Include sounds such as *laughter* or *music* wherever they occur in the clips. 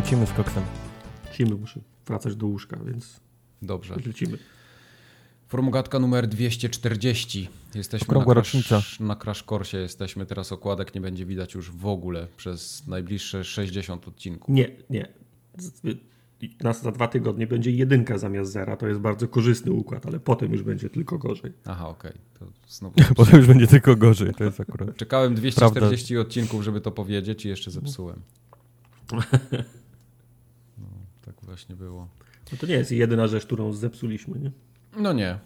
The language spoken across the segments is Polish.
Lecimy z koksem. Lecimy, muszę wracać do łóżka, więc Dobrze. lecimy. Formogatka numer 240. Jesteśmy Okrągła na rocznica. crash, na crash coursie. Jesteśmy teraz okładek nie będzie widać już w ogóle przez najbliższe 60 odcinków. Nie, nie. Nas za dwa tygodnie będzie jedynka zamiast zera. To jest bardzo korzystny układ, ale potem już będzie tylko gorzej. Aha, okej. Znowu *laughs* Potem już będzie tylko gorzej. To jest akurat. Czekałem 240 odcinków, żeby to powiedzieć i jeszcze zepsułem. *laughs* Właśnie było. No to nie jest jedyna rzecz, którą zepsuliśmy, nie? No nie.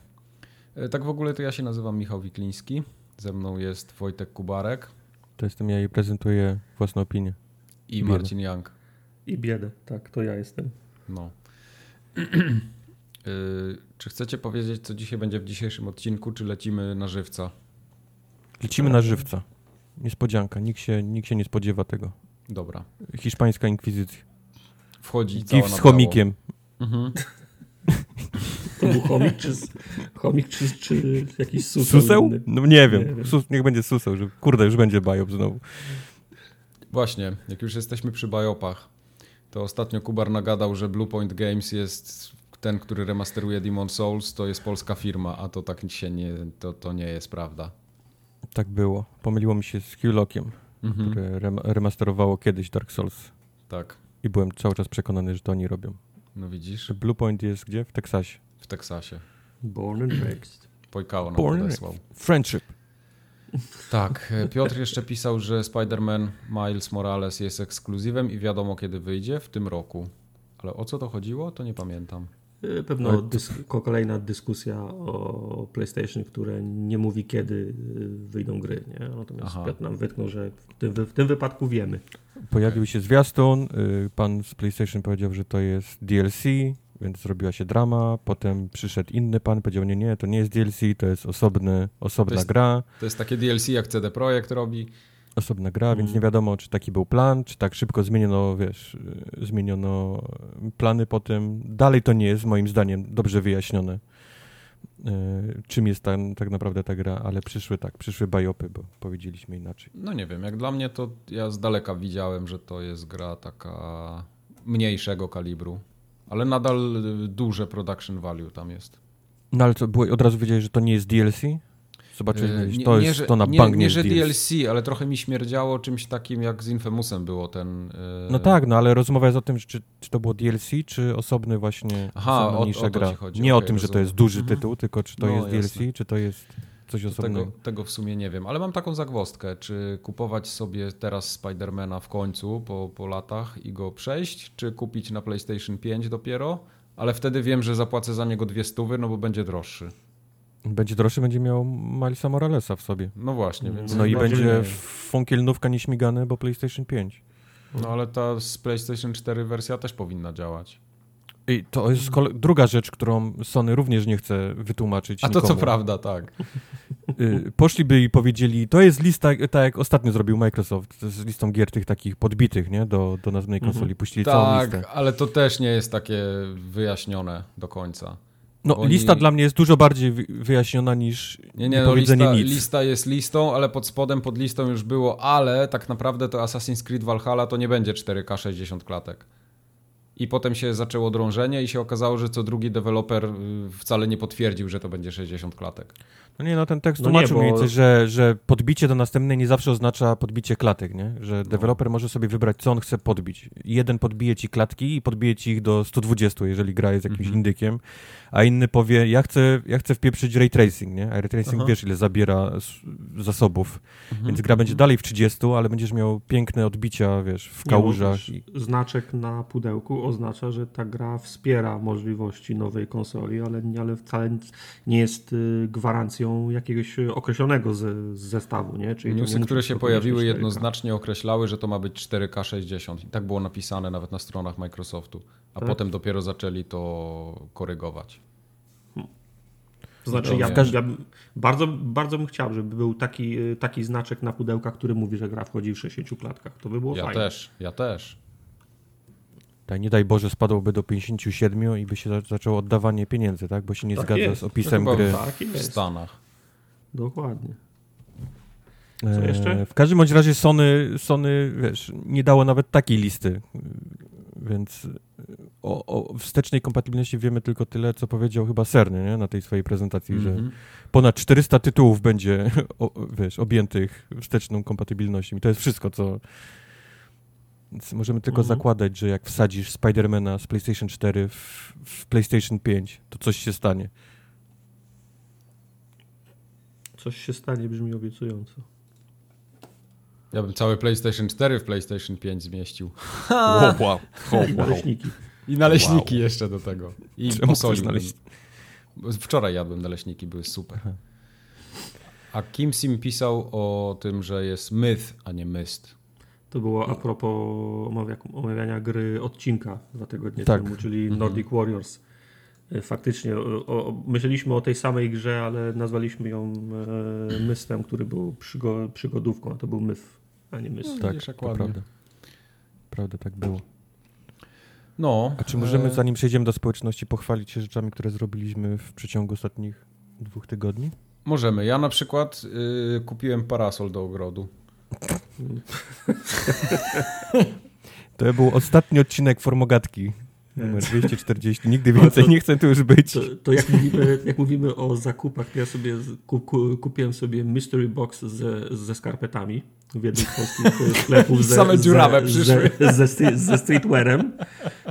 E, Tak w ogóle to ja się nazywam Michał Wikliński. Ze mną jest Wojtek Kubarek To jestem ja i prezentuję własną opinię. i Biedę. Marcin Young. I biedę, tak, to ja jestem. No. Y, *clears throat* czy chcecie powiedzieć, co dzisiaj będzie w dzisiejszym odcinku, czy lecimy na żywca? Lecimy na żywca. Niespodzianka. Nikt się, nikt się nie spodziewa tego. Dobra. Hiszpańska inkwizycja. Wchodzi cała Gif z chomikiem. Mhm. *laughs* To był chomik, czy, chomik, czy, czy jakiś suseł? Suseł? No nie wiem. Nie wiem. Sus, niech będzie suseł. Że, kurde, już będzie bajop znowu. Właśnie, jak już jesteśmy przy biopach, to ostatnio Kubar nagadał, że Bluepoint Games jest ten, który remasteruje Demon Souls, to jest polska firma, a to tak się nie, to, to nie jest prawda. Tak było. Pomyliło mi się z Hewlockiem, Mhm. które rem remasterowało kiedyś Dark Souls. Tak, I byłem cały czas przekonany, że to oni robią. no widzisz, Że Bluepoint jest gdzie? W Teksasie. w Teksasie. Born and raised. Pojkało nam Born and podesłał. Friendship. Tak, e, Piotr jeszcze pisał, że Spider-Man Miles Morales jest ekskluzywem i wiadomo kiedy wyjdzie, w tym roku. Ale o co to chodziło, to nie pamiętam. Y, Pewno kolejna dyskusja o PlayStation, które nie mówi kiedy y, wyjdą gry. Nie? Natomiast Aha. Piotr nam wytknął, że w tym, w tym wypadku wiemy. Pojawił się zwiastun, y, pan z PlayStation powiedział, że to jest DLC, więc zrobiła się drama, potem przyszedł inny pan, powiedział, nie, nie, to nie jest DLC, to jest osobny, osobna To jest- gra, To jest takie DLC jak CD Projekt robi. Osobna gra, więc Mm. nie wiadomo, czy taki był plan, czy tak szybko zmieniono, wiesz, y, zmieniono plany potem. Dalej to nie jest, moim zdaniem, dobrze wyjaśnione, y, czym jest ta, tak naprawdę ta gra, ale przyszły tak, przyszły bajopy, bo powiedzieliśmy inaczej. No nie wiem, jak dla mnie to ja z daleka widziałem, że to jest gra taka mniejszego kalibru, ale nadal duże production value tam jest. No ale co, było, od razu wiedziałeś, że to nie jest DLC? Zobaczyłeś, Y, że to jest że- to na nie, bank nie, nie że jest DLC. DLC, ale trochę mi śmierdziało czymś takim jak z Infamousem było ten... y, No tak, no ale rozmowa jest o tym, czy, czy to było DLC, czy osobny właśnie, Aha, osobna o- o gra. chodzi, nie o okej, tym, że to rozumiem. jest duży Mhm. tytuł, tylko czy to No, jest jasne. DLC, czy to jest coś osobnego. tego, tego w sumie nie wiem, ale mam taką zagwozdkę, czy kupować sobie teraz Spidermana w końcu po, po latach i go przejść, czy kupić na PlayStation 5 dopiero, ale wtedy wiem, że zapłacę za niego dwie stówy, no bo będzie droższy. Będzie droższy, będzie miał Milesa Moralesa w sobie. No właśnie, więc... No i będzie funkielnówka nieśmigane, bo PlayStation 5. No ale ta z PlayStation 4 wersja też powinna działać. I to jest druga rzecz, którą Sony również nie chce wytłumaczyć A to co nikomu. prawda, tak. Y, Poszliby i powiedzieli, to jest lista, tak jak ostatnio zrobił Microsoft, z listą gier tych takich podbitych, nie, do, do nazwanej Mhm. konsoli, puścili całą listę. Tak, ale to też nie jest takie wyjaśnione do końca. No, Oni- lista dla mnie jest dużo bardziej wy- wyjaśniona niż Nie, nie, no lista, nic. lista jest listą, ale pod spodem pod listą już było, ale tak naprawdę to Assassin's Creed Valhalla to nie będzie 4K 60 klatek. I potem się zaczęło drążenie i się okazało, że co drugi deweloper y, wcale nie potwierdził, że to będzie 60 klatek. No nie, no ten tekst No nie, tłumaczył bo- mniej więcej, że, że podbicie do następnej nie zawsze oznacza podbicie klatek, nie? No. Że deweloper może sobie wybrać, co on chce podbić. Jeden podbije ci klatki i podbije ci ich do 120, jeżeli gra jest jakimś Mhm. indykiem, a inny powie, ja chcę, ja chcę wpieprzyć ray tracing, nie? A ray tracing Aha. wiesz, ile zabiera zasobów. Mhm. Więc gra będzie dalej w 30, ale będziesz miał piękne odbicia, wiesz, w Nie, kałużach. I... Znaczek na pudełku oznacza, że ta gra wspiera możliwości nowej konsoli, ale, ale wcale nie jest y, gwarancją jakiegoś y, określonego z, z zestawu. Nie? Czyli Newsy, które się pojawiły 4K. jednoznacznie określały, że to ma być 4K 60. I tak było napisane nawet na stronach Microsoftu. A Tak? potem dopiero zaczęli to korygować. To znaczy, No, ja, nie. ja bardzo, bardzo bym chciał, żeby był taki, y, taki znaczek na pudełkach, który mówi, że gra wchodzi w 60 klatkach. To by było Ja fajne. też, ja też. Tak, nie daj Boże, spadłoby do 57 i by się za- zaczęło oddawanie pieniędzy, tak? Bo się nie Tak zgadza jest. z opisem No chyba gry. Tak W. Stanach. Dokładnie. E, Co jeszcze? W każdym bądź razie Sony, Sony wiesz, nie dało nawet takiej listy. więc o, o wstecznej kompatybilności wiemy tylko tyle, co powiedział chyba Serny nie? na tej swojej prezentacji, że Mhm. ponad 400 tytułów będzie *laughs* o, wiesz, objętych wsteczną kompatybilnością. I to jest wszystko, co. Więc możemy tylko Mhm. zakładać, że jak wsadzisz Spidermana z PlayStation 4 w, w PlayStation 5, to coś się stanie. Coś się stanie, brzmi obiecująco. Ja bym cały PlayStation 4 w PlayStation 5 zmieścił. *laughs* Wow, wow. I naleśniki. I naleśniki jeszcze do tego. I Czemu posoli. chcesz naleś- Wczoraj jadłem naleśniki, były super. A Kim Sim pisał o tym, że jest myth, a nie myst. To było a propos omawia- omawiania gry odcinka dwa tygodnie Tak. temu, czyli Nordic Warriors. E, Faktycznie o, o, myśleliśmy o tej samej grze, ale nazwaliśmy ją e, Mystem, który był przygo, przygodówką, a to był Myth, a nie Myst. Tak, Widzisz, jak to prawda. Prawda, tak było. No. A czy możemy, e, zanim przejdziemy do społeczności, pochwalić się rzeczami, które zrobiliśmy w przeciągu ostatnich dwóch tygodni? Możemy. Ja na przykład y, kupiłem parasol do ogrodu. *laughs* *laughs* To był ostatni odcinek Formogatki. Numer 240. Nigdy No więcej to- nie chcę tu już być. To, to jak, mówimy, jak mówimy o zakupach, ja sobie ku, ku, kupiłem sobie mystery box ze, ze skarpetami w jednym z polskich sklepów. *laughs* Ze, Same dziurawe ze, przyszły. Ze, ze, ze streetwearem.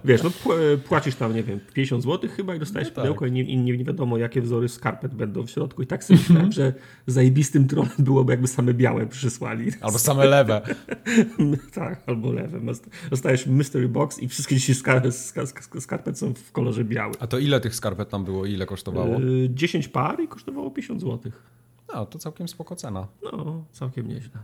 Wiesz, no pł- płacisz tam, nie wiem, 50 zł chyba i dostajesz No tak. pudełko i, nie, i nie, nie wiadomo, jakie wzory skarpet będą w środku. I tak sobie myślałem, że zajebistym tronem byłoby, jakby same białe przysłali. Albo same lewe. *laughs* tak, albo lewe. Dostajesz mystery box i wszystkie dzisiaj skar- skar- skar- skarpet są w kolorze białym. A to ile tych skarpet tam było? Ile kosztowało? Y, 10 par i kosztowało 50 zł. No, to całkiem spoko cena. No, całkiem nieźle.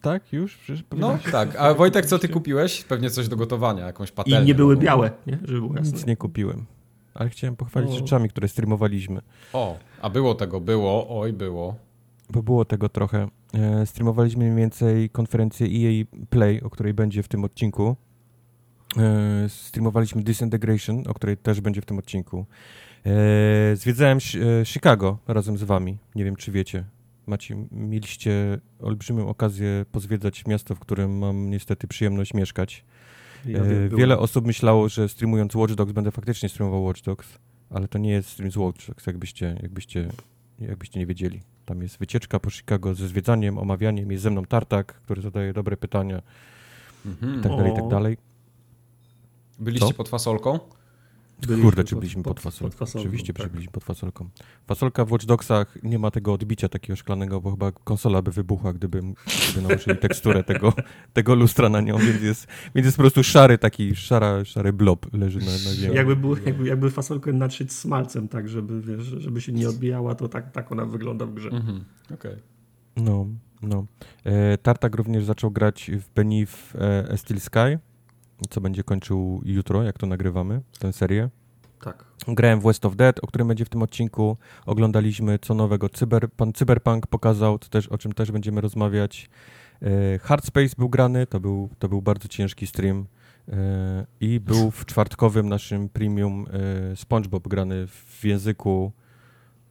Tak, już? Przecież No tak. A Wojtek, co ty kupiłeś? Pewnie coś do gotowania, jakąś I patelnię. nie były nową. białe, nie? żeby było jasne. Nic nie kupiłem. Ale chciałem pochwalić O. rzeczami, które streamowaliśmy. O, a było tego, było, oj, było. Bo było tego trochę. E, streamowaliśmy mniej więcej konferencję EA Play, o której będzie w tym odcinku. E, streamowaliśmy Disintegration, o której też będzie w tym odcinku. E, zwiedzałem Ch- Chicago razem z wami. Nie wiem, czy wiecie. Macie, mieliście olbrzymią okazję pozwiedzać miasto, w którym mam niestety przyjemność mieszkać. Ja E. Wiele osób myślało, że streamując Watch Dogs będę faktycznie streamował Watch Dogs, ale to nie jest stream z Watch Dogs, jakbyście, jakbyście, jakbyście nie wiedzieli. Tam jest wycieczka po Chicago ze zwiedzaniem, omawianiem, jest ze mną Tartak, który zadaje dobre pytania Mhm. i tak dalej, i tak dalej. Byliście Co? pod fasolką? Byliśmy Kurde, pod- czy byliśmy pod, pod- fasolką? pod fasolką, Oczywiście, tak. byliśmy pod fasolką. Fasolka w Watch Dogsach nie ma tego odbicia takiego szklanego, bo chyba konsola by wybuchła, gdyby, gdyby nałożyli teksturę tego, *laughs* tego lustra na nią, więc jest, więc jest po prostu szary taki, szara, szary blob leży na, na ziemi. Jakby, było, jakby, jakby fasolkę natrzeć smalcem, tak, żeby, wiesz, żeby się nie odbijała, to tak, tak ona wygląda w grze. Mhm. Okej. No, no. E, Tartak również zaczął grać w Beneath e, Steel Sky, co będzie kończył jutro, jak to nagrywamy, tę serię. Tak. Grałem w West of Dead, o którym będzie w tym odcinku. Oglądaliśmy co nowego. Cyber, pan Cyberpunk pokazał, to też, o czym też będziemy rozmawiać. E, Hardspace był grany, to był, to był bardzo ciężki stream. E, I był w czwartkowym naszym premium e, SpongeBob grany w języku.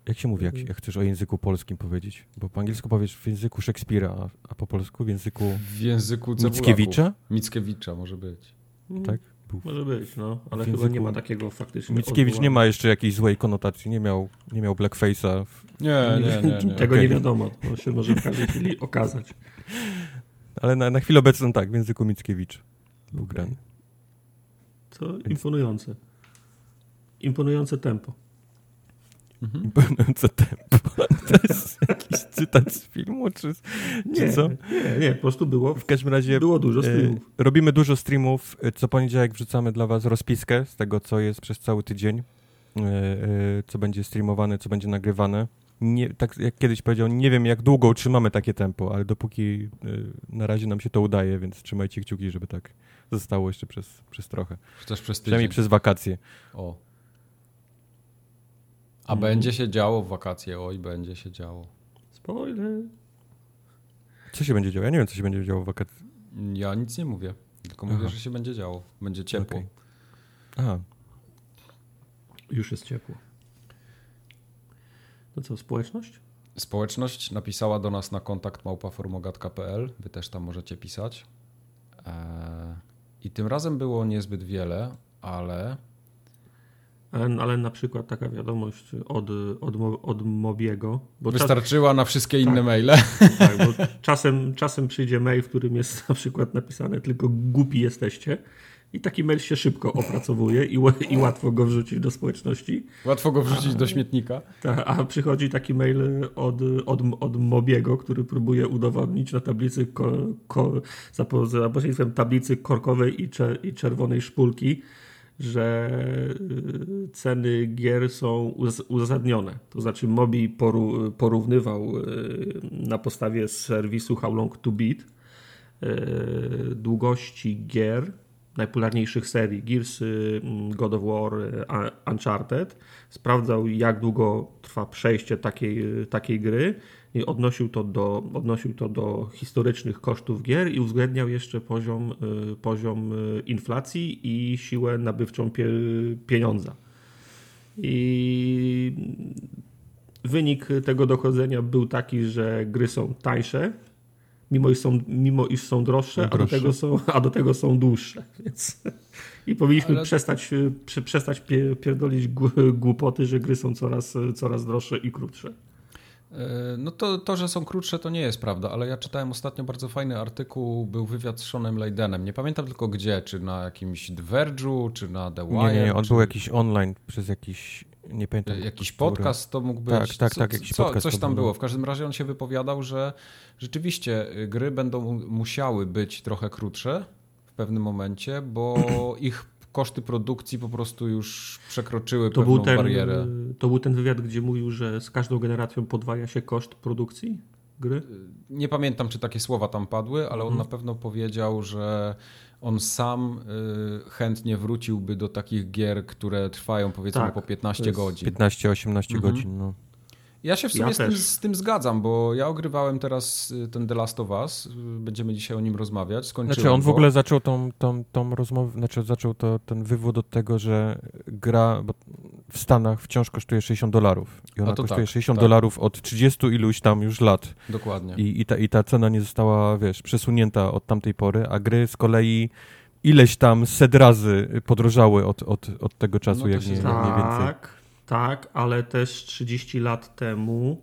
Jak się mówi, jak, jak chcesz o języku polskim powiedzieć? Bo po angielsku powiesz w języku Szekspira, a, a po polsku w języku W języku cebulaków. Mickiewicza? Mickiewicza może być. Tak? Był. Może być, no, ale chyba nie ma takiego faktycznie. Mickiewicz nie odwołania. ma jeszcze jakiejś złej konotacji, nie miał, nie miał blackface'a. w- Nie, nie, nie. nie. Tego Okej. nie wiadomo, to się może w każdej chwili *laughs* okazać. Ale na, na chwilę obecną tak, w języku Mickiewicz był Okej. grany. To imponujące. Imponujące tempo. Mhm. Imponujące tempo. *laughs* To jest cytat z filmu, czy, czy Nie, co? nie, nie, po prostu było, W każdym razie było dużo e, streamów. robimy dużo streamów. E, Co poniedziałek wrzucamy dla was rozpiskę z tego, co jest przez cały tydzień, e, e, co będzie streamowane, co będzie nagrywane. Nie, tak jak kiedyś powiedział, nie wiem jak długo utrzymamy takie tempo, ale dopóki na razie nam się to udaje, więc trzymajcie kciuki, żeby tak zostało jeszcze przez, przez trochę. Chociaż przez tydzień. Przynajmniej przez wakacje. O. A będzie się działo w wakacje, oj, będzie się działo. Spoiler. Co się będzie działo? Ja nie wiem, co się będzie działo w wakacje. Ja nic nie mówię, tylko mówię, Aha. że się będzie działo. Będzie ciepło. Okej. Aha, Już jest ciepło. No co, społeczność? Społeczność napisała do nas na kontakt małpaformogatka.pl. Wy też tam możecie pisać. Eee, I tym razem było niezbyt wiele, ale ale, na przykład taka wiadomość od, od, od Mobiego. Bo Wystarczyła czas, na wszystkie inne tak, maile. Tak, bo *laughs* czasem, czasem przyjdzie mail, w którym jest na przykład napisane tylko głupi jesteście. I taki mail się szybko opracowuje i, i łatwo go wrzucić do społeczności. Łatwo go wrzucić a, do śmietnika. Ta, a przychodzi taki mail od, od, od Mobiego, który próbuje udowodnić na tablicy ko, ko, za, za pośrednictwem tablicy korkowej i, cze, i czerwonej szpulki, że y, ceny gier są uzasadnione. To znaczy Mobi porównywał y, na podstawie serwisu How Long to Beat y, długości gier najpopularniejszych serii Gears, God of War, Uncharted. Sprawdzał jak długo trwa przejście takiej, takiej gry odnosił to, do, odnosił to do historycznych kosztów gier i uwzględniał jeszcze poziom, y, poziom y, inflacji i siłę nabywczą pie, pieniądza. I wynik tego dochodzenia był taki, że gry są tańsze, mimo iż są, mimo iż są droższe, a do, tego są, a do tego są dłuższe. *laughs* Więc... I powinniśmy Ale... przestać, y, przestać pierdolić głupoty, że gry są coraz, coraz droższe i krótsze. E, no to, to, że są krótsze, to nie jest prawda, ale ja czytałem ostatnio bardzo fajny artykuł, był wywiad z Seanem Leidenem. Nie pamiętam tylko gdzie, czy na jakimś Diverge'u, czy na The Wire. Nie, nie, on czy... był jakiś online przez jakiś, nie pamiętam. E, jakiś podcast to mógł być. Tak, tak, tak, jakiś co, podcast. Coś tam było. W każdym razie on się wypowiadał, że rzeczywiście y, gry będą musiały być trochę krótsze w pewnym momencie, bo *clears throat* ich koszty produkcji po prostu już przekroczyły to pewną był ten, barierę. To był ten wywiad, gdzie mówił, że z każdą generacją podwaja się koszt produkcji gry? Nie pamiętam, czy takie słowa tam padły, ale on hmm. na pewno powiedział, że on sam y, chętnie wróciłby do takich gier, które trwają powiedzmy tak, po 15 godzin. 15-18 mhm. godzin, no. Ja się w sumie ja z, tym, z, tym, zgadzam, bo ja ogrywałem teraz y, ten The Last of Us. Będziemy dzisiaj o nim rozmawiać. Skończyłem znaczy on w ogóle zaczął tą, tą, tą rozmowę, znaczy zaczął to, ten wywód od tego, że gra w Stanach wciąż kosztuje 60 dolarów. I ona kosztuje tak, 60 tak. dolarów od 30 iluś tam już lat. Dokładnie. I, i, ta, I ta cena nie została, wiesz, przesunięta od tamtej pory, a gry z kolei ileś tam set razy podrożały od, od, od tego czasu, no jak nie, nie więcej. Tak. Ale też 30 lat temu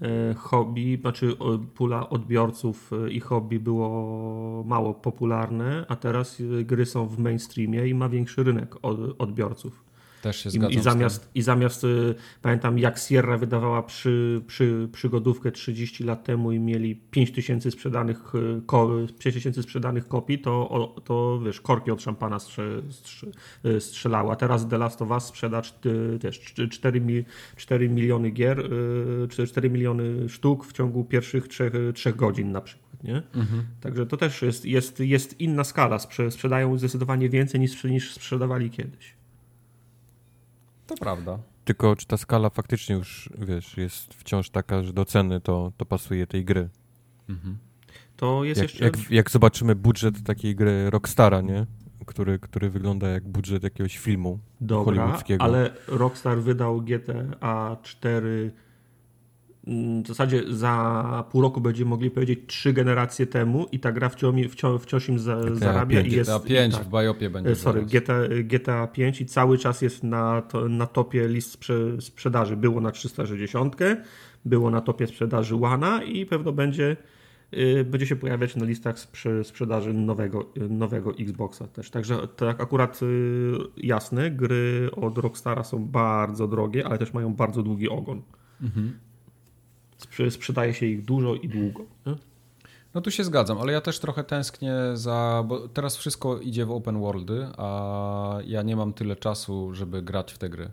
e, hobby, znaczy pula odbiorców e, i hobby było mało popularne, a teraz e, gry są w mainstreamie i ma większy rynek odbiorców. Też się zgadzam. I, i zamiast, i zamiast y, pamiętam jak Sierra wydawała przy, przy, przygodówkę 30 lat temu i mieli 5000 sprzedanych, y, ko, 5000 sprzedanych kopii, to, to wiesz, korki od szampana strze, strze, y, strzelały. A teraz The Last of Us sprzeda też 4, 4 miliony gier, 4 miliony sztuk w ciągu pierwszych 3, 3 godzin na przykład. Nie? Mhm. Także to też jest, jest, jest inna skala. Sprzedają zdecydowanie więcej niż, niż sprzedawali kiedyś. To prawda. Tylko czy ta skala faktycznie już, wiesz, jest wciąż taka, że do ceny to, to pasuje tej gry. Mhm. To jest jak, jeszcze... Jak, jak zobaczymy budżet takiej gry Rockstara, nie? Który, który wygląda jak budżet jakiegoś filmu Dobra, hollywoodzkiego. ale Rockstar wydał GTA 4 w zasadzie za pół roku będziemy mogli powiedzieć trzy generacje temu i ta gra wciąż, wciąż, wciąż im za, GTA zarabia 5, i jest... GTA 5 tak, w Biopie będzie. E, sorry, GTA, GTA 5 i cały czas jest na, to, na topie list sprze, sprzedaży. Było na 360, było na topie sprzedaży One i pewno będzie y, będzie się pojawiać na listach sprzedaży nowego, nowego Xboxa też. Także tak akurat y, jasne, gry od Rockstara są bardzo drogie, ale też mają bardzo długi ogon. Mhm sprzedaje się ich dużo i długo. Nie? No tu się zgadzam, ale ja też trochę tęsknię za. Bo teraz wszystko idzie w open worldy, a ja nie mam tyle czasu, żeby grać w te gry.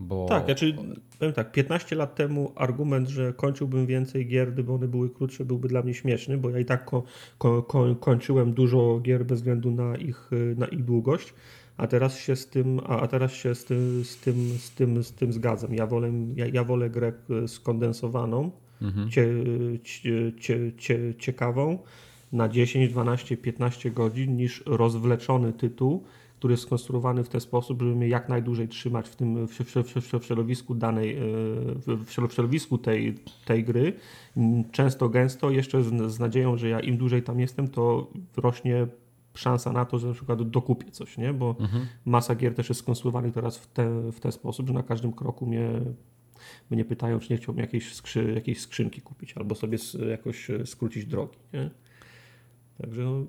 Bo... Tak, znaczy, powiem tak, 15 lat temu argument, że kończyłbym więcej gier, gdyby one były krótsze, byłby dla mnie śmieszny, bo ja i tak ko ko ko kończyłem dużo gier bez względu na ich, na ich długość a teraz się z tym, a, teraz się z tym, z tym, z tym, z tym zgadzam. Ja wolę, ja, ja wolę grę e, skondensowaną, mhm. cie, cie, cie, cie, ciekawą na 10, 12, 15 godzin niż rozwleczony tytuł, który jest skonstruowany w ten sposób, żeby mnie jak najdłużej trzymać w tym w, w, w, w środowisku danej, e, w, w środowisku tej, tej gry. Często, gęsto, jeszcze z, z nadzieją, że ja im dłużej tam jestem, to rośnie szansa na to, że na przykład dokupię coś, nie? Bo mhm. masa gier też jest skonstruowanych teraz w, te, w ten sposób, że na każdym kroku mnie, mnie pytają, czy nie chciałbym jakiejś, skrzy, jakiejś skrzynki kupić albo sobie jakoś skrócić drogi, nie? Także no,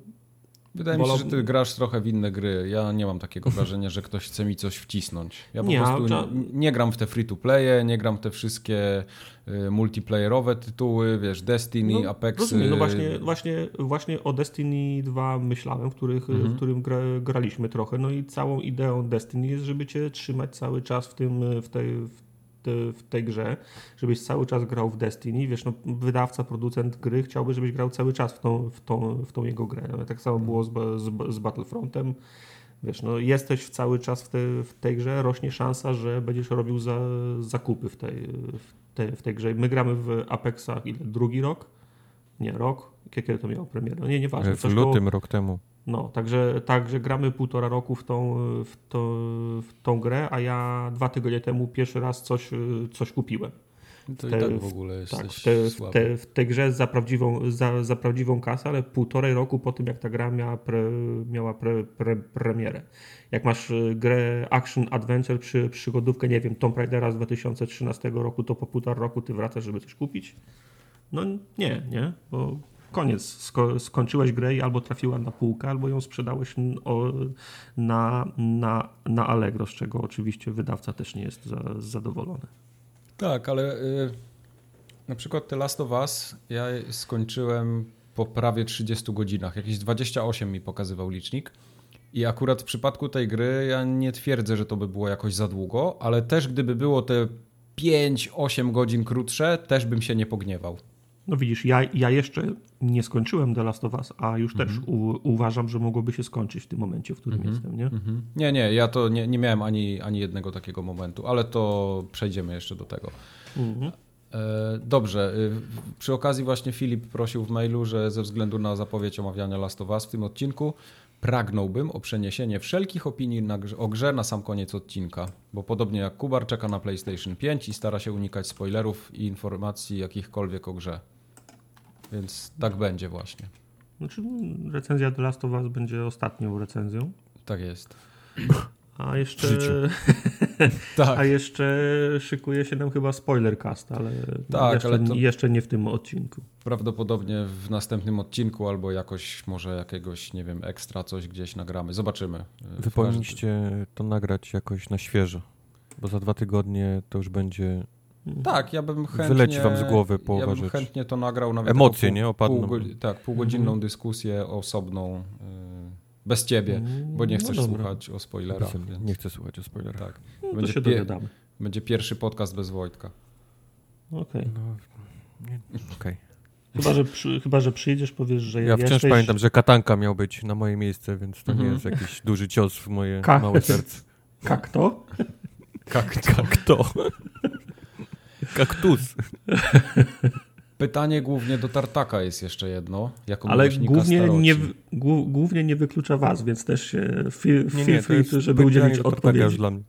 Wydaje mi się, że ty grasz trochę w inne gry. Ja nie mam takiego wrażenia, że ktoś chce mi coś wcisnąć. Ja po nie, prostu nie, nie, gram w te free-to-playe, nie gram w te wszystkie y, multiplayerowe tytuły, wiesz, Destiny, no, Apex. Rozumiem, no właśnie, właśnie, właśnie o Destiny 2 myślałem, w, których, mhm. w którym gra, graliśmy trochę. No i całą ideą Destiny jest, żeby cię trzymać cały czas w tym, w tej, w w tej grze, żebyś cały czas grał w Destiny. Wiesz, no, wydawca, producent gry chciałby, żebyś grał cały czas w tą, w tą, w tą jego grę. No, tak samo było z, z, z Battlefrontem. Wiesz, no, jesteś cały czas w, te, w tej grze, rośnie szansa, że będziesz robił za, zakupy w tej, w, te, w tej grze. My gramy w Apexa ile? Drugi rok? Nie, rok? Kiedy to miało premierę? No nie, nieważne. W lutym, było... rok temu. No, także, także gramy półtora roku w tą, w, to, w tą grę, a ja dwa tygodnie temu pierwszy raz coś, coś kupiłem. To te, i tak w ogóle jest tak, w, te, w, te, w tej grze za prawdziwą, za, za prawdziwą kasę, ale półtorej roku po tym, jak ta gra miała, pre, miała pre, pre, premierę. Jak masz y, grę Action Adventure, przy, przygodówkę, nie wiem, Tomb Raidera z 2013 roku, to po półtora roku ty wracasz, żeby coś kupić? No nie, nie, bo koniec. Sko skończyłeś grę i albo trafiła na półkę, albo ją sprzedałeś na, na, na Allegro, z czego oczywiście wydawca też nie jest za, zadowolony. Tak, ale y, na przykład The Last of Us ja skończyłem po prawie 30 godzinach. Jakieś 28 mi pokazywał licznik. I akurat w przypadku tej gry ja nie twierdzę, że to by było jakoś za długo, ale też gdyby było te 5-8 godzin krótsze, też bym się nie pogniewał. No widzisz, ja, ja jeszcze nie skończyłem The Last of Us, a już też mhm. u, uważam, że mogłoby się skończyć w tym momencie, w którym mhm. jestem, nie? Mhm. Nie, nie, ja to nie, nie miałem ani, ani jednego takiego momentu, ale to przejdziemy jeszcze do tego. E, dobrze. Y, przy okazji właśnie Filip prosił w mailu, że ze względu na zapowiedź omawiania Last of Us w tym odcinku pragnąłbym o przeniesienie wszelkich opinii na, o grze na sam koniec odcinka, bo podobnie jak Kubar czeka na PlayStation 5 i stara się unikać spoilerów i informacji jakichkolwiek o grze. Więc tak będzie właśnie. Znaczy, recenzja The Last of Us będzie ostatnią recenzją. Tak jest. A jeszcze, *laughs* tak. a jeszcze szykuje się nam chyba spoilercast, ale, tak, jeszcze, ale jeszcze nie w tym odcinku. Prawdopodobnie w następnym odcinku albo jakoś może jakiegoś, nie wiem, ekstra coś gdzieś nagramy. Zobaczymy. Wy powinniście to nagrać jakoś na świeżo, bo za dwa tygodnie to już będzie tak, ja bym chętnie... Wyleci wam z głowy połowa Ja bym rzecz. chętnie to nagrał nawet... Emocje, pół, nie? Opadną. Pół, tak, półgodzinną mhm. dyskusję osobną, y, bez ciebie, bo nie no chcesz no słuchać o spoilerach. Więc... Nie chcę słuchać o spoilerach. Tak. No, będzie, się pie... będzie pierwszy podcast bez Wojtka. Okej. Okay. No, okay. Chyba że, przy, chyba, że przyjdziesz, powiesz, że ja wciąż jesteś... pamiętam, że katanka miał być na moje miejsce, więc to mhm. nie jest jakiś duży cios w moje Ka małe serce. Jak to? Jak to? Kaktus. *laughs* Pytanie głównie do Tartaka jest jeszcze jedno. Jako Ale głównie nie, głównie nie wyklucza was, więc też się feel, nie, nie, free, żeby udzielić odpowiedzi. Dla mnie.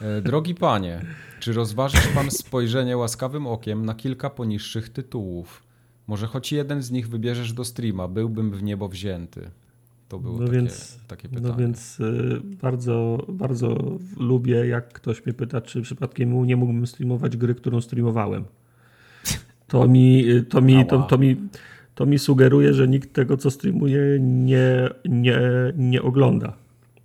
E, drogi panie, czy rozważysz pan spojrzenie łaskawym okiem na kilka poniższych tytułów? Może choć jeden z nich wybierzesz do streama, byłbym w niebo wzięty. To było no takie, więc, takie no pytanie. No więc y, bardzo, bardzo lubię, jak ktoś mnie pyta, czy przypadkiem nie mógłbym streamować gry, którą streamowałem. To mi, to mi, to, to mi, to mi sugeruje, że nikt tego, co streamuje, nie, nie, nie ogląda.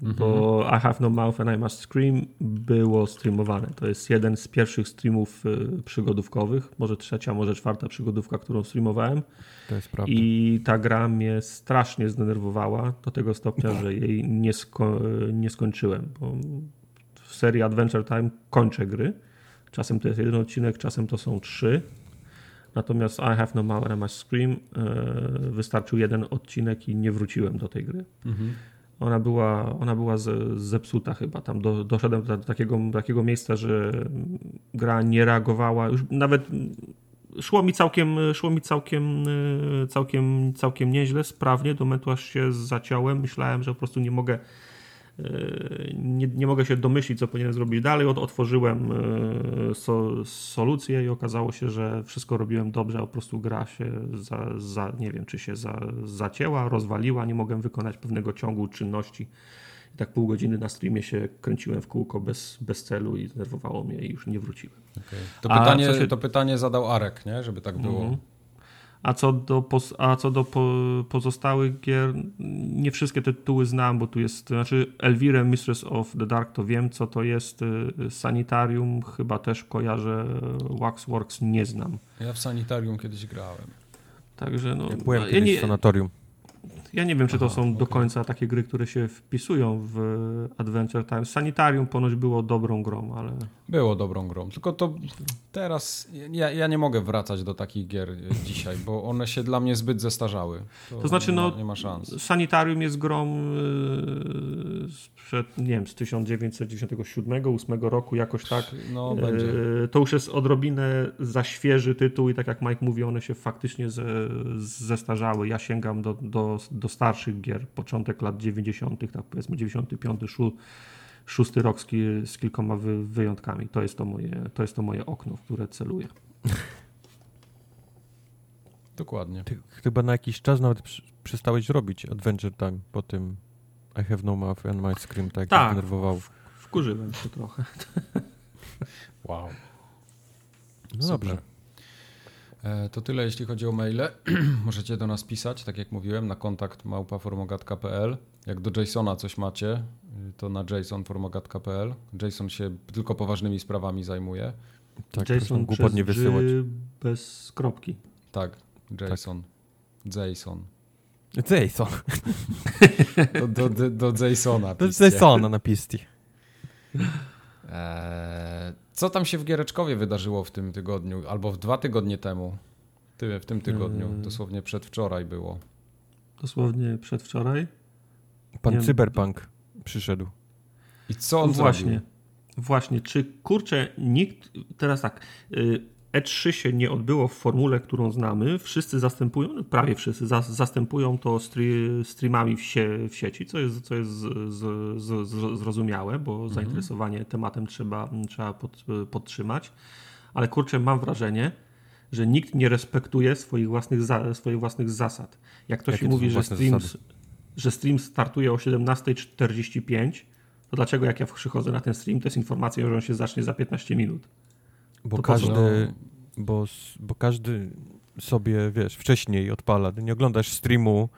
Mhm. Bo I Have No Mouth and I Must Scream było streamowane. To jest jeden z pierwszych streamów y, przygodówkowych, może trzecia, może czwarta przygodówka, którą streamowałem. To jest prawda. I ta gra mnie strasznie zdenerwowała do tego stopnia, że jej nie, sko nie skończyłem. Bo w serii Adventure Time kończę gry. Czasem to jest jeden odcinek, czasem to są trzy. Natomiast I Have No Mouth and I Must Scream y, wystarczył jeden odcinek i nie wróciłem do tej gry. Mhm ona była, ona była zepsuta chyba. Tam do, doszedłem do takiego, takiego miejsca, że gra nie reagowała. Już nawet szło mi całkiem, szło mi całkiem, całkiem, całkiem nieźle, sprawnie, do momentu aż się zaciąłem. Myślałem, że po prostu nie mogę nie, nie mogę się domyślić, co powinienem zrobić dalej. Otworzyłem so, solucję i okazało się, że wszystko robiłem dobrze, a po prostu gra się za, za nie wiem, czy się za, zacięła, rozwaliła, nie mogłem wykonać pewnego ciągu czynności. I tak pół godziny na streamie się kręciłem w kółko bez, bez celu i zdenerwowało mnie i już nie wróciłem. Okay. To, pytanie, się... to pytanie zadał Arek, nie? żeby tak było. Mm -hmm. A co do, a co do pozostałych gier, nie wszystkie tytuły znam, bo tu jest, znaczy Elvira Mistress of the Dark to wiem, co to jest. Sanitarium chyba też kojarzę, Waxworks nie znam. Ja w Sanitarium kiedyś grałem. Także no... Ja byłem ja nie, w sanatorium. Ja nie wiem, czy to Aha, są okay. do końca takie gry, które się wpisują w Adventure Time. Sanitarium ponoć było dobrą grą, ale... Było dobrą grą, tylko to teraz ja, ja nie mogę wracać do takich gier dzisiaj, bo one się dla mnie zbyt zestarzały. To, to znaczy, no, nie ma szans. Sanitarium jest grą yy, sprzed, nie wiem, z 1997-8 roku, jakoś tak. No, będzie. Yy, to już jest odrobinę za świeży tytuł i tak jak Mike mówi, one się faktycznie ze, zestarzały. Ja sięgam do, do, do starszych gier, początek lat 90., tak powiedzmy 95, szósty rok z, z kilkoma wy, wyjątkami. To jest to, moje, to jest to moje okno, w które celuję. *laughs* Dokładnie. Ty chyba na jakiś czas nawet przestałeś robić Adventure Time po tym I have no mouth and my scream, tak, tak denerwował. Wkurzyłem się trochę. *laughs* wow. No Super. dobrze. E, to tyle, jeśli chodzi o maile. *clears throat* Możecie do nas pisać, tak jak mówiłem, na kontakt małpaformogat.pl. Jak do Jasona coś macie, y, to na jasonformogat.pl. Jason się tylko poważnymi sprawami zajmuje. Tak, Jason głupot nie wysyłać. bez kropki. Tak, Jason. Tak. Jason. Jason. do, do, do, do Jasona. Do Jasona na pisti. Eee, co tam się w Giereczkowie wydarzyło w tym tygodniu? Albo w dwa tygodnie temu? Ty, w tym tygodniu. Eee. Dosłownie przedwczoraj było. Dosłownie przedwczoraj? Pan Nie Cyberpunk przyszedł. I co on Właśnie. Zrobił? Właśnie. Czy kurczę, nikt. Teraz tak. Y, E3 się nie odbyło w formule, którą znamy. Wszyscy zastępują, no, prawie wszyscy za, zastępują to streamami w, sie, w, sieci, co jest, co jest z, z, z, zrozumiałe, bo mhm. zainteresowanie tematem trzeba, trzeba pod, podtrzymać. Ale kurczę, mam wrażenie, że nikt nie respektuje swoich własnych, za, swoich własnych zasad. Jak to Jakie mówi, że stream, że stream startuje o 17.45, to dlaczego jak ja przychodzę na ten stream, to jest informacja, że on się zacznie za 15 minut? Bo to każdy, bo, bo każdy sobie, wiesz, wcześniej odpala. nie oglądasz streamu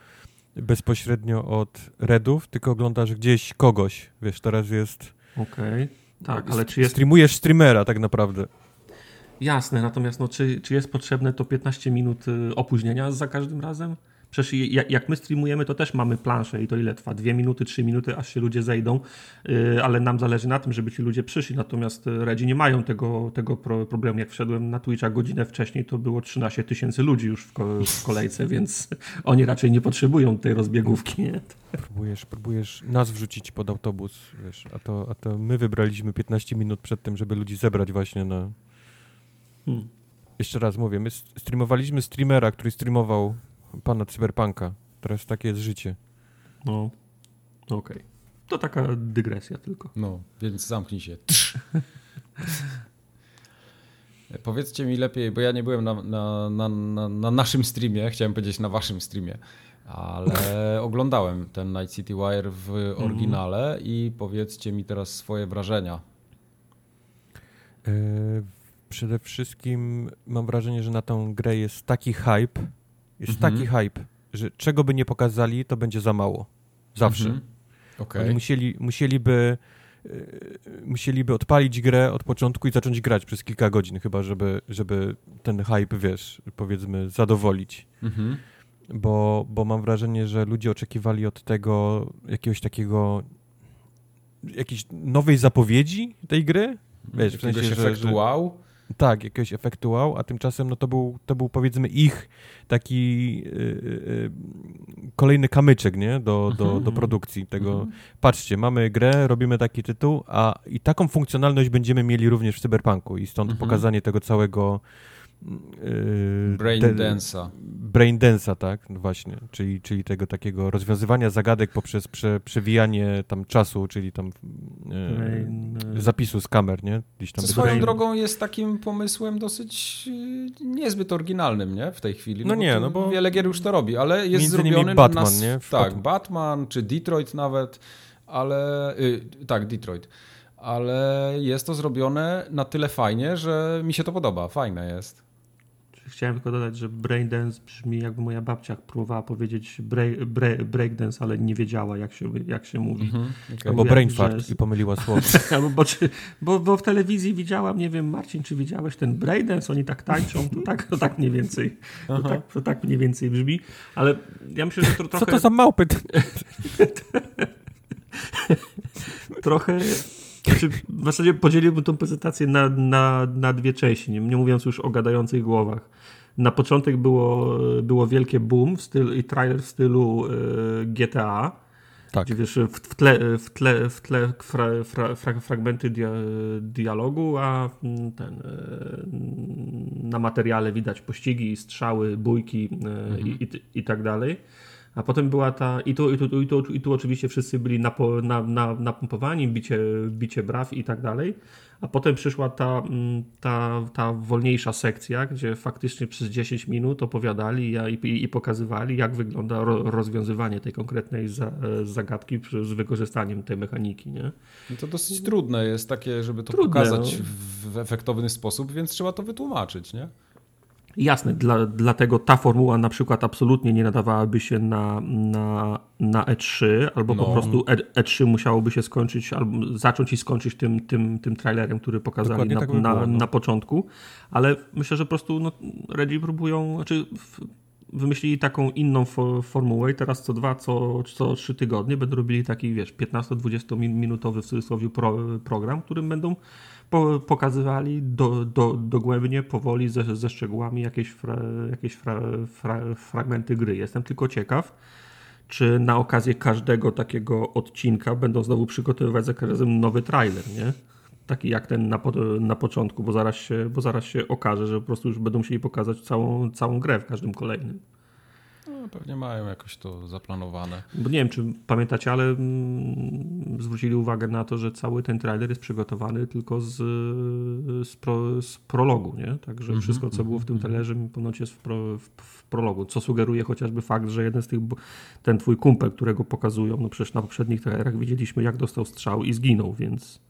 bezpośrednio od Redów, tylko oglądasz gdzieś kogoś. Wiesz, teraz jest... Okej, okay. tak, ale czy jest... Streamujesz streamera tak naprawdę. Jasne, natomiast no, czy, czy jest potrzebne to 15 minut y, opóźnienia za każdym razem? Przecież jak my streamujemy, to też mamy planszę i to ile trwa? Dwie minuty, trzy minuty, aż się ludzie zejdą, y, ale nam zależy na tym, żeby ci ludzie przyszli. Natomiast y, Redzi nie mają tego, tego problemu. Jak wszedłem na Twitcha godzinę wcześniej, to było 13 tysięcy ludzi już w kolejce, więc *laughs* oni raczej nie potrzebują tej rozbiegówki. Nie? Próbujesz, próbujesz nas wrzucić pod autobus, wiesz, a to, a to my wybraliśmy 15 minut przed tym, żeby ludzi zebrać właśnie na... Hmm. Jeszcze raz mówię, my streamowaliśmy streamera, który streamował pana cyberpunka. Teraz takie jest życie. No, okej. Okay. To taka dygresja tylko. No, więc zamknij się. *laughs* Powiedzcie mi lepiej, bo ja nie byłem na, na, na, na, na naszym streamie, chciałem powiedzieć na waszym streamie, ale *laughs* oglądałem ten Night City Wire w mhm. oryginale mm. i powiedzcie mi teraz swoje wrażenia. Yy, przede wszystkim mam wrażenie, że na tą grę jest taki hype, jest mhm. taki hype, że czego by nie pokazali, to będzie za mało. Zawsze. Mhm. Okay. Oni musieli, musieliby, yy, musieliby odpalić grę od początku i zacząć grać przez kilka godzin chyba, żeby, żeby ten hype, wiesz, powiedzmy, zadowolić. Mhm. Bo, bo mam wrażenie, że ludzie oczekiwali od tego jakiegoś takiego jakiejś nowej zapowiedzi tej gry. Wiesz, w sensie, że, że, wow? Tak, jakiegoś efektu wow, a tymczasem no to był, to był powiedzmy ich taki yy, yy, kolejny kamyczek, nie? Do, do, mhm. do produkcji tego. Mhm. Patrzcie, mamy grę, robimy taki tytuł, a i taką funkcjonalność będziemy mieli również w Cyberpunku i stąd mhm. pokazanie tego całego Yy, Brain de, Dance'a. braindensa, tak? No właśnie, czyli, czyli tego takiego rozwiązywania zagadek poprzez prze, przewijanie tam czasu, czyli tam Brain, e, zapisu z kamer, nie? Gdzieś tam Co swoją drogą jest takim pomysłem dosyć y, niezbyt oryginalnym, nie? W tej chwili. No bo nie, no bo- Wiele gier już to robi, ale jest Między innymi zrobiony Batman, nie? Tak, Batman. Batman, czy Detroit nawet, ale... Y, tak, Detroit. Ale jest to zrobione na tyle fajnie, że mi się to podoba. Fajne jest. Chciałem tylko dodać, że braindance brzmi jakby moja babcia próbowała powiedzieć break, break, breakdance, ale nie wiedziała jak się, jak się mówi. Mhm, okej. Albo brain że- fart i pomyliła słowo. *laughs* Albo, bo, czy, bo, bo w telewizji widziałam, nie wiem, Marcin, czy widziałeś ten breakdance, oni tak tańczą, to tak, to tak mniej więcej, to tak, to tak mniej więcej brzmi, ale ja myślę, że to Co trochę, to za małpy? *laughs* trochę znaczy, w zasadzie podzieliłbym tą prezentację na, na, na dwie części, nie, nie mówiąc już o gadających głowach. Na początek było, było wielkie boom w stylu, i trailer w stylu e, GTA, Tak. gdzie wiesz, w, w tle, w tle, w tle fra, fra, fra, fragmenty dia, dialogu, a mm, ten, e, na materiale widać pościgi, strzały, bójki e, i, i, i tak dalej. A potem była ta, i tu, i tu, i tu, i tu oczywiście wszyscy byli napo, na, na, napompowani, bicie, bicie braw i tak dalej. A potem przyszła ta, mm, ta, ta wolniejsza sekcja, gdzie faktycznie przez 10 minut opowiadali i, i, pokazywali, jak wygląda ro, rozwiązywanie tej konkretnej e, zagadki z wykorzystaniem tej mechaniki. Nie? No to dosyć trudne jest takie, żeby to Trudne, pokazać no. w, w efektowny sposób, więc trzeba to wytłumaczyć, nie? Jasne, dla, dlatego ta formuła na przykład absolutnie nie nadawałaby się na, na, na E3, albo No. po prostu E, E3 musiałoby się skończyć, albo zacząć i skończyć tym, tym, tym trailerem, który pokazali Dokładnie na, tak by na, było, no. na początku, ale myślę, że po prostu no, Redzi próbują, znaczy wymyślili taką inną fo, formułę i teraz co dwa, co, co trzy tygodnie będą robili taki, wiesz, 15-20 min- minutowy w cudzysłowie pro, program, którym będą po, pokazywali do, do, dogłębnie, powoli, ze, ze szczegółami jakieś, fra, jakieś fra, fra, fragmenty gry. Jestem tylko ciekaw, czy na okazję każdego takiego odcinka będą znowu przygotowywać za każdym nowy trailer, nie? Taki jak ten na, po, na początku, bo zaraz, się, bo zaraz się okaże, że po prostu już będą musieli pokazać całą, całą grę w każdym kolejnym. No, pewnie mają jakoś to zaplanowane. Bo nie wiem, czy pamiętacie, ale mm, zwrócili uwagę na to, że cały ten trailer jest przygotowany tylko z, z, pro, z prologu, nie? Także wszystko, co było w tym trailerze, ponoć jest w, pro, w, w prologu, co sugeruje chociażby fakt, że jeden z tych, ten twój kumpel, którego pokazują, no przecież na poprzednich trailerach widzieliśmy, jak dostał strzał i zginął, więc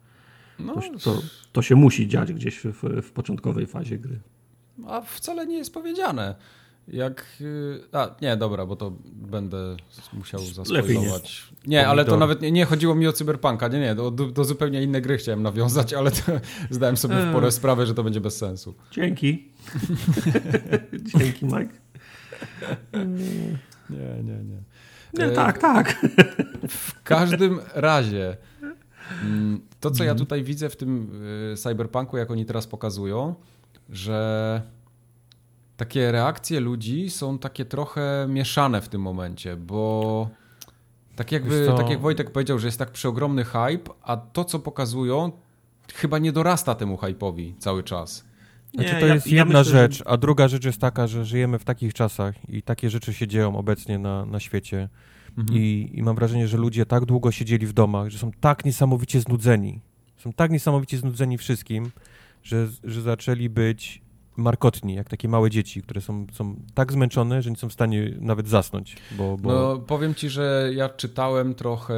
No, to, to, się musi dziać gdzieś w, w początkowej fazie gry. a wcale nie jest powiedziane. Jak. y, A, nie, dobra, bo to będę musiał zaspoilować. Nie, ale to nawet nie, nie chodziło mi o cyberpunka. Nie, nie, do, do, zupełnie innej gry chciałem nawiązać, ale to, *laughs* zdałem sobie w porę sprawę, że to będzie bez sensu. Dzięki. *laughs* Dzięki, Mike. Nie, nie, nie. Nie, E, tak, tak. W każdym razie, to co ja tutaj widzę w tym y, cyberpunku, jak oni teraz pokazują, że takie reakcje ludzi są takie trochę mieszane w tym momencie, bo tak jakby, co? tak jak Wojtek powiedział, że jest tak przeogromny hype, a to co pokazują chyba nie dorasta temu hype'owi cały czas. Znaczy, Nie, to ja- jest ja jedna myślę, że- rzecz, a druga rzecz jest taka, że żyjemy w takich czasach i takie rzeczy się dzieją obecnie na, na świecie Mhm. I, i mam wrażenie, że ludzie tak długo siedzieli w domach, że są tak niesamowicie znudzeni, są tak niesamowicie znudzeni wszystkim, że, że zaczęli być markotni, jak takie małe dzieci, które są, są tak zmęczone, że nie są w stanie nawet zasnąć, bo... bo... No, powiem ci, że ja czytałem trochę.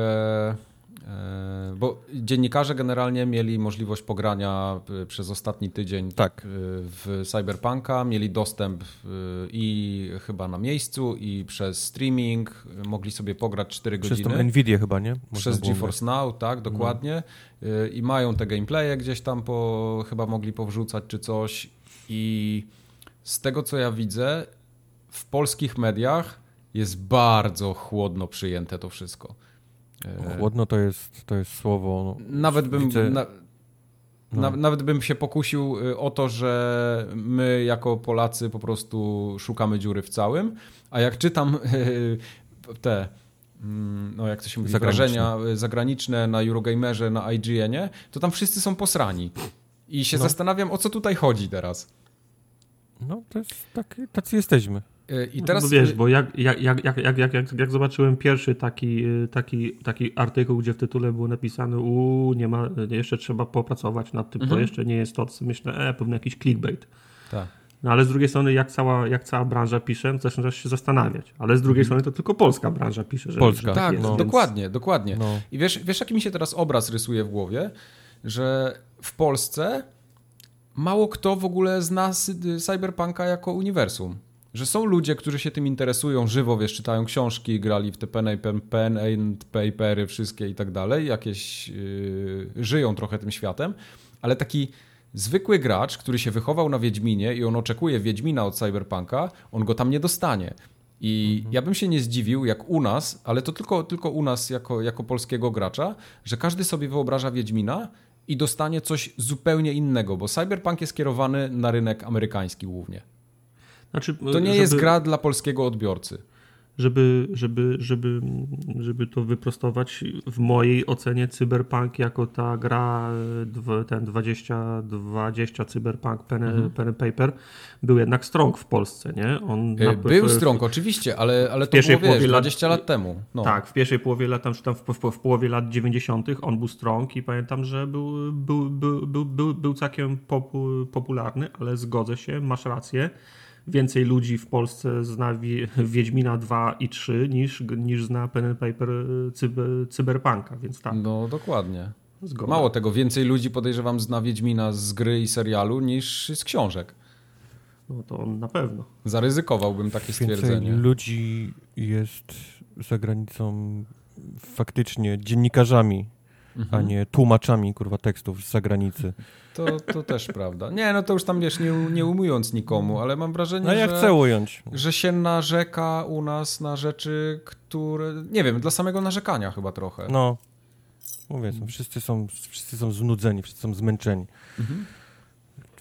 E, Bo dziennikarze generalnie mieli możliwość pogrania e, przez ostatni tydzień Tak. e, w Cyberpunka, mieli dostęp i chyba na miejscu, i przez streaming, mogli sobie pograć 4 Przez godziny. tą Nvidię chyba, nie? Można Przez GeForce Now, tak, dokładnie. Y, I mają te gameplaye gdzieś tam po, chyba mogli powrzucać czy coś. I z tego co ja widzę, w polskich mediach jest bardzo chłodno przyjęte to wszystko. Y, Chłodno to jest, to jest słowo... No, Nawet bym, widzę- na, no. na, nawet bym się pokusił y, o to, że my jako Polacy po prostu szukamy dziury w całym, a jak czytam *laughs* y, te, mm, no jak to się mówi, Zagraniczne. wrażenia y, zagraniczne na Eurogamerze, na IGN-ie, to tam wszyscy są posrani. I się No. zastanawiam, o co tutaj chodzi teraz. no to jest tak, tacy jesteśmy. Y, I teraz... No wiesz, bo jak, jak, jak, jak, jak, jak, jak, zobaczyłem pierwszy taki, y, taki, taki artykuł, gdzie w tytule było napisane u nie ma, jeszcze trzeba popracować nad tym, mhm. to jeszcze nie jest to, myślę, e, pewnie jakiś clickbait. Tak. No ale z drugiej strony, jak cała, jak cała branża pisze, zaczynasz się zastanawiać. Ale z drugiej mhm. strony to tylko polska branża pisze, że Polska. Że tak, jest, no. więc... dokładnie, dokładnie. No. I wiesz, wiesz, jaki mi się teraz obraz rysuje w głowie? Że w Polsce mało kto w ogóle zna Cyberpunka jako uniwersum. Że są ludzie, którzy się tym interesują żywo, wiesz, czytają książki, grali w te pen, pen, pen and papery, wszystkie i tak dalej, jakieś yy, żyją trochę tym światem, ale taki zwykły gracz, który się wychował na Wiedźminie i on oczekuje Wiedźmina od Cyberpunka, on go tam nie dostanie. I mhm. ja bym się nie zdziwił, jak u nas, ale to tylko, tylko u nas jako, jako polskiego gracza, że każdy sobie wyobraża Wiedźmina i dostanie coś zupełnie innego, bo Cyberpunk jest kierowany na rynek amerykański głównie. Znaczy, to nie żeby... jest gra dla polskiego odbiorcy żeby, żeby, żeby, żeby to wyprostować, w mojej ocenie Cyberpunk jako ta gra, ten 20, 20 Cyberpunk pen, mhm. pen paper był jednak strong w Polsce, nie? On e, był strong, oczywiście, ale, ale to było, wiesz, 20 lat, lat temu. No. Tak, w pierwszej połowie lat, tam, tam w, w, w, połowie lat 90. on był strong i pamiętam, że był, był, był, był, był, był całkiem popu, popularny, ale zgodzę się, masz rację więcej ludzi w Polsce zna Wiedźmina 2 i 3 niż, niż zna Pen and Paper e, cyber, Cyberpunka, więc tak. No dokładnie. Zgoda. Mało tego, więcej ludzi podejrzewam zna Wiedźmina z gry i serialu niż z książek. No to on na pewno. Zaryzykowałbym takie stwierdzenie. Więcej ludzi jest za granicą faktycznie dziennikarzami mhm. a nie tłumaczami kurwa tekstów z zagranicy. To, to też *laughs* prawda. Nie, no to już tam wiesz, nie, nie umując nikomu, ale mam wrażenie, no, ja że, chcę ująć. że się narzeka u nas na rzeczy, które, nie wiem, dla samego narzekania chyba trochę. No, mówię, wszyscy są, wszyscy są znudzeni, wszyscy są zmęczeni. Mhm.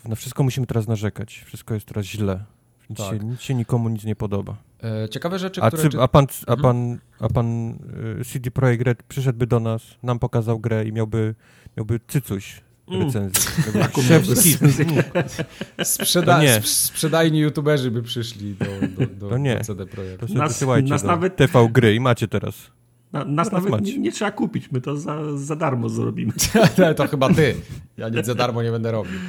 Na wszystko musimy teraz narzekać, wszystko jest teraz źle. Nic, tak. się, nic się nikomu nic nie podoba. E, ciekawe rzeczy, a które... Cy, a pan, a mhm. pan, a pan y, CD Projekt Red przyszedłby do nas, nam pokazał grę i miałby, miałby cycuś recenzji. Mm. *laughs* *laughs* Sprzeda nie. sprzedajni youtuberzy by przyszli do, do, do, to nie. do CD Projekt. To nas, wysyłajcie nas nawet... TV gry i macie teraz. Na, nas nawet nie, nie, trzeba kupić, my to za, za darmo zrobimy. *laughs* to chyba ty. Ja nic za darmo nie będę robił.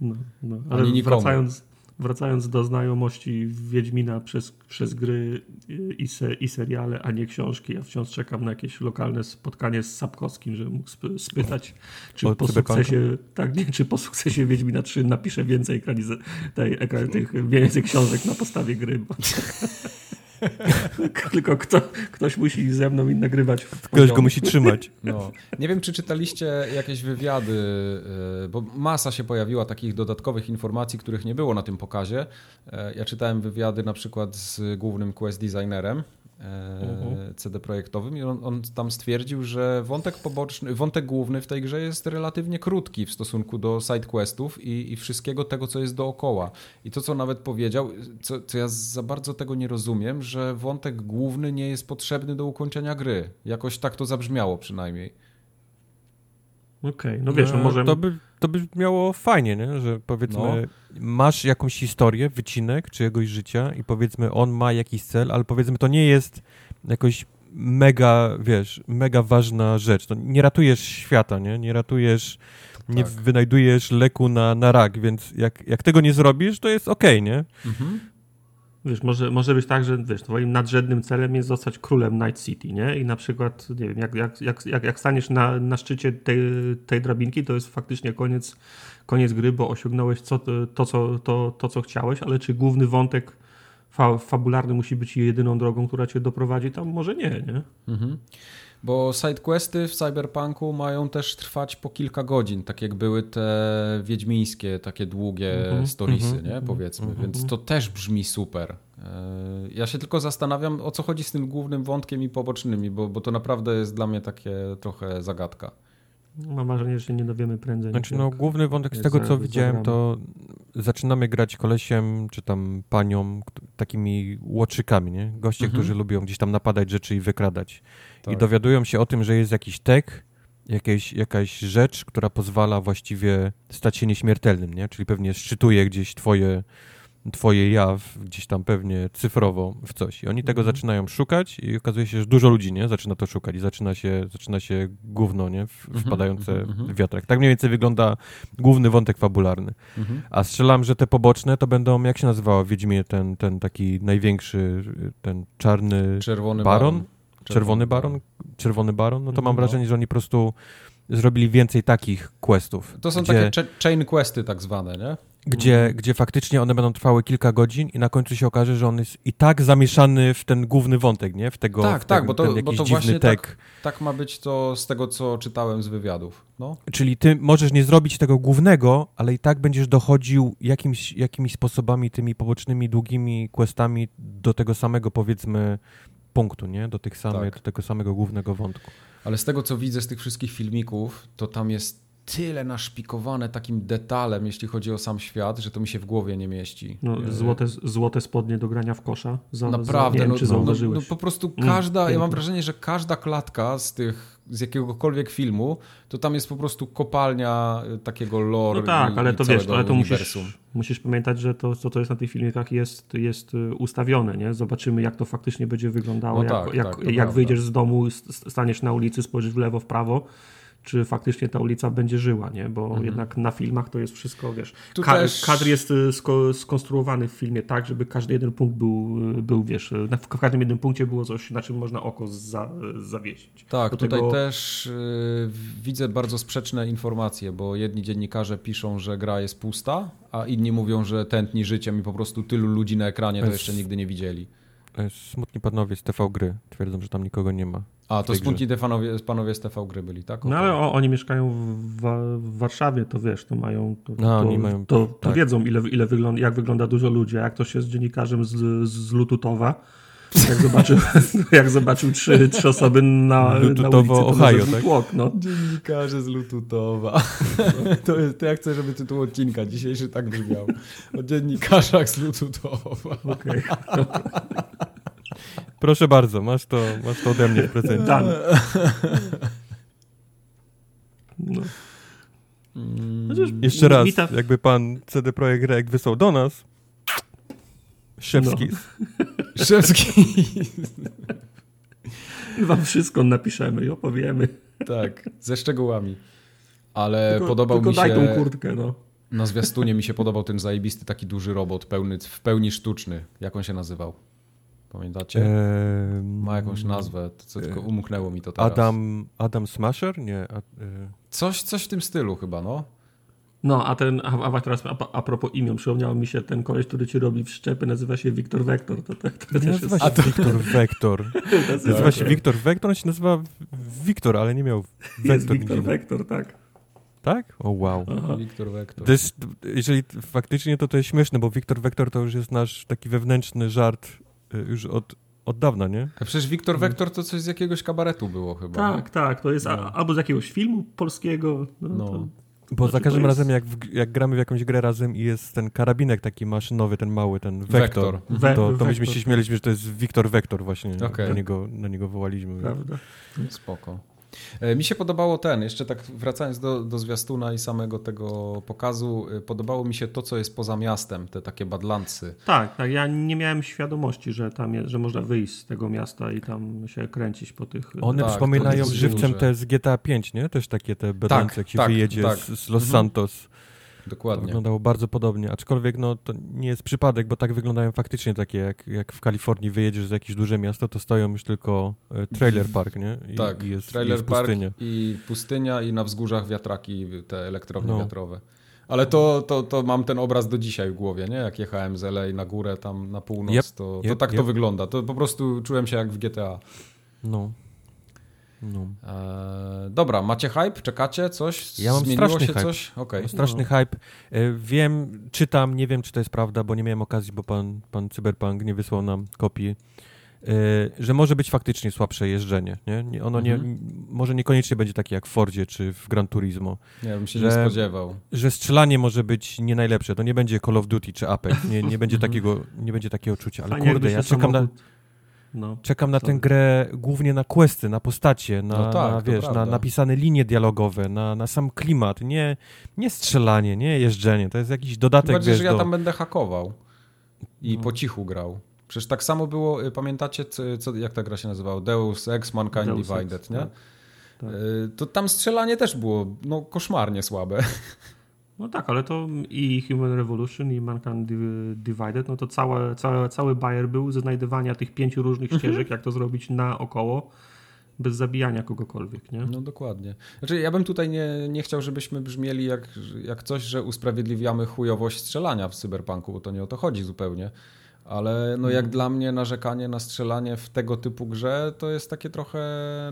No, no. Ale Ani nikomu. wracając, wracając do znajomości Wiedźmina przez, przez gry i, se, i seriale, a nie książki, ja wciąż czekam na jakieś lokalne spotkanie z Sapkowskim, żeby mógł spytać, czy po sukcesie, tak, nie, czy po sukcesie Wiedźmina 3 napisze więcej ekraniz- tej, tych, więcej książek na podstawie gry. Bo... *laughs* *laughs* Tylko kto, ktoś musi ze mną nagrywać. Ktoś go musi trzymać. No. Nie wiem, czy czytaliście jakieś wywiady, y, bo masa się pojawiła takich dodatkowych informacji, których nie było na tym pokazie. E, ja czytałem wywiady na przykład z głównym quest designerem uh-huh. CD projektowym i on, on, tam stwierdził, że wątek poboczny, wątek główny w tej grze jest relatywnie krótki w stosunku do sidequestów i, i wszystkiego tego, co jest dookoła. I to, co nawet powiedział, co, co ja za bardzo tego nie rozumiem, że wątek główny nie jest potrzebny do ukończenia gry. Jakoś tak to zabrzmiało przynajmniej. Okej, okay, no wiesz, no, może... To by, to by miało fajnie, nie? że powiedzmy no. masz jakąś historię, wycinek czyjegoś życia i powiedzmy on ma jakiś cel, ale powiedzmy to nie jest jakoś mega, wiesz, mega ważna rzecz. No, nie ratujesz świata, nie? Nie ratujesz, nie tak. wynajdujesz leku na, na rak, więc jak, jak tego nie zrobisz, to jest okej, okay, nie? Mhm. Wiesz, może, może być tak, że wiesz, twoim nadrzędnym celem jest zostać królem Night City, nie? I na przykład, nie wiem, jak, jak, jak, jak, jak staniesz na, na szczycie tej, tej drabinki, to jest faktycznie koniec, koniec gry, bo osiągnąłeś co, to, co, to, to, co chciałeś, ale czy główny wątek fa fabularny musi być jedyną drogą, która cię doprowadzi tam? Może nie, nie? Mhm. Bo sidequesty w Cyberpunku mają też trwać po kilka godzin, tak jak były te wiedźmińskie, takie długie mm -hmm, storiesy, mm -hmm, nie? Powiedzmy. Mm -hmm. Więc to też brzmi super. E, ja się tylko zastanawiam, o co chodzi z tym głównym wątkiem i pobocznymi, bo, bo to naprawdę jest dla mnie takie trochę zagadka. Mam wrażenie, że się nie dowiemy prędzej. Znaczy, no, główny wątek z tego, co widziałem, to zaczynamy grać kolesiem, czy tam panią, takimi łoczykami, nie? Goście, mhm. którzy lubią gdzieś tam napadać rzeczy i wykradać. Tak. I dowiadują się o tym, że jest jakiś tek, jakieś, jakaś rzecz, która pozwala właściwie stać się nieśmiertelnym, nie? Czyli pewnie szczytuje gdzieś twoje twoje ja w, gdzieś tam pewnie cyfrowo w coś. I oni tego Mhm. zaczynają szukać i okazuje się, że dużo ludzi, nie? Zaczyna to szukać i zaczyna się, zaczyna się gówno, nie? Mhm, wpadające mhm, w wiatrak. Tak mniej więcej wygląda główny wątek fabularny. A strzelam, że te poboczne to będą, jak się nazywało w Wiedźmie ten, ten taki największy, ten czarny Czerwony baron? baron. Czerwony baron? Czerwony baron? No to mam No. wrażenie, że oni po prostu zrobili więcej takich questów. To są gdzie, takie chain questy tak zwane, nie? Gdzie, gdzie faktycznie one będą trwały kilka godzin i na końcu się okaże, że on jest i tak zamieszany w ten główny wątek, nie? W tego, Tak, w tak, ten, bo to- ten bo to właśnie tak- Tak ma być to z tego, co czytałem z wywiadów. No. Czyli ty możesz nie zrobić tego głównego, ale i tak będziesz dochodził jakimś, jakimiś sposobami, tymi pobocznymi, długimi questami do tego samego, powiedzmy, punktu, nie? Do, tych samych, Tak. do tego samego głównego wątku. Ale z tego, co widzę z tych wszystkich filmików, to tam jest tyle naszpikowane takim detalem, jeśli chodzi o sam świat, że to mi się w głowie nie mieści. No, złote, złote spodnie do grania w kosza. Za, Naprawdę, za, wiem, no, czy no, no, zauważyłeś. no po prostu Mm, każda, ja mam wrażenie, że każda klatka z tych, z jakiegokolwiek filmu, to tam jest po prostu kopalnia y, takiego lore No tak, i, ale to wiesz, ale to musisz, uniwersum. musisz pamiętać, że to, co to jest na tych filmikach jest, jest y, ustawione, nie? Zobaczymy, jak to faktycznie będzie wyglądało, No jak, tak, jak, tak, jak wyjdziesz z domu, staniesz na ulicy, spojrzysz w lewo, w prawo, czy faktycznie ta ulica będzie żyła, nie? Bo Mhm. jednak na filmach to jest wszystko, wiesz, Tu ka- też- kadr jest y, sko- skonstruowany w filmie tak, żeby każdy jeden punkt był, y, był wiesz, na- w każdym jednym punkcie było coś, na czym można oko za, zawiesić. Tak, Do tutaj tego- też y, widzę bardzo sprzeczne informacje, bo jedni dziennikarze piszą, że gra jest pusta, a inni mówią, że tętni życiem i po prostu tylu ludzi na ekranie to jeszcze nigdy nie widzieli. E, Smutni panowie z TV Gry twierdzą, że tam nikogo nie ma. A, to smutni te panowie, panowie z TV gry byli, tak? No ale o, oni mieszkają w, w Warszawie, to wiesz, to mają. To, No, to, oni mają- to, to tak. wiedzą, ile, ile wygląda, jak wygląda dużo ludzi. A jak ktoś jest dziennikarzem z, z Lututowa, jak zobaczył, *laughs* jak zobaczył trzy, trzy osoby na, na Lututowo, ulicy, to Ohio, tak? tłok, no. Dziennikarze z Lututowa. *laughs* To, jest, to ja chcę, żeby tytuł odcinka dzisiejszy tak brzmiał. O dziennikarzach z Lututowa. Okej. *laughs* Proszę bardzo, masz to, masz to ode mnie w prezencie. Dane. No. Chociaż Jeszcze raz, ta- jakby pan CD Projekt Rekt wysłał do nas, Szewski, *laughs* Szewski. Wam wszystko napiszemy i opowiemy. Tak, ze szczegółami. Ale Tylko, podobał tylko mi daj się... tą kurtkę, no. Na zwiastunie mi się podobał ten zajebisty taki duży robot, pełny, w pełni sztuczny. Jak on się nazywał? Pamiętacie? Em, Ma jakąś nazwę, to co tylko umknęło mi to teraz. Adam, Adam Smasher? Nie. A, e, Coś, coś w tym stylu chyba, no. No, a ten, a, a teraz a, a propos imion, przypomniał mi się ten koleś, który ci robi wszczepy, nazywa się Wiktor Vektor. To, to, to nie *laughs* nazywa się Wiktor Vektor. Nazywa się. Wiktor Vektor, on się nazywa Wiktor, ale nie miał Jest Vektor. Wiktor. Vektor, tak. Tak? O wow. Aha. Wiktor. To jest, jeżeli faktycznie to to jest śmieszne, bo Wiktor Vektor to już jest nasz taki wewnętrzny żart już od, od dawna, nie? A przecież Wiktor Vektor to coś z jakiegoś kabaretu było chyba. Tak, tak, to jest a, No. albo z jakiegoś filmu polskiego. No, No. To, Bo Znaczy, za każdym jest- razem jak, w, jak gramy w jakąś grę razem i jest ten karabinek taki maszynowy, ten mały, ten Vektor, Vektor. We- to, to myśmy się śmieliśmy, że to jest Wiktor Vektor właśnie. Okej. Na, niego, na niego wołaliśmy. prawda. Spoko. E, Mi się podobało ten, jeszcze tak wracając do, do zwiastuna i samego tego pokazu, e, podobało mi się to, co jest poza miastem, te takie badlandsy. Tak, tak, ja nie miałem świadomości, że tam jest, że można wyjść z tego miasta i tam się kręcić po tych... One Tak, przypominają to jest żywcem duże. te z GTA 5, nie? Też takie te bedance, jak się tak, wyjedzie tak. Z, z Los Mhm. Santos. To Dokładnie. wyglądało bardzo podobnie, aczkolwiek no, to nie jest przypadek, bo tak wyglądają faktycznie takie, jak, jak w Kalifornii wyjedziesz z jakieś duże miasto, to stoją już tylko e, trailer park, nie? I, tak, i jest, trailer jest park pustynia. i pustynia i na wzgórzach wiatraki, te elektrownie No. wiatrowe. Ale to, to, to mam ten obraz do dzisiaj w głowie, nie? Jak jechałem z LA na górę, tam na północ, Yep, to, to yep, tak to yep. wygląda. To po prostu czułem się jak w GTA. No. No. Eee, dobra, macie hype? Czekacie? Coś? Ja mam Zmieniło straszny się hype. coś? Okej. No, straszny hype. E, Wiem, czytam, nie wiem, czy to jest prawda, bo nie miałem okazji, bo pan, pan Cyberpunk nie wysłał nam kopii, e, że może być faktycznie słabsze jeżdżenie. Nie? Nie- Ono nie, Mhm. może niekoniecznie będzie takie jak w Fordzie czy w Gran Turismo. Nie bym się Że- nie spodziewał. że strzelanie może być nie najlepsze. To nie będzie Call of Duty czy Apex. Nie, nie, będzie, takiego, nie będzie takiego czucia. Ale kurde, ja czekam na, samochód- No. czekam na tę grę głównie na questy, na postacie, na, No tak, na wiesz, na napisane linie dialogowe, na, na sam klimat. Nie, nie strzelanie, nie jeżdżenie. To jest jakiś Tym dodatek, bardziej, wiesz, że ja do... tam będę hakował. i No. po cichu grał. Przecież tak samo było, y, pamiętacie, co, co, jak ta gra się nazywała? Deus Ex Mankind Deus Ex, Divided, nie? tak, tak. Y, To tam strzelanie też było no, koszmarnie słabe. *laughs* No tak, ale to i Human Revolution, i Mankind Div- Divided, no to całe, całe, cały Bayer był ze znajdywania tych pięciu różnych Mhm. ścieżek, jak to zrobić naokoło, bez zabijania kogokolwiek, nie? No dokładnie. Znaczy ja bym tutaj nie, nie chciał, żebyśmy brzmieli jak, jak coś, że usprawiedliwiamy chujowość strzelania w cyberpunku, bo to nie o to chodzi zupełnie. Ale no jak dla mnie narzekanie na strzelanie w tego typu grze to jest takie trochę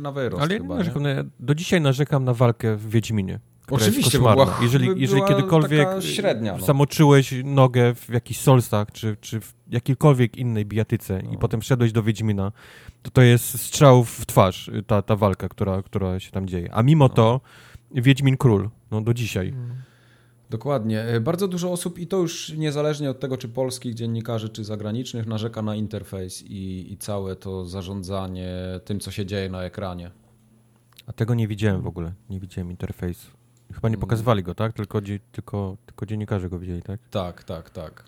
na wyrost Ale ja nie chyba, nie? narzekam, no do dzisiaj narzekam na walkę w Wiedźminie. Oczywiście, bo była- jeżeli, jeżeli była kiedykolwiek średnia, no. zamoczyłeś nogę w jakichś solstach, czy, czy w jakiejkolwiek innej bijatyce i No. potem wszedłeś do Wiedźmina, to to jest strzał w twarz, y, ta, ta walka, która, która się tam dzieje. A mimo to Wiedźmin Król, no do dzisiaj. Dokładnie. E, Bardzo dużo osób, i to już niezależnie od tego, czy polskich dziennikarzy, czy zagranicznych, narzeka na interfejs i, i całe to zarządzanie tym, co się dzieje na ekranie. A tego nie widziałem w ogóle. Nie widziałem interfejsu. Chyba nie Mm. pokazywali go, tak? Tylko, tylko, tylko dziennikarze go widzieli, tak? Tak, tak, tak.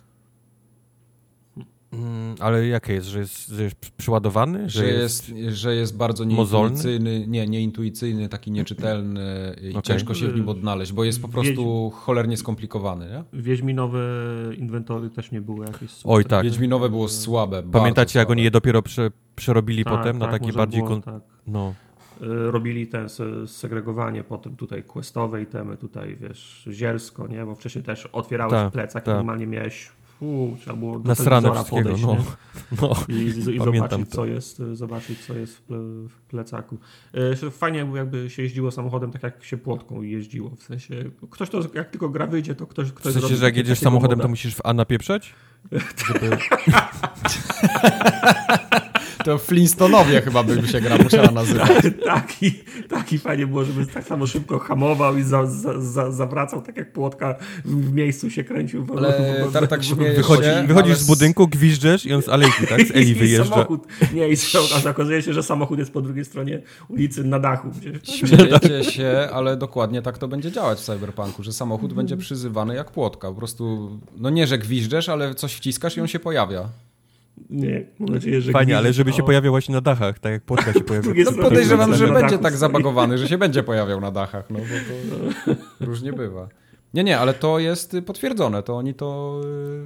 Mm, ale jakie jest? Że jest, że jest przyładowany? Że jest, że jest bardzo mozolny? nieintuicyjny, nie, nieintuicyjny, taki nieczytelny i Okej. ciężko się w nim odnaleźć, bo jest po prostu cholernie skomplikowany. Nie? Wiedźminowe inwentory też nie były jakieś super. Oj, tak. Wiedźminowe było słabe. Pamiętacie, jak oni je dopiero prze, przerobili Tak, potem na tak, taki można bardziej... było, Kon... tak. No, Robili ten se- segregowanie potem tutaj questowe itemy, tutaj wiesz, zielsko, nie? Bo wcześniej też otwierałeś Tak, plecak tak. i normalnie miałeś fu, trzeba było do telewizora wszystkiego, podejść, no. no. I, i Pamiętam zobaczyć, to. co jest, y, zobaczyć, co jest w, ple, w plecaku. Y, Fajnie jakby, się jeździło samochodem tak, jak się płotką jeździło. W sensie, ktoś to, jak tylko gra wyjdzie, to ktoś, W ktoś sensie, zrobi że jak jedziesz samochodem, to musisz w A napieprzeć? *laughs* *laughs* *laughs* Żeby... To Flintstonowie chyba by się gra musiała nazywać. taki, taki fajnie było, żeby tak samo szybko hamował i za, za, za, zawracał, tak jak płotka w miejscu się kręcił. w- Ale w- w- Tartak śmieje Wychodzi, się, wychodzisz ale z budynku, gwiżdżesz i on z *laughs* alejki, tak? Z Eli I wyjeżdża. samochód, nie, i samochód, a okazuje się, że samochód jest po drugiej stronie ulicy na dachu. *laughs* Śmiejecie się, ale dokładnie tak to będzie działać w Cyberpunku, że samochód będzie Mhm. przyzywany jak płotka. Po prostu, no nie, że gwiżdżesz, ale coś wciskasz i on się pojawia. Nie, mam nadzieję, że... Fajnie, ale żeby się pojawiał właśnie na dachach, tak jak płotka się pojawia. *laughs* drugiej No podejrzewam, że będzie tak zabagowany, że się będzie pojawiał na dachach, no bo to różnie bywa. Nie, nie, ale to jest potwierdzone, to oni to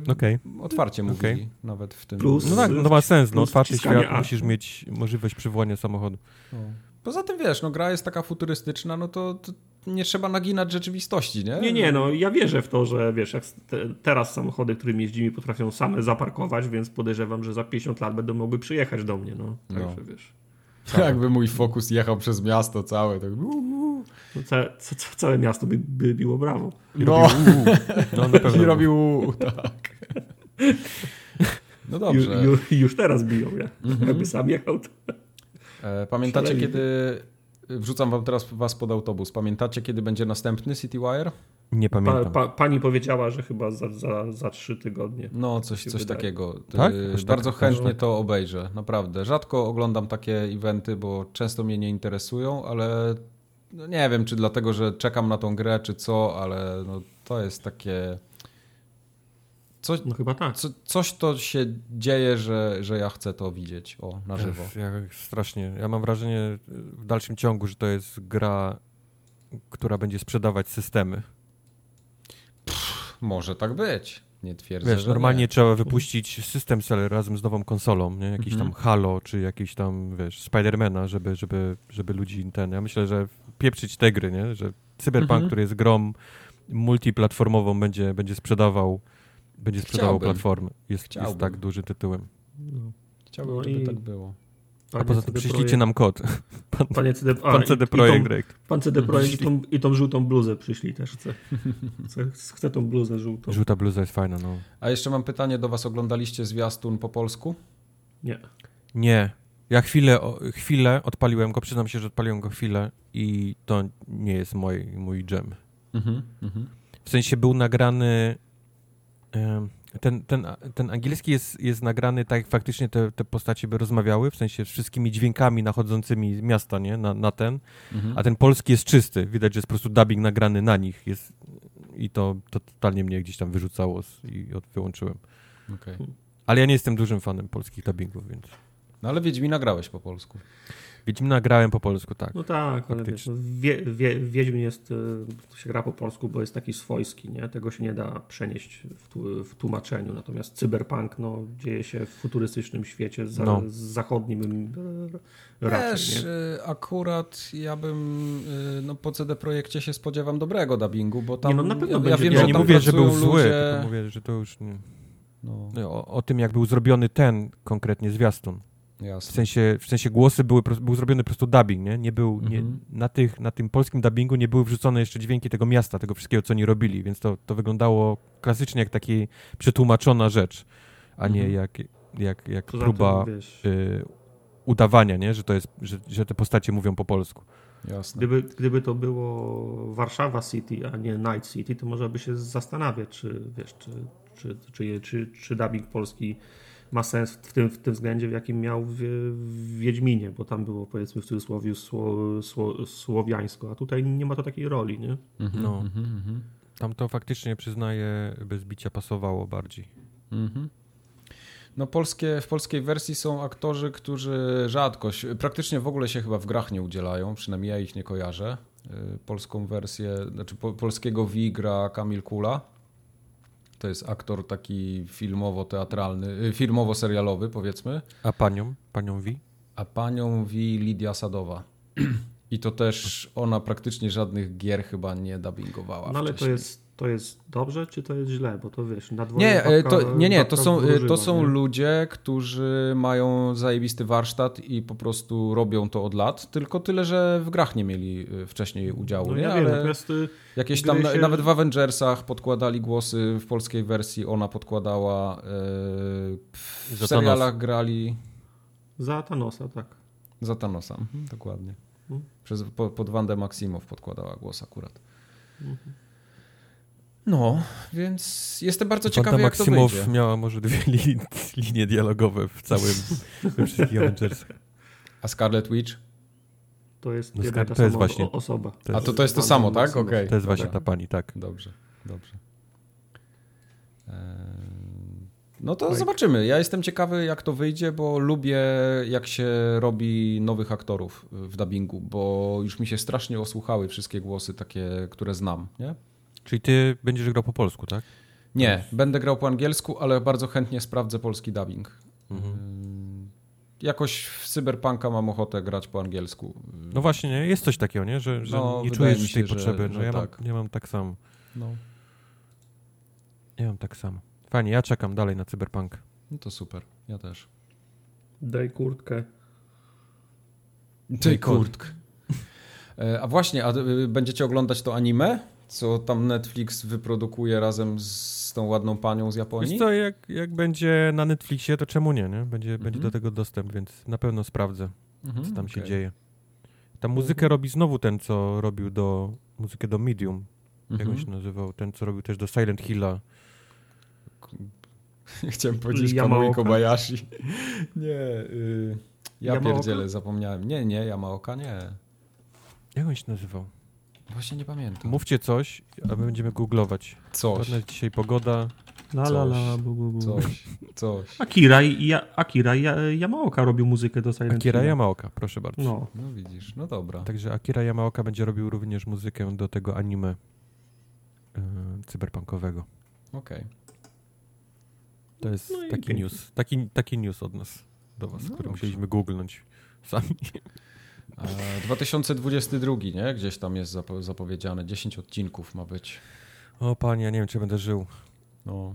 y, Okej. otwarcie mówili Okej. nawet w tym. Plus- No tak, no ma sens, no otwarty świat, A. musisz mieć możliwość przywołania samochodu. No. Poza tym wiesz, no gra jest taka futurystyczna, no to, to nie trzeba naginać rzeczywistości, nie? Nie, nie, no ja wierzę w to, że wiesz, jak te, teraz samochody, którymi jeździmy, potrafią same zaparkować, więc podejrzewam, że za 50 lat będą mogły przyjechać do mnie, no. Także No. wiesz. *laughs* Jakby mój fokus jechał przez miasto całe, to... No, całe, ca, ca, całe miasto by, by biło brawo. I No. robił uuu. *laughs* No na I pewno. robił u, *laughs* tak. No Ju, dobrze. ju, już teraz biją, ja. Mhm. Jakby sam jechał, to... E, Pamiętacie, Szaleli. kiedy... Wrzucam wam teraz was pod autobus. Pamiętacie, kiedy będzie następny CityWire? Nie Pa, pamiętam. pa, pani powiedziała, że chyba za, za, za trzy tygodnie. No, coś, coś wydaje. takiego. Tak? Aż tak? Bardzo Aż chętnie tak? to obejrzę, naprawdę. Rzadko oglądam takie eventy, bo często mnie nie interesują, ale no nie wiem, czy dlatego, że czekam na tą grę, czy co, ale no, to jest takie... Coś, No chyba tak. co, coś to się dzieje, że, że ja chcę to widzieć o, na żywo. Ja, strasznie. Ja mam wrażenie w dalszym ciągu, że to jest gra, która będzie sprzedawać systemy. Może tak być. Nie twierdzę, Wiesz, normalnie nie. trzeba wypuścić system seller razem z nową konsolą, nie? Jakiś Mhm. tam Halo, czy jakiś tam, wiesz, Spidermana, żeby, żeby, żeby ludzi ten... Ja myślę, że pieprzyć te gry, nie? Że Cyberpunk, Mhm. który jest grą multiplatformową, będzie, będzie sprzedawał będzie sprzedawał Chciałbym. platformy. Jest, jest Chciałbym. tak dużym tytułem. Chciałbym, No żeby i- tak było. A Panie poza tym przyślijcie Projekt- nam kod. Panie CD, *laughs* a, Pan i- CD i Projekt tą- Direct. Pan CD Projekt i tą, i tą żółtą bluzę przyszli też. Chcę, chcę, chcę tą bluzę żółtą. Żółta bluza jest fajna, no. A jeszcze mam pytanie do was. Oglądaliście zwiastun po polsku? Nie. Nie. Ja chwilę, chwilę odpaliłem go, przyznam się, że odpaliłem go chwilę i to nie jest mój, mój dżem. Mhm, mhm. W sensie był nagrany. Ten, ten, ten angielski jest, jest nagrany tak, jak faktycznie te, te postacie by rozmawiały, w sensie z wszystkimi dźwiękami nachodzącymi z miasta, nie? Na, na ten. Mhm. A ten polski jest czysty. Widać, że jest po prostu dubbing nagrany na nich. Jest, I to, to totalnie mnie gdzieś tam wyrzucało z, i od, wyłączyłem. Okej. Ale ja nie jestem dużym fanem polskich dubbingów, więc... No ale Wiedźmina grałeś po polsku. Wiedźmina grałem po polsku, tak. No tak, ale wiesz, no, wie, wie, Wiedźmin jest, to się gra po polsku, bo jest taki swojski, nie? Tego się nie da przenieść w, w tłumaczeniu. Natomiast cyberpunk no, dzieje się w futurystycznym świecie za, No. z zachodnim y, raczej, Też nie? y, akurat ja bym no, po CD Projekcie się spodziewam dobrego dubbingu, bo tam Nie, no, na pewno ja, ja wiem, Ja że nie tam mówię, że był pracują zły, ludzie... tylko mówię, że to już nie... No, O, o tym, jak był zrobiony ten konkretnie zwiastun. W jasne. sensie, w sensie głosy były, był zrobiony po prostu dubbing, nie? Nie był, nie, Mhm. na, tych, na tym polskim dubbingu nie były wrzucone jeszcze dźwięki tego miasta, tego wszystkiego, co oni robili, więc to, to wyglądało klasycznie jak taki przetłumaczona rzecz, a nie Mhm. jak, jak, jak Poza próba tym, y, udawania, nie? Że, to jest, że, że te postacie mówią po polsku. jasne. Gdyby, gdyby to było Warszawa City, a nie Night City, to można by się zastanawiać, czy wiesz, czy, czy, czy, czy, czy dubbing polski ma sens w tym, w tym względzie, w jakim miał w, w Wiedźminie, bo tam było powiedzmy w cudzysłowie sło, sło, słowiańsko, a tutaj nie ma to takiej roli, nie? Mhm, No. mhm, mhm. Tam to faktycznie, przyznaję, bez bicia pasowało bardziej. Mhm. No polskie, w polskiej wersji są aktorzy, którzy rzadko, się- praktycznie w ogóle się chyba w grach nie udzielają, przynajmniej ja ich nie kojarzę. Y, Polską wersję, znaczy po, polskiego V gra Kamil Kula. To jest aktor taki filmowo-teatralny, y, filmowo-serialowy powiedzmy. A panią? Panią Wi? A panią V Lidia Sadowa. *clears throat* I to też ona praktycznie żadnych gier chyba nie dubbingowała No ale to wcześniej. jest, to jest dobrze, czy to jest źle? Bo to wiesz, na dworze Nie, e, babka- to, nie, nie, to są, e, wróżyła, to są nie? ludzie, którzy mają zajebisty warsztat i po prostu robią to od lat, tylko tyle, że w grach nie mieli e, wcześniej udziału, No nie? ja wiem, Ale natomiast y, jakieś tam, się- nawet w Avengersach podkładali głosy, w polskiej wersji ona podkładała, w Za serialach Thanosa. grali za Thanosa, tak. za Thanosa, mhm, dokładnie. Mhm. Przez, po, pod Wandę Maksimow podkładała głos akurat. Mhm. No, więc jestem bardzo Wanda ciekawy, jak to wyjdzie. miała może dwie li, linie dialogowe w całym, *laughs* we wszystkich Avengersach. A Scarlet Witch? To jest No, Scar- to jest właśnie- osoba. to A to, to jest to samo, tak? Okej. To jest właśnie dobra. ta pani, tak. Dobrze, dobrze. Eee, No to Tak. zobaczymy. Ja jestem ciekawy, jak to wyjdzie, bo lubię, jak się robi nowych aktorów w dubbingu, bo już mi się strasznie osłuchały wszystkie głosy takie, które znam, nie? Czyli ty będziesz grał po polsku, tak? Nie, będę grał po angielsku, ale bardzo chętnie sprawdzę polski dubbing. Mhm. Jakoś w Cyberpunka mam ochotę grać po angielsku. No właśnie, nie? jest coś takiego, nie? Że, że No, nie czujesz mi się, tej że- potrzeby. No że ja, tak. mam, ja mam tak samo. No, Ja mam tak samo. Fajnie, ja czekam dalej na Cyberpunk. no to super. Ja też. Daj kurtkę. Tej kurtk. E, A właśnie, a y, będziecie oglądać to anime? Co tam Netflix wyprodukuje razem z tą ładną panią z Japonii? Wiesz co, jak, jak będzie na Netflixie, to czemu nie, nie? Będzie, będzie Mhm. do tego dostęp, więc na pewno sprawdzę, Mhm, co tam się okej. dzieje. Tam muzykę robi znowu ten, co robił do muzykę do Medium. Jak Mhm. on się nazywał? Ten, co robił też do Silent Hilla. *laughs* Chciałem powiedzieć? Kamui Kobayashi. *laughs* nie, y, ja Yamaoka? pierdzielę, zapomniałem. Nie, nie, Yamaoka nie. Jak on się nazywał? Właśnie nie pamiętam. Mówcie coś, a my będziemy googlować. Coś, jest dzisiaj pogoda. La, la, la, Coś. bu, bu, bu. coś, coś. Akira, i ja, Akira ja, Yamaoka robił muzykę do Silent Akira Hilla. Yamaoka, proszę bardzo. No, No widzisz, no dobra. Także Akira Yamaoka będzie robił również muzykę do tego anime yy, cyberpunkowego. Okej. To jest No taki pięknie. news. Taki, taki news od nas do was, No który dobrze. musieliśmy googlnąć sami. E, 2022, nie? Gdzieś tam jest zapo- zapowiedziane. 10 odcinków ma być. O panie, ja nie wiem, czy będę żył. No.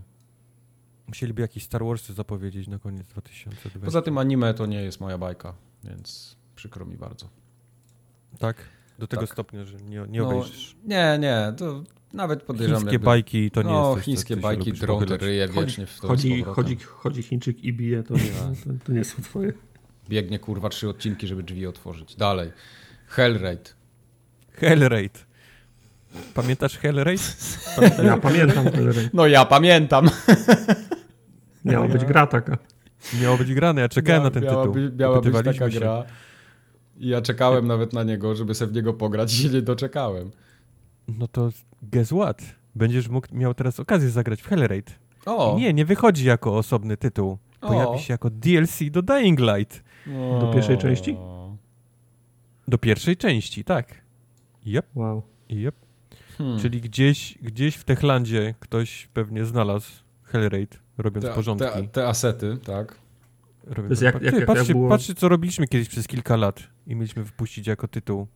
Musieliby jakiś Star Warsy zapowiedzieć na koniec 2020. Poza tym anime to nie jest moja bajka, więc przykro mi bardzo. Tak? Do tego Tak. stopnia, że nie, nie No, obejrzysz. Nie, nie, to nawet podejrzewam. Chińskie jakby- bajki to nie no, jest coś, co- chińskie co bajki, pochylać. ryje chodzi, wiecznie w to chodzi, chodzi, chodzi Chińczyk i bije, to nie, to, to nie są twoje. Biegnie kurwa trzy odcinki, żeby drzwi otworzyć. Dalej. Hellraid. Hellraid. Pamiętasz Hellraid? *laughs* Ja pamiętam Hellraid. No ja pamiętam. *laughs* Miała być gra taka. Miało być grane, ja czekałem na ten miała tytuł. By, miała być taka się. gra. I ja czekałem nawet na niego, żeby sobie w niego pograć i się nie doczekałem. No to guess what? Będziesz mógł, miał teraz okazję zagrać w Hellraid. O. Nie, nie wychodzi jako osobny tytuł. Pojawi o. się jako DLC do Dying Light. O. Do pierwszej części? Do pierwszej części, tak. Yep. Wow. Yep. Hmm. Czyli gdzieś, gdzieś w Techlandzie ktoś pewnie znalazł Hellraid, robiąc te, porządki. Te, te asety, tak. Robiąc jak, jak, jak, patrzcie, było... patrzcie, co robiliśmy kiedyś przez kilka lat i mieliśmy wypuścić jako tytuł.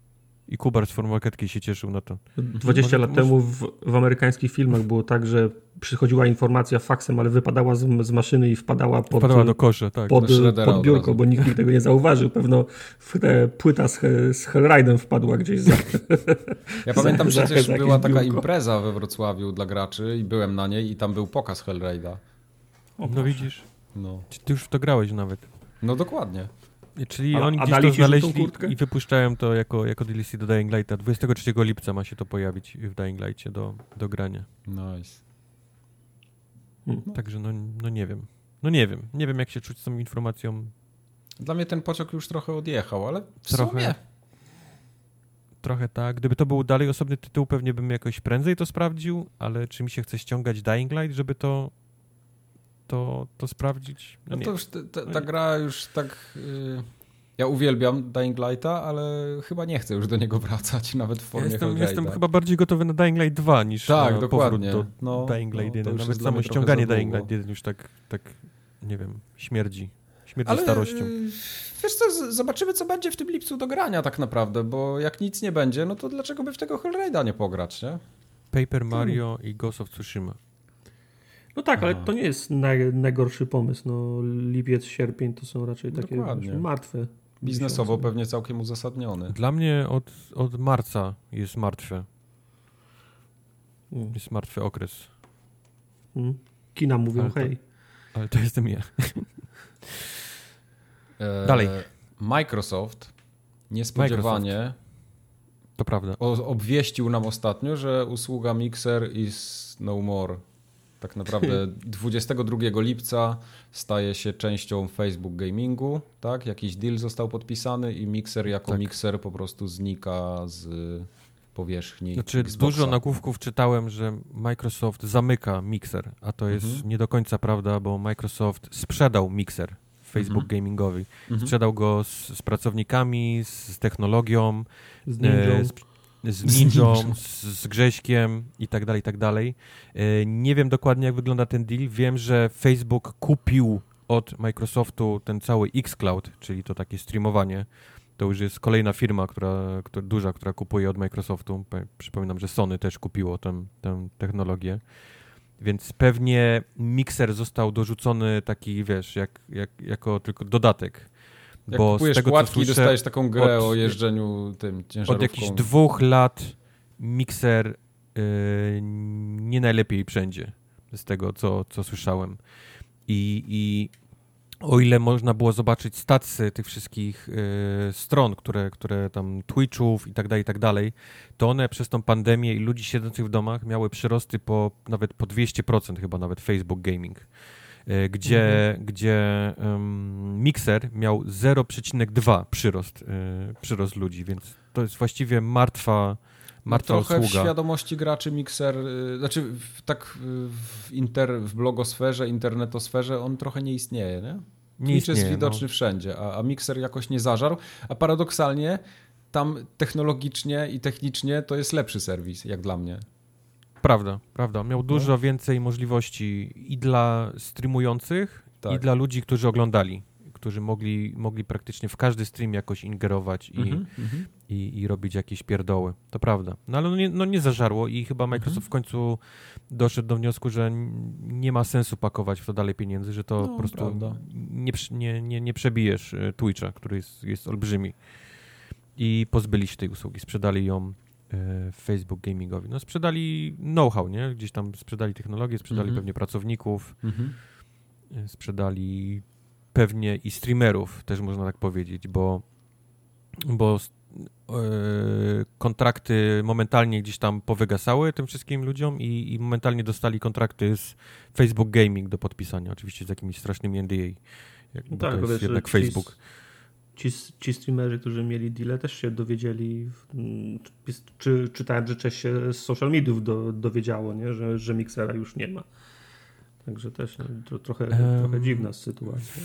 I Kubar z Formarketki się cieszył na to. 20 lat może... temu w, w, amerykańskich filmach było tak, że przychodziła informacja faksem, ale wypadała z, z maszyny i wpadała pod, wpadała do kosza, tak. pod, pod biurko, bo nikt tego nie zauważył. Pewno płyta z, z Hellraidem wpadła gdzieś za. *laughs* Ja za, pamiętam, że przecież była taka biurko. impreza we Wrocławiu dla graczy i byłem na niej i tam był pokaz Hellraida. no widzisz. No. Ty już w to grałeś nawet. No dokładnie. Czyli a, oni a gdzieś to znaleźli i wypuszczają to jako, jako DLC do Dying Lighta. 23 lipca ma się to pojawić w Dying Lightie do, do grania. Nice. Hmm. Także no, no nie wiem. No nie wiem. Nie wiem jak się czuć z tą informacją. Dla mnie ten pociąg już trochę odjechał, ale w trochę, sumie... Trochę tak. Gdyby to był dalej osobny tytuł, pewnie bym jakoś prędzej to sprawdził, ale czy mi się chce ściągać Dying Light, żeby to to, to sprawdzić. No, no to już ta, ta, gra już tak... Yy... Ja uwielbiam Dying Lighta, ale chyba nie chcę już do niego wracać, nawet w formie ja jestem, jestem chyba bardziej gotowy na Dying Light 2 niż tak, na dokładnie. do no, Dying Light no, 1. Nawet samo ściąganie Dying Light 1 już tak, tak, nie wiem, śmierdzi. Śmierdzi ale, starością. Yy, wiesz co, zobaczymy co będzie w tym lipcu do grania tak naprawdę, bo jak nic nie będzie, no to dlaczego by w tego Hellraida nie pograć, nie? Paper Mario hmm. i Ghost of Tsushima. No tak, ale to nie jest naj, najgorszy pomysł. No, lipiec, sierpień to są raczej takie Dokładnie. martwe. Biznesowo miesiące. pewnie całkiem uzasadniony. Dla mnie od, od marca jest martwe. Mm. Jest martwy okres. Mm. Kina mówią ale hej. To, ale to jestem ja. E, Dalej. Microsoft niespodziewanie Microsoft. to prawda. obwieścił nam ostatnio, że usługa Mixer is no more tak naprawdę *laughs* 22 lipca staje się częścią Facebook Gamingu, tak? Jakiś deal został podpisany i Mixer jako tak. Mixer po prostu znika z powierzchni. Znaczy Xboxa. dużo nagłówków czytałem, że Microsoft zamyka Mixer, a to jest mhm. nie do końca prawda, bo Microsoft sprzedał Mixer Facebook mhm. Gamingowi. Mhm. Sprzedał go z, z, pracownikami, z technologią, z, e, z, Ninją, *laughs* z, z Grześkiem i tak dalej, i tak dalej. E, nie wiem dokładnie, jak wygląda ten deal. Wiem, że Facebook kupił od Microsoftu ten cały xCloud, czyli to takie streamowanie. To już jest kolejna firma, która, która duża, która kupuje od Microsoftu. Przypominam, że Sony też kupiło tę, tę technologię. Więc pewnie mikser został dorzucony taki, wiesz, jak, jak, jako tylko dodatek jak bo kupujesz z tego, płatki i dostajesz taką grę od, o jeżdżeniu tym ciężarówką. Od jakichś dwóch lat mikser yy, nie najlepiej wszędzie, z tego co, co słyszałem. I, I o ile można było zobaczyć stacje tych wszystkich y, stron, które, które tam Twitchów i tak dalej, i tak dalej, to one przez tą pandemię i ludzi siedzących w domach miały przyrosty po nawet po 200% chyba nawet Facebook Gaming. E, gdzie, mhm. gdzie um, Mixer miał 0,2 przyrost, y, przyrost ludzi, więc to jest właściwie martwa, martwa no, trochę usługa. w świadomości graczy Mixer, y, znaczy w, tak w, inter, w blogosferze, internetosferze on trochę nie istnieje, nie? Nie Twitch jest widoczny no. wszędzie, a, a Mixer jakoś nie zażarł, a paradoksalnie tam technologicznie i technicznie to jest lepszy serwis, jak dla mnie. Prawda, prawda. Miał no. dużo więcej możliwości i dla streamujących, tak. i dla ludzi, którzy oglądali, którzy mogli, mogli praktycznie w każdy stream jakoś ingerować i, mm -hmm. i, i, robić jakieś pierdoły. To prawda. No ale no nie, no nie zażarło i chyba Microsoft mm -hmm. w końcu doszedł do wniosku, że nie ma sensu pakować w to dalej pieniędzy, że to no, po prostu nie, nie, nie, nie przebijesz e, Twitcha, który jest, jest olbrzymi. I pozbyli się tej usługi, sprzedali ją Facebook Gamingowi. No sprzedali know-how, nie? Gdzieś tam sprzedali technologię, sprzedali mhm. pewnie pracowników, mhm. E, sprzedali pewnie i streamerów, też można tak powiedzieć, bo, bo e, kontrakty momentalnie gdzieś tam powygasały tym wszystkim ludziom i, i, momentalnie dostali kontrakty z Facebook Gaming do podpisania, oczywiście z jakimiś strasznymi NDA, jak, no tak, to jest jednak Facebook ci, ci streamerzy, którzy mieli deal, też się dowiedzieli, czy czytałem, że część się z social mediów do, dowiedziało, nie? Że, że Mixera już nie ma. Także też no, to, trochę, um, trochę dziwna sytuacja.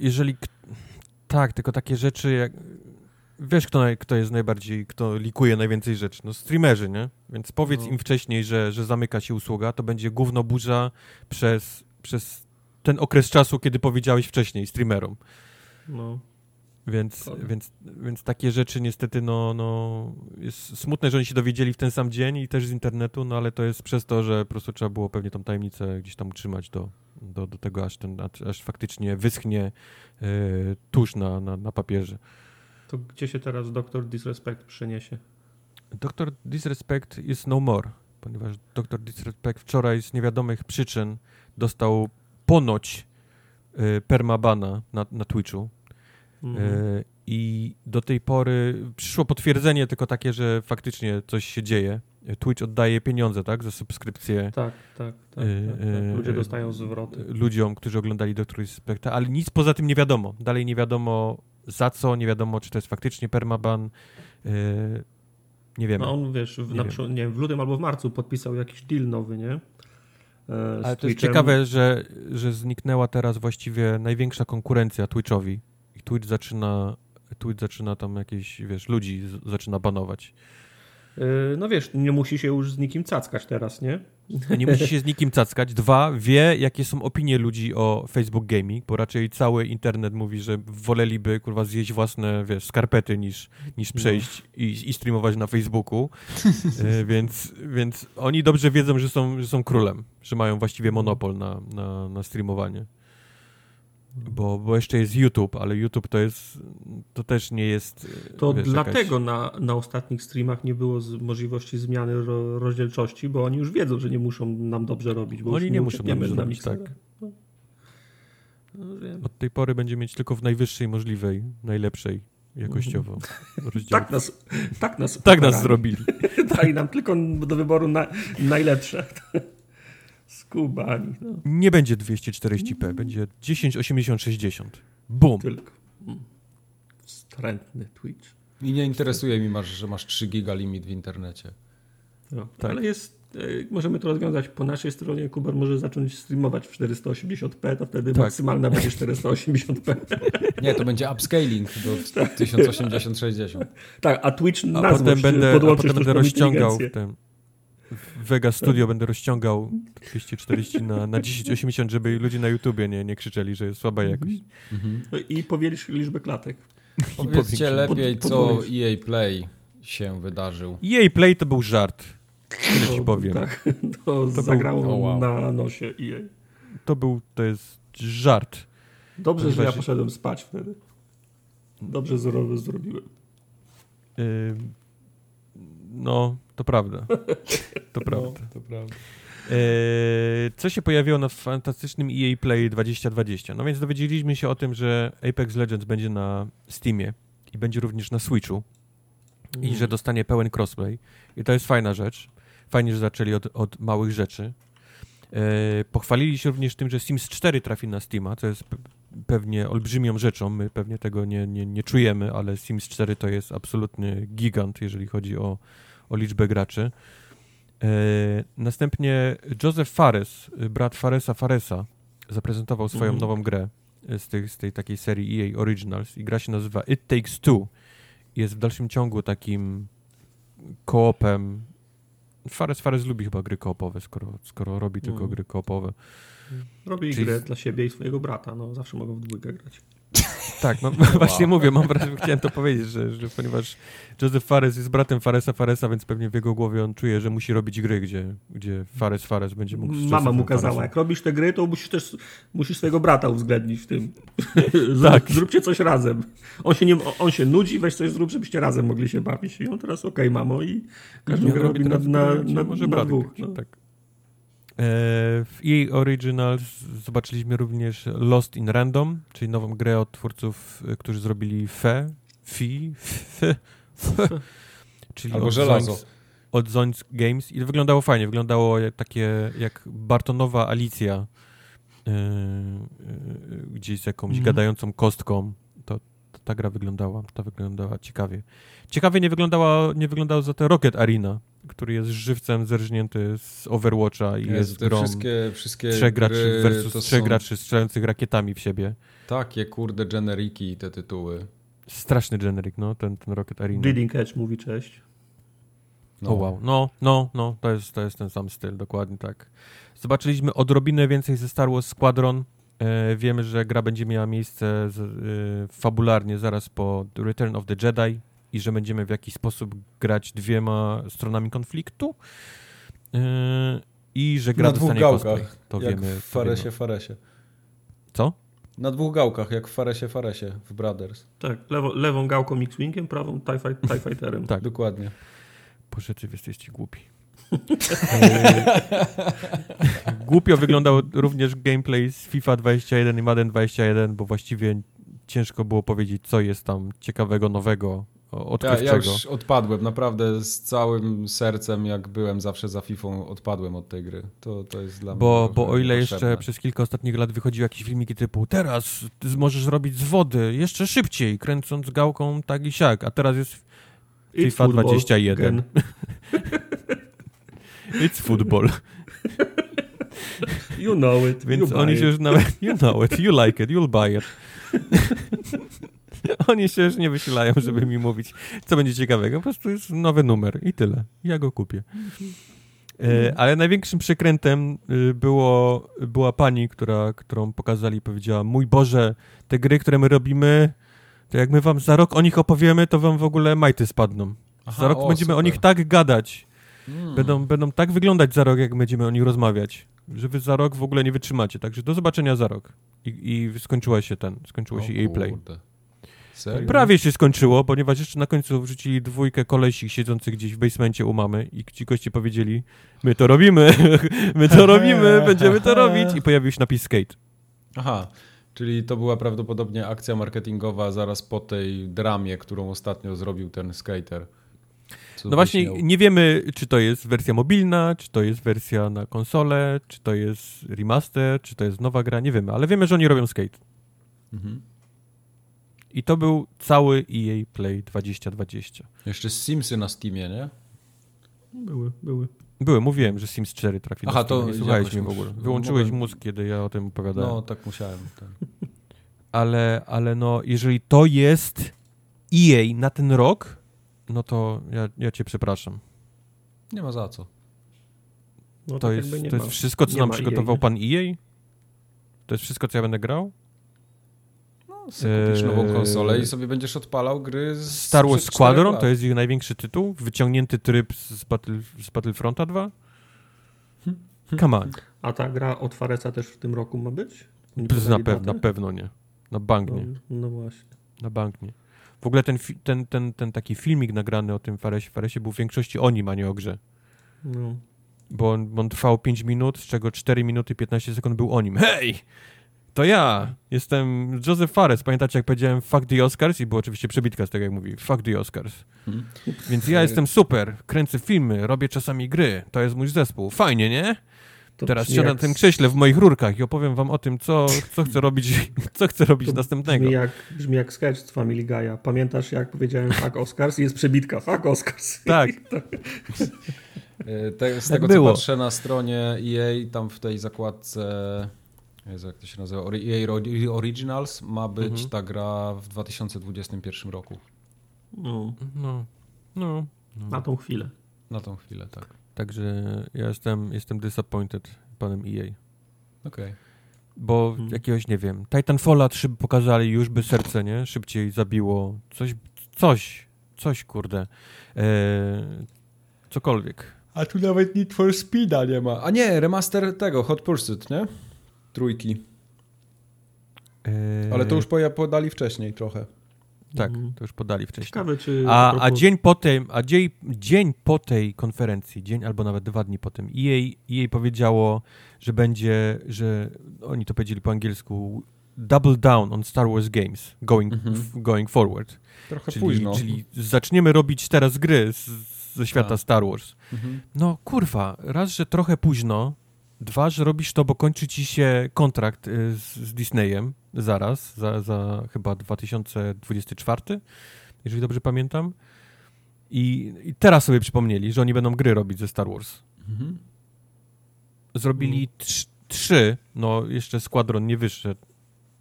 Jeżeli. Tak, tylko takie rzeczy jak. Wiesz, kto, kto jest najbardziej, kto likuje najwięcej rzeczy? No streamerzy, nie? Więc powiedz no. im wcześniej, że, że zamyka się usługa, to będzie gówno burza przez, przez ten okres czasu, kiedy powiedziałeś wcześniej streamerom. No. Więc, więc, więc takie rzeczy niestety, no, no, jest smutne, że oni się dowiedzieli w ten sam dzień i też z internetu, no ale to jest przez to, że po prostu trzeba było pewnie tą tajemnicę gdzieś tam utrzymać do, do, do tego, aż, ten, aż faktycznie wyschnie y, tusz na, na, na papierze. To gdzie się teraz Doktor Disrespect przeniesie? Doktor Disrespect jest no more, ponieważ Doktor Disrespect wczoraj z niewiadomych przyczyn dostał ponoć y, permabana na, na Twitchu Mhm. E, I do tej pory przyszło potwierdzenie tylko takie, że faktycznie coś się dzieje. Twitch oddaje pieniądze, tak, za subskrypcję. Tak, tak, tak. tak, tak. Ludzie dostają zwroty. Ludziom, którzy oglądali Doktor Spekta, ale nic poza tym nie wiadomo. Dalej nie wiadomo za co, nie wiadomo, czy to jest faktycznie permaban. E, nie wiemy. No on, wiesz, w, nie, wiem. nie wiem, w lutym albo w marcu podpisał jakiś deal nowy, nie? Ale to jest ciekawe, że, że zniknęła teraz właściwie największa konkurencja Twitchowi Twitch zaczyna, Twitch zaczyna tam jakieś, wiesz, ludzi z, zaczyna banować. Yy, no wiesz, nie musi się już z nikim cackać teraz, nie? Nie musi się z nikim cackać. Dwa, wie, jakie są opinie ludzi o Facebook Gaming, bo raczej cały internet mówi, że woleliby, kurwa, zjeść własne, wiesz, skarpety niż, niż no. przejść no. i, i streamować na Facebooku. yy, więc, więc oni dobrze wiedzą, że są, że są królem, że mają właściwie monopol na, na, na streamowanie. Bo, bo jeszcze jest YouTube, ale YouTube to jest, to też nie jest... To wiesz, dlatego jakaś... na, na ostatnich streamach nie było z, możliwości zmiany ro, rozdzielczości, bo oni już wiedzą, że nie muszą nam dobrze robić, bo oni nie muszą nam dobrze robić, tak. No. No, Od tej pory będzie mieć tylko w najwyższej możliwej, najlepszej jakościowo *laughs* tak nas, tak nas, tak nas zrobili. *laughs* Dali nam tylko do wyboru na, najlepsze. Skubani. No. Nie będzie 240p, będzie 1080-60. Bum. Tylko. Hmm. Wstrętny Twitch. I nie interesuje mi, masz, że masz 3 giga limit w internecie. No, tak. Ale jest, e, możemy to rozwiązać po naszej stronie. Kubar może zacząć streamować w 480p, to wtedy tak. maksymalna będzie 480p. *laughs* Nie, to będzie upscaling do *laughs* 1080-60. Tak, a Twitch na a potem będę, a potem będę rozciągał ten Vega Studio będę rozciągał 240 na, na 1080, żeby ludzie na YouTubie nie, nie krzyczeli, że jest słaba jakość. Mhm. I powielisz liczbę klatek. Powiedzcie lepiej, co EA Play się wydarzył. EA Play to był żart. Tyle ci powiem. Tak, *laughs* to, to zagrało był, oh wow. na nosie EA. To był, to jest żart. Dobrze, że ja poszedłem spać wtedy. Dobrze zrobiłem. Yy, no, to prawda. *laughs* To prawda. No, to prawda. E, co się pojawiło na fantastycznym EA Play 2020? No więc dowiedzieliśmy się o tym, że Apex Legends będzie na Steamie i będzie również na Switchu mm. i że dostanie pełen crossplay. I to jest fajna rzecz. Fajnie, że zaczęli od, od małych rzeczy. E, pochwalili się również tym, że Sims 4 trafi na Steama, co jest pewnie olbrzymią rzeczą. My pewnie tego nie, nie, nie czujemy, ale Sims 4 to jest absolutny gigant, jeżeli chodzi o o liczbę graczy. E, następnie Joseph Fares, brat Faresa Faresa, zaprezentował swoją mm. nową grę z tej, z tej takiej serii EA Originals i gra się nazywa It Takes Two. Jest w dalszym ciągu takim koopem. Fares Fares lubi chyba gry koopowe, skoro, skoro robi tylko mm. gry koopowe. Robi Czyli... grę dla siebie i swojego brata, no zawsze mogą w dwójkę grać. Tak, no *laughs* właśnie mówię, mam wrażenie, chciałem to powiedzieć, że, że ponieważ Joseph Fares jest bratem Faresa Faresa, więc pewnie w jego głowie on czuje, że musi robić gry, gdzie, gdzie Fares Fares będzie mógł... Mama mu kazała, Faresem. jak robisz te gry, to musisz też musisz swojego brata uwzględnić w tym. *laughs* tak. Zróbcie coś razem. On się, nie, on się nudzi, weź coś zrób, żebyście razem mogli się bawić. I on teraz, okej, okay, mamo, i każdy grę robi na, na, na, może na dwóch. No. Tak. E, w EA Originals zobaczyliśmy również Lost in Random, czyli nową grę od twórców, e, którzy zrobili Fe, Fi, Fe, *laughs* czyli Albo od żelazo. Zoinks, od Zoinks Games i wyglądało fajnie, wyglądało jak, takie jak Bartonowa Alicja yy, yy, gdzieś z jakąś mm. gadającą kostką. To, to, ta gra wyglądała, ta wyglądała ciekawie. Ciekawie nie wyglądała, nie wyglądała za to Rocket Arena, który jest żywcem zerżnięty z Overwatcha i Jezu, jest grą wszystkie, wszystkie trzech graczy versus trzech są graczy strzelających rakietami w siebie. Takie kurde generiki te tytuły. Straszny generic, no, ten, ten Rocket Arena. Bleeding Edge mówi cześć. No. O wow, no, no, no, to jest, to jest ten sam styl, dokładnie tak. Zobaczyliśmy odrobinę więcej ze Star Wars Squadron. E, wiemy, że gra będzie miała miejsce z, e, fabularnie zaraz po Return of the Jedi i że będziemy w jakiś sposób grać dwiema stronami konfliktu. E, I że gra Na dwóch gałkach, cosplay. To jak wiemy. w Faresie wiemy. Faresie. Co? Na dwóch gałkach, jak w Faresie Faresie w Brothers. Tak, lewo, lewą gałką X-Wingiem, prawą TIE, Fight, TIE Fighterem. Tak. Dokładnie. Boże, ty jesteście głupi. E, *laughs* Głupio wyglądał również gameplay z FIFA 21 i Madden 21, bo właściwie ciężko było powiedzieć, co jest tam ciekawego, nowego, o- Ja, odkrywczego. ja już odpadłem, naprawdę z całym sercem, jak byłem zawsze za FIFA, odpadłem od tej gry. To, to jest dla Bo, mnie bo o ile niepotrzebne. jeszcze przez kilka ostatnich lat wychodziły jakieś filmiki typu teraz możesz robić z wody jeszcze szybciej, kręcąc gałką tak i siak, a teraz jest It's FIFA football 21. again. *laughs* it's football. You know it. Więc you oni buy się it. już nawet, you know it, you like it, you'll buy it. *laughs* *laughs* oni się już nie wysilają, żeby mi mówić, co będzie ciekawego. Po prostu jest nowy numer i tyle. Ja go kupię. E, ale największym przekrętem y, było, była pani, która, którą pokazali i powiedziała, mój Boże, te gry, które my robimy, to jak my wam za rok o nich opowiemy, to wam w ogóle majty spadną. Aha, za rok o, będziemy o super. nich tak gadać, Mm. Będą, będą tak wyglądać za rok, jak będziemy o nich rozmawiać, że wy za rok w ogóle nie wytrzymacie. Także do zobaczenia za rok. I, i skończyła się ten, skończyło O się jej play. kurde. Serio? Prawie się skończyło, ponieważ jeszcze na końcu wrzucili dwójkę kolesi siedzących gdzieś w basemencie u mamy i ci goście powiedzieli, my to robimy, *laughs* my to robimy, *laughs* będziemy to robić i pojawił się napis skate. Aha, czyli to była prawdopodobnie akcja marketingowa zaraz po tej dramie, którą ostatnio zrobił ten skater. Co No właśnie, wyśmiał. nie wiemy, czy to jest wersja mobilna, czy to jest wersja na konsolę, czy to jest remaster, czy to jest nowa gra, nie wiemy, ale wiemy, że oni robią skate. Mhm. I to był cały EA Play 2020. Jeszcze Simsy na Steamie, nie? Były, były. Były, mówiłem, że Sims 4 trafi Aha, na Steam, to nie słuchałeś mnie w ogóle. Wyłączyłeś mogłem- mózg, kiedy ja o tym opowiadałem. No, tak musiałem. Ten. *laughs* Ale, ale no, jeżeli to jest EA na ten rok, no to ja, ja cię przepraszam. Nie ma za co. No, To tak jest, to jest wszystko, co nie nam ma przygotował EA. pan EA? To jest wszystko, co ja będę grał? Kupisz Eee, nową konsolę i sobie będziesz odpalał gry z Star Wars Squadron to jest ich największy tytuł? Wyciągnięty tryb z, Battle, z Battlefronta 2? Come on. A ta gra od Faresa też w tym roku ma być? Na, pew, na pewno nie. Na bank nie. No, no właśnie. Na bank nie. W ogóle ten, fi- ten, ten, ten taki filmik nagrany o tym Faresie, Faresie był w większości o nim, a nie o grze. No. Bo on, on trwał 5 minut, z czego 4 minuty 15 sekund był o nim. Hej! To ja! Jestem Joseph Fares. Pamiętacie, jak powiedziałem fuck the Oscars? I było oczywiście przebitka z tego, jak mówi fuck the Oscars. Hmm. Więc ja jestem super. Kręcę filmy, robię czasami gry. To jest mój zespół. Fajnie, nie? To Teraz jak- na tym krześle w moich rurkach i opowiem wam o tym, co, co chcę robić, *laughs* co chcę robić to następnego. Brzmi jak, brzmi jak sketch z Family Guy'a. Pamiętasz, jak powiedziałem fuck Oscars i jest przebitka fuck Oscars. *laughs* Tak. *laughs* E, Te, z Tak tego, było. co patrzę na stronie EA, tam w tej zakładce, Jezu, jak to się nazywa, EA Originals, ma być Mhm. ta gra w 2021 roku. No, No, no. no. na tą chwilę. Na tą chwilę, tak. Także ja jestem, jestem disappointed panem EA. Okej. Bo Mhm. jakiegoś, nie wiem, Titanfalla 3 by pokazali, już by serce, nie? Szybciej zabiło. Coś, coś, coś, kurde. Eee, cokolwiek. A tu nawet Need for Speeda nie ma. A nie, remaster tego, Hot Pursuit, nie? Trójki. Eee, Ale to już poja- podali wcześniej trochę. Tak, Mhm. to już podali wcześniej. Ciekawe, czy... A, a propos- dzień po tej, a dzień, dzień po tej konferencji, dzień albo nawet dwa dni po tym, EA, EA powiedziało, że będzie, że oni to powiedzieli po angielsku, double down on Star Wars games going, Mhm. f- going forward. Trochę Czyli, późno. czyli zaczniemy robić teraz gry z, ze świata Tak. Star Wars. Mhm. No kurwa, raz, że trochę późno, dwa, że robisz to, bo kończy ci się kontrakt y, z, z Disneyem zaraz, za, za chyba 2024, jeżeli dobrze pamiętam. I, I, teraz sobie przypomnieli, że oni będą gry robić ze Star Wars. Mhm. Zrobili trz, trzy, no jeszcze Squadron nie wyszedł,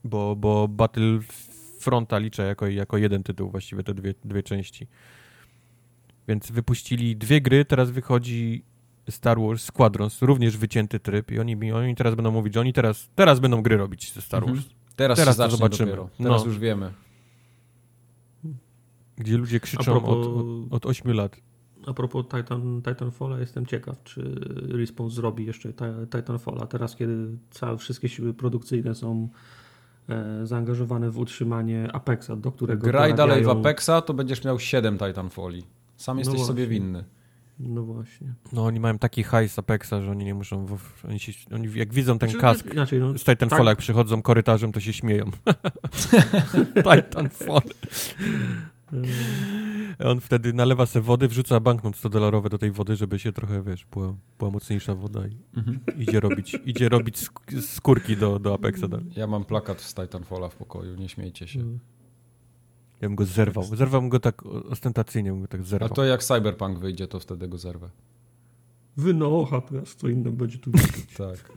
bo, bo Battlefronta liczę jako, jako jeden tytuł, właściwie te dwie, dwie części. Więc wypuścili dwie gry, teraz wychodzi Star Wars Squadrons, również wycięty tryb i oni, oni teraz będą mówić, że oni teraz, teraz będą gry robić ze Star mhm. Wars. Mhm. Teraz, teraz to zobaczymy. Dopiero. Teraz no. już wiemy. Gdzie ludzie krzyczą propos, od, od, od 8 lat. A propos Titan, Titanfalla, jestem ciekaw, czy Respawn zrobi jeszcze Titanfalla. Teraz, kiedy całe, wszystkie siły produkcyjne są e, zaangażowane w utrzymanie Apexa, do którego Graj dalej w Apexa, to będziesz miał 7 Titanfalli. Sam jesteś no sobie winny. No właśnie. No oni mają taki hajs Apexa, że oni nie muszą... W, oni, się, oni jak widzą ten znaczy, kask inaczej, no, z Titanfalla, tak. jak przychodzą korytarzem, to się śmieją. *laughs* Titanfall. On wtedy nalewa sobie wody, wrzuca banknot 100-dolarowy do tej wody, żeby się trochę, wiesz, była, była mocniejsza woda i mhm. idzie robić, idzie robić skórki do, do Apexa dalej. Ja mam plakat z Titanfalla w pokoju, nie śmiejcie się. Ja bym go zerwał. Zerwałbym go tak ostentacyjnie, bym go tak zerwał. A to jak Cyberpunk wyjdzie, to wtedy go zerwę. Wynocha teraz, co inne będzie tu *laughs* Tak.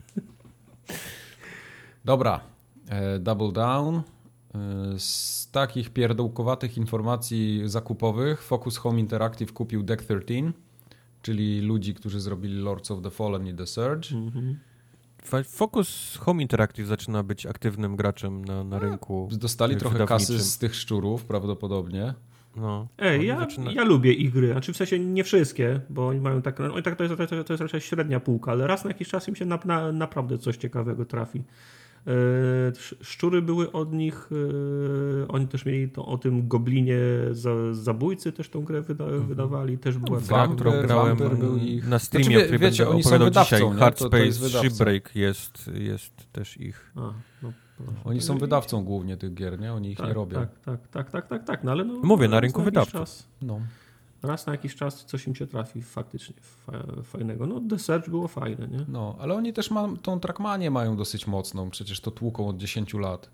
Dobra. E, double down. E, z takich pierdółkowatych informacji zakupowych Focus Home Interactive kupił Deck 13, czyli ludzi, którzy zrobili Lords of the Fallen i The Surge. Mhm. Focus Home Interactive zaczyna być aktywnym graczem na, na rynku. Dostali trochę kasy z tych szczurów prawdopodobnie. No, Ej, ja, zaczyna... ja lubię ich gry, znaczy w sensie nie wszystkie, bo oni mają tak, no, tak to, jest, to jest raczej średnia półka, ale raz na jakiś czas im się na, na, naprawdę coś ciekawego trafi. E, szczury były od nich, e, oni też mieli to, o tym goblinie za, zabójcy też tą grę wyda, mhm. wydawali, też była no, gra, którą grałem był ich... na streamie, znaczy, wie, wiecie, oni są wydawcą, dzisiaj. Hardspace Shipbreak jest, jest też ich. A, no, oni są wydawcą głównie tych gier, nie? Oni ich tak, nie robią. Tak, tak, tak, tak, tak, tak, no ale no, Mówię, na rynku wydawców. No raz na jakiś czas coś im się trafi faktycznie fajnego. No The Search było fajne, nie? No, ale oni też ma, tą Trackmanię mają dosyć mocną, przecież to tłuką od 10 lat.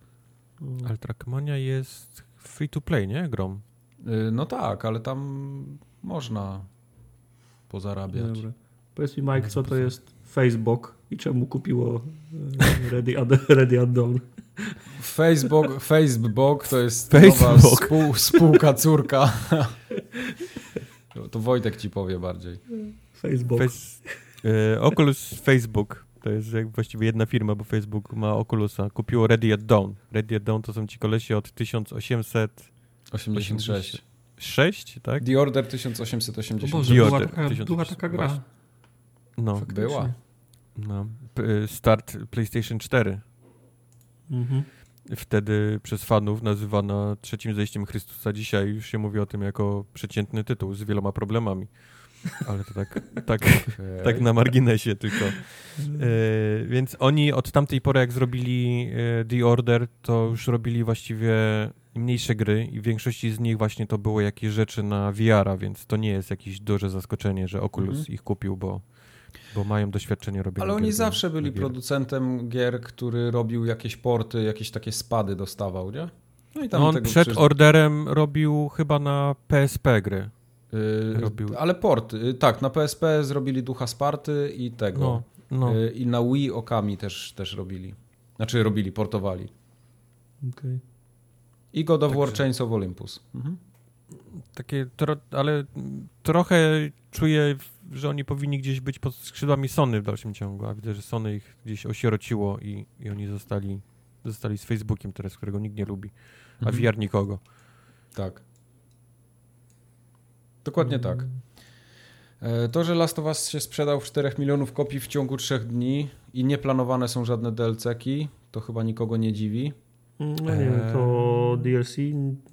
Mm. Ale Trackmania jest free to play, nie? Grom. Y, no tak, ale tam można pozarabiać. Dobra. Powiedz mi Mike, co to jest Facebook i czemu kupiło e, Ready, Ad Ready Add-on? Facebook, Facebook to jest *laughs* Facebook. nowa spół, spółka córka *laughs* To Wojtek ci powie bardziej. Facebook. Face, e, Oculus Facebook. To jest właściwie jedna firma, bo Facebook ma Oculusa. Kupiło Ready at Dawn. Ready at Dawn to są ci kolesi od 1886. 6, tak? The Order 1880. O Boże, była, taka, była taka gra. No. Faktycznie. Była. No. Start PlayStation 4. Mhm wtedy przez fanów nazywana trzecim zejściem Chrystusa. Dzisiaj już się mówi o tym jako przeciętny tytuł z wieloma problemami. Ale to tak, *laughs* tak, okay. tak na marginesie tylko. E, więc oni od tamtej pory, jak zrobili e, The Order, to już robili właściwie mniejsze gry i w większości z nich właśnie to były jakieś rzeczy na VR-a, więc to nie jest jakieś duże zaskoczenie, że Oculus mm -hmm. ich kupił, bo bo mają doświadczenie robienia Ale oni zawsze byli producentem gier, który robił jakieś porty, jakieś takie spady dostawał, nie? No i tam no on przed przysz... orderem robił chyba na PSP gry. Yy, robił. Ale port, yy, tak, na PSP zrobili Ducha Sparty i tego. No, no. Yy, I na Wii Okami też, też robili. Znaczy robili, portowali. Okay. I God of Także... War Chains of Olympus. Mhm. Takie, tro, ale trochę czuję że oni powinni gdzieś być pod skrzydłami Sony w dalszym ciągu, a widzę, że Sony ich gdzieś osierociło i, i oni zostali, zostali z Facebookiem teraz, którego nikt nie lubi, a mhm. VR nikogo. Tak. Dokładnie mhm. tak. E, to, że Last of Us się sprzedał w 4 milionów kopii w ciągu 3 dni i nie planowane są żadne DLC-ki, to chyba nikogo nie dziwi. No nie wiem, to DLC,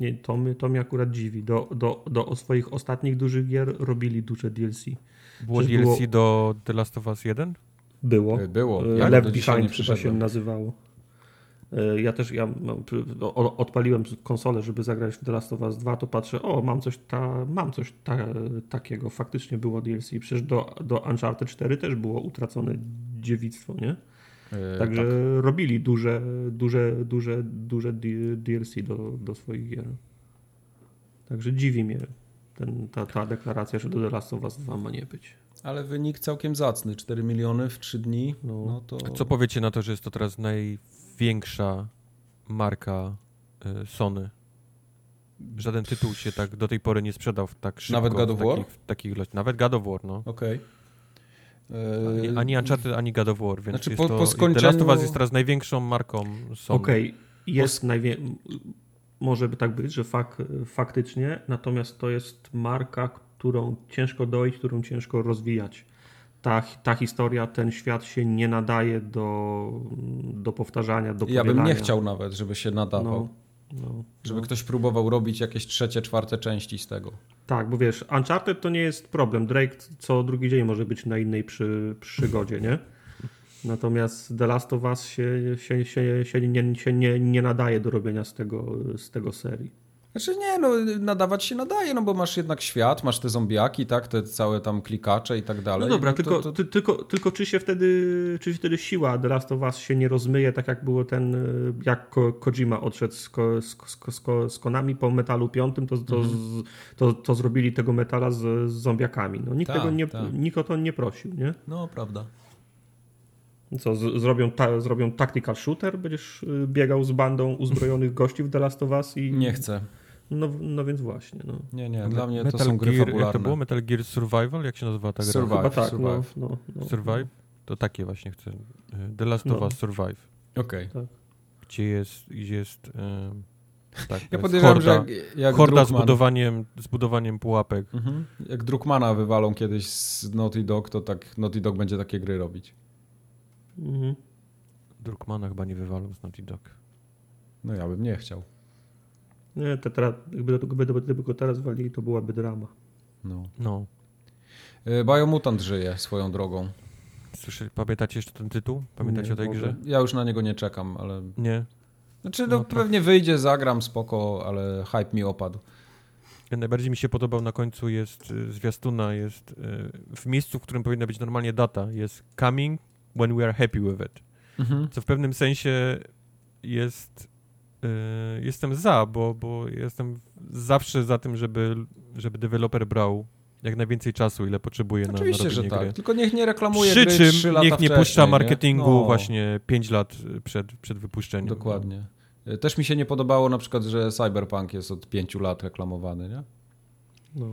nie, to, mnie, to mnie akurat dziwi. Do, do, do swoich ostatnich dużych gier robili duże DLC. Było DLC było... do The Last of Us 1? Było. E, było. Ja Left Behind chyba się nazywało. E, ja też ja odpaliłem konsolę, żeby zagrać w The Last of Us 2, to patrzę, o, mam coś, ta, mam coś ta, takiego. Faktycznie było DLC. Przecież do, do Uncharted 4 też było utracone dziewictwo, nie? Yy, Także tak. robili duże, duże, duże, duże DLC do, do swoich gier. Także dziwi mnie ten, ta, ta deklaracja, że do The Last of Us 2 ma nie być. Ale wynik całkiem zacny, 4 miliony w 3 dni. No. No, to... Co powiecie na to, że jest to teraz największa marka y, Sony? Żaden tytuł się tak do tej pory nie sprzedał w tak szybko. Nawet God of w War? takich, w takich ilościach. Nawet God of War, no. Okej. Ani, Okay. ani Uncharted, ani God of War, więc Znaczy, jest po- to, po The Last of skończeniu- Us jest teraz największą marką Sony. Okej, jest najwie... może by tak być, że fak... faktycznie, natomiast to jest marka, którą ciężko dojść, którą ciężko rozwijać. Ta, ta historia, ten świat się nie nadaje do, do powtarzania, do Ja bym nie chciał nawet, żeby się nadawał. No, no, Żeby no. ktoś próbował robić jakieś trzecie, czwarte części z tego. Tak, bo wiesz, Uncharted to nie jest problem. Drake co drugi dzień może być na innej przy, przygodzie, nie? Natomiast The Last of Us się, się, się, się, nie, się nie, nie nadaje do robienia z tego, z tego serii. Znaczy nie, no nadawać się nadaje, no bo masz jednak świat, masz te zombiaki, tak, te całe tam klikacze i tak dalej. No dobra, to, tylko, to, Ty, tylko, tylko czy się wtedy, czy się wtedy siła The Last of Us się nie rozmyje, tak jak było ten, jak Ko, Kojima odszedł z, Ko, z, z, z, z Konami po Metalu 5, to, to, Mhm. to, to zrobili tego Metala z, z zombiakami. No, nikt, Tak, tego nie, tak. nikt o to nie prosił, nie? No, prawda. Co, z, zrobią, ta, zrobią tactical shooter? Będziesz y, biegał z bandą uzbrojonych *laughs* gości w The Last of Us i... Nie chcę. No, no więc właśnie, no. Nie, nie, dla mnie to Metal są gry Gear, fabularne. Jak to było? Metal Gear Survival? Jak się nazywa ta gra? Survive. Chyba tak, Survive. No, no, no. Survive? To takie właśnie chcę. Y, The Last of No. Us Survive. Okej. Gdzie jest... Gdzie jest em, tak, to Ja podejrzewam, że horda, jak, jak horda z budowaniem, z budowaniem pułapek. Mhm. Jak Druckmana wywalą kiedyś z Naughty Dog, to tak Naughty Dog będzie takie gry robić. Mhm. Druckmana chyba nie wywalą z Naughty Dog. No ja bym nie chciał. Nie, te teraz, gdyby, gdyby, gdyby go teraz walili, to byłaby drama. No. No. Y, Biomutant żyje swoją drogą. Słyszy, pamiętacie jeszcze ten tytuł? Pamiętacie Nie, o tej ogóle. grze? Ja już na niego nie czekam, ale... Nie. Znaczy, no, No, pewnie wyjdzie, zagram, spoko, ale hype mi opadł. Najbardziej mi się podobał na końcu jest y, zwiastuna, jest y, w miejscu, w którym powinna być normalnie data, jest coming when we are happy with it. Mhm. Co w pewnym sensie jest y, jestem za, bo, bo jestem zawsze za tym, żeby, żeby deweloper brał jak najwięcej czasu, ile potrzebuje na, na Oczywiście, robienie że tak. gry. Tylko niech nie reklamuje Przy gry czym 3 lata niech nie puszcza marketingu No, właśnie 5 lat przed, przed wypuszczeniem. Dokładnie. Y, Też mi się nie podobało na przykład, że Cyberpunk jest od 5 lat reklamowany, nie? No.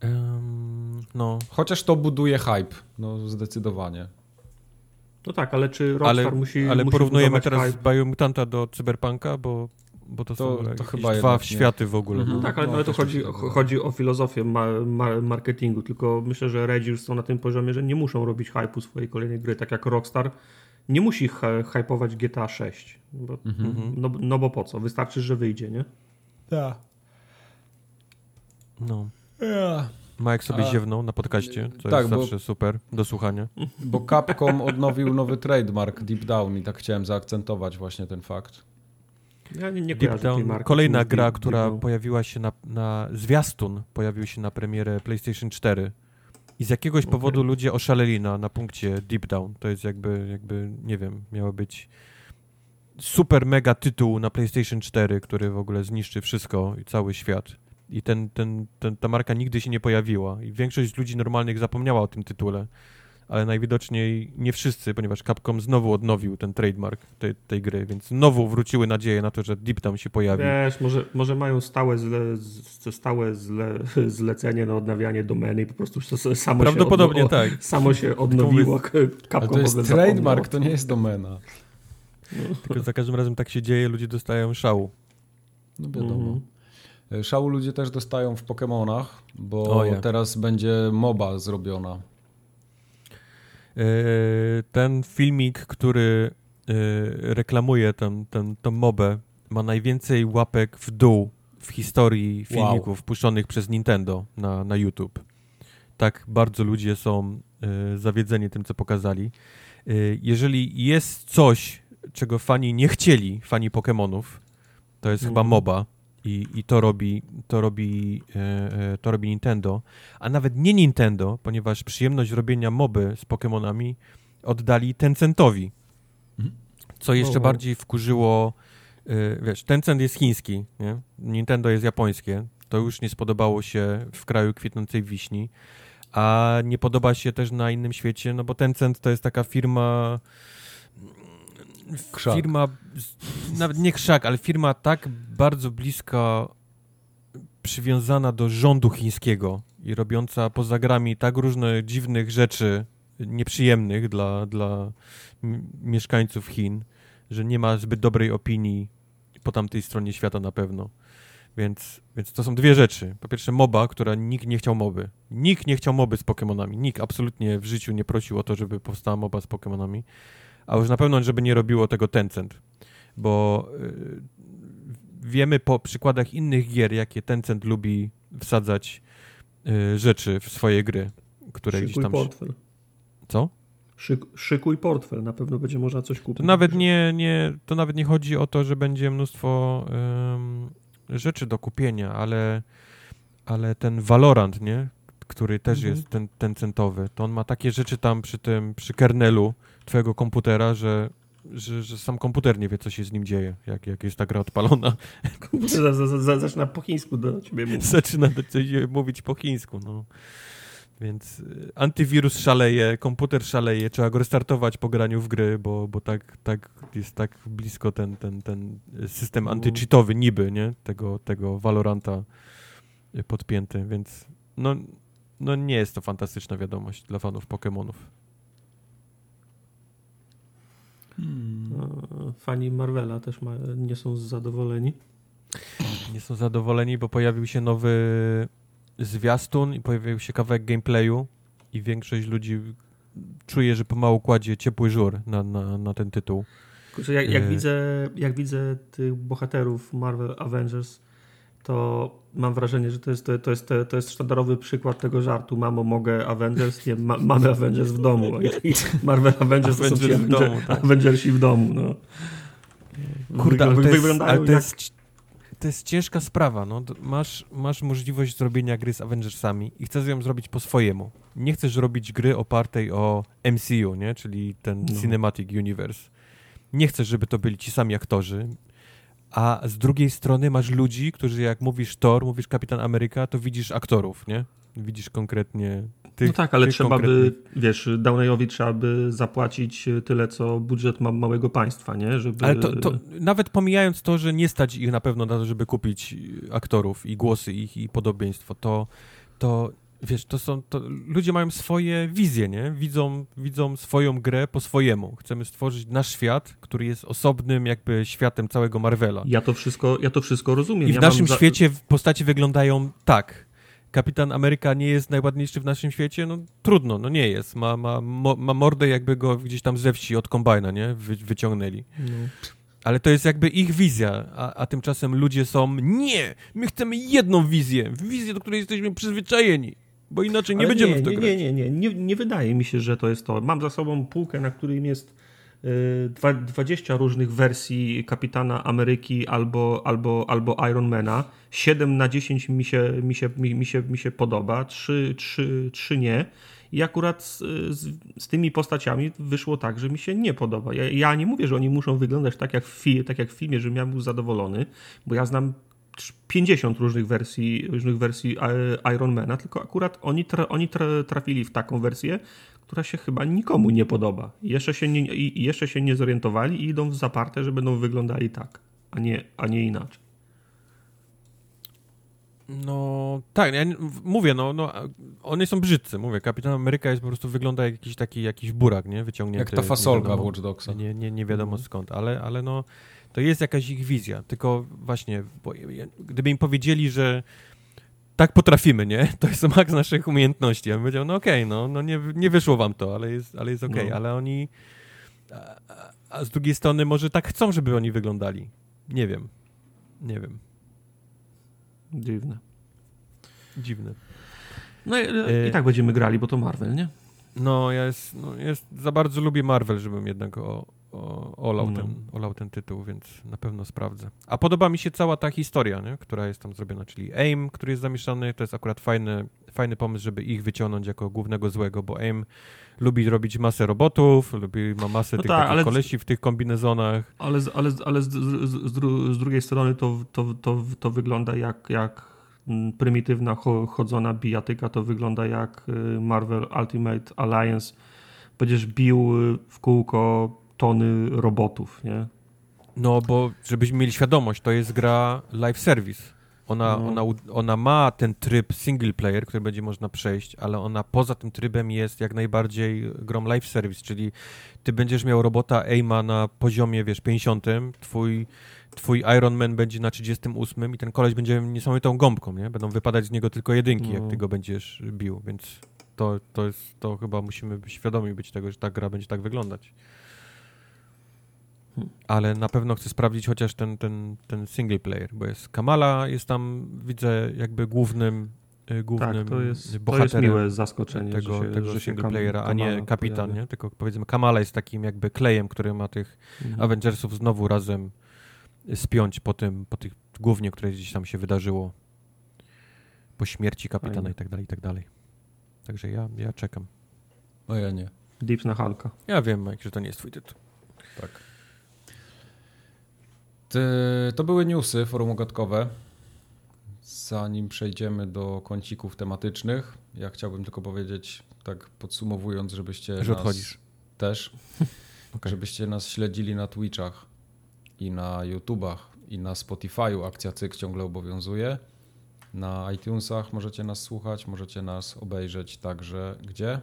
Em, no, Chociaż to buduje hype, no zdecydowanie. No tak, ale czy Rockstar ale, musi ale musi porównujemy teraz hype? Biomutanta do Cyberpunka, bo, bo to, To- są to jakieś chyba dwa światy w ogóle. Mhm. No. Tak, ale, No, ale to tak chodzi, chodzi o filozofię ma, ma, marketingu, tylko myślę, że Redzi już są na tym poziomie, że nie muszą robić hype'u swojej kolejnej gry, tak jak Rockstar nie musi hy- hypować GTA 6. Bo, Mhm. no, no bo po co? Wystarczy, że wyjdzie, nie? Tak. No. Majek sobie A- ziewnął na podcaście, co tak, jest bo- zawsze super do słuchania. Bo Capcom odnowił nowy trademark Deep Down i tak chciałem zaakcentować właśnie ten fakt. Ja nie, nie Deep Down, kolejna Deep- gra, Deep która Down. pojawiła się na, na zwiastun, pojawił się na premierę PlayStation 4 i z jakiegoś Okej. powodu ludzie oszaleli na, na punkcie Deep Down. To jest jakby, jakby, nie wiem, miało być super mega tytuł na PlayStation 4, który w ogóle zniszczy wszystko i cały świat. I ten, ten, ten, ta marka nigdy się nie pojawiła. I większość ludzi normalnych zapomniała o tym tytule. Ale najwidoczniej nie wszyscy, ponieważ Capcom znowu odnowił ten trademark tej, tej gry, więc znowu wróciły nadzieje na to, że Deep Down się pojawi. Wiesz, może, może mają stałe, zle, z- stałe zle, *laughs* zlecenie na odnawianie domeny i po prostu samo Prawdopodobnie się, odno- tak. samo się odnowiło. Ale Capcom to jest trademark, to nie jest domena. Tylko za każdym razem tak się dzieje, ludzie dostają szału. No wiadomo. Mhm. Y, Szału ludzie też dostają w Pokémonach, bo teraz będzie MOBA zrobiona. Yy, Ten filmik, który yy, reklamuje tę ten, tą mobę, ma najwięcej łapek w dół w historii filmików puszczonych przez Nintendo na, na YouTube. Tak bardzo ludzie są zawiedzeni tym, co pokazali. Jeżeli jest coś, czego fani nie chcieli, fani Pokémonów, to jest chyba Mhm. MOBA i, i to robi, to robi, e, e, to robi Nintendo, a nawet nie Nintendo, ponieważ przyjemność robienia moby z Pokémonami oddali Tencentowi, Mhm. co jeszcze wow. bardziej wkurzyło, e, wiesz, Tencent jest chiński, nie? Nintendo jest japońskie, To już nie spodobało się w kraju kwitnącej wiśni, a nie podoba się też na innym świecie, no bo Tencent to jest taka firma Krzak. firma, nawet nie krzak, ale firma tak bardzo blisko przywiązana do rządu chińskiego i robiąca poza grami tak różne dziwnych rzeczy, nieprzyjemnych dla, dla mieszkańców Chin, że nie ma zbyt dobrej opinii po tamtej stronie świata na pewno. Więc, więc to są dwie rzeczy. Po pierwsze MOBA, która nikt nie chciał moby. Nikt nie chciał moby z Pokémonami. Nikt absolutnie w życiu nie prosił o to, żeby powstała MOBA z Pokémonami. A już na pewno, żeby nie robiło tego Tencent. Bo y, wiemy po przykładach innych gier, jakie Tencent lubi wsadzać y, rzeczy w swoje gry, które Szykuj gdzieś tam... portfel. Co? Szyk, szykuj portfel, na pewno będzie można coś kupić. To nawet nie, nie, to nawet nie chodzi o to, że będzie mnóstwo um, rzeczy do kupienia, ale, ale ten Valorant, nie? który też Mhm. jest ten, ten centowy, to on ma takie rzeczy tam przy tym, przy kernelu twojego komputera, że, że, że sam komputer nie wie, co się z nim dzieje, jak, jak jest ta gra odpalona. Komputer za, za, za, zaczyna po chińsku do ciebie mówić. *laughs* Zaczyna do ciebie mówić po chińsku, no. Więc y, antywirus szaleje, komputer szaleje, trzeba go restartować po graniu w gry, bo, bo tak, tak jest tak blisko ten, ten, ten system No. antycheatowy niby, nie? Tego, tego Valoranta podpięty, więc no, no nie jest to fantastyczna wiadomość dla fanów Pokémonów. E, Fani Marvela też ma, nie są zadowoleni. Nie są zadowoleni, bo pojawił się nowy zwiastun i pojawił się kawałek gameplayu i większość ludzi czuje, że pomału kładzie ciepły żur na, na, na ten tytuł. Jak, jak, E. widzę, jak widzę tych bohaterów Marvel Avengers, to mam wrażenie, że to jest, to, to jest, to jest sztandarowy przykład tego żartu. Mamo, mogę Avengers? Nie, ma, mamy Avengers w domu. Marvel Avengers to są Avengers ci w domu, tak. Avengersi w domu. No. Kurde, ale to jest, wyglądają ale to jak- jest, to jest ciężka sprawa. No. Masz, masz możliwość zrobienia gry z Avengersami i chcesz ją zrobić po swojemu. Nie chcesz robić gry opartej o MCU, nie? czyli ten No. Cinematic Universe. Nie chcesz, żeby to byli ci sami aktorzy. A z drugiej strony masz ludzi, którzy jak mówisz Thor, mówisz Kapitan Ameryka, to widzisz aktorów, nie? Widzisz konkretnie tych No tak, ale trzeba by, konkretnych- wiesz, Downeyowi trzeba by zapłacić tyle, co budżet ma małego państwa, nie? Żeby... Ale to, to nawet pomijając to, że nie stać ich na pewno na to, żeby kupić aktorów i głosy ich i podobieństwo, to, to wiesz, to są, to ludzie mają swoje wizje, nie? Widzą, widzą swoją grę po swojemu. Chcemy stworzyć nasz świat, który jest osobnym jakby światem całego Marvela. Ja to wszystko, ja to wszystko rozumiem. I w ja naszym mam świecie postacie wyglądają tak. Kapitan Ameryka nie jest najładniejszy w naszym świecie? No trudno, no nie jest. Ma, ma, mo, ma mordę jakby go gdzieś tam ze wsi od kombajna, nie? Wy, wyciągnęli. No. Ale to jest jakby ich wizja, a, a tymczasem ludzie są nie, my chcemy jedną wizję, wizję, do której jesteśmy przyzwyczajeni, bo inaczej nie Ale będziemy nie, w to nie, grać. nie, nie, nie, nie, nie wydaje mi się, że to jest to. Mam za sobą półkę, na którym jest y, dwa- 20 różnych wersji Kapitana Ameryki albo, albo, albo Ironmana. 7 na 10 mi się, mi się, mi, mi się, mi się podoba, 3, 3, 3 nie. I akurat z, z, z tymi postaciami wyszło tak, że mi się nie podoba. Ja, ja nie mówię, że oni muszą wyglądać tak jak, w tak jak w filmie, żebym ja był zadowolony, bo ja znam 50 różnych wersji, różnych wersji e, Ironmana, tylko akurat oni, tra, oni tra, trafili w taką wersję, która się chyba nikomu nie podoba. Jeszcze się nie, jeszcze się nie zorientowali i idą w zaparte, że będą wyglądali tak, a nie, a nie inaczej. No tak, ja mówię, no, no, a one są brzydcy, mówię, Kapitan Ameryka jest po prostu, wygląda jak jakiś taki, jakiś burak, nie, wyciągnięty. Jak ta fasolka wiadomo- w Watch Dogsa. Nie, nie, nie wiadomo skąd, ale, ale no, to jest jakaś ich wizja, tylko właśnie, gdyby im powiedzieli, że tak potrafimy, nie, *laughs* to jest maks naszych umiejętności, ja bym powiedział, no okej, no, no nie, nie wyszło wam to, ale jest, ale jest okej, No. ale oni, a, a, z drugiej strony może tak chcą, żeby oni wyglądali, nie wiem, nie wiem, Dziwne. dziwne. No i, E, i tak będziemy grali, bo to Marvel, nie? No, ja jest, no, jest, za bardzo lubię Marvel, żebym jednak o, o, olał, No. ten, olał ten tytuł, więc na pewno sprawdzę. A podoba mi się cała ta historia, nie? która jest tam zrobiona, czyli AIM, który jest zamieszany, to jest akurat fajny, fajny pomysł, żeby ich wyciągnąć jako głównego złego, bo AIM lubi robić masę robotów, lubi, ma masę No tych tak, takich ale- kolesi w tych kombinezonach. Ale, z- ale, ale z, z, z, dru- z drugiej strony to, to, to, to wygląda jak, jak prymitywna chodzona bijatyka to wygląda jak y, Marvel Ultimate Alliance. Będziesz bił w kółko tony robotów, nie? No, bo żebyśmy mieli świadomość, to jest gra live service. Ona, no. ona, ona ma ten tryb single player, który będzie można przejść, ale ona poza tym trybem jest jak najbardziej grą live service, czyli ty będziesz miał robota aima na poziomie, wiesz, 50, twój, twój Iron Man będzie na 38 i ten koleś będzie niesamowitą gąbką, nie? Będą wypadać z niego tylko jedynki, no. jak ty go będziesz bił, więc to, to jest, to chyba musimy być świadomi być tego, że ta gra będzie tak wyglądać ale na pewno chcę sprawdzić chociaż ten, ten, ten single player, bo jest Kamala, jest tam, widzę, jakby głównym y, głównym tak, to jest, bohaterem to jest miłe zaskoczenie, tego, że się, tego że single playera, a nie kapitan, nie? tylko powiedzmy Kamala jest takim jakby klejem, który ma tych mhm. Avengersów znowu razem spiąć po tym, po tych głównie, które gdzieś tam się wydarzyło po śmierci kapitana Fajne. i tak dalej, i tak dalej. Także ja, ja czekam. No ja nie. Deep na Halka. Ja wiem, Mike, że to nie jest twój tytuł. Tak. To były newsy forumogatkowe. Zanim przejdziemy do kącików tematycznych, ja chciałbym tylko powiedzieć, tak podsumowując, żebyście że nas odchodzisz. też, *laughs* okay. żebyście nas śledzili na Twitchach i na YouTubach i na Spotify'u. Akcja CYK ciągle obowiązuje. Na iTunesach możecie nas słuchać, możecie nas obejrzeć także gdzie?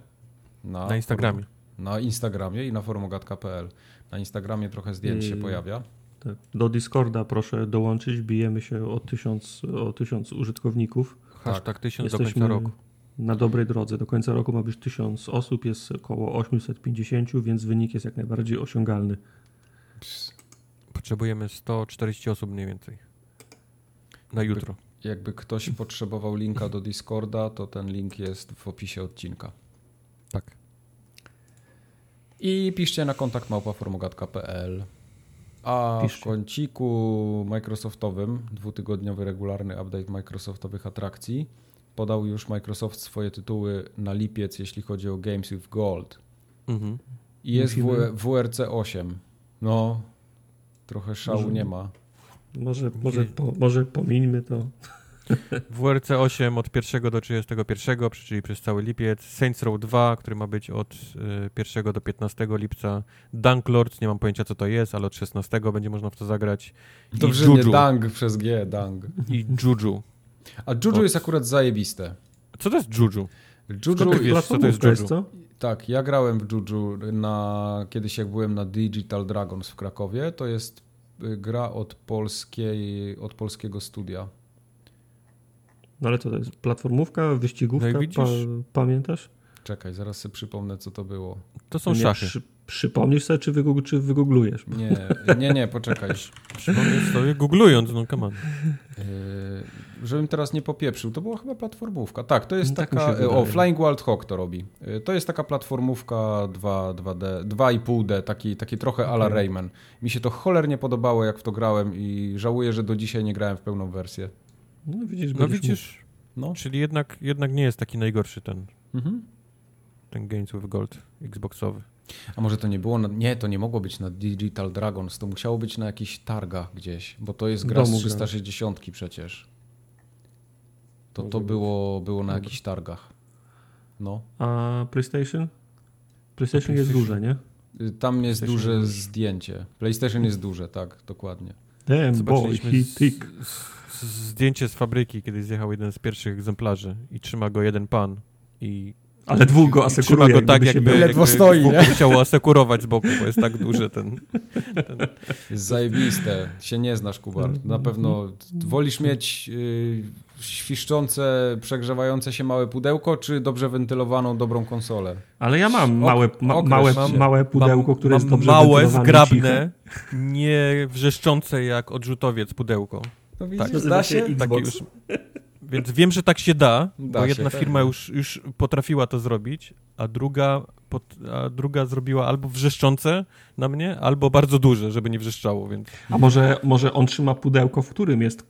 Na, na Instagramie. Forum, na Instagramie i na forumogatka.pl. Na Instagramie trochę zdjęć I... się pojawia. Tak. Do Discorda proszę dołączyć. Bijemy się o tysiąc, o tysiąc użytkowników. Hashtag tak. tysiąc do końca roku. Na dobrej drodze. Do końca roku ma być tysiąc osób, jest około 850, więc wynik jest jak najbardziej osiągalny. Potrzebujemy 140 osób mniej więcej. Na jutro. Jakby, jakby ktoś potrzebował linka do Discorda, to ten link jest w opisie odcinka. Tak. I piszcie na kontakt małpaformogatka.pl. A Pisz. w kąciku Microsoftowym, dwutygodniowy regularny update Microsoftowych atrakcji, podał już Microsoft swoje tytuły na lipiec, jeśli chodzi o Games with Gold. Mhm. I jest Musimy... WRC 8. No, trochę szału może, nie ma. Może, może, po, może pomińmy to. WRC 8 od 1 do 31, czyli przez cały lipiec. Saints Row 2, który ma być od 1 y, do 15 lipca. Dunk Lords, nie mam pojęcia co to jest, ale od 16 będzie można w to zagrać. Dobrze, nie Dunk przez G, Dunk. I Juju. A Juju od... jest akurat zajebiste. Co to jest Juju? Juju, wiesz, co to jest Juju? Co? Tak, ja grałem w Juju na, kiedyś jak byłem na Digital Dragons w Krakowie. To jest y, gra od, polskiej, od polskiego studia. No ale co to jest? Platformówka, wyścigówka? No pa, pamiętasz? Czekaj, zaraz sobie przypomnę, co to było. To są nie, szachy. Przy, przypomnisz sobie, czy, wygoog czy wygooglujesz? Nie, nie, nie, poczekaj. Przypomnisz sobie googlując, no come on. Yy, żebym teraz nie popieprzył, to była chyba platformówka. Tak, to jest no, tak taka... o, Flying Wild Hawk to robi. Yy, to jest taka platformówka 2, 2D, 2,5D, taki, taki trochę ala okay. Rayman. Mi się to cholernie podobało, jak w to grałem i żałuję, że do dzisiaj nie grałem w pełną wersję. No widzisz, no, widzisz no. czyli jednak, jednak nie jest taki najgorszy ten, mhm. ten Games with Gold Xboxowy. A może to nie było, na, nie, to nie mogło być na Digital Dragons, to musiało być na jakichś targach gdzieś, bo to jest gra z 360 przecież. To to było, było na jakichś targach. No. A PlayStation? PlayStation jest duże, nie? Y, tam jest duże zdjęcie. PlayStation jest duże, tak, dokładnie. Damn, boy, he thick zdjęcie z fabryki, kiedy zjechał jeden z pierwszych egzemplarzy i trzyma go jeden pan i ale dwóch go asekuruje. Trzyma go tak, jakby, jakby, ledwo stoi, nie? chciał asekurować z boku, bo jest tak duży ten... ten... Jest zajebiste. Się nie znasz, Kubar. Na pewno wolisz mieć yy, świszczące, przegrzewające się małe pudełko, czy dobrze wentylowaną, dobrą konsolę? Ale ja mam małe, ma, małe, małe pudełko, mam, które jest dobrze małe, zgrabne, nie wrzeszczące jak odrzutowiec pudełko. No widzisz, tak, da się? Tak już. Więc wiem, że tak się da, da bo jedna się, firma już, już potrafiła to zrobić, a druga, pot, a druga zrobiła albo wrzeszczące na mnie, albo bardzo duże, żeby nie wrzeszczało. Więc... A może, może on trzyma pudełko, w którym jest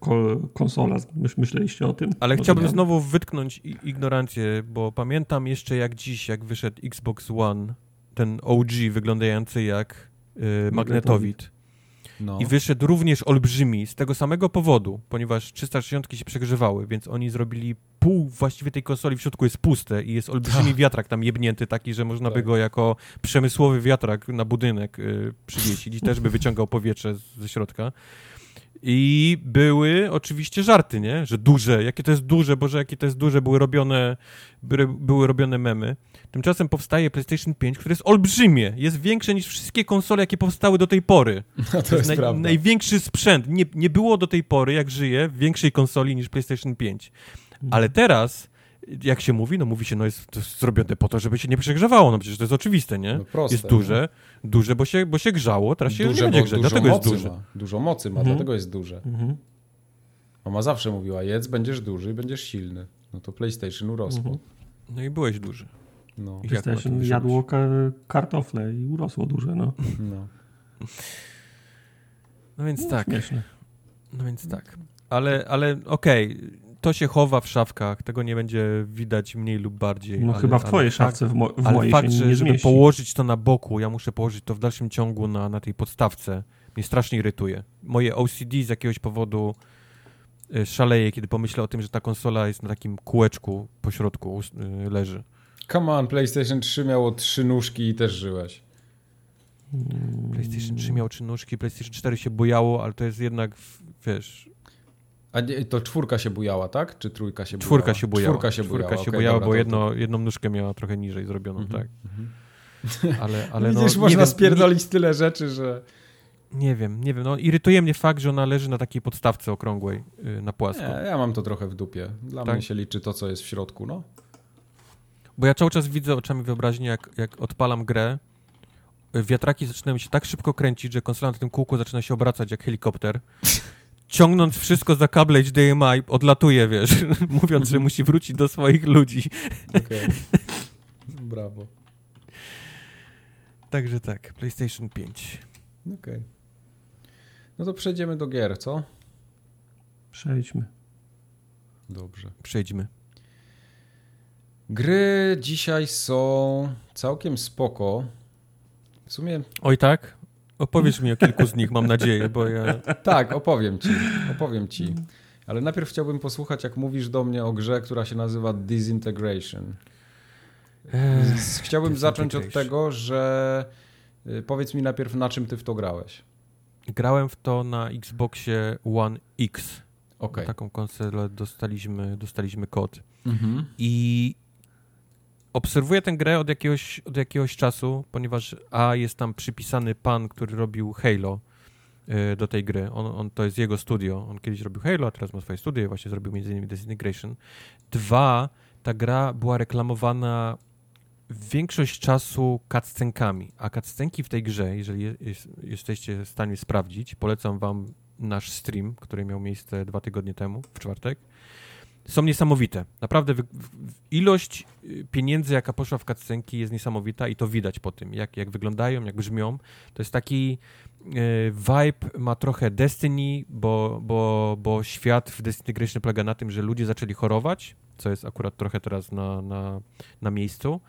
konsola? Myś, myśleliście o tym? Ale może chciałbym nie? znowu wytknąć ignorancję, bo pamiętam jeszcze jak dziś, jak wyszedł Xbox One, ten OG wyglądający jak yy, magnetowid. No. i wyszedł również olbrzymi z tego samego powodu, ponieważ 360 się przegrzewały, więc oni zrobili pół właściwie tej konsoli w środku jest puste i jest olbrzymi tak. wiatrak tam jebnięty taki, że można tak. by go jako przemysłowy wiatrak na budynek y, przywiesić i też by wyciągał powietrze ze środka. I były oczywiście żarty, nie? Że duże, jakie to jest duże, Boże, jakie to jest duże, były robione, były, były robione memy. Tymczasem powstaje PlayStation 5, które jest olbrzymie, jest większe niż wszystkie konsole, jakie powstały do tej pory. *laughs* No to, to jest, jest naj, największy sprzęt. Nie, nie było do tej pory, jak żyje, większej konsoli niż PlayStation 5. Mhm. Ale teraz jak się mówi, no mówi się, no jest to zrobione po to, żeby się nie przegrzewało, no przecież to jest oczywiste, nie? No proste, jest duże, no. duże, bo się, bo się grzało, teraz się duże, nie będzie grzać, dlatego jest duże. Ma. Dużo mocy ma, mhm. dlatego jest duże. Mhm. Mama zawsze mówiła, jedz, będziesz duży i będziesz silny. No to PlayStation urosło. Mhm. No i byłeś duży. No. PlayStation jadło kartofle i urosło duże, no. No, no więc no, tak. Śmieszne. No więc tak. Ale, ale okej, okay to się chowa w szafkach, tego nie będzie widać mniej lub bardziej. No ale, chyba w twojej szafce, w, mo w ale mojej fakt, się nie że, żeby położyć to na boku, ja muszę położyć to w dalszym ciągu na, na tej podstawce, mnie strasznie irytuje. Moje OCD z jakiegoś powodu y, szaleje, kiedy pomyślę o tym, że ta konsola jest na takim kółeczku po środku y, leży. Come on, PlayStation 3 miało trzy nóżki i też żyłeś. PlayStation 3 miało trzy nóżki, PlayStation 4 się bojało, ale to jest jednak, wiesz, a nie, to czwórka się bujała, tak? Czy trójka się bujała? Czwórka się bujała. Czwórka się bujała, czwórka się okay, bujała dobra, bo jedno, to... jedną nóżkę miała trochę niżej zrobioną, mm -hmm, tak. Mm -hmm. Ale, *laughs* ale Widzisz, no, można wiem, spierdolić nie... tyle rzeczy, że... Nie wiem, nie wiem. No, irytuje mnie fakt, że ona leży na takiej podstawce okrągłej, yy, na płasko. Nie, ja mam to trochę w dupie. Dla tak? mnie się liczy to, co jest w środku, no. Bo ja cały czas widzę oczami wyobraźni, jak, jak odpalam grę, wiatraki zaczynają się tak szybko kręcić, że konsola na tym kółku zaczyna się obracać jak helikopter *laughs* ciągnąc wszystko za kable HDMI, odlatuje, wiesz, *laughs* mówiąc, że musi wrócić do swoich ludzi. *laughs* Okej. Okay. Brawo. Także tak, PlayStation 5. Okej. Okay. No to przejdziemy do gier, co? Przejdźmy. Dobrze. Przejdźmy. Gry dzisiaj są całkiem spoko. W sumie. Oj tak? Opowiesz mi o kilku z nich, mam nadzieję, bo ja... Tak, opowiem ci, opowiem ci. Ale najpierw chciałbym posłuchać, jak mówisz do mnie o grze, która się nazywa Disintegration. Chciałbym zacząć od tego, że y, powiedz mi najpierw, na czym ty w to grałeś. Grałem w to na Xboxie One X. Okay. Taką konsolę dostaliśmy, dostaliśmy kod. Mhm. I obserwuję tę grę od jakiegoś, od jakiegoś czasu, ponieważ A jest tam przypisany pan, który robił Halo y, do tej gry. On, on, to jest jego studio. On kiedyś robił Halo, a teraz ma swoje studio i właśnie zrobił innymi Disintegration. Dwa, ta gra była reklamowana większość czasu cutscenkami, a cutscenki w tej grze, jeżeli jest, jesteście w stanie sprawdzić, polecam wam nasz stream, który miał miejsce dwa tygodnie temu, w czwartek, są niesamowite. Naprawdę ilość y, pieniędzy, jaka poszła w cutscenki jest niesamowita i to widać po tym, jak, jak wyglądają, jak brzmią. To jest taki y, vibe, ma trochę Destiny, bo, bo, bo świat w Destiny polega na tym, że ludzie zaczęli chorować, co jest akurat trochę teraz na, na, na miejscu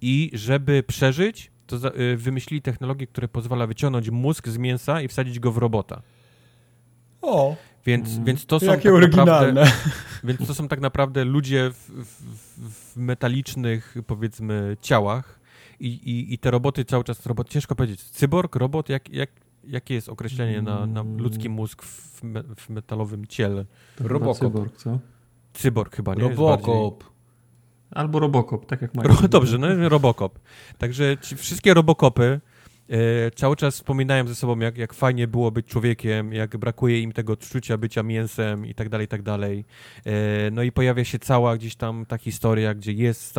i żeby przeżyć, to za, y, wymyślili technologię, która pozwala wyciągnąć mózg z mięsa i wsadzić go w robota. O! Więc, mm. więc to są Jakie tak oryginalne. Naprawdę, *laughs* więc to są tak naprawdę ludzie w, w, w metalicznych, powiedzmy, ciałach i, i, i, te roboty cały czas, robot, ciężko powiedzieć, cyborg, robot, jak, jak, jakie jest określenie na, na ludzki mózg w, me, w metalowym ciele? Robocop. Cyborg, co? Cyborg chyba, nie? Robocop. Albo Robocop, tak jak *laughs* mają. Dobrze, no Robocop. Także wszystkie Robocopy e, cały czas wspominają ze sobą, jak, jak fajnie było być człowiekiem, jak brakuje im tego odczucia bycia mięsem i tak dalej, i tak dalej. E, no i pojawia się cała gdzieś tam ta historia, gdzie jest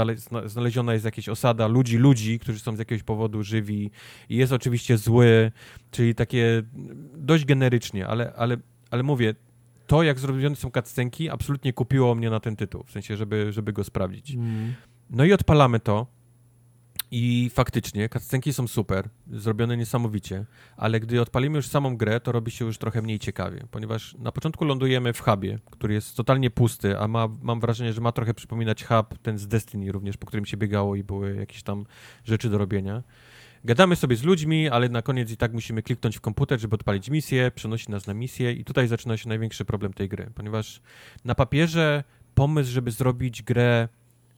znaleziona jest jakaś osada ludzi, ludzi, którzy są z jakiegoś powodu żywi i jest oczywiście zły, czyli takie dość generycznie, ale, ale, ale mówię, to, jak zrobione są cutscenki, absolutnie kupiło mnie na ten tytuł, w sensie, żeby, żeby go sprawdzić. Mm. No i odpalamy to. I faktycznie, cutscenki są super, zrobione niesamowicie, ale gdy odpalimy już samą grę, to robi się już trochę mniej ciekawie, ponieważ na początku lądujemy w hubie, który jest totalnie pusty, a ma, mam wrażenie, że ma trochę przypominać hub ten z Destiny również, po którym się biegało i były jakieś tam rzeczy do robienia. gadamy sobie z ludźmi, ale na koniec i tak musimy kliknąć w komputer, żeby odpalić misję, przenosi nas na misję i tutaj zaczyna się największy problem tej gry, ponieważ na papierze pomysł, żeby zrobić grę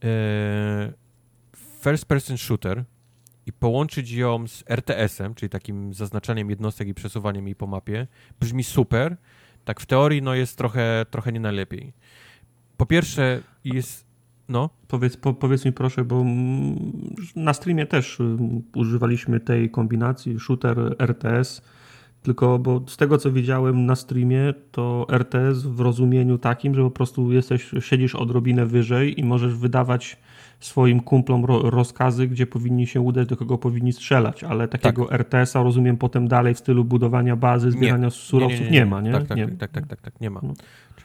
e, first person shooter i połączyć ją z RTS-em, czyli takim zaznaczaniem jednostek i przesuwaniem jej po mapie, brzmi super. Tak w teorii no jest trochę, trochę nie najlepiej. Po pierwsze jest no. Powiedz, po, powiedz mi proszę, bo na streamie też y, używaliśmy tej kombinacji shooter RTS, tylko bo z tego co widziałem na streamie, to RTS w rozumieniu takim, że po prostu jesteś, siedzisz odrobinę wyżej i możesz wydawać swoim kumplom ro, rozkazy, gdzie powinni się udać, do kogo powinni strzelać, ale takiego tak. RTS-a rozumiem potem dalej w stylu budowania bazy, zbierania nie. surowców nie, nie, nie, ma, nie? Tak, tak, nie. Tak, tak, tak, tak, tak, nie ma. No.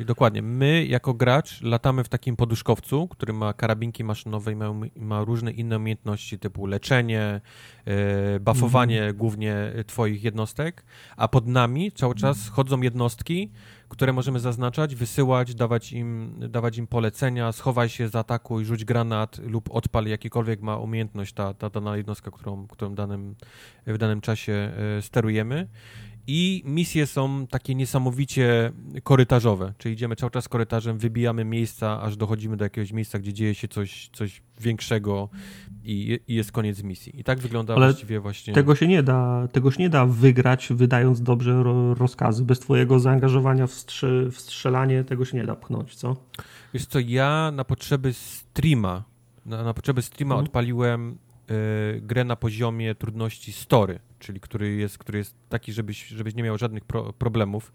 Czyli dokładnie, my jako gracz latamy w takim poduszkowcu, który ma karabinki maszynowe i ma, ma różne inne umiejętności typu leczenie, yy, buffowanie mm. głównie twoich jednostek, a pod nami cały czas chodzą jednostki, które możemy zaznaczać, wysyłać, dawać im, dawać im polecenia, schowaj się, zaatakuj, rzuć granat lub odpal jakikolwiek ma umiejętność ta, ta dana jednostka, którą, którą danym, w danym czasie y, sterujemy. I misje są takie niesamowicie korytarzowe, czyli idziemy cały czas korytarzem, wybijamy miejsca, aż dochodzimy do jakiegoś miejsca, gdzie dzieje się coś, coś większego i, i jest koniec misji. I tak wygląda Ale właściwie właśnie... Tego się nie da, tego się nie da wygrać, wydając dobrze ro, rozkazy. Bez twojego zaangażowania w, strze, w strzelanie tego się nie da pchnąć, co? Wiesz co, ja na potrzeby streama, na, na potrzeby streama mhm. odpaliłem grę na poziomie trudności story czyli który jest, który jest taki, żebyś, żebyś nie miał żadnych pro, problemów.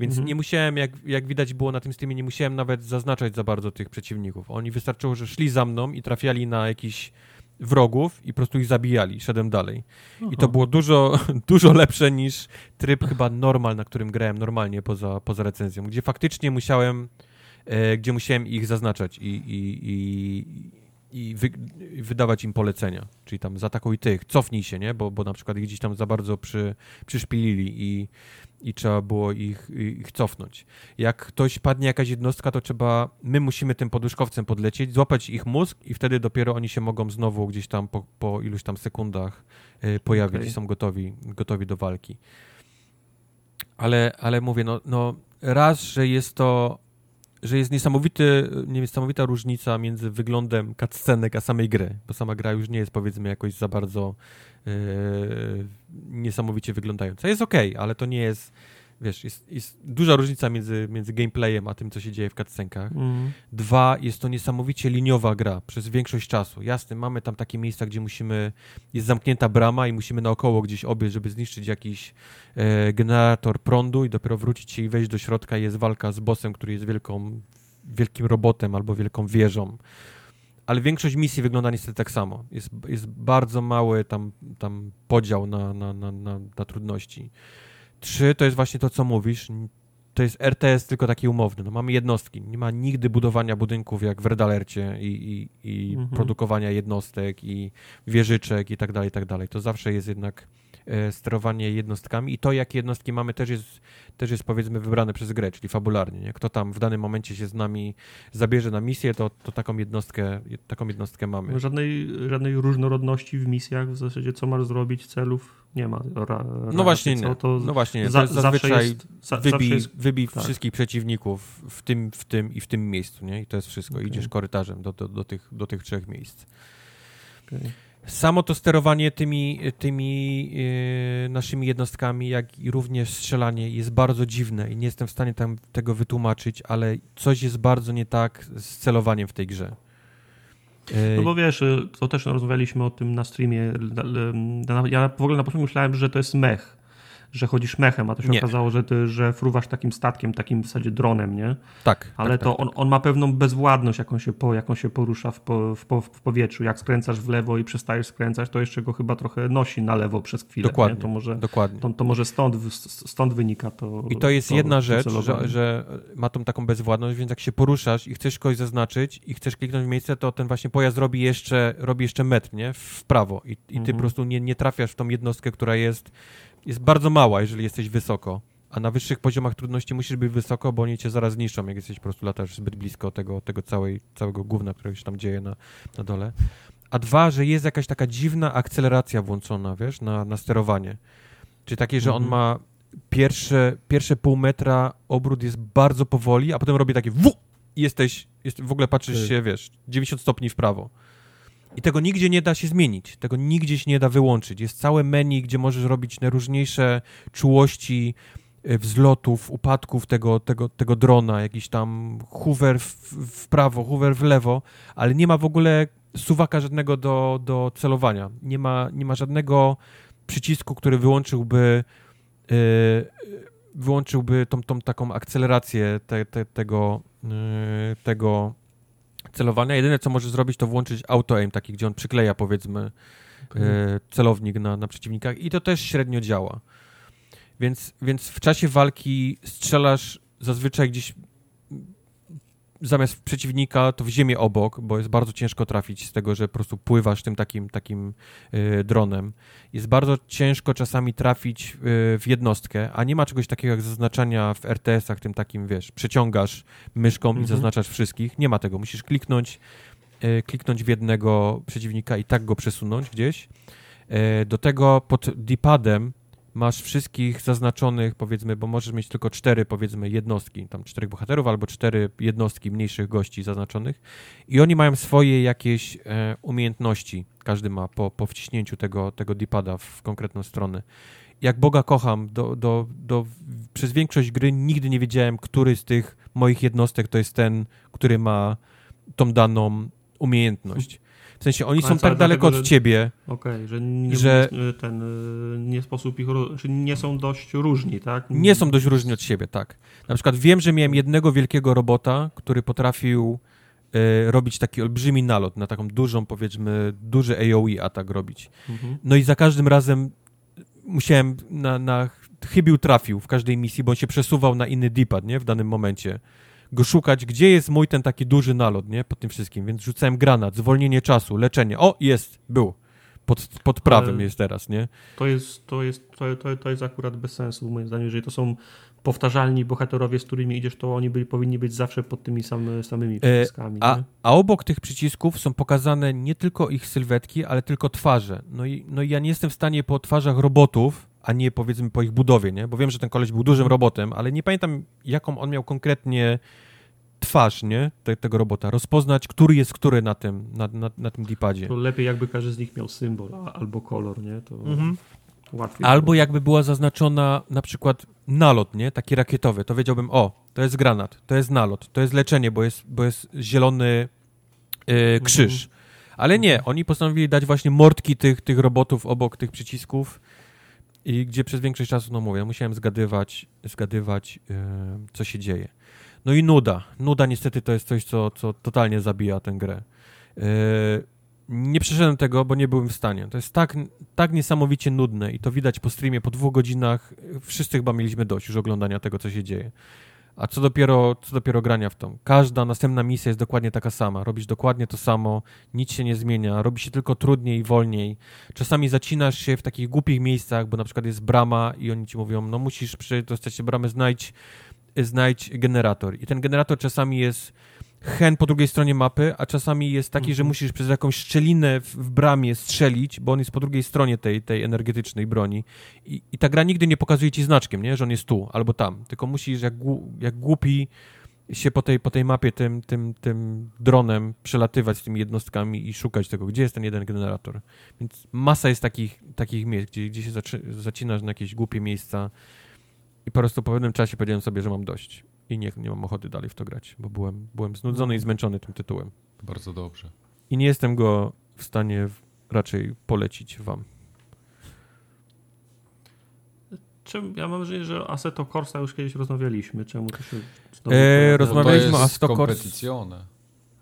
Więc mhm. nie musiałem, jak, jak widać było na tym streamie, nie musiałem nawet zaznaczać za bardzo tych przeciwników. Oni wystarczyło, że szli za mną i trafiali na jakiś wrogów i po prostu ich zabijali. Szedłem dalej. Aha. I to było dużo, *laughs* dużo lepsze niż tryb chyba normal, na którym grałem normalnie poza, poza recenzją, gdzie faktycznie musiałem, e, gdzie musiałem ich zaznaczać i, i, i, i wy, wydawać im polecenia, czyli tam zaatakuj tych, cofnij się, nie, bo, bo na przykład ich gdzieś tam za bardzo przy, przyszpilili i, i trzeba było ich, ich cofnąć. Jak ktoś padnie jakaś jednostka, to trzeba, my musimy tym poduszkowcem podlecieć, złapać ich mózg i wtedy dopiero oni się mogą znowu gdzieś tam po, po iluś tam sekundach y, pojawić okay. i są gotowi, gotowi do walki. Ale, ale mówię, no, no raz, że jest to że jest niesamowity, niesamowita różnica między wyglądem cutscenek a samej gry, bo sama gra już nie jest powiedzmy jakoś za bardzo yy, niesamowicie wyglądająca. Jest ok, ale to nie jest wiesz, jest, jest duża różnica między, między gameplayem a tym, co się dzieje w cutscenkach. Mm. Dwa, jest to niesamowicie liniowa gra przez większość czasu. Jasne, mamy tam takie miejsca, gdzie musimy, jest zamknięta brama i musimy naokoło gdzieś obiec, żeby zniszczyć jakiś e, generator prądu i dopiero wrócić się i wejść do środka jest walka z bossem, który jest wielką, wielkim robotem albo wielką wieżą. Ale większość misji wygląda niestety tak samo. Jest, jest bardzo mały tam, tam podział na, na, na, na, na trudności. Trzy to jest właśnie to, co mówisz. To jest RTS tylko taki umowny. No, mamy jednostki. Nie ma nigdy budowania budynków jak w Red Alercie i, i, i mhm. produkowania jednostek i wieżyczek i tak dalej, i tak dalej. To zawsze jest jednak sterowanie jednostkami i to, jakie jednostki mamy, też jest, też jest powiedzmy wybrane przez grę, czyli fabularnie. Nie? Kto tam w danym momencie się z nami zabierze na misję, to, to taką, jednostkę, taką jednostkę mamy. Żadnej, żadnej różnorodności w misjach, w zasadzie co masz zrobić, celów nie ma. Ra, no, właśnie nie. To no właśnie nie. Za, zazwyczaj jest, za, wybij, jest, wybij tak. wszystkich przeciwników w tym, w tym i w tym miejscu, nie? I to jest wszystko. Okay. Idziesz korytarzem do, do, do, tych, do tych trzech miejsc. Okay samo to sterowanie tymi, tymi yy, naszymi jednostkami, jak i również strzelanie jest bardzo dziwne i nie jestem w stanie tam tego wytłumaczyć, ale coś jest bardzo nie tak z celowaniem w tej grze. No bo wiesz, to też rozmawialiśmy o tym na streamie. Ja w ogóle na początku myślałem, że to jest mech że chodzisz mechem, a to się nie. okazało, że ty, że fruwasz takim statkiem, takim w zasadzie dronem, nie? Tak. Ale tak, to tak, on, tak. on ma pewną bezwładność, jaką się, po, jaką się porusza w, po, w, po, w powietrzu. Jak skręcasz w lewo i przestajesz skręcać, to jeszcze go chyba trochę nosi na lewo przez chwilę. Dokładnie. Nie? To może, dokładnie. To, to może stąd, stąd wynika to. I to jest to, jedna rzecz, że, że, ma tą taką bezwładność, więc jak się poruszasz i chcesz kogoś zaznaczyć i chcesz kliknąć w miejsce, to ten właśnie pojazd robi jeszcze, robi jeszcze metr, nie? W prawo. I, i ty mhm. po prostu nie, nie trafiasz w tą jednostkę, która jest jest bardzo mała, jeżeli jesteś wysoko. A na wyższych poziomach trudności musisz być wysoko, bo oni cię zaraz zniszczą, jak jesteś po prostu latasz zbyt blisko tego, tego całej, całego gówna, które się tam dzieje na, na dole. a dwa, że jest jakaś taka dziwna akceleracja włączona, wiesz, na, na sterowanie. Czyli takie, że on Mhm. ma pierwsze, pierwsze pół metra obrót jest bardzo powoli, a potem robi takie wu i jesteś, jest, w ogóle patrzysz się, wiesz, 90 stopni w prawo. I tego nigdzie nie da się zmienić, tego nigdzie się nie da wyłączyć. Jest całe menu, gdzie możesz robić najróżniejsze czułości y, wzlotów, upadków tego, tego, tego drona, jakiś tam hoover w, w prawo, hoover w lewo, ale nie ma w ogóle suwaka żadnego do, do celowania. Nie ma, nie ma żadnego przycisku, który wyłączyłby y, wyłączyłby tą, tą taką akcelerację te, te, tego, y, tego celowania. Jedyne, co możesz zrobić, to włączyć auto-aim, taki, gdzie on przykleja, powiedzmy, Mhm. e, celownik na, na przeciwnikach i to też średnio działa. Więc, więc w czasie walki strzelasz zazwyczaj gdzieś zamiast przeciwnika, to w ziemię obok, bo jest bardzo ciężko trafić z tego, że po prostu pływasz tym takim, takim e, dronem. Jest bardzo ciężko czasami trafić e, w jednostkę, a nie ma czegoś takiego jak zaznaczania w RTS-ach, tym takim, wiesz, przeciągasz myszką i Mhm. zaznaczasz wszystkich. Nie ma tego. Musisz kliknąć e, kliknąć w jednego przeciwnika i tak go przesunąć gdzieś. Do tego pod D-padem masz wszystkich zaznaczonych, powiedzmy, bo możesz mieć tylko cztery, powiedzmy, jednostki, tam czterech bohaterów albo cztery jednostki mniejszych gości zaznaczonych i oni mają swoje jakieś e, umiejętności. Każdy ma po, po wciśnięciu tego, tego D-pada w konkretną stronę. Jak Boga kocham, do, do, do, przez większość gry nigdy nie wiedziałem, który z tych moich jednostek to jest ten, który ma tą daną umiejętność. W sensie oni są tak daleko dlatego, od ciebie, Okej, że, nie, Że- ten y, nie sposób ich, ró- czy nie są dość różni, tak? nie są dość różni od siebie, tak. Na przykład wiem, że miałem jednego wielkiego robota, który potrafił e, robić taki olbrzymi nalot na taką dużą, powiedzmy, duży AOE atak robić. Mhm. No i za każdym razem musiałem na, na chybił trafił w każdej misji, bo on się przesuwał na inny dipad, nie? W danym momencie. Go szukać, gdzie jest mój ten taki duży nalot, nie? Po tym wszystkim. Więc rzucałem granat, zwolnienie czasu, leczenie. O, jest, był. Pod, pod prawem Ale- jest teraz, nie? To jest, to, jest, to, to, to jest akurat bez sensu, moim zdaniem. Jeżeli to są powtarzalni bohaterowie, z którymi idziesz, to oni byli, powinni być zawsze pod tymi sam, samymi przyciskami. A, nie? a obok tych przycisków są pokazane nie tylko ich sylwetki, ale tylko twarze. No i, no i ja nie jestem w stanie po twarzach robotów, a nie powiedzmy po ich budowie, nie? Bo wiem, że ten koleś był dużym robotem, ale nie pamiętam, jaką on miał konkretnie twarz, nie? Te, tego robota. Rozpoznać, który jest który na tym, na, na, na tym dipadzie. To lepiej jakby każdy z nich miał symbol albo kolor, nie? To Mhm. łatwiej. Albo jakby była zaznaczona na przykład nalot, nie? Taki rakietowy, to wiedziałbym, o, to jest granat, to jest nalot, to jest leczenie, bo jest, bo jest zielony yy, krzyż. Ale nie, oni postanowili dać właśnie mordki tych, tych robotów obok tych przycisków i gdzie przez większość czasu, no mówię, musiałem zgadywać, zgadywać yy, co się dzieje. No i nuda. Nuda niestety to jest coś, co, co totalnie zabija tę grę. Yy, nie przeszedłem tego, bo nie byłem w stanie. To jest tak, tak niesamowicie nudne i to widać po streamie, po dwóch godzinach. Wszyscy chyba mieliśmy dość już oglądania tego, co się dzieje. A co dopiero, co dopiero grania w tą. Każda następna misja jest dokładnie taka sama. Robisz dokładnie to samo, nic się nie zmienia, robi się tylko trudniej wolniej. Czasami zacinasz się w takich głupich miejscach, bo na przykład jest brama i oni ci mówią, no musisz przy dostać się bramy, znajdź, znajdź generator. I ten generator czasami jest hen po drugiej stronie mapy, a czasami jest taki, że Mhm. musisz przez jakąś szczelinę w, w bramie strzelić, bo on jest po drugiej stronie tej, tej energetycznej broni. I, I ta gra nigdy nie pokazuje ci znaczkiem, nie? że on jest tu albo tam. Tylko musisz jak, jak głupi się po tej, po tej mapie tym, tym, tym dronem przelatywać z tymi jednostkami i szukać tego, gdzie jest ten jeden generator. Więc masa jest takich, takich miejsc, gdzie, gdzie się zaczy, zacinasz na jakieś głupie miejsca i po prostu po pewnym czasie powiedziałem sobie, że mam dość i nie, nie mam ochoty dalej w to grać, bo byłem, byłem znudzony i zmęczony tym tytułem. Bardzo dobrze. I nie jestem go w stanie raczej polecić wam. Czym, ja mam wrażenie, że o Assetto Corsa już kiedyś rozmawialiśmy. Czemu to się znowu E, rozmawialiśmy to o Assetto Corsa.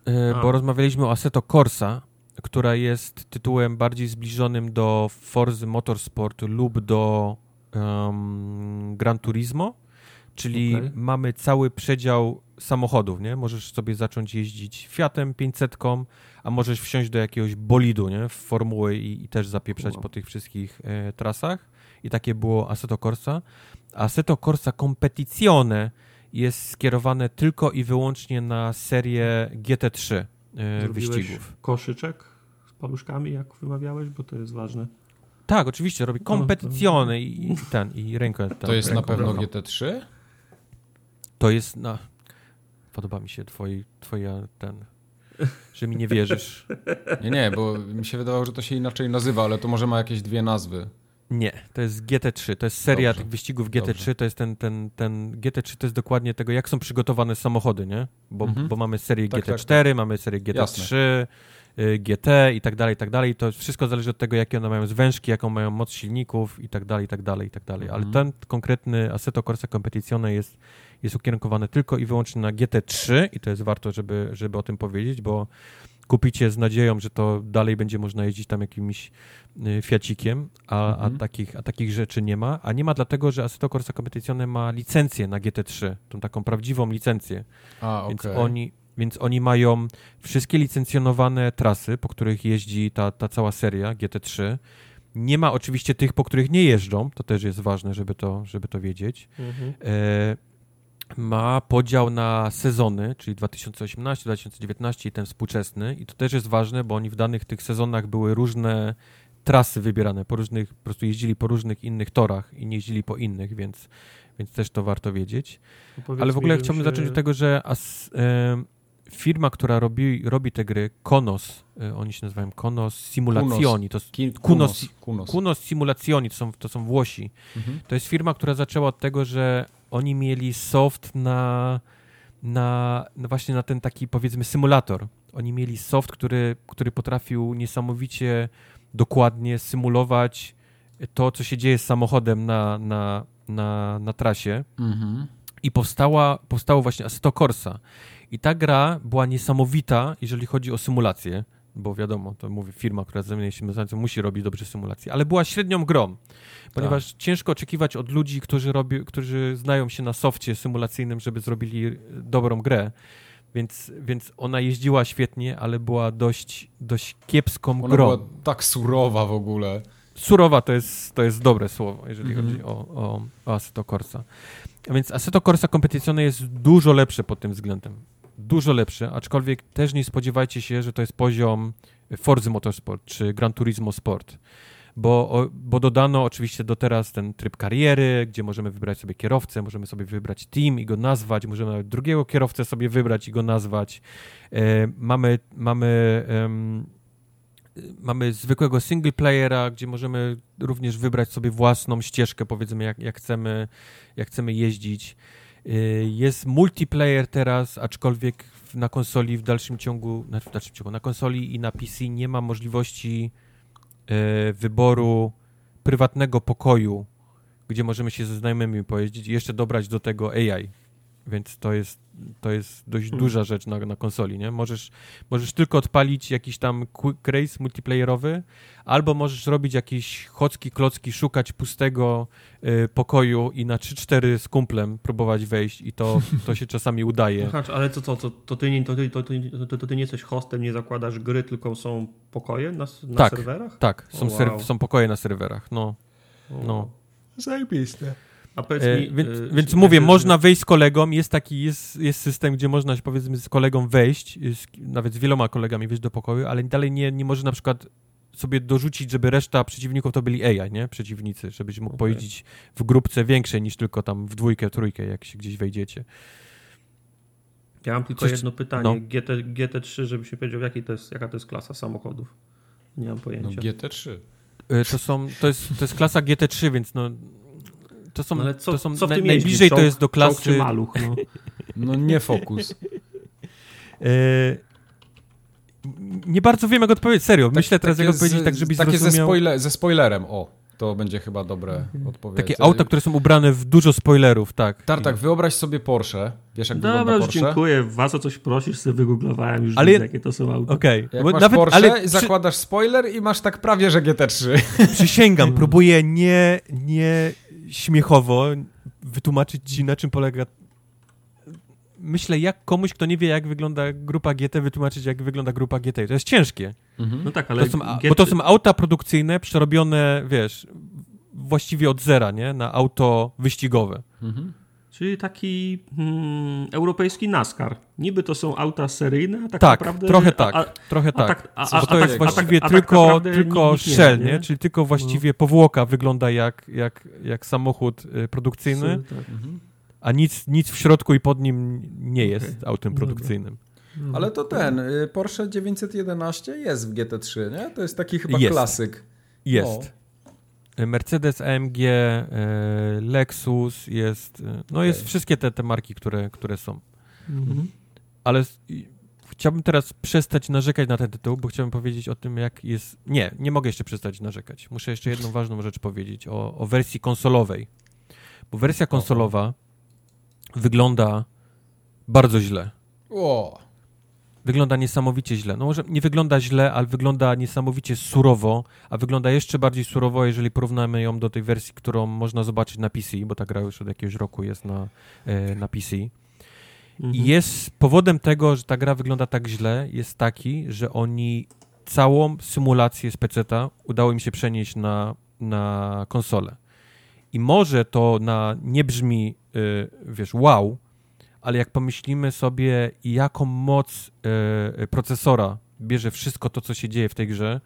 E, bo rozmawialiśmy o Assetto Corsa, która jest tytułem bardziej zbliżonym do Forza Motorsport lub do em, Gran Turismo, czyli Okej. mamy cały przedział samochodów, nie? Możesz sobie zacząć jeździć Fiatem 500, a możesz wsiąść do jakiegoś bolidu, nie? W formuły i, i też zapieprzać Wow. po tych wszystkich e, trasach. I takie było Assetto Corsa. Assetto Corsa Competizione jest skierowane tylko i wyłącznie na serię GT3 e, wyścigów. koszyczek paluszkami, jak wymawiałeś, bo to jest ważne. Tak, oczywiście, robi kompetycjony i, i ten, i rękę. Ten, To jest na ręką pewno wręcz. GT3? To jest na... Podoba mi się twoi, twoja ten... Że mi nie wierzysz. *laughs* Nie, nie, bo mi się wydawało, że to się inaczej nazywa, ale to może ma jakieś dwie nazwy. Nie, to jest GT3, to jest seria Dobrze. tych wyścigów GT3, Dobrze. to jest ten, ten, ten GT3 to jest dokładnie tego, jak są przygotowane samochody, nie? Bo, Mhm. bo mamy serię Tak, tak, GT4, mamy serię GT3, Jasne. y, GT i tak dalej, i tak dalej. To wszystko zależy od tego, jakie one mają zwężki, jaką mają moc silników i tak dalej, i tak dalej, i tak dalej. Ale Mhm. ten konkretny Assetto Corsa Competizione jest, jest ukierunkowany tylko i wyłącznie na GT3 i to jest warto, żeby, żeby o tym powiedzieć, bo kupicie z nadzieją, że to dalej będzie można jeździć tam jakimś y, Fiacikiem, a, Mhm. a, takich, a takich rzeczy nie ma. A nie ma dlatego, że Assetto Corsa Competizione ma licencję na GT3, tą taką prawdziwą licencję. A, Więc, okej. oni, więc oni mają wszystkie licencjonowane trasy, po których jeździ ta, ta cała seria GT3. Nie ma oczywiście tych, po których nie jeżdżą, to też jest ważne, żeby to, żeby to wiedzieć. Mhm. E, ma podział na sezony, czyli 2018, 2019 i ten współczesny. I to też jest ważne, bo oni w danych tych sezonach były różne trasy wybierane, po różnych, po prostu jeździli po różnych innych torach i nie jeździli po innych, więc, więc też to warto wiedzieć. Powiedz Ale w ogóle mi, chciałbym się- zacząć od tego, że as, e, firma, która robi, robi te gry, Konos, e, oni się nazywają Konos Simulazioni, to Kunos- Kunos. Kunos. Kunos Simulazioni, to są, to są Włosi. Mhm. To jest firma, która zaczęła od tego, że oni mieli soft na, na, no właśnie na ten taki powiedzmy symulator. Oni mieli soft, który, który potrafił niesamowicie dokładnie symulować to, co się dzieje z samochodem na, na, na, na trasie. Mhm. I powstała, powstało właśnie Assetto Corsa. I ta gra była niesamowita, jeżeli chodzi o symulację, bo wiadomo, to mówię, firma, która zajmuje się symulacją, musi robić dobrze symulacje, ale była średnią grą, ponieważ ciężko oczekiwać od ludzi, którzy, robi, którzy znają się na softie symulacyjnym, żeby zrobili dobrą grę. Więc, więc ona jeździła świetnie, ale była dość, dość kiepską Ona grą. była tak surowa w ogóle. Surowa to jest, to jest dobre słowo, jeżeli Mhm. chodzi o, o, o Assetto Corsa. A więc Assetto Corsa Competizione jest dużo lepsze pod tym względem. Dużo lepsze, aczkolwiek też nie spodziewajcie się, że to jest poziom Forza Motorsport czy Gran Turismo Sport. Bo, bo dodano oczywiście do teraz ten tryb kariery, gdzie możemy wybrać sobie kierowcę, możemy sobie wybrać team i go nazwać, możemy nawet drugiego kierowcę sobie wybrać i go nazwać. E, mamy mamy mamy zwykłego single playera, gdzie możemy również wybrać sobie własną ścieżkę, powiedzmy, jak, jak, chcemy, jak chcemy jeździć. Y, Jest multiplayer teraz, aczkolwiek na konsoli w dalszym ciągu, znaczy w dalszym ciągu, na konsoli i na PC nie ma możliwości y, wyboru prywatnego pokoju, gdzie możemy się ze znajomymi pojeździć i jeszcze dobrać do tego AI. Więc to jest, to jest dość Hmm. duża rzecz na, na konsoli, nie? Możesz, możesz tylko odpalić jakiś tam quick race multiplayerowy, albo możesz robić jakieś chocki, klocki, szukać pustego y, pokoju i na 3-4 z kumplem próbować wejść i to, *laughs* to się czasami udaje. Aha, ale co, co, co to, ty, nie- to, ty, to, ty, to, to ty nie jesteś hostem, nie zakładasz gry, tylko są pokoje na, na Tak. serwerach? Tak, są, O, ser- wow. są pokoje na serwerach, no. no. Zajebiste. A powiedz E, mi, więc, e, więc mówię, można wejść z kolegą, jest taki, jest, jest system, gdzie można powiedzmy z kolegą wejść, z, nawet z wieloma kolegami wejść do pokoju, ale dalej nie, nie może na przykład sobie dorzucić, żeby reszta przeciwników to byli AI, nie? Przeciwnicy, żebyś mógł Okej. pojeździć w grupce większej niż tylko tam w dwójkę, trójkę, jak się gdzieś wejdziecie. Ja mam tylko Coś- jedno pytanie. no. GT, GT3, żebyś mi powiedział, jaki to jest, jaka to jest klasa samochodów. Nie mam No pojęcia. GT3. Y, To są, to jest, to jest klasa GT3, więc no to są, No ale co, to są co w na, najbliżej jeździ? to Czołg- jest do Czołg czy klasy maluch, no. *laughs* No nie fokus. E, nie bardzo wiem, jak odpowiedzieć, serio. Myślę teraz, jak Takie odpowiedzieć tak, żebyś Takie ze, zrozumiał. spoile- ze spoilerem, o. To będzie chyba dobre odpowiedź. Takie auta, które są ubrane w dużo spoilerów, tak. Tartak, wyobraź sobie Porsche. Wiesz, jak Dobra, wygląda już Porsche? dziękuję. Was o coś prosisz, sobie wygooglowałem już Ale widzę, ja- jakie to są auta. Okej. Masz Nawet, Porsche ale zakładasz spoiler i masz tak prawie, że GT3. przy, przysięgam, *laughs* próbuję nie, nie śmiechowo wytłumaczyć ci, na czym polega... Myślę, jak komuś, kto nie wie, jak wygląda grupa GT, wytłumaczyć, jak wygląda grupa GT. To jest ciężkie. No tak, ale To są, GT Bo to są auta produkcyjne, przerobione, wiesz, właściwie od zera, nie? Na auto wyścigowe. Mhm. Czyli taki hmm, europejski NASCAR. Niby to są auta seryjne, a tak, tak naprawdę... trochę tak, a, trochę tak. tak. A, a, to jest tak, właściwie tak, tylko, tylko shell, nie? Czyli tylko właściwie no. powłoka wygląda jak, jak, jak samochód y, produkcyjny, tak. Mhm. a nic, nic w środku i pod nim nie jest okay. autem produkcyjnym. No, Ale to ten, y, Porsche 911 jest w GT3, nie? To jest taki chyba jest. klasyk. Jest. No. Mercedes AMG, e, Lexus, jest, e, no jest okay. wszystkie te, te marki, które, które są. Mhm. Ale chciałbym teraz przestać narzekać na ten tytuł, bo chciałbym powiedzieć o tym, jak jest... Nie, nie mogę jeszcze przestać narzekać. Muszę jeszcze jedną ważną rzecz powiedzieć o, o wersji konsolowej. Bo wersja konsolowa wygląda bardzo źle. O wygląda niesamowicie źle. No może nie wygląda źle, ale wygląda niesamowicie surowo, a wygląda jeszcze bardziej surowo, jeżeli porównamy ją do tej wersji, którą można zobaczyć na PC, bo ta gra już od jakiegoś roku jest na, e, na PC. Mhm. I jest powodem tego, że ta gra wygląda tak źle, jest taki, że oni całą symulację z PC-ta udało im się przenieść na, na konsolę. I może to na nie brzmi, y, wiesz, wow, ale jak pomyślimy sobie, jaką moc e, procesora bierze wszystko to, co się dzieje w tej grze,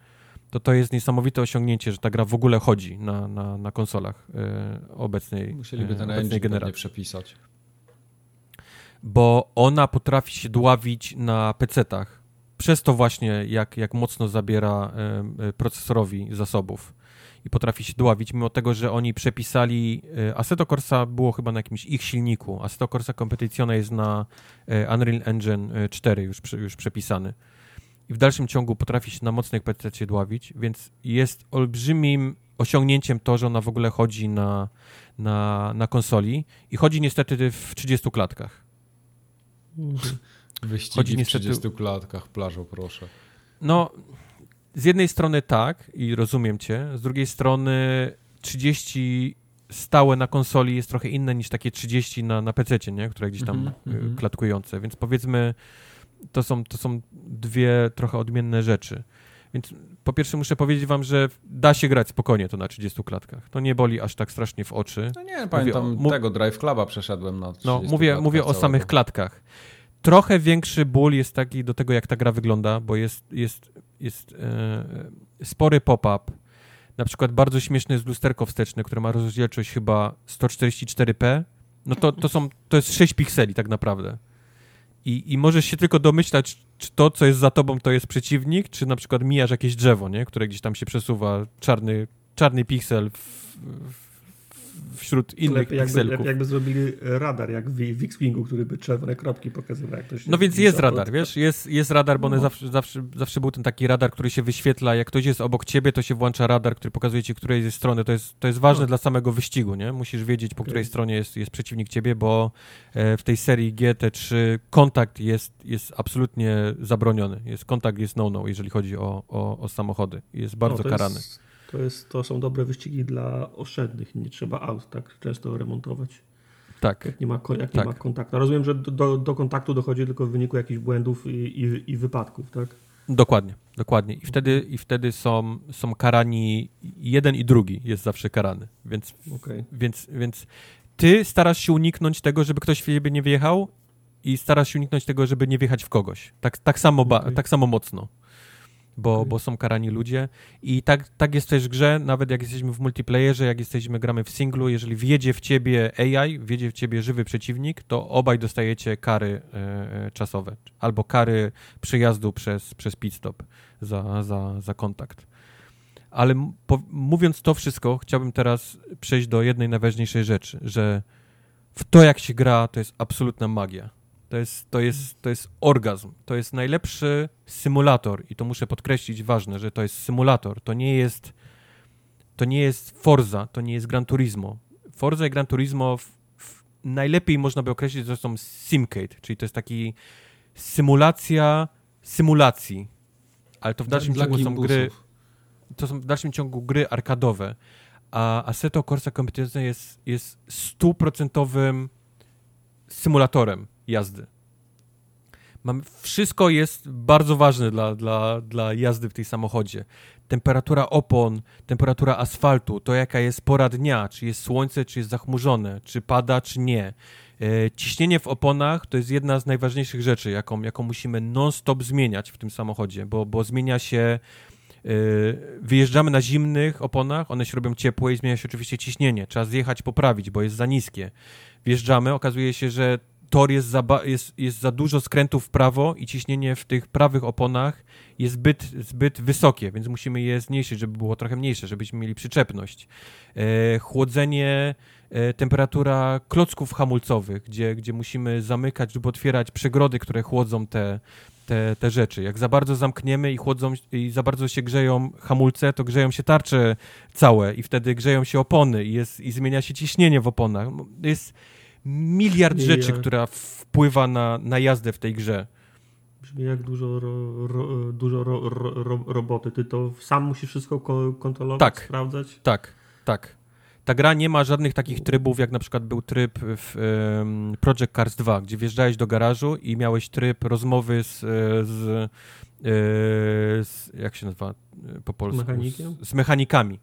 to to jest niesamowite osiągnięcie, że ta gra w ogóle chodzi na, na, na konsolach e, obecnej Musieliby ten obecnej generacji. przepisać. Bo ona potrafi się dławić na PC-tach. Przez to właśnie, jak, jak mocno zabiera procesorowi zasobów i potrafi się dławić, mimo tego, że oni przepisali... E, Assetto Corsa było chyba na jakimś ich silniku. Assetto Corsa Competizione jest na e, Unreal Engine 4 e, już, już przepisany. I w dalszym ciągu potrafi się na mocnych PC dławić, więc jest olbrzymim osiągnięciem to, że ona w ogóle chodzi na, na, na konsoli i chodzi niestety w 30 klatkach. Wyścigi chodzi w niestety... 30 klatkach, plażo proszę. No, z jednej strony tak i rozumiem cię, z drugiej strony 30 stałe na konsoli jest trochę inne niż takie 30 na, na PC, nie? które gdzieś tam mm -hmm. klatkujące, więc powiedzmy to są, to są dwie trochę odmienne rzeczy. Więc po pierwsze muszę powiedzieć wam, że da się grać spokojnie to na 30 klatkach. To nie boli aż tak strasznie w oczy. No nie, pamiętam mówię, tego Drive Cluba przeszedłem na 30 No, mówię, mówię o samych klatkach. Trochę większy ból jest taki do tego, jak ta gra wygląda, bo jest, jest jest e, spory pop-up. Na przykład bardzo śmieszne jest lusterko wsteczne, które ma rozdzielczość chyba 144p. No to, to, są, to jest 6 pikseli tak naprawdę. I, I możesz się tylko domyślać, czy to, co jest za tobą, to jest przeciwnik, czy na przykład mijasz jakieś drzewo, nie? które gdzieś tam się przesuwa, czarny, czarny piksel w, wśród innych lepiej jakby, lepiej jakby zrobili radar, jak w, w X-Wingu, który by czerwone kropki pokazywał. Jak no więc jest radar, wiesz, jest, jest radar, bo no. zawsze, zawsze, zawsze był ten taki radar, który się wyświetla, jak ktoś jest obok ciebie, to się włącza radar, który pokazuje ci, której jest strony. To jest, to jest ważne no. dla samego wyścigu, nie? Musisz wiedzieć, po okay. której stronie jest, jest przeciwnik ciebie, bo e, w tej serii GT3 kontakt jest, jest absolutnie zabroniony. Jest, kontakt jest no-no, jeżeli chodzi o, o, o samochody. Jest bardzo no, karany. Jest to, jest, to są dobre wyścigi dla oszczędnych. Nie trzeba aut tak często remontować. Tak. Jak nie ma, jak tak. nie ma kontaktu. Rozumiem, że do, do kontaktu dochodzi tylko w wyniku jakichś błędów i, i, i wypadków, tak? Dokładnie, dokładnie. I wtedy, i wtedy są, są karani, jeden i drugi jest zawsze karany. Więc, okay. więc, więc ty starasz się uniknąć tego, żeby ktoś w ciebie nie wjechał i starasz się uniknąć tego, żeby nie wjechać w kogoś. Tak, tak, samo, okay. tak samo mocno bo, okay. bo są karani ludzie. I tak, tak jest też w grze, nawet jak jesteśmy w multiplayerze, jak jesteśmy, gramy w singlu, jeżeli wjedzie w ciebie AI, wjedzie w ciebie żywy przeciwnik, to obaj dostajecie kary e, e czasowe, albo kary przejazdu przez, przez pit stop za, za, za kontakt. Ale po, mówiąc to wszystko, chciałbym teraz przejść do jednej najważniejszej rzeczy, że w to, jak się gra, to jest absolutna magia to jest, to, jest, to jest orgazm. To jest najlepszy symulator i to muszę podkreślić ważne, że to jest symulator. To nie jest to nie jest Forza, to nie jest Gran Turismo. Forza i Gran Turismo w, w, najlepiej można by określić, że to są simcade, czyli to jest taki symulacja symulacji. Ale to w dalszym ciągu są gry to są w dalszym ciągu gry arkadowe. A Assetto Corsa Competizione jest, jest stuprocentowym symulatorem jazdy. Mam, wszystko jest bardzo ważne dla, dla, dla jazdy w tej samochodzie. Temperatura opon, temperatura asfaltu, to jaka jest pora dnia, czy jest słońce, czy jest zachmurzone, czy pada, czy nie. E, ciśnienie w oponach to jest jedna z najważniejszych rzeczy, jaką, jaką musimy non-stop zmieniać w tym samochodzie, bo, bo zmienia się. E, wyjeżdżamy na zimnych oponach, one się robią ciepłe i zmienia się oczywiście ciśnienie. Trzeba zjechać, poprawić, bo jest za niskie. Wjeżdżamy, okazuje się, że tor jest za, jest, jest za dużo skrętów w prawo i ciśnienie w tych prawych oponach jest zbyt, zbyt wysokie, więc musimy je zmniejszyć, żeby było trochę mniejsze, żebyśmy mieli przyczepność. E, chłodzenie, e, temperatura klocków hamulcowych, gdzie, gdzie musimy zamykać lub otwierać przegrody, które chłodzą te, te, te rzeczy. Jak za bardzo zamkniemy i chłodzą i za bardzo się grzeją hamulce, to grzeją się tarcze całe i wtedy grzeją się opony i, jest, i zmienia się ciśnienie w oponach. Jest miliard, rzeczy, która wpływa na, na jazdę w tej grze. Brzmi jak dużo, ro, ro, dużo ro, roboty. Ty to sam musisz wszystko kontrolować, tak, sprawdzać? Tak, tak. Ta gra nie ma żadnych takich trybów, jak na przykład był tryb w um, Project Cars 2, gdzie wjeżdżałeś do garażu i miałeś tryb rozmowy z, z, z jak się nazywa po polsku? Mechanikiem? Z, z mechanikami.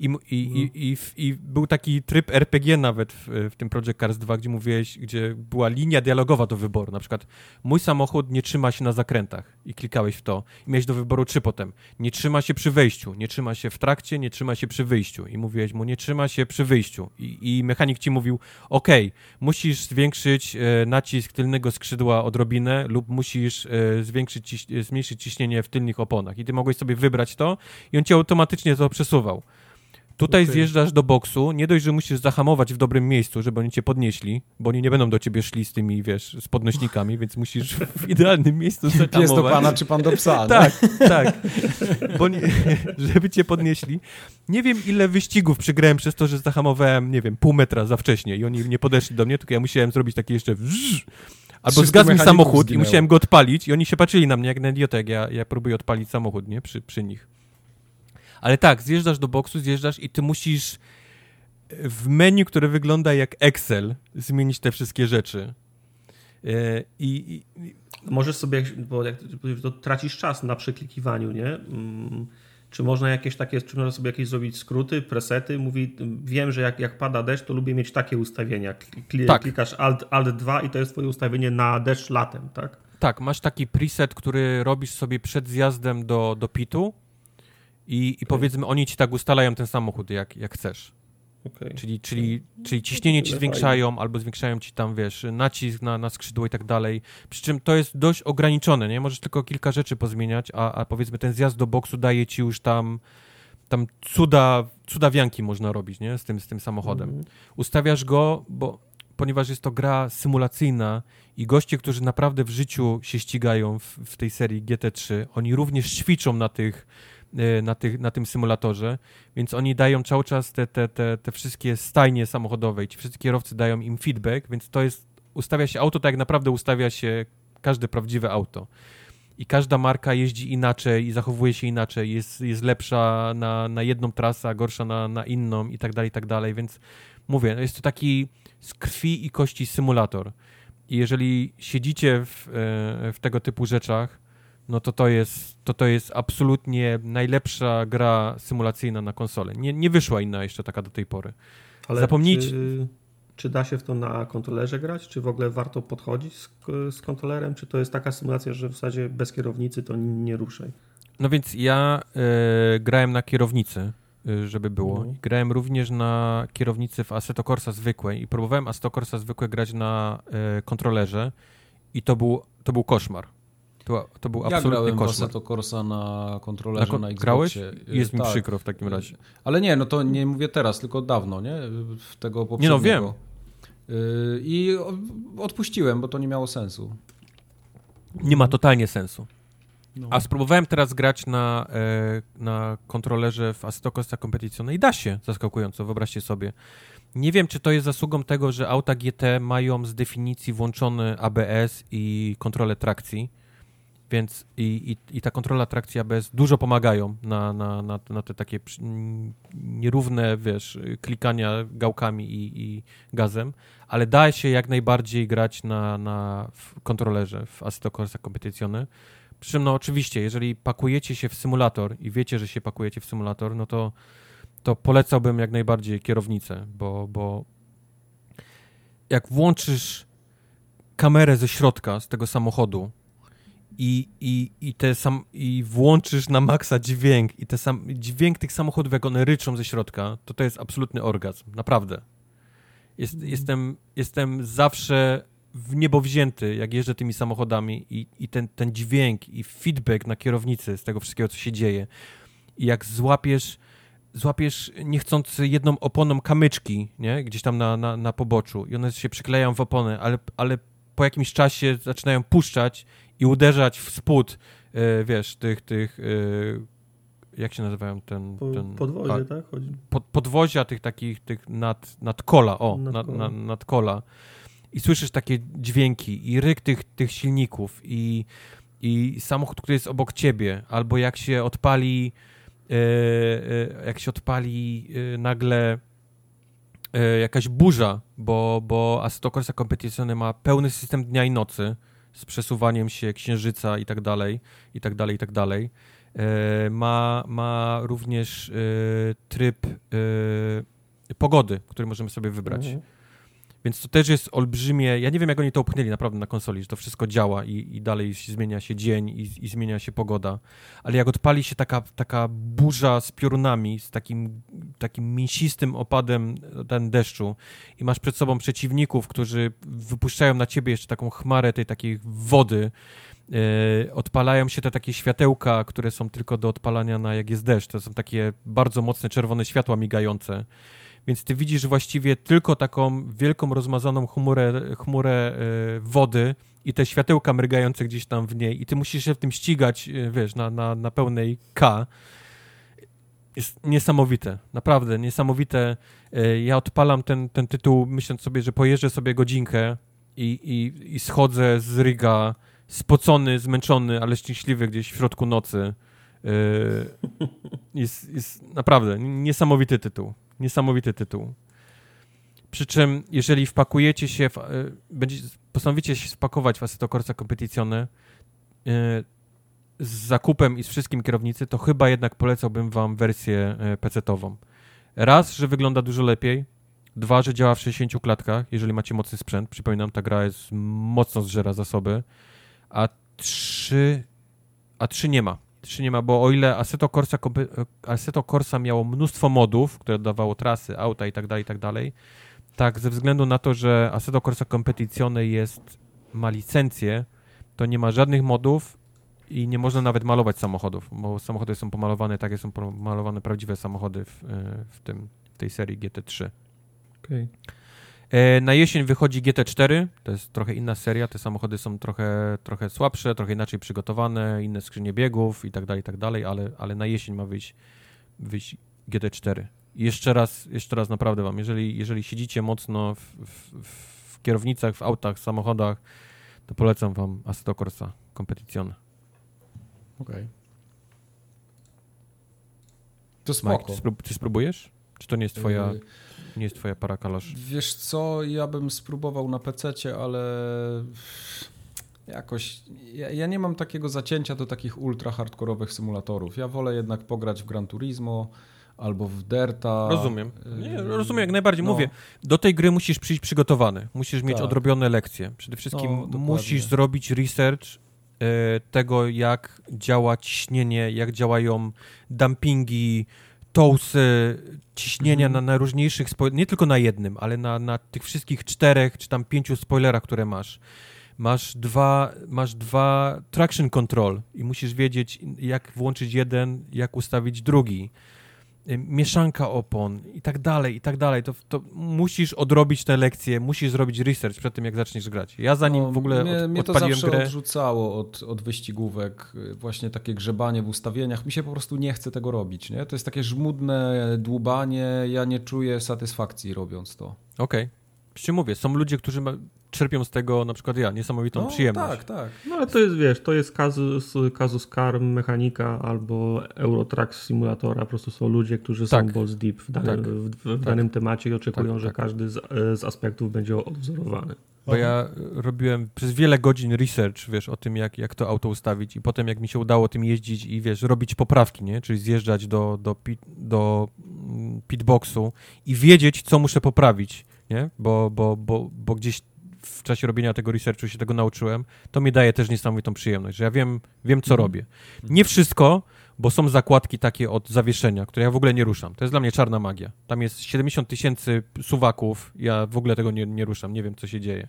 I, i, i, i, i, był taki tryb RPG nawet w, w, tym Project Cars 2, gdzie mówiłeś, gdzie była linia dialogowa do wyboru. Na przykład mój samochód nie trzyma się na zakrętach i klikałeś w to i miałeś do wyboru trzy potem. Nie trzyma się przy wejściu, nie trzyma się w trakcie, nie trzyma się przy wyjściu. I mówiłeś mu, nie trzyma się przy wyjściu. I, i mechanik ci mówił, ok, musisz zwiększyć e, nacisk tylnego skrzydła odrobinę lub musisz e, zwiększyć, ciś, zmniejszyć ciśnienie w tylnych oponach. I ty mogłeś sobie wybrać to i on ci automatycznie to przesuwał. Tutaj okay. zjeżdżasz do boksu, nie dość, że musisz zahamować w dobrym miejscu, żeby oni cię podnieśli, bo oni nie będą do ciebie szli z tymi, wiesz, z podnośnikami, więc musisz *laughs* w idealnym miejscu zahamować. Pies do pana, czy pan do psa. *laughs* tak, tak. Bo nie, *laughs* żeby cię podnieśli. Nie wiem, ile wyścigów przegrałem przez to, że zahamowałem, nie wiem, pół metra za wcześnie i oni nie podeszli do mnie, tylko ja musiałem zrobić takie jeszcze wrz, Albo zgasł mi samochód zginęło. i musiałem go odpalić i oni się patrzyli na mnie jak na idiotę, jak ja, ja próbuję odpalić samochód, nie? Przy, przy nich. Ale tak, zjeżdżasz do boksu, zjeżdżasz i ty musisz w menu, które wygląda jak Excel, zmienić te wszystkie rzeczy. E, I, i, Możesz sobie, bo jak, to tracisz czas na przeklikiwaniu, nie? Mm, czy można jakieś takie, czy można sobie jakieś zrobić skróty, presety? Mówi, wiem, że jak, jak pada deszcz, to lubię mieć takie ustawienia. Kli, tak. Klikasz Alt, Alt 2 i to jest twoje ustawienie na deszcz latem, tak? Tak, masz taki preset, który robisz sobie przed zjazdem do, do pitu i, i powiedzmy, oni ci tak ustalają ten samochód, jak, jak chcesz. Okay. Czyli, czyli, czyli ciśnienie ci zwiększają, albo zwiększają ci tam, wiesz, nacisk na, na skrzydło i tak dalej. Przy czym to jest dość ograniczone, nie? Możesz tylko kilka rzeczy pozmieniać, a, a powiedzmy ten zjazd do boksu daje ci już tam tam cuda, cudawianki można robić, nie? Z tym, z tym samochodem. Mm. Ustawiasz go, bo ponieważ jest to gra symulacyjna i goście, którzy naprawdę w życiu się ścigają w, w tej serii GT3, oni również ćwiczą na tych na, tych, na tym symulatorze, więc oni dają cały czas te, te, te, te wszystkie stajnie samochodowe i ci wszyscy kierowcy dają im feedback, więc to jest, ustawia się auto tak jak naprawdę ustawia się każde prawdziwe auto. I każda marka jeździ inaczej i zachowuje się inaczej, jest, jest lepsza na, na jedną trasę, a gorsza na, na inną i tak dalej, i tak dalej, więc mówię, no jest to taki z krwi i kości symulator. I jeżeli siedzicie w, e, w tego typu rzeczach, no to to jest, to to jest absolutnie najlepsza gra symulacyjna na konsolę. Nie, nie wyszła inna jeszcze taka do tej pory. Ale Zapomnijcie... Czy, czy, da się w to na kontrolerze grać? Czy w ogóle warto podchodzić z, z kontrolerem? Czy to jest taka symulacja, że w zasadzie bez kierownicy to nie ruszaj? No więc ja y, grałem na kierownicy, y, żeby było. No. Grałem również na kierownicy w Assetto Corsa zwykłej i próbowałem Assetto Corsa zwykłe grać na y, kontrolerze i to był, to był koszmar to, to był ja absolutny grałem koszmar. to Corsa na kontrolerze na, na Xboxie. Grałeś? Jest mi tak. przykro w takim razie. Ale nie, no to nie mówię teraz, tylko dawno, nie? W tego poprzedniego. Nie no, wiem. Y, I odpuściłem, bo to nie miało sensu. Nie ma totalnie sensu. No. A spróbowałem teraz grać na, e, na kontrolerze w Assetto Corsa Competizione i da się zaskakująco, wyobraźcie sobie. Nie wiem, czy to jest zasługą tego, że auta GT mają z definicji włączony ABS i kontrolę trakcji więc i, i, i ta kontrola trakcji ABS dużo pomagają na, na, na, na te takie nierówne, wiesz, klikania gałkami i, i gazem, ale da się jak najbardziej grać na, na w kontrolerze w Assetto Corsa Competizione. Przy czym, no oczywiście, jeżeli pakujecie się w symulator i wiecie, że się pakujecie w symulator, no to, to polecałbym jak najbardziej kierownicę, bo, bo jak włączysz kamerę ze środka, z tego samochodu i, i, i, te sam, i włączysz na maksa dźwięk i te sam, dźwięk tych samochodów, jak one ryczą ze środka, to to jest absolutny orgazm. Naprawdę. Jest, mhm. jestem, jestem zawsze w niebo wzięty, jak jeżdżę tymi samochodami i, i ten, ten dźwięk i feedback na kierownicy z tego wszystkiego, co się dzieje. I jak złapiesz, złapiesz niechcący jedną oponą kamyczki, nie? Gdzieś tam na, na, na poboczu i one się przyklejają w oponę, ale, ale po jakimś czasie zaczynają puszczać i uderzać w spód, yy, wiesz, tych, tych yy, jak się nazywają ten... ten podwozie, a, tak? Chodzi. Pod, podwozia tych takich, tych nad, nad kola, o, nad, nad, nad, nad kola i słyszysz takie dźwięki i ryk tych, tych silników i, i samochód, który jest obok ciebie, albo jak się odpali e, e, jak się odpali e, nagle e, jakaś burza, bo, bo Assetto Corsa Competizione ma pełny system dnia i nocy z przesuwaniem się księżyca i tak dalej, i tak dalej, i tak dalej. E, ma, ma również e, tryb pogody, który możemy sobie wybrać. Mhm. Więc to też jest olbrzymie. Ja nie wiem, jak oni to upchnęli naprawdę na konsoli, że to wszystko działa i, i dalej zmienia się dzień i, i, zmienia się pogoda. Ale jak odpali się taka, taka burza z piorunami, z takim, takim mięsistym opadem ten deszczu i masz przed sobą przeciwników, którzy wypuszczają na ciebie jeszcze taką chmarę tej takiej wody, Yy, odpalają się te takie światełka, które są tylko do odpalania na jak jest deszcz. To są takie bardzo mocne czerwone światła migające więc ty widzisz właściwie tylko taką wielką, rozmazaną chmurę, chmurę e, wody i te światełka mrygające gdzieś tam w niej i ty musisz się w tym ścigać, e, wiesz, na, na, na pełnej K. Jest niesamowite, naprawdę niesamowite. E, ja odpalam ten, ten tytuł, myśląc sobie, że pojeżdżę sobie godzinkę i, i, i schodzę z Ryga spocony, zmęczony, ale szczęśliwy gdzieś w środku nocy. Jest, jest naprawdę niesamowity tytuł. Niesamowity tytuł. Przy czym, jeżeli wpakujecie się, w, e, będzie, postanowicie się spakować w Assetto Corsa Competizione e, z zakupem i z wszystkim kierownicy, to chyba jednak polecałbym wam wersję e, PC-tową. Raz, że wygląda dużo lepiej. Dwa, że działa w 60 klatkach, jeżeli macie mocny sprzęt. Przypominam, ta gra jest mocno zżera zasoby. A trzy, a trzy nie ma. 3 nie ma, bo o ile Assetto Corsa, Assetto Corsa miało mnóstwo modów, które dawało trasy, auta i tak dalej, i tak dalej, tak ze względu na to, że Assetto Corsa Competizione jest, ma licencję, to nie ma żadnych modów i nie można nawet malować samochodów, bo samochody są pomalowane tak, jak są pomalowane prawdziwe samochody w, e, w, tym, w tej serii GT3. Okay. E, na jesień wychodzi GT4, to jest trochę inna seria, te samochody są trochę, trochę słabsze, trochę inaczej przygotowane, inne skrzynie biegów i tak dalej, i tak dalej, ale, ale na jesień ma wyjść, wyjść GT4. I jeszcze raz, jeszcze raz naprawdę wam, jeżeli, jeżeli siedzicie mocno w, w, w kierownicach, w autach, w samochodach, to polecam wam Assetto Corsa Competizione. Okej. Okay. To spoko. Mike, ty, sprób ty spróbujesz? Czy to nie jest twoja... Yy nie jest twoja para kaloszy. Wiesz co, ja bym spróbował na PC, ale jakoś ja, ja, nie mam takiego zacięcia do takich ultra hardkorowych symulatorów. Ja wolę jednak pograć w Gran Turismo albo w Derta. Rozumiem. Nie, rozumiem jak najbardziej. No. Mówię, do tej gry musisz przyjść przygotowany. Musisz mieć tak. odrobione lekcje. Przede wszystkim no, musisz zrobić research e, tego, jak działa ciśnienie, jak działają dumpingi, tołsy, ciśnienia na najróżniejszych, nie tylko na jednym, ale na, na tych wszystkich czterech czy tam pięciu spoilerach, które masz. Masz dwa, masz dwa traction control i musisz wiedzieć, jak włączyć jeden, jak ustawić drugi. Y, mieszanka opon i tak dalej, i tak dalej. To, to musisz odrobić te lekcje, musisz zrobić research przed tym, jak zaczniesz grać. Ja zanim no, w ogóle mnie, od, mnie to zawsze grę... odrzucało od, od wyścigówek, y, właśnie takie grzebanie w ustawieniach. Mi się po prostu nie chce tego robić, nie? To jest takie żmudne dłubanie, ja nie czuję satysfakcji robiąc to. Okej. Okay. Przecież mówię, są ludzie, którzy ma, czerpią z tego, na przykład ja, niesamowitą no, przyjemność. Tak, tak. No ale to jest, wiesz, to jest kazus, kazus Car Mechanika albo Eurotrack Simulatora, po prostu są ludzie, którzy tak. są balls deep w, danym, tak. w, w tak. danym temacie i oczekują, tak, że tak. każdy z, z, aspektów będzie odwzorowany. Bo ja robiłem przez wiele godzin research, wiesz, o tym, jak, jak to auto ustawić i potem jak mi się udało tym jeździć i, wiesz, robić poprawki, nie? Czyli zjeżdżać do, do, pit, do mm, pitboxu i wiedzieć, co muszę poprawić nie? Bo, bo, bo, bo gdzieś czasie robienia tego researchu się tego nauczyłem, to mi daje też niesamowitą przyjemność, że ja wiem, wiem co Mhm. robię. Nie wszystko, bo są zakładki takie od zawieszenia, które ja w ogóle nie ruszam. To jest dla mnie czarna magia. Tam jest 70 tysięcy suwaków, ja w ogóle tego nie, nie ruszam, nie wiem co się dzieje.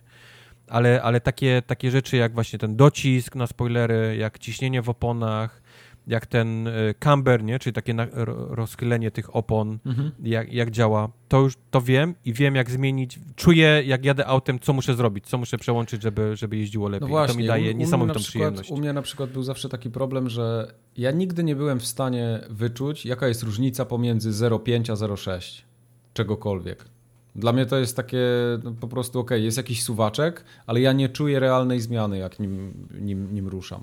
Ale, ale takie, takie rzeczy jak właśnie ten docisk na spoilery, jak ciśnienie w oponach, jak ten y, camber, nie? czyli takie rozchylenie tych opon, Mhm. jak, jak działa, to już to wiem i wiem jak zmienić, czuję jak jadę autem, co muszę zrobić, co muszę przełączyć, żeby, żeby jeździło lepiej. No właśnie, to mi daje u- u niesamowitą przykład- przyjemność. U mnie na przykład był zawsze taki problem, że ja nigdy nie byłem w stanie wyczuć, jaka jest różnica pomiędzy 0,5 a 0,6 czegokolwiek. Dla mnie to jest takie no, po prostu ok, jest jakiś suwaczek, ale ja nie czuję realnej zmiany, jak nim, nim, nim ruszam.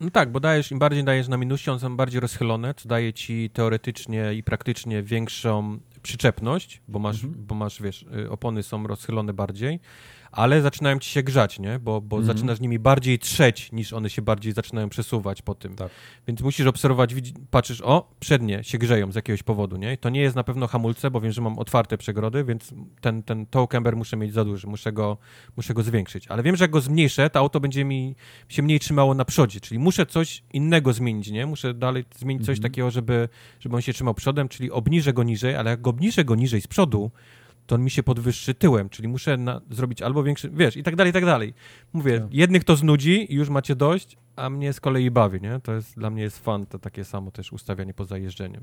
No tak, bo dajesz, im bardziej dajesz na minusie, one są bardziej rozchylone, co daje ci teoretycznie i praktycznie większą przyczepność, bo masz, Mhm. bo masz wiesz, y, opony są rozchylone bardziej, ale zaczynają ci się grzać, nie? Bo, bo Mhm. zaczynasz nimi bardziej trzeć, niż one się bardziej zaczynają przesuwać po tym. Tak. Więc musisz obserwować, patrzysz, o, przednie się grzeją z jakiegoś powodu, nie? I to nie jest na pewno hamulce, bo wiem, że mam otwarte przegrody, więc ten, ten toe camber muszę mieć za duży, muszę go, muszę go zwiększyć. Ale wiem, że jak go zmniejszę, to auto będzie mi się mniej trzymało na przodzie, czyli muszę coś innego zmienić, nie? Muszę dalej zmienić coś Mhm. takiego, żeby, żeby on się trzymał przodem, czyli obniżę go niżej, ale jak go obniżę go niżej z przodu, to on mi się podwyższy tyłem, czyli muszę na, zrobić albo większy, wiesz, i tak dalej, i tak dalej. Mówię, Tak. jednych to znudzi i już macie dość, a mnie z kolei bawi, nie? To jest, dla mnie jest fan, to takie samo też ustawianie poza jeżdżeniem.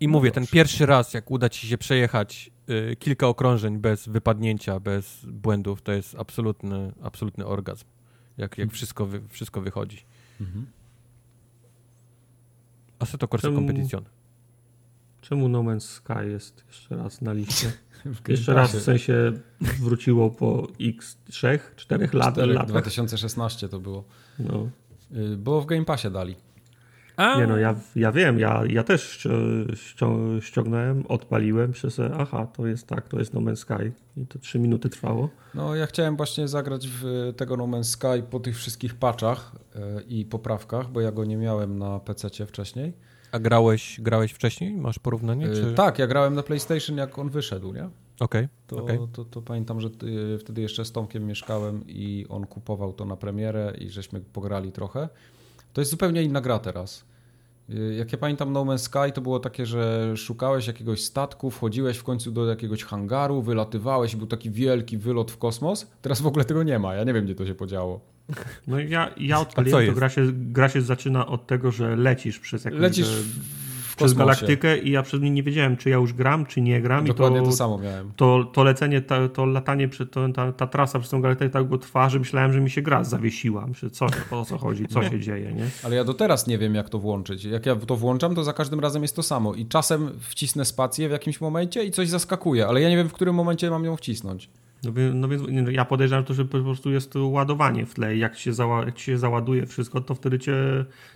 I No mówię, ten pierwszy raz, jak uda ci się przejechać y, kilka okrążeń bez wypadnięcia, bez błędów, to jest absolutny, absolutny orgazm. Jak, jak wszystko, wy, wszystko wychodzi. Mhm. Assetto Corsa Czemu- Competition. Czemu No Man's Sky jest jeszcze raz na liście? *laughs* Jeszcze raz w sensie wróciło po x 3, 4 lat, Czterech- latach. 2016 to było. No. Y, Bo w Game Passie dali. A, Nie no, ja, ja wiem, ja, ja też ści- ścią- ściągnąłem, odpaliłem, sobie, aha, to jest tak, to jest No Man's Sky i to 3 minuty trwało. No, ja chciałem właśnie zagrać w tego No Man's Sky po tych wszystkich patchach y, i poprawkach, bo ja go nie miałem na PC wcześniej. A grałeś, grałeś wcześniej? Masz porównanie? Y, Czy... Tak, ja grałem na PlayStation jak on wyszedł, nie? Okej, To, okej. to, to pamiętam, że y, wtedy jeszcze z Tomkiem mieszkałem i on kupował to na premierę i żeśmy pograli trochę. To jest zupełnie inna gra teraz. Y, Jak ja pamiętam No Man's Sky to było takie, że szukałeś jakiegoś statku, wchodziłeś w końcu do jakiegoś hangaru, wylatywałeś, był taki wielki wylot w kosmos. Teraz w ogóle tego nie ma, ja nie wiem gdzie to się podziało. No i ja, ja odpaliłem, to gra się, gra się zaczyna od tego, że lecisz przez jakąś, Lecisz e, w, przez kosmosie. galaktykę i ja przed nim nie wiedziałem, czy ja już gram, czy nie gram Dokładnie i to, to, samo miałem. to, to lecenie, to, to latanie, to, ta, ta trasa przez tą galaktykę tak go trwa, że myślałem, że mi się gra zawiesiła. Myślę, co, o co chodzi, co się dzieje, nie? Ale ja do teraz nie wiem, jak to włączyć. Jak ja to włączam, to za każdym razem jest to samo. I czasem wcisnę spację w jakimś momencie i coś zaskakuje, ale ja nie wiem, w którym momencie mam ją wcisnąć. No, no więc no, ja podejrzewam to, że po prostu jest ładowanie w tle. Jak się, zała, jak się załaduje wszystko, to wtedy cię,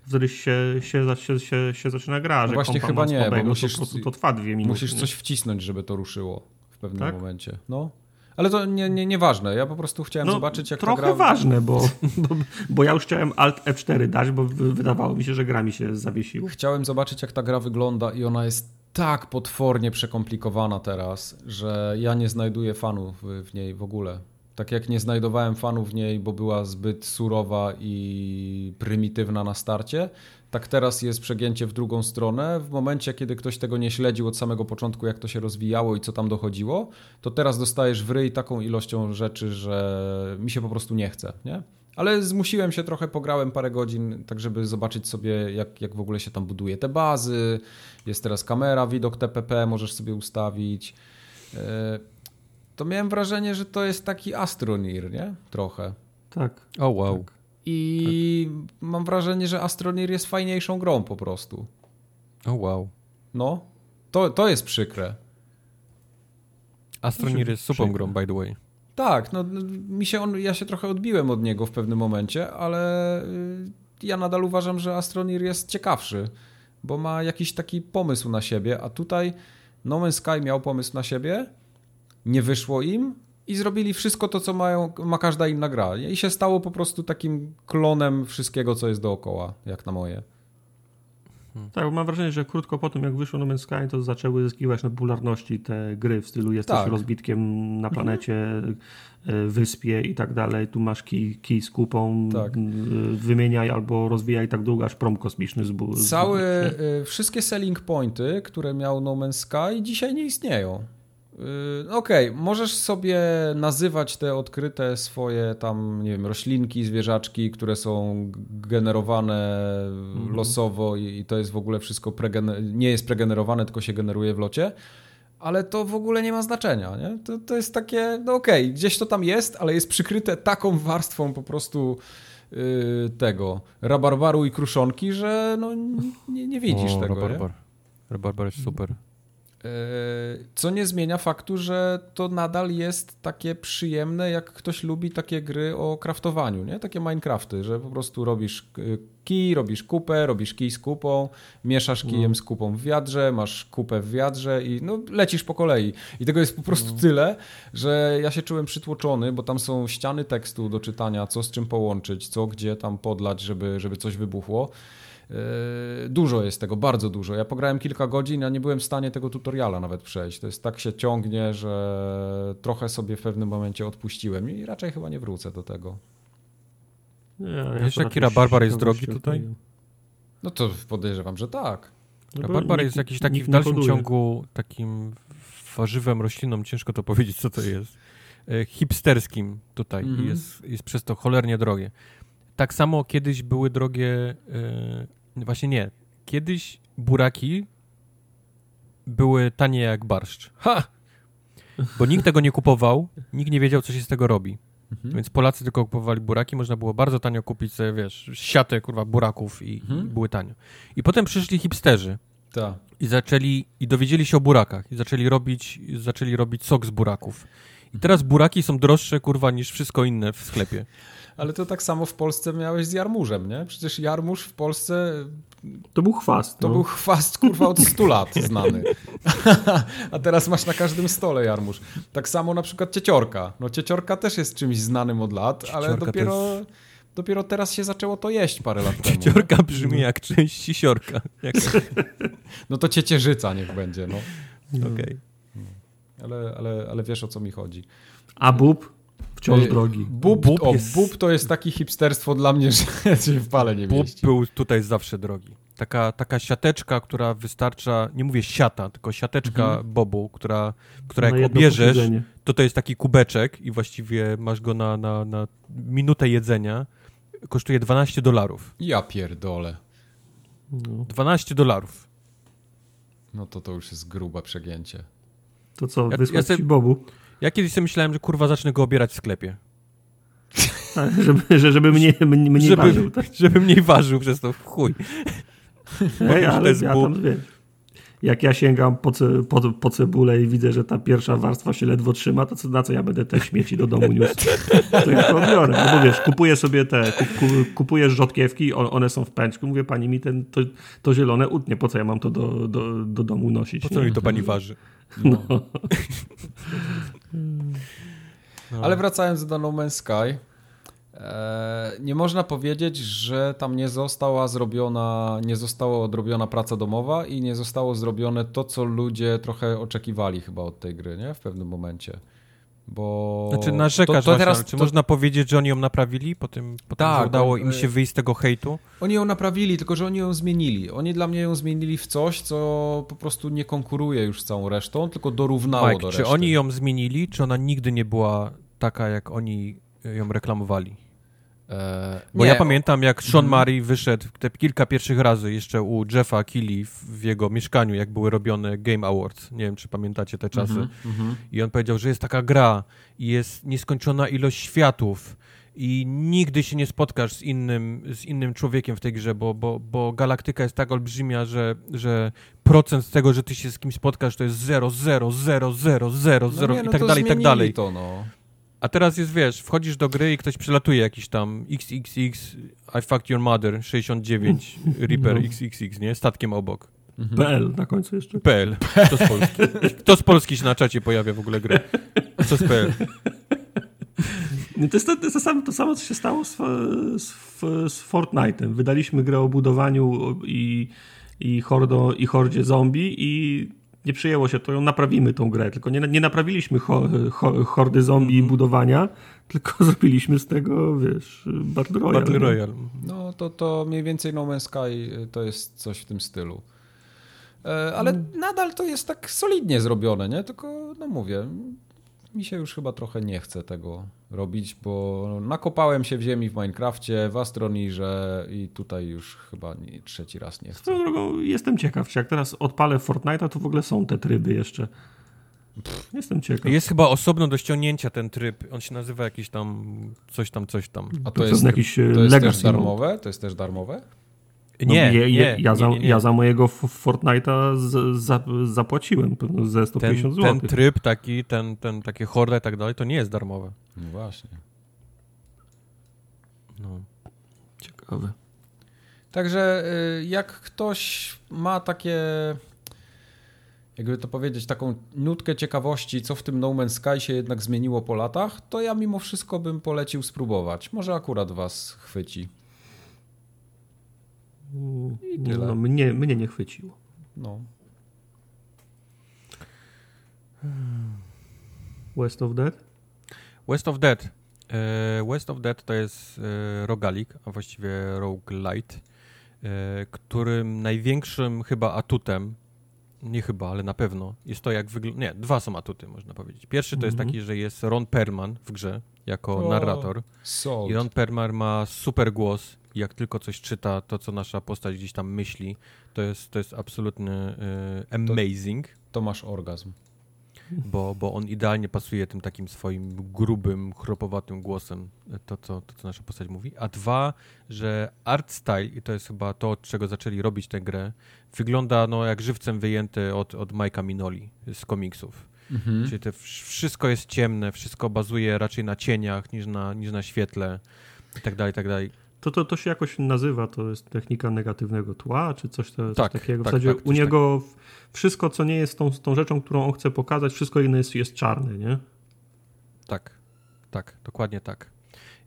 wtedy się, się, się, się, się zaczyna gra. że właśnie chyba nie, bo musisz- to, to trwa dwie minuty. Musisz coś wcisnąć, żeby to ruszyło w pewnym Tak? momencie. No. Ale to nie, nie, nieważne. Ja po prostu chciałem zobaczyć, jak No, trochę gra... ważne, bo, *laughs* bo, bo ja już chciałem Alt F4 dać, bo wy- wydawało mi się, że gra mi się zawiesiła. Chciałem zobaczyć, jak ta gra wygląda i ona jest tak potwornie przekomplikowana teraz, że ja nie znajduję fanów w, niej w ogóle. Tak jak nie znajdowałem fanów w niej, bo była zbyt surowa i prymitywna na starcie, tak teraz jest przegięcie w drugą stronę. W momencie, kiedy ktoś tego nie śledził od samego początku, jak to się rozwijało i co tam dochodziło, to teraz dostajesz w ryj taką ilością rzeczy, że mi się po prostu nie chce, nie? Ale zmusiłem się trochę, pograłem parę godzin, tak żeby zobaczyć sobie, jak, jak w ogóle się tam buduje te bazy. Jest teraz kamera, widok TPP, możesz sobie ustawić. E, To miałem wrażenie, że to jest taki Astronir, nie? Trochę. Tak. O wow. I mam wrażenie, że Astronir jest fajniejszą grą po prostu. O wow. No, to, to jest przykre. Astronir jest super grą, by the way. Tak, no mi się on, ja się trochę odbiłem od niego w pewnym momencie, ale y, ja nadal uważam, że Astronir jest ciekawszy, bo ma jakiś taki pomysł na siebie, a tutaj No Man's Sky miał pomysł na siebie, nie wyszło im i zrobili wszystko to, co mają, ma każda inna gra. I się stało po prostu takim klonem wszystkiego, co jest dookoła, jak na moje. Hmm. Tak, mam wrażenie, że krótko po tym, jak wyszło No Man's Sky, to zaczęły zyskiwać na popularności te gry w stylu jesteś tak. rozbitkiem na mhm. planecie, mhm. wyspie i tak dalej, tu masz kij, kij z kupą, tak. wymieniaj albo rozwijaj tak długo, aż prom kosmiczny zbudujesz. Całe, wszystkie selling pointy, które miał No Man's Sky dzisiaj nie istnieją. Yy, okej, okay, możesz sobie nazywać te odkryte swoje tam, nie wiem, roślinki, zwierzaczki, które są generowane mhm. losowo i, i, to jest w ogóle wszystko nie jest pregenerowane, tylko się generuje w locie, ale to w ogóle nie ma znaczenia, nie? To, to jest takie, no okej, okay, gdzieś to tam jest, ale jest przykryte taką warstwą po prostu yy, tego rabarbaru i kruszonki, że no nie, nie widzisz o, tego, rabarbar. Rabarbar jest super. E, co nie zmienia faktu, że to nadal jest takie przyjemne, jak ktoś lubi takie gry o kraftowaniu, nie? Takie Minecrafty, że po prostu robisz kij, robisz kupę, robisz kij z kupą, mieszasz kijem mm. z kupą w wiadrze, masz kupę w wiadrze i no, lecisz po kolei. I tego jest po prostu mm. tyle, że ja się czułem przytłoczony, bo tam są ściany tekstu do czytania, co z czym połączyć, co gdzie tam podlać, żeby, żeby coś wybuchło. Yy, dużo jest tego, bardzo dużo. Ja pograłem kilka godzin, a nie byłem w stanie tego tutoriala nawet przejść. To jest tak się ciągnie, że trochę sobie w pewnym momencie odpuściłem i raczej chyba nie wrócę do tego. Nie, Wiesz, jaki Barbar jest drogi tutaj? No to podejrzewam, że tak. No Barbar jest jakiś taki w dalszym ciągu takim warzywem, rośliną, ciężko to powiedzieć, co to jest. E, hipsterskim tutaj mm -hmm. jest, jest przez to cholernie drogie. Tak samo kiedyś były drogie e, Właśnie nie. Kiedyś buraki były tanie jak barszcz. Ha! Bo nikt tego nie kupował, nikt nie wiedział, co się z tego robi. Mhm. Więc Polacy tylko kupowali buraki, można było bardzo tanio kupić sobie, wiesz, siatę, kurwa, buraków i, mhm. i były tanio. I potem przyszli hipsterzy. Ta. I zaczęli, i dowiedzieli się o burakach. I zaczęli robić, zaczęli robić sok z buraków. I teraz buraki są droższe, kurwa, niż wszystko inne w sklepie. Ale to tak samo w Polsce miałeś z jarmużem, nie? Przecież jarmuż w Polsce... To był chwast. To no. był chwast, kurwa, od 100 lat *laughs* znany. *laughs* A teraz masz na każdym stole jarmuż. Tak samo na przykład cieciorka. No cieciorka też jest czymś znanym od lat, cieciorka ale dopiero... Dopiero teraz się zaczęło to jeść parę lat temu. Cieciorka brzmi jak część sisiorka. *laughs* No to ciecierzyca niech będzie, no. Okej. Okay. Ale, ale, ale wiesz o co mi chodzi. A bób? Wciąż y, drogi. Bób, bób, o, jest... bób to jest takie hipsterstwo dla mnie, *laughs* że się w pale nie mieści. Bób był tutaj zawsze drogi. Taka, taka siateczka, która wystarcza, nie mówię siata, tylko siateczka mhm. bobu, która, która jak obierzesz, to to jest taki kubeczek i właściwie masz go na, na, na minutę jedzenia. Kosztuje 12 dolarów. Ja pierdolę. 12 dolarów. No to to już jest grube przegięcie. To co, wysłać ja, ja ci bobu? Ja kiedyś sobie myślałem, że kurwa zacznę go obierać w sklepie. *laughs* żeby, żeby mniej, mniej żeby, ważył. Tak? Żeby mniej ważył przez to chuj. Ej, ale ja tam, wiesz, jak ja sięgam po, po, po, cebulę i widzę, że ta pierwsza warstwa się ledwo trzyma, to co, na co ja będę te śmieci do domu niósł? To ja to biorę. No bo wiesz, kupuję sobie te, kupuję rzodkiewki, one są w pęczku. Mówię, pani mi ten, to, to zielone utnie, po co ja mam to do, do, do domu nosić? Po co mi to pani waży? No. no. *laughs* Ale wracając do No Man's Sky, e, nie można powiedzieć, że tam nie została zrobiona, nie została odrobiona praca domowa i nie zostało zrobione to, co ludzie trochę oczekiwali chyba od tej gry, nie? W pewnym momencie. Bo znaczy narzekasz, to, to teraz, czy to... można powiedzieć, że oni ją naprawili po tym, po tym tak, udało im się wyjść z tego hejtu? Oni ją naprawili, tylko że oni ją zmienili. Oni dla mnie ją zmienili w coś, co po prostu nie konkuruje już z całą resztą, tylko dorównało Mike, do reszty. Czy oni ją zmienili, czy ona nigdy nie była taka, jak oni ją reklamowali? E, Bo nie, ja pamiętam, jak Sean mhm. Murray wyszedł te kilka pierwszych razy jeszcze u Jeffa Keighley w jego mieszkaniu, jak były robione Game Awards. Nie wiem, czy pamiętacie te czasy. Mm -hmm. I on powiedział, że jest taka gra i jest nieskończona ilość światów i nigdy się nie spotkasz z innym, z innym człowiekiem w tej grze, bo, bo, bo galaktyka jest tak olbrzymia, że, że procent tego, że ty się z kimś spotkasz, to jest 0, 0, 0, 0, 0, 0 no i tak dalej, i tak dalej. To, no. A teraz jest, wiesz, wchodzisz do gry i ktoś przelatuje jakiś tam XXX I fucked your mother 69 *laughs* Reaper no. XXX, nie? Statkiem obok. Mhm. PL na końcu jeszcze. PL. Kto z Polski? Kto z Polski się na czacie pojawia w ogóle grę? Co z PL? To jest to, to, jest to, samo, to samo, co się stało z, z, z Fortnite'em. Wydaliśmy grę o budowaniu i i, hordo, i hordzie zombie i nie przyjęło się to, ją naprawimy tą grę, tylko nie, nie naprawiliśmy ho, ho, hordy zombie mm -hmm. budowania, *laughs* tylko zrobiliśmy z tego, wiesz, Battle Royale. Battle Royale. No to, to mniej więcej No Man's Sky y, to jest coś w tym stylu. E, ale mm. nadal to jest tak solidnie zrobione, nie? Tylko, no mówię, mi się już chyba trochę nie chce tego robić, bo nakopałem się w ziemi w Minecrafcie, w Astronirze i tutaj już chyba nie, trzeci raz nie chcę. Swoją drogą jestem ciekaw, czy jak teraz odpalę Fortnite'a, to w ogóle są te tryby jeszcze. Pff, jestem ciekaw. Jest chyba osobno do ściągnięcia ten tryb. On się nazywa jakiś tam coś tam, coś tam. A to, to jest, jakiś to jest też darmowe? To jest też darmowe? No, nie, je, je, ja, za, nie, nie, ja za mojego Fortnite'a z, za, zapłaciłem ze 150 ten, zł. Ten tryb taki, ten, ten, takie horda i tak dalej, to nie jest darmowe. No właśnie. No. Ciekawe. Także y, jak ktoś ma takie jakby to powiedzieć, taką nutkę ciekawości, co w tym No Man's Sky się jednak zmieniło po latach, to ja mimo wszystko bym polecił spróbować. Może akurat was chwyci. I tyle. No, mnie, mnie nie chwyciło. No. West of Dead? West of Dead. E, West of Dead to jest e, rogalik, a właściwie roguelite, e, którym największym chyba atutem, nie chyba, ale na pewno, jest to jak wygląda... Nie, dwa są atuty, można powiedzieć. Pierwszy to jest mhm. taki, że jest Ron Perman w grze, jako narrator. I Ron Perman ma super głos jak tylko coś czyta, to co nasza postać gdzieś tam myśli, to jest, to jest absolutny y, amazing. To, to, masz orgazm. Bo, bo on idealnie pasuje tym takim swoim grubym, chropowatym głosem, to co, to, co nasza postać mówi. A dwa, że art style, i to jest chyba to, od czego zaczęli robić tę grę, wygląda no, jak żywcem wyjęty od, od Mike'a Minoli z komiksów. Mhm. Czyli te, wszystko jest ciemne, wszystko bazuje raczej na cieniach niż na, niż na świetle i tak dalej, i tak dalej. To, to, to się jakoś nazywa, to jest technika negatywnego tła, czy coś, coś tak, takiego. W tak, zasadzie tak, u niego tak. wszystko, co nie jest tą, tą rzeczą, którą on chce pokazać, wszystko inne jest, jest czarne, nie? Tak, tak, dokładnie tak.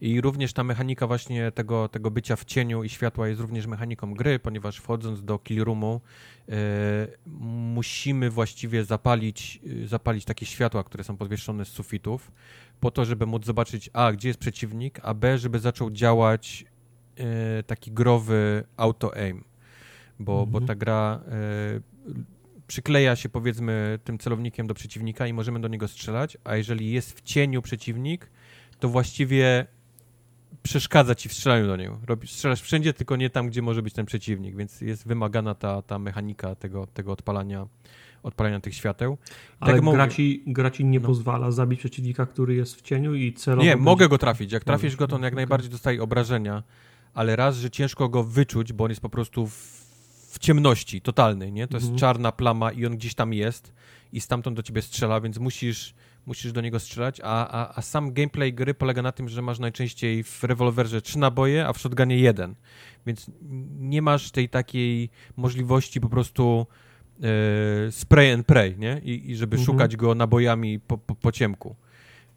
I również ta mechanika właśnie tego, tego bycia w cieniu i światła jest również mechaniką gry, ponieważ wchodząc do kill roomu yy, musimy właściwie zapalić, yy, zapalić takie światła, które są podwieszone z sufitów, po to, żeby móc zobaczyć a, gdzie jest przeciwnik, a b, żeby zaczął działać E, taki growy auto-aim, bo, mhm. bo ta gra e, przykleja się powiedzmy tym celownikiem do przeciwnika i możemy do niego strzelać, a jeżeli jest w cieniu przeciwnik, to właściwie przeszkadza ci w strzelaniu do niego. Robisz, strzelasz wszędzie, tylko nie tam, gdzie może być ten przeciwnik, więc jest wymagana ta, ta mechanika tego, tego odpalania, odpalania tych świateł. Ale tak gra, ci, gra ci nie no. pozwala zabić przeciwnika, który jest w cieniu i celowo... Nie, będzie... mogę go trafić. Jak trafisz go, to on jak najbardziej dostaje obrażenia ale raz, że ciężko go wyczuć, bo on jest po prostu w, w ciemności totalnej, nie? To mhm. jest czarna plama i on gdzieś tam jest i stamtąd do ciebie strzela, więc musisz, musisz do niego strzelać, a, a, a sam gameplay gry polega na tym, że masz najczęściej w rewolwerze trzy naboje, a w shotgunie jeden, więc nie masz tej takiej możliwości po prostu e, spray and pray, nie? I, i żeby mhm. szukać go nabojami po, po, po ciemku.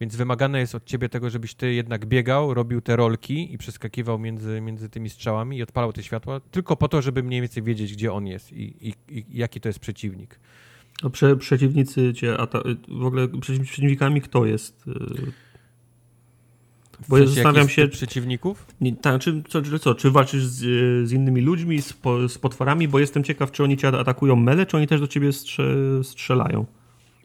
Więc wymagane jest od ciebie tego, żebyś ty jednak biegał, robił te rolki i przeskakiwał między, między tymi strzałami i odpalał te światła, tylko po to, żeby mniej więcej wiedzieć, gdzie on jest i, i, i jaki to jest przeciwnik. A prze, przeciwnicy cię, a ta, w ogóle przeciwnikami kto jest? Bo ja zastanawiam się. przeciwników? Nie, ta, czy, co, czy, co, czy walczysz z, z innymi ludźmi, z, z, potworami? Bo jestem ciekaw, czy oni cię atakują mele, czy oni też do ciebie strze, strzelają.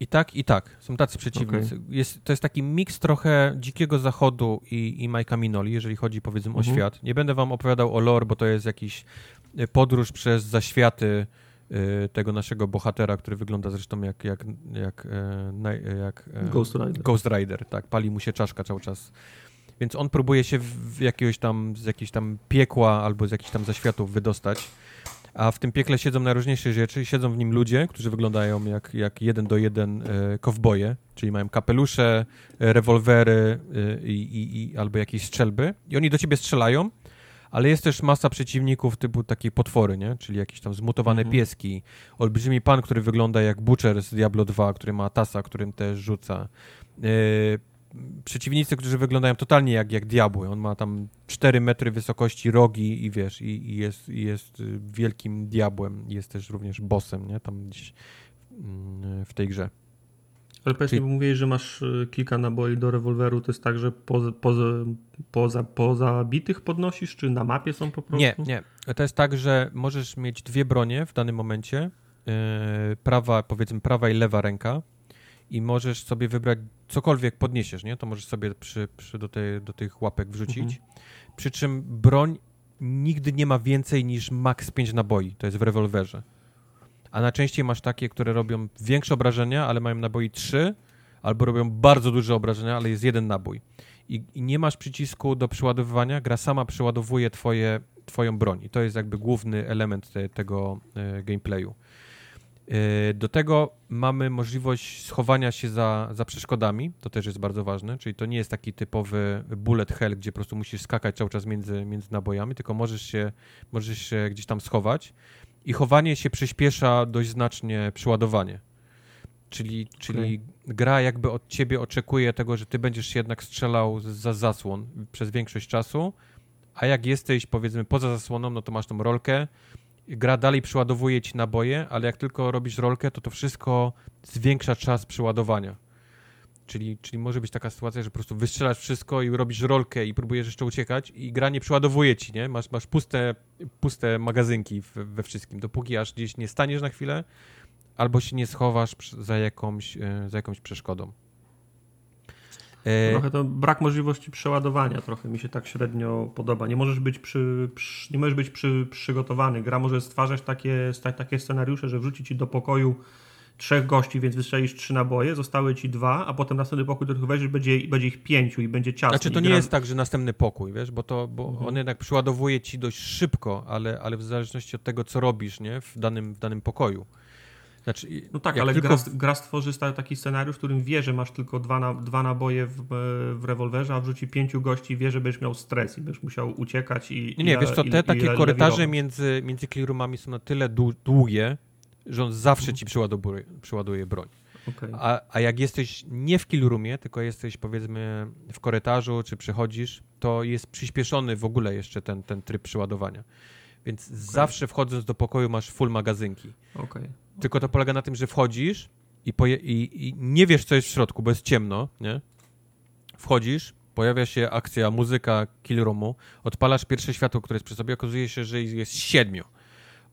I tak, i tak. Są tacy przeciwnicy. Okay. Jest, to jest taki miks trochę Dzikiego Zachodu i, i Majka Minoli, jeżeli chodzi powiedzmy o mhm. świat. Nie będę wam opowiadał o lore, bo to jest jakiś e, podróż przez zaświaty y, tego naszego bohatera, który wygląda zresztą jak, jak, jak, y, jak Ghost Rider. Ghost Rider, tak. Pali mu się czaszka cały czas. Więc on próbuje się w jakiegoś tam, z jakiegoś tam piekła albo z jakichś tam zaświatów wydostać a w tym piekle siedzą najróżniejsze rzeczy. Siedzą w nim ludzie, którzy wyglądają jak, jak jeden do jeden e, kowboje, czyli mają kapelusze, e, rewolwery e, i, i, i, albo jakieś strzelby. I oni do ciebie strzelają, ale jest też masa przeciwników typu takiej potwory, nie? czyli jakieś tam zmutowane mhm. pieski. Olbrzymi pan, który wygląda jak Butcher z Diablo 2, który ma tasa, którym też rzuca. Przeciwnicy, którzy wyglądają totalnie jak, jak diabły. On ma tam 4 metry wysokości rogi i wiesz, i, i jest, i jest y, wielkim diabłem. Jest też również bossem, nie? Tam gdzieś mm, w tej grze. Ale powiedz Czyli... mi, mówiłeś, że masz y, kilka naboi do rewolweru, to jest tak, że poza, poza, poza, poza bitych podnosisz, czy na mapie są po prostu? Nie, nie. To jest tak, że możesz mieć dwie bronie w danym momencie, yy, prawa, powiedzmy prawa i lewa ręka i możesz sobie wybrać cokolwiek podniesiesz, nie? To możesz sobie przy, przy do, do tych łapek wrzucić. Mhm. Przy czym broń nigdy nie ma więcej niż max 5 naboi, to jest w rewolwerze a najczęściej masz takie, które robią większe obrażenia, ale mają naboi 3, albo robią bardzo duże obrażenia, ale jest jeden nabój. I, i nie masz przycisku do przeładowywania, gra sama przeładowuje twoje, twoją broń. I to jest jakby główny element te, tego e, gameplayu. E, do tego mamy możliwość schowania się za, za przeszkodami, to też jest bardzo ważne, czyli to nie jest taki typowy bullet hell, gdzie po prostu musisz skakać cały czas między, między nabojami, tylko możesz się, możesz się gdzieś tam schować. I chowanie się przyspiesza dość znacznie przyładowanie. Czyli, okay. czyli gra jakby od ciebie oczekuje tego, że ty będziesz się jednak strzelał za zasłon przez większość czasu, a jak jesteś powiedzmy poza zasłoną, no to masz tą rolkę, gra dalej przyładowuje ci naboje, ale jak tylko robisz rolkę, to to wszystko zwiększa czas przyładowania. Czyli, czyli może być taka sytuacja, że po prostu wystrzelasz wszystko i robisz rolkę i próbujesz jeszcze uciekać i gra nie przeładowuje ci, nie? Masz, masz puste, puste magazynki we wszystkim, dopóki aż gdzieś nie staniesz na chwilę albo się nie schowasz za jakąś, e, za jakąś przeszkodą. E, trochę to brak możliwości przeładowania, trochę mi się tak średnio podoba. Nie możesz być, przy, przy nie możesz być przy, przygotowany. Gra może stwarzać takie, takie scenariusze, że wrzuci ci do pokoju trzech gości, więc wystrzelisz trzy naboje, zostały ci dwa, a potem następny pokój, do którego wejdziesz, będzie, będzie ich pięciu i będzie ciasno. Znaczy to nie gra... jest tak, że następny pokój, wiesz, bo to, bo mhm. on jednak przyładowuje ci dość szybko, ale, ale w zależności od tego, co robisz, nie, w danym, w danym pokoju. Znaczy, no tak, ale tylko... gra, gra stworzy taki scenariusz, w którym wie, że masz tylko dwa, na, dwa naboje w, w rewolwerze, a wrzuci pięciu gości, wie, że będziesz miał stres i będziesz musiał uciekać i. Nie, nie wiesz co, te i, takie i korytarze między, między clearroomami są na tyle długie, że on zawsze ci przyładuje, przyładuje broń. Okay. A, a jak jesteś nie w killroomie, tylko jesteś powiedzmy w korytarzu, czy przechodzisz, to jest przyspieszony w ogóle jeszcze ten, ten tryb przeładowania. Więc okay. zawsze wchodząc do pokoju masz full magazynki. Okay. Tylko to polega na tym, że wchodzisz i, poje, i, i, nie wiesz, co jest w środku, bo jest ciemno, nie? Wchodzisz, pojawia się akcja, muzyka killroomu, odpalasz pierwsze światło, które jest przy sobie, okazuje się, że jest siedmiu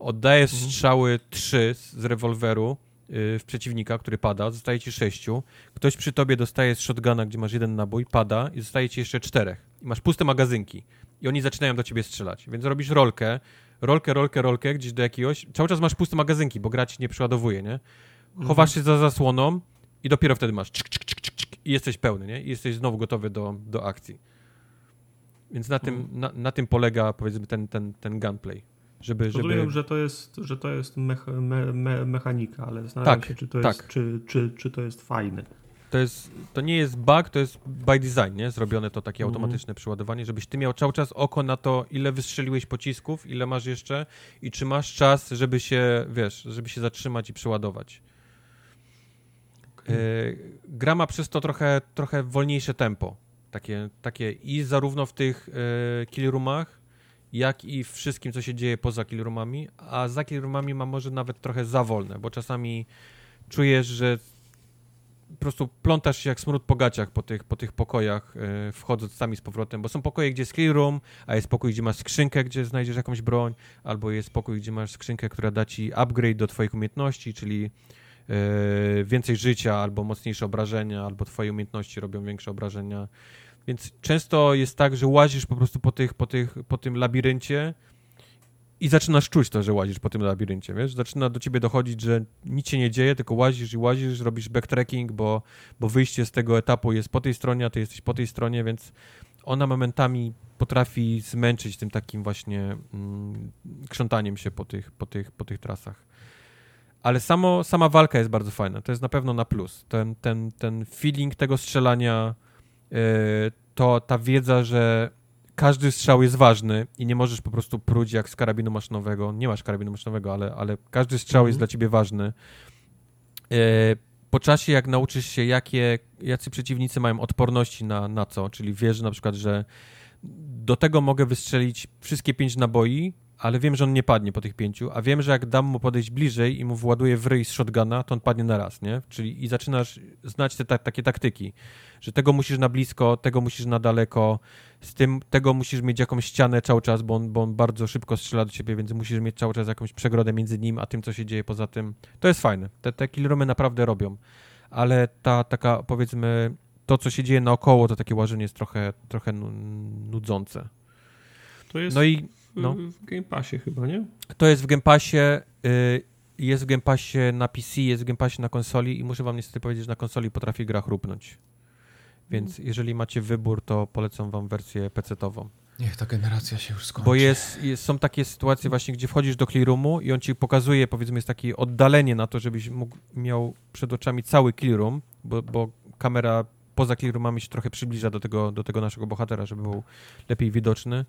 oddajesz mhm. strzały trzy z rewolweru yy, w przeciwnika, który pada, zostaje ci sześciu. Ktoś przy tobie dostaje z shotguna, gdzie masz jeden nabój, pada i zostaje ci jeszcze czterech. I masz puste magazynki. I oni zaczynają do ciebie strzelać. Więc robisz rolkę, rolkę, rolkę, rolkę gdzieś do jakiegoś. Cały czas masz puste magazynki, bo grać nie przeładowuje, nie? Mhm. Chowasz się za zasłoną i dopiero wtedy masz czyk, czyk, czyk, czyk, i jesteś pełny, nie? I jesteś znowu gotowy do, do akcji. Więc na, tym, mhm. na, na tym polega, powiedzmy, ten, ten, ten gunplay. Żeby, Rozumiem, żeby... że to jest, że to jest mech, me, me, mechanika, ale zastanawiam tak, się, czy to, tak. jest, czy, czy, czy to jest fajne. To, jest, to nie jest bug, to jest by design, nie? Zrobione to takie mm. automatyczne przyładowanie, żebyś ty miał cały czas oko na to, ile wystrzeliłeś pocisków, ile masz jeszcze i czy masz czas, żeby się, wiesz, żeby się zatrzymać i przeładować. Okay. E, gra ma przez to trochę, trochę wolniejsze tempo. Takie, takie i zarówno w tych e, killroomach, jak i wszystkim, co się dzieje poza killroomami, a za killroomami ma może nawet trochę za wolne, bo czasami czujesz, że po prostu plątasz się jak smród po gaciach po tych, po tych pokojach, yy, wchodząc sami z powrotem, bo są pokoje, gdzie jest clearroom, a jest pokój, gdzie masz skrzynkę, gdzie znajdziesz jakąś broń, albo jest pokój, gdzie masz skrzynkę, która da ci upgrade do twoich umiejętności, czyli yy, więcej życia, albo mocniejsze obrażenia, albo twoje umiejętności robią większe obrażenia. Więc często jest tak, że łazisz po prostu po, tych, po, tych, po tym labiryncie i zaczynasz czuć to, że łazisz po tym labiryncie, wiesz? Zaczyna do ciebie dochodzić, że nic się nie dzieje, tylko łazisz i łazisz, robisz backtracking, bo, bo wyjście z tego etapu jest po tej stronie, a ty jesteś po tej stronie, więc ona momentami potrafi zmęczyć tym takim właśnie mm, krzątaniem się po tych, po tych, po tych trasach. Ale samo, sama walka jest bardzo fajna, to jest na pewno na plus. Ten, ten, ten feeling tego strzelania Y, to ta wiedza, że każdy strzał jest ważny i nie możesz po prostu próć jak z karabinu maszynowego. Nie masz karabinu maszynowego, ale, ale każdy strzał jest mhm. dla ciebie ważny. Y, po czasie, jak nauczysz się, jakie, jacy przeciwnicy mają odporności na, na co, czyli wiesz na przykład, że do tego mogę wystrzelić wszystkie pięć naboi, ale wiem, że on nie padnie po tych pięciu, a wiem, że jak dam mu podejść bliżej i mu właduję w ryj z shotguna, to on padnie na raz, nie? Czyli i zaczynasz znać te ta, takie taktyki, że tego musisz na blisko, tego musisz na daleko, z tym tego musisz mieć jakąś ścianę cały czas, bo on, bo on bardzo szybko strzela do ciebie, więc musisz mieć cały czas jakąś przegrodę między nim, a tym, co się dzieje poza tym. To jest fajne. Te, te killroomy naprawdę robią, ale ta taka, powiedzmy, to, co się dzieje naokoło, to takie łażenie jest trochę, trochę nudzące. To jest no i, no. w Game Passie chyba, nie? To jest w Game Passie, y, jest w Game Passie na PC, jest w Game Passie na konsoli i muszę wam niestety powiedzieć, że na konsoli potrafi gra chrupnąć. Więc jeżeli macie wybór, to polecam wam wersję PC-tową. Niech ta generacja się już skończy. Bo jest, jest, są takie sytuacje właśnie, gdzie wchodzisz do clearroomu i on ci pokazuje, powiedzmy, jest takie oddalenie na to, żebyś mógł, miał przed oczami cały clearroom, bo, bo kamera poza clearroomami się trochę przybliża do tego, do tego naszego bohatera, żeby był lepiej widoczny.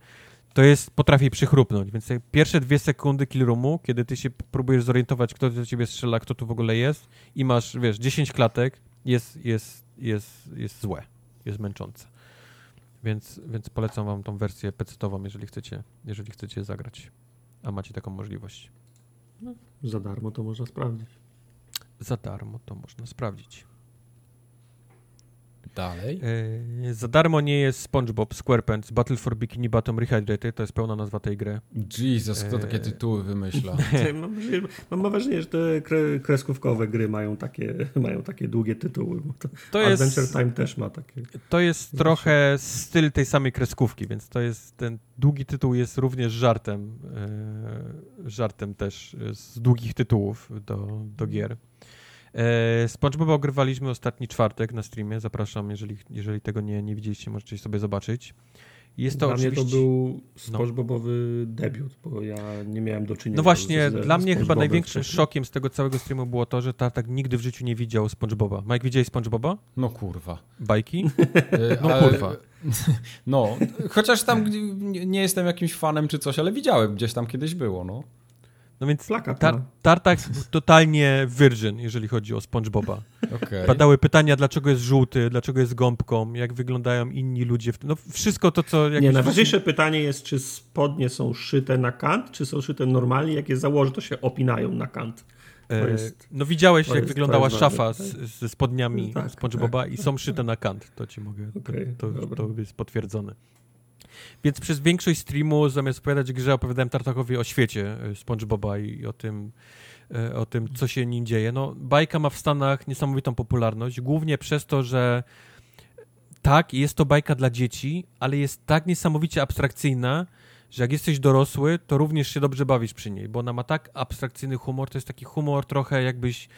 To jest, potrafi przychrupnąć, więc pierwsze dwie sekundy killroomu, kiedy ty się próbujesz zorientować, kto do ciebie strzela, kto tu w ogóle jest i masz, wiesz, 10 klatek, jest, jest, jest, jest złe jest męczące. Więc, więc polecam wam tą wersję PC-ową, jeżeli chcecie, jeżeli chcecie zagrać, a macie taką możliwość. No, za darmo to można sprawdzić. Za darmo to można sprawdzić. Dalej. E, za darmo nie jest SpongeBob SquarePants Battle for Bikini Bottom Rehydrated, to jest pełna nazwa tej gry. Jesus, kto takie e, tytuły wymyśla? *laughs* mam, wrażenie, mam wrażenie, że te kreskówkowe gry mają takie, *laughs* mają takie długie tytuły. To, to jest, Adventure Time też ma takie. To jest trochę styl tej samej kreskówki, więc to jest ten długi tytuł jest również żartem, e, żartem też z długich tytułów do, do gier. E, SpongeBoba ogrywaliśmy ostatni czwartek na streamie. Zapraszam, jeżeli, jeżeli tego nie, nie widzieliście, możecie sobie zobaczyć. Jest to dla oczywiście... mnie to był no. SpongeBobowy no. debiut, bo ja nie miałem do czynienia No właśnie, z, dla mnie chyba największym szokiem z tego całego streamu było to, że Tartak nigdy w życiu nie widział SpongeBoba. Mike, widziałeś SpongeBoba? No kurwa. Bajki? *laughs* E, no kurwa. *laughs* No, chociaż tam nie jestem jakimś fanem czy coś, ale widziałem, gdzieś tam kiedyś było, no. No więc Plakat, tar no. Tartak totalnie virgin, jeżeli chodzi o SpongeBoba. *laughs* Okay. Padały pytania, dlaczego jest żółty, dlaczego jest gąbką, jak wyglądają inni ludzie. W... No wszystko to, co... Nie, najważniejsze pytanie jest, czy spodnie są szyte na kant, czy są szyte normalnie. Jak je założy, to się opinają na kant. E, jest, no widziałeś, jak jest, wyglądała szafa z, ze spodniami tak, SpongeBoba tak. i są szyte na kant. To ci mogę... Okay, to, to, to jest potwierdzone. Więc przez większość streamu, zamiast opowiadać grze, opowiadałem Tartakowi o świecie e, SpongeBoba i o tym, e, o tym, co się nim dzieje. No, bajka ma w Stanach niesamowitą popularność, głównie przez to, że tak, jest to bajka dla dzieci, ale jest tak niesamowicie abstrakcyjna, że jak jesteś dorosły, to również się dobrze bawisz przy niej, bo ona ma tak abstrakcyjny humor, to jest taki humor trochę jakbyś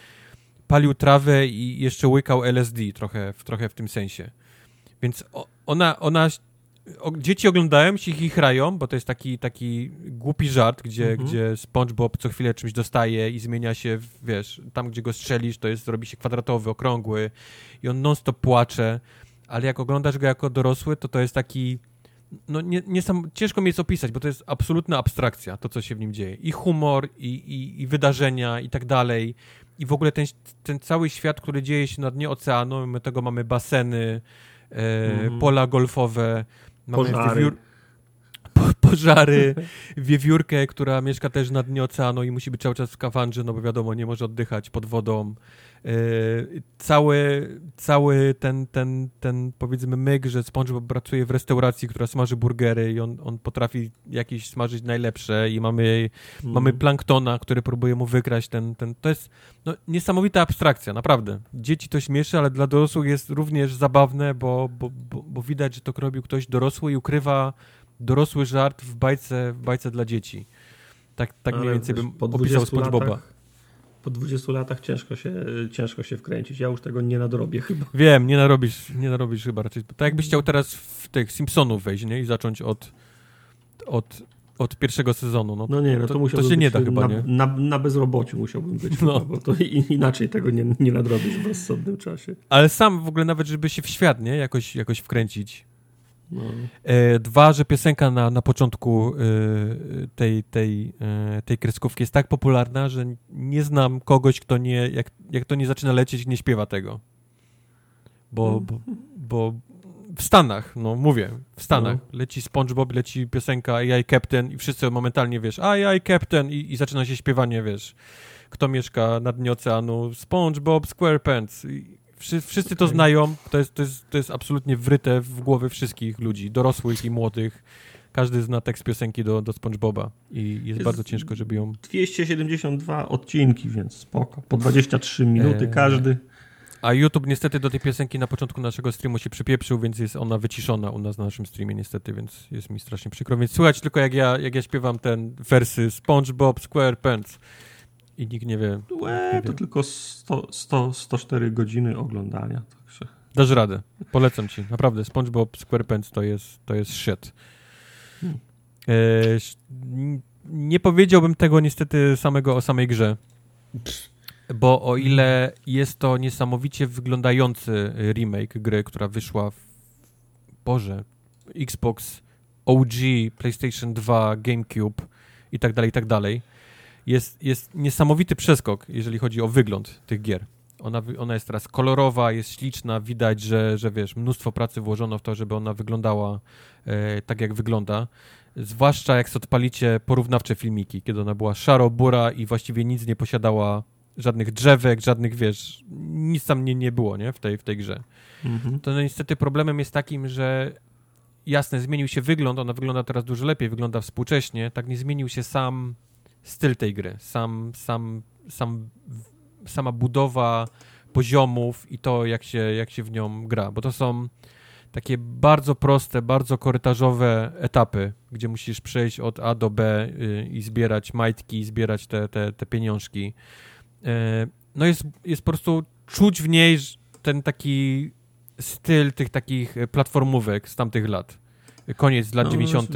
palił trawę i jeszcze łykał LSD trochę, trochę w tym sensie. Więc ona, ona dzieci oglądają się ich rają, bo to jest taki, taki głupi żart, gdzie, mhm. gdzie SpongeBob co chwilę czymś dostaje i zmienia się, wiesz, tam gdzie go strzelisz, to jest, robi się kwadratowy, okrągły i on non-stop płacze, ale jak oglądasz go jako dorosły, to to jest taki no nie, nie sam, ciężko mi jest opisać, bo to jest absolutna abstrakcja, to co się w nim dzieje. I humor, i, i, i wydarzenia, i tak dalej. I w ogóle ten, ten cały świat, który dzieje się na dnie oceanu, my tego mamy baseny, e, mm. pola golfowe, Mamy pożary. Wiewiór... *laughs* Po, pożary, wiewiórkę, która mieszka też na dnie oceanu i musi być cały czas w kawandrze, no bo wiadomo, nie może oddychać pod wodą. Yy, cały, cały ten, ten, ten powiedzmy myk, że SpongeBob pracuje w restauracji, która smaży burgery i on, on potrafi jakieś smażyć najlepsze i mamy, mm. mamy planktona, który próbuje mu wykraść ten, ten to jest no, niesamowita abstrakcja, naprawdę. Dzieci to śmieszy, ale dla dorosłych jest również zabawne, bo, bo, bo, bo widać, że to robił ktoś dorosły i ukrywa dorosły żart w bajce, w bajce dla dzieci. Tak, tak mniej więcej bym opisał SpongeBoba. Latach po 20 latach ciężko się, ciężko się wkręcić. Ja już tego nie nadrobię chyba. Wiem, nie narobisz, nie narobisz chyba raczej. Tak jakbyś chciał teraz w tych Simpsonów wejść, nie? I zacząć od, od, od pierwszego sezonu. No, no nie, no to, to, to się nie da chyba, na, nie? Na, na bezrobociu musiałbym być, no. chyba, bo to inaczej tego nie, nie nadrobisz w rozsądnym czasie. Ale sam w ogóle nawet, żeby się w świat, nie? Jakoś, jakoś wkręcić. No. E, dwa, że piosenka na, na początku e, tej, tej, e, tej kreskówki jest tak popularna, że nie znam kogoś, kto nie, jak, jak to nie zaczyna lecieć, nie śpiewa tego. Bo, mm. bo, bo w Stanach, no mówię, w Stanach no. leci SpongeBob, leci piosenka AI Captain i wszyscy momentalnie, wiesz, AI Captain i, i zaczyna się śpiewanie, wiesz, kto mieszka na dnie oceanu, SpongeBob SquarePants. I wszyscy to znają, to jest, to, jest, to jest absolutnie wryte w głowy wszystkich ludzi, dorosłych i młodych. Każdy zna tekst piosenki do, do SpongeBoba i jest, jest bardzo ciężko, żeby ją... 272 odcinki, więc spoko. Po 23 minuty e, każdy. A YouTube niestety do tej piosenki na początku naszego streamu się przypieprzył, więc jest ona wyciszona u nas na naszym streamie niestety, więc jest mi strasznie przykro. Więc słychać tylko jak ja, jak ja śpiewam ten wersy SpongeBob SquarePants i nikt nie wie. Łe, nie to wie. tylko 100, 100, 104 godziny oglądania. Także. Dasz radę. Polecam ci. Naprawdę, SpongeBob SquarePants to jest, to jest shit. Hmm. E, nie powiedziałbym tego niestety samego o samej grze. Bo o ile jest to niesamowicie wyglądający remake gry, która wyszła w Boże, Xbox OG, PlayStation 2, GameCube i tak dalej, i tak dalej jest, jest niesamowity przeskok, jeżeli chodzi o wygląd tych gier. Ona, ona jest teraz kolorowa, jest śliczna, widać, że, że wiesz, mnóstwo pracy włożono w to, żeby ona wyglądała e, tak, jak wygląda. Zwłaszcza jak odpalicie porównawcze filmiki, kiedy ona była szaro-bura i właściwie nic nie posiadała, żadnych drzewek, żadnych, wiesz, nic tam nie, nie było, nie, w tej, w tej grze. Mhm. To no, niestety problemem jest takim, że jasne, zmienił się wygląd, ona wygląda teraz dużo lepiej, wygląda współcześnie, tak nie zmienił się sam styl tej gry, sam, sam, sam, sama budowa poziomów i to, jak się, jak się w nią gra, bo to są takie bardzo proste, bardzo korytarzowe etapy, gdzie musisz przejść od A do B y, i zbierać majtki, zbierać te, te, te pieniążki. Y, no jest, jest po prostu czuć w niej ten taki styl tych takich platformówek z tamtych lat. Koniec lat no, 90.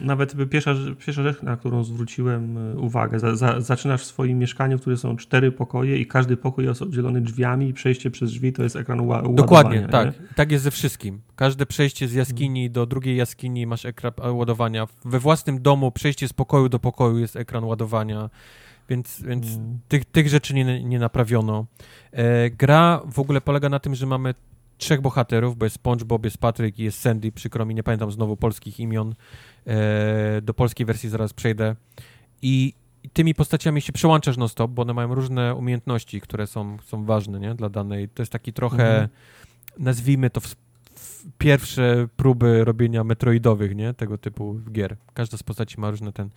Nawet pierwsza, pierwsza rzecz, na którą zwróciłem e, uwagę, za, za, zaczynasz w swoim mieszkaniu, w którym są cztery pokoje i każdy pokój jest oddzielony drzwiami i przejście przez drzwi to jest ekran ła Dokładnie, tak. Tak jest ze wszystkim. Każde przejście z jaskini do drugiej jaskini masz ekran ładowania. We własnym domu przejście z pokoju do pokoju jest ekran ładowania. Więc, więc mm. tych, tych rzeczy nie, nie naprawiono. E, gra w ogóle polega na tym, że mamy trzech bohaterów, bo jest SpongeBob, jest Patrick i jest Sandy, przykro mi, nie pamiętam znowu polskich imion. E, do polskiej wersji zaraz przejdę. I tymi postaciami się przełączasz non-stop, bo one mają różne umiejętności, które są, są ważne nie? dla danej. To jest taki trochę, mhm. nazwijmy to, w, w pierwsze próby robienia metroidowych, nie? tego typu gier. Każda z postaci ma różne ten.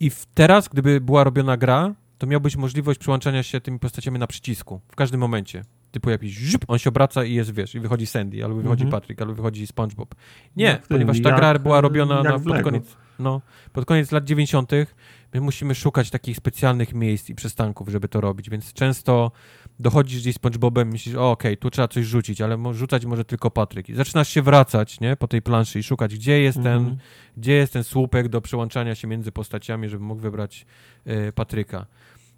I w, teraz, gdyby była robiona gra, to miałbyś możliwość przełączania się tymi postaciami na przycisku w każdym momencie typu jakiś żup, on się obraca i jest, wiesz, i wychodzi Sandy, albo wychodzi -hmm. Patrick, albo wychodzi SpongeBob. Nie, jak ponieważ ta jak, gra była robiona na, pod, koniec, no, pod koniec lat 90. My musimy szukać takich specjalnych miejsc i przystanków, żeby to robić, więc często dochodzisz gdzieś SpongeBobem i myślisz, okej, okay, tu trzeba coś rzucić, ale rzucać może tylko Patryk. I zaczynasz się wracać, nie, po tej planszy i szukać, gdzie jest -hmm. ten, mhm. gdzie jest ten słupek do przełączania się między postaciami, żeby mógł wybrać y, Patryka.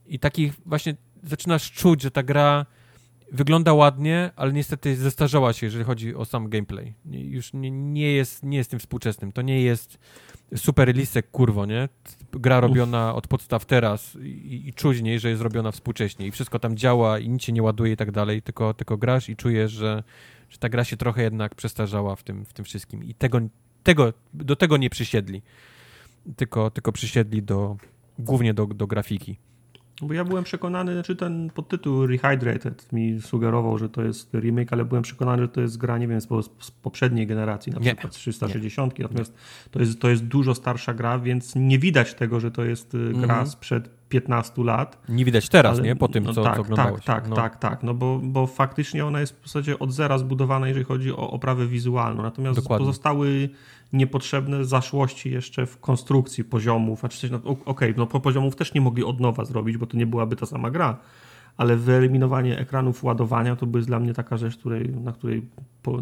I takich właśnie zaczynasz czuć, że ta gra wygląda ładnie, ale niestety zestarzała się, jeżeli chodzi o sam gameplay. Już nie, nie, jest, nie jest tym współczesnym. To nie jest super listek, kurwo, nie? Gra robiona od podstaw teraz i, i czuć niej, że jest robiona współcześnie i wszystko tam działa i nic się nie ładuje i tak dalej, tylko, tylko grasz i czujesz, że, że ta gra się trochę jednak przestarzała w tym, w tym wszystkim i tego, tego, do tego nie przysiedli, tylko, tylko przysiedli do, głównie do, do grafiki. Bo ja byłem przekonany, znaczy ten podtytuł Rehydrated mi sugerował, że to jest remake, ale byłem przekonany, że to jest gra, nie wiem, z, poprzedniej generacji, na nie. przykład z 360. Nie. Natomiast to jest, to jest dużo starsza gra, więc nie widać tego, że to jest y, gra -hmm. sprzed 15 lat. Nie widać teraz, ale, nie? Po tym, no, co, tak, co oglądałeś. Tak, tak, no. tak, tak. No bo, bo faktycznie ona jest w zasadzie od zera zbudowana, jeżeli chodzi o oprawę wizualną. Natomiast Dokładnie. pozostały niepotrzebne zaszłości jeszcze w konstrukcji poziomów. Znaczy, no, okej, okay, no po poziomów też nie mogli od nowa zrobić, bo to nie byłaby ta sama gra ale wyeliminowanie ekranów ładowania to by jest dla mnie taka rzecz, której, na, której,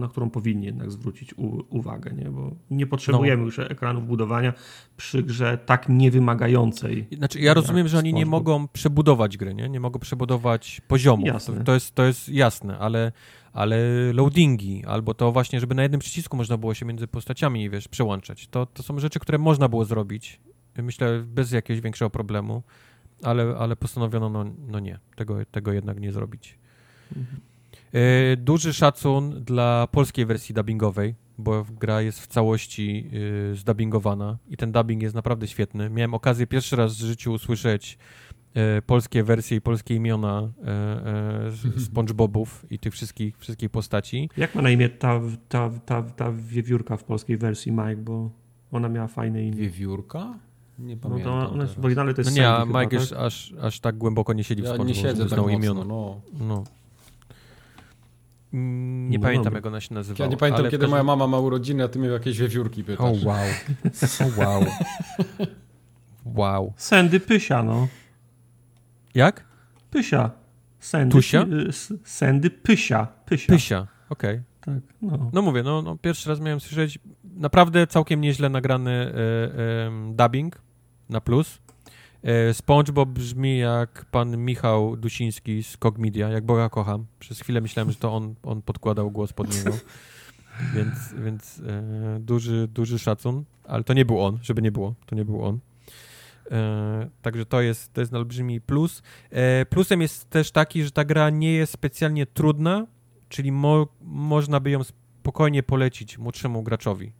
na którą powinni jednak zwrócić u, uwagę, nie? bo nie potrzebujemy no. już ekranów budowania przy grze tak niewymagającej. Znaczy, ja rozumiem, że oni nie mogą przebudować gry, nie? nie mogą przebudować poziomu. To, to, jest, to jest jasne, ale, ale loadingi, albo to właśnie, żeby na jednym przycisku można było się między postaciami, wiesz, przełączać. To, to są rzeczy, które można było zrobić, myślę, bez jakiegoś większego problemu, ale, ale postanowiono, no, no nie, tego, tego jednak nie zrobić. Mhm. E, duży szacun dla polskiej wersji dubbingowej, bo gra jest w całości y, zdubbingowana i ten dubbing jest naprawdę świetny. Miałem okazję pierwszy raz w życiu usłyszeć polskie wersje i polskie imiona y, SpongeBobów i tych wszystkich, wszystkich postaci. Jak ma na imię ta, ta, ta, ta wiewiórka w polskiej wersji, Mike, bo ona miała fajne imię. Wiewiórka? Nie pamiętam. No to, ona, w oryginale to jest no Nie, a Mike chyba, tak? aż, aż tak głęboko nie siedzi w ja SpongeBob, nie siedzę tak imiona. No. no. Nie no pamiętam, dobra. jak ona się nazywała. Ja nie pamiętam, kiedy każdym... moja mama ma urodziny, a ty mnie jakieś wiewiórki pytasz. O, oh, wow. O, oh, wow. *laughs* Wow. Sandy Pysia, no. Jak? Pysia. Sandy, Tusia? Sandy Pysia. Pysia, Pysia. okej. Okay. Tak, no. no mówię, no, no, pierwszy raz miałem słyszeć naprawdę całkiem nieźle nagrany y, y, dubbing na plus. E, SpongeBob brzmi jak pan Michał Dusiński z Cogmedia, jak Boga kocham. Przez chwilę myślałem, że to on, on podkładał głos pod niego. *laughs* Więc, więc e, duży, duży szacun, ale to nie był on, żeby nie było, to nie był on. E, także to jest, to jest olbrzymi plus. E, plusem jest też taki, że ta gra nie jest specjalnie trudna, czyli mo, można by ją spokojnie polecić młodszemu graczowi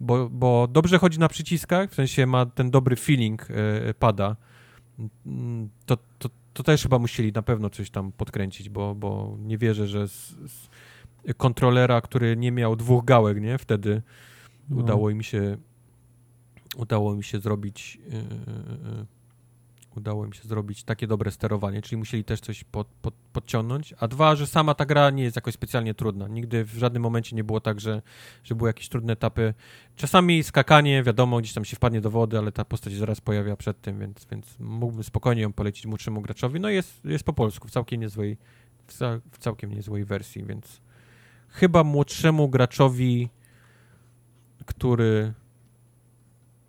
bo, bo dobrze chodzi na przyciskach, w sensie ma ten dobry feeling y, pada, to, to, to też chyba musieli na pewno coś tam podkręcić, bo, bo nie wierzę, że z, z kontrolera, który nie miał dwóch gałek, nie, wtedy no. udało im się udało mi się zrobić yy, udało im się zrobić takie dobre sterowanie, czyli musieli też coś pod, pod, podciągnąć. A dwa, że sama ta gra nie jest jakoś specjalnie trudna. Nigdy w żadnym momencie nie było tak, że, że były jakieś trudne etapy. Czasami skakanie, wiadomo, gdzieś tam się wpadnie do wody, ale ta postać zaraz pojawia przed tym, więc, więc mógłbym spokojnie ją polecić młodszemu graczowi. No jest, jest po polsku, w całkiem niezłej, w całkiem niezłej wersji, więc chyba młodszemu graczowi, który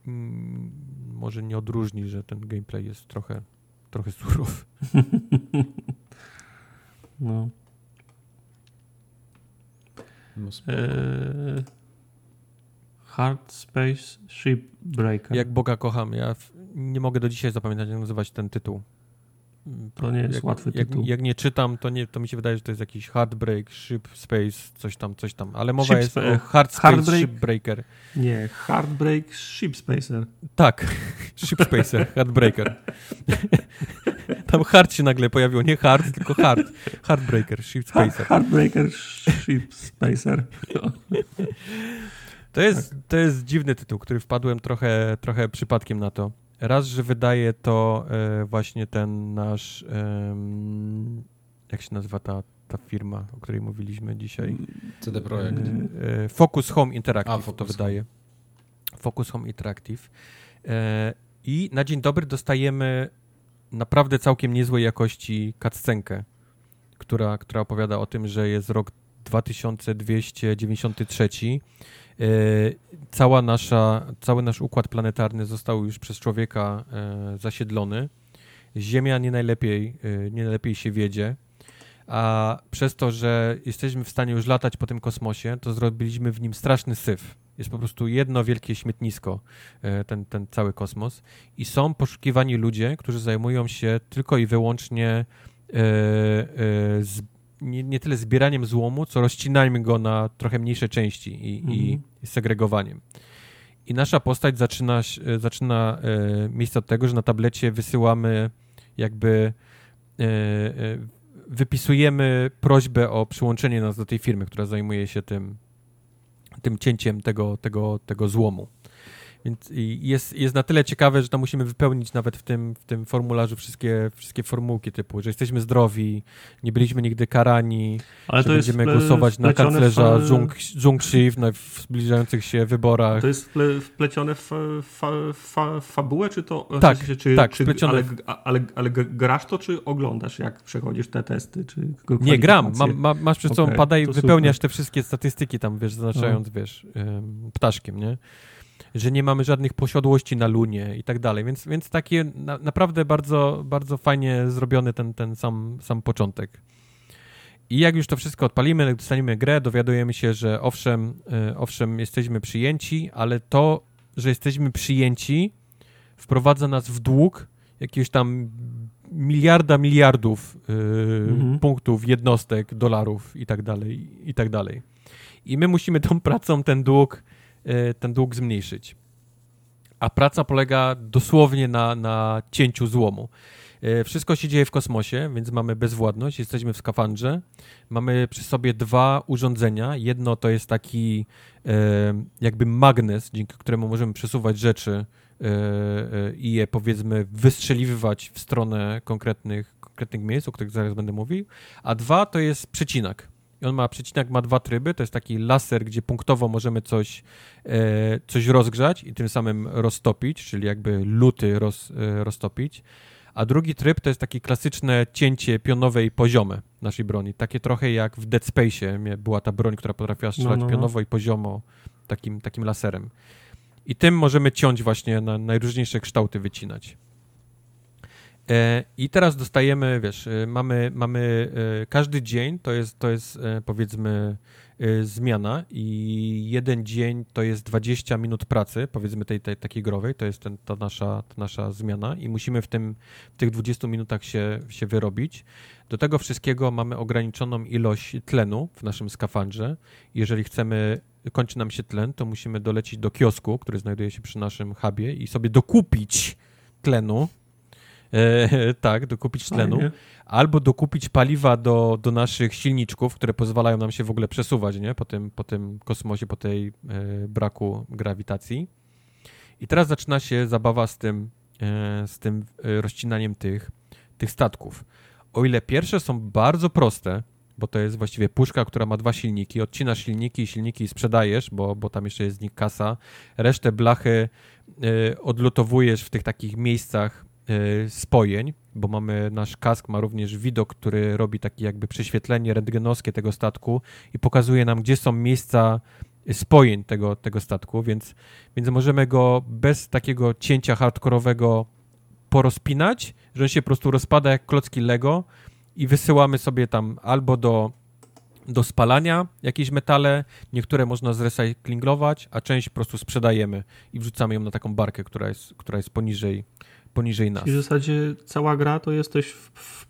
mm, może nie odróżni, że ten gameplay jest trochę, trochę surowy. *laughs* no. no eee, Hard Space Shipbreaker. Jak Boga kocham. Ja nie mogę do dzisiaj zapamiętać, jak nazywać ten tytuł. To nie jest jak, łatwy tytuł. Jak, jak, nie czytam, to, nie, to mi się wydaje, że to jest jakiś Heartbreak, Ship Space, coś tam, coś tam. Ale mowa Ship jest o Hard Space Heartbreak, Shipbreaker. Nie, Heartbreak Ship Spacer. Tak, *laughs* Ship Spacer, Heartbreaker. *laughs* tam hard się nagle pojawiło, nie hard, tylko hard. Heartbreaker, Ship Spacer. Heartbreaker, Ship Spacer. To jest, tak. to jest dziwny tytuł, który wpadłem trochę, trochę przypadkiem na to. Raz, że wydaje to e, właśnie ten nasz, jak się nazywa ta, ta firma, o której mówiliśmy dzisiaj? CD Projekt. E, e, Focus Home Interactive A, Focus to wydaje. Focus Home Interactive. I na dzień dobry dostajemy naprawdę całkiem niezłej jakości cutscenkę, która, która opowiada o tym, że jest rok 2293 E, cała nasza, cały nasz układ planetarny został już przez człowieka e, zasiedlony. Ziemia nie najlepiej, e, nie najlepiej się wiedzie, a przez to, że jesteśmy w stanie już latać po tym kosmosie, to zrobiliśmy w nim straszny syf. Jest po prostu jedno wielkie śmietnisko, ten, ten cały kosmos. I są poszukiwani ludzie, którzy zajmują się tylko i wyłącznie z nie, nie tyle zbieraniem złomu, co rozcinaniem go na trochę mniejsze części i, mhm. i segregowaniem. I nasza postać zaczyna, e, zaczyna e, miejsce od tego, że na tablecie wysyłamy jakby e, e, wypisujemy prośbę o przyłączenie nas do tej firmy, która zajmuje się tym, tym cięciem tego, tego, tego złomu. Więc jest, jest na tyle ciekawe, że to musimy wypełnić nawet w tym, w tym formularzu wszystkie, wszystkie formułki typu, że jesteśmy zdrowi, nie byliśmy nigdy karani, Ale że będziemy głosować na kanclerza Zhongxi w zbliżających się wyborach. To jest wplecione w fa, fa, fabułę, czy to... Tak, czy, tak, czy, ale, ale, ale, grasz to, czy oglądasz, jak przechodzisz te testy? Czy nie, gram. Ma, ma, masz przed sobą okay, pada i wypełniasz super. te wszystkie statystyki tam, wiesz, zaznaczając, no. wiesz, ptaszkiem, nie? Że nie mamy żadnych posiadłości na Lunie i tak dalej, więc, więc takie na, naprawdę bardzo, bardzo fajnie zrobiony ten, ten sam, sam początek. I jak już to wszystko odpalimy, dostaniemy grę, dowiadujemy się, że owszem, e, owszem, jesteśmy przyjęci, ale to, że jesteśmy przyjęci, wprowadza nas w dług jakiegoś tam miliarda miliardów yy, mhm. punktów, jednostek, dolarów i tak dalej, i tak dalej. I my musimy tą pracą ten dług, ten dług zmniejszyć. A praca polega dosłownie na, na cięciu złomu. Yy, wszystko się dzieje w kosmosie, więc mamy bezwładność, jesteśmy w skafandrze. Mamy przy sobie dwa urządzenia. Jedno to jest taki yy, jakby magnes, dzięki któremu możemy przesuwać rzeczy i je powiedzmy wystrzeliwywać w stronę konkretnych, konkretnych miejsc, o których zaraz będę mówił, a dwa to jest przecinak. I on ma, przecinak ma dwa tryby, to jest taki laser, gdzie punktowo możemy coś, e, coś rozgrzać i tym samym roztopić, czyli jakby luty roz, roztopić. A drugi tryb to jest takie klasyczne cięcie pionowe i poziome naszej broni. Takie trochę jak w Dead Space była ta broń, która potrafiła strzelać no, no, no. pionowo i poziomo takim, takim laserem. I tym możemy ciąć właśnie na najróżniejsze kształty wycinać. E, I teraz dostajemy, wiesz, e, mamy, mamy e, każdy dzień to jest, to jest powiedzmy zmiana i jeden dzień to jest 20 minut pracy, powiedzmy tej, tej takiej growej, to jest ten, ta, nasza, ta nasza zmiana i musimy w, tym, w tych 20 minutach się, się wyrobić. Do tego wszystkiego mamy ograniczoną ilość tlenu w naszym skafandrze. Jeżeli chcemy kończy nam się tlen, to musimy dolecieć do kiosku, który znajduje się przy naszym hubie i sobie dokupić tlenu. E, *laughs* tak, dokupić tlenu. Fajnie. Albo dokupić paliwa do, do naszych silniczków, które pozwalają nam się w ogóle przesuwać nie? Po, tym, po tym kosmosie, po tej e, braku grawitacji. I teraz zaczyna się zabawa z tym, e, z tym e, rozcinaniem tych, tych statków. O ile pierwsze są bardzo proste, bo to jest właściwie puszka, która ma dwa silniki. Odcinasz silniki, silniki sprzedajesz, bo, bo tam jeszcze jest z nich kasa. Resztę blachy y, odlutowujesz w tych takich miejscach spojeń, bo mamy nasz kask ma również widok, który robi takie jakby prześwietlenie rentgenowskie tego statku i pokazuje nam, gdzie są miejsca spojeń tego, tego statku, więc, więc możemy go bez takiego cięcia hardkorowego porozpinać, że on się po prostu rozpada jak klocki Lego i wysyłamy sobie tam albo do, do spalania jakieś metale, niektóre można zrecyklingować, a część po prostu sprzedajemy i wrzucamy ją na taką barkę, która jest, która jest poniżej, poniżej nas. I w zasadzie cała gra to jesteś w, w,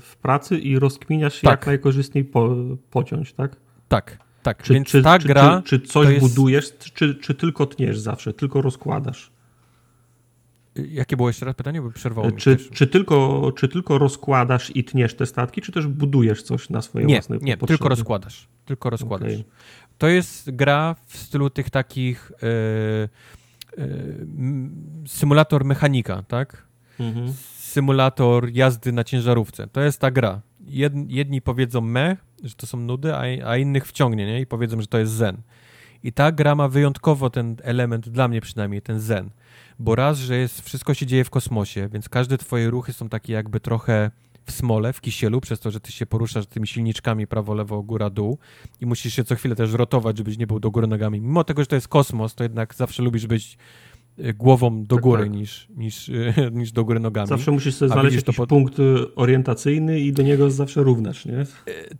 w pracy i rozkminiasz się tak. jak najkorzystniej po, pociąć, tak? Tak, tak. Czy, Więc czy, ta czy, gra. Czy, czy coś jest... budujesz, czy, czy tylko tniesz zawsze, tylko rozkładasz? Jakie było jeszcze raz pytanie? Bo przerwało czy, mi czy, tylko, czy tylko rozkładasz i tniesz te statki, czy też budujesz coś na swoje nie, własne Nie, potrzeby? tylko rozkładasz. Tylko rozkładasz. Okay. To jest gra w stylu tych takich yy, symulator mechanika, tak? Mhm. Symulator jazdy na ciężarówce. To jest ta gra. Jedni powiedzą me, że to są nudy, a, a innych wciągnie, nie? I powiedzą, że to jest zen. I ta gra ma wyjątkowo ten element, dla mnie przynajmniej, ten zen bo raz, że jest, wszystko się dzieje w kosmosie, więc każde twoje ruchy są takie jakby trochę w smole, w kisielu, przez to, że ty się poruszasz tymi silniczkami prawo, lewo, góra, dół i musisz się co chwilę też rotować, żebyś nie był do góry nogami. Mimo tego, że to jest kosmos, to jednak zawsze lubisz być e, głową do tak, góry tak. Niż, niż, *laughs* niż do góry nogami. Zawsze musisz sobie znaleźć jakiś pod... punkt e, orientacyjny i do niego zawsze równasz, nie? E,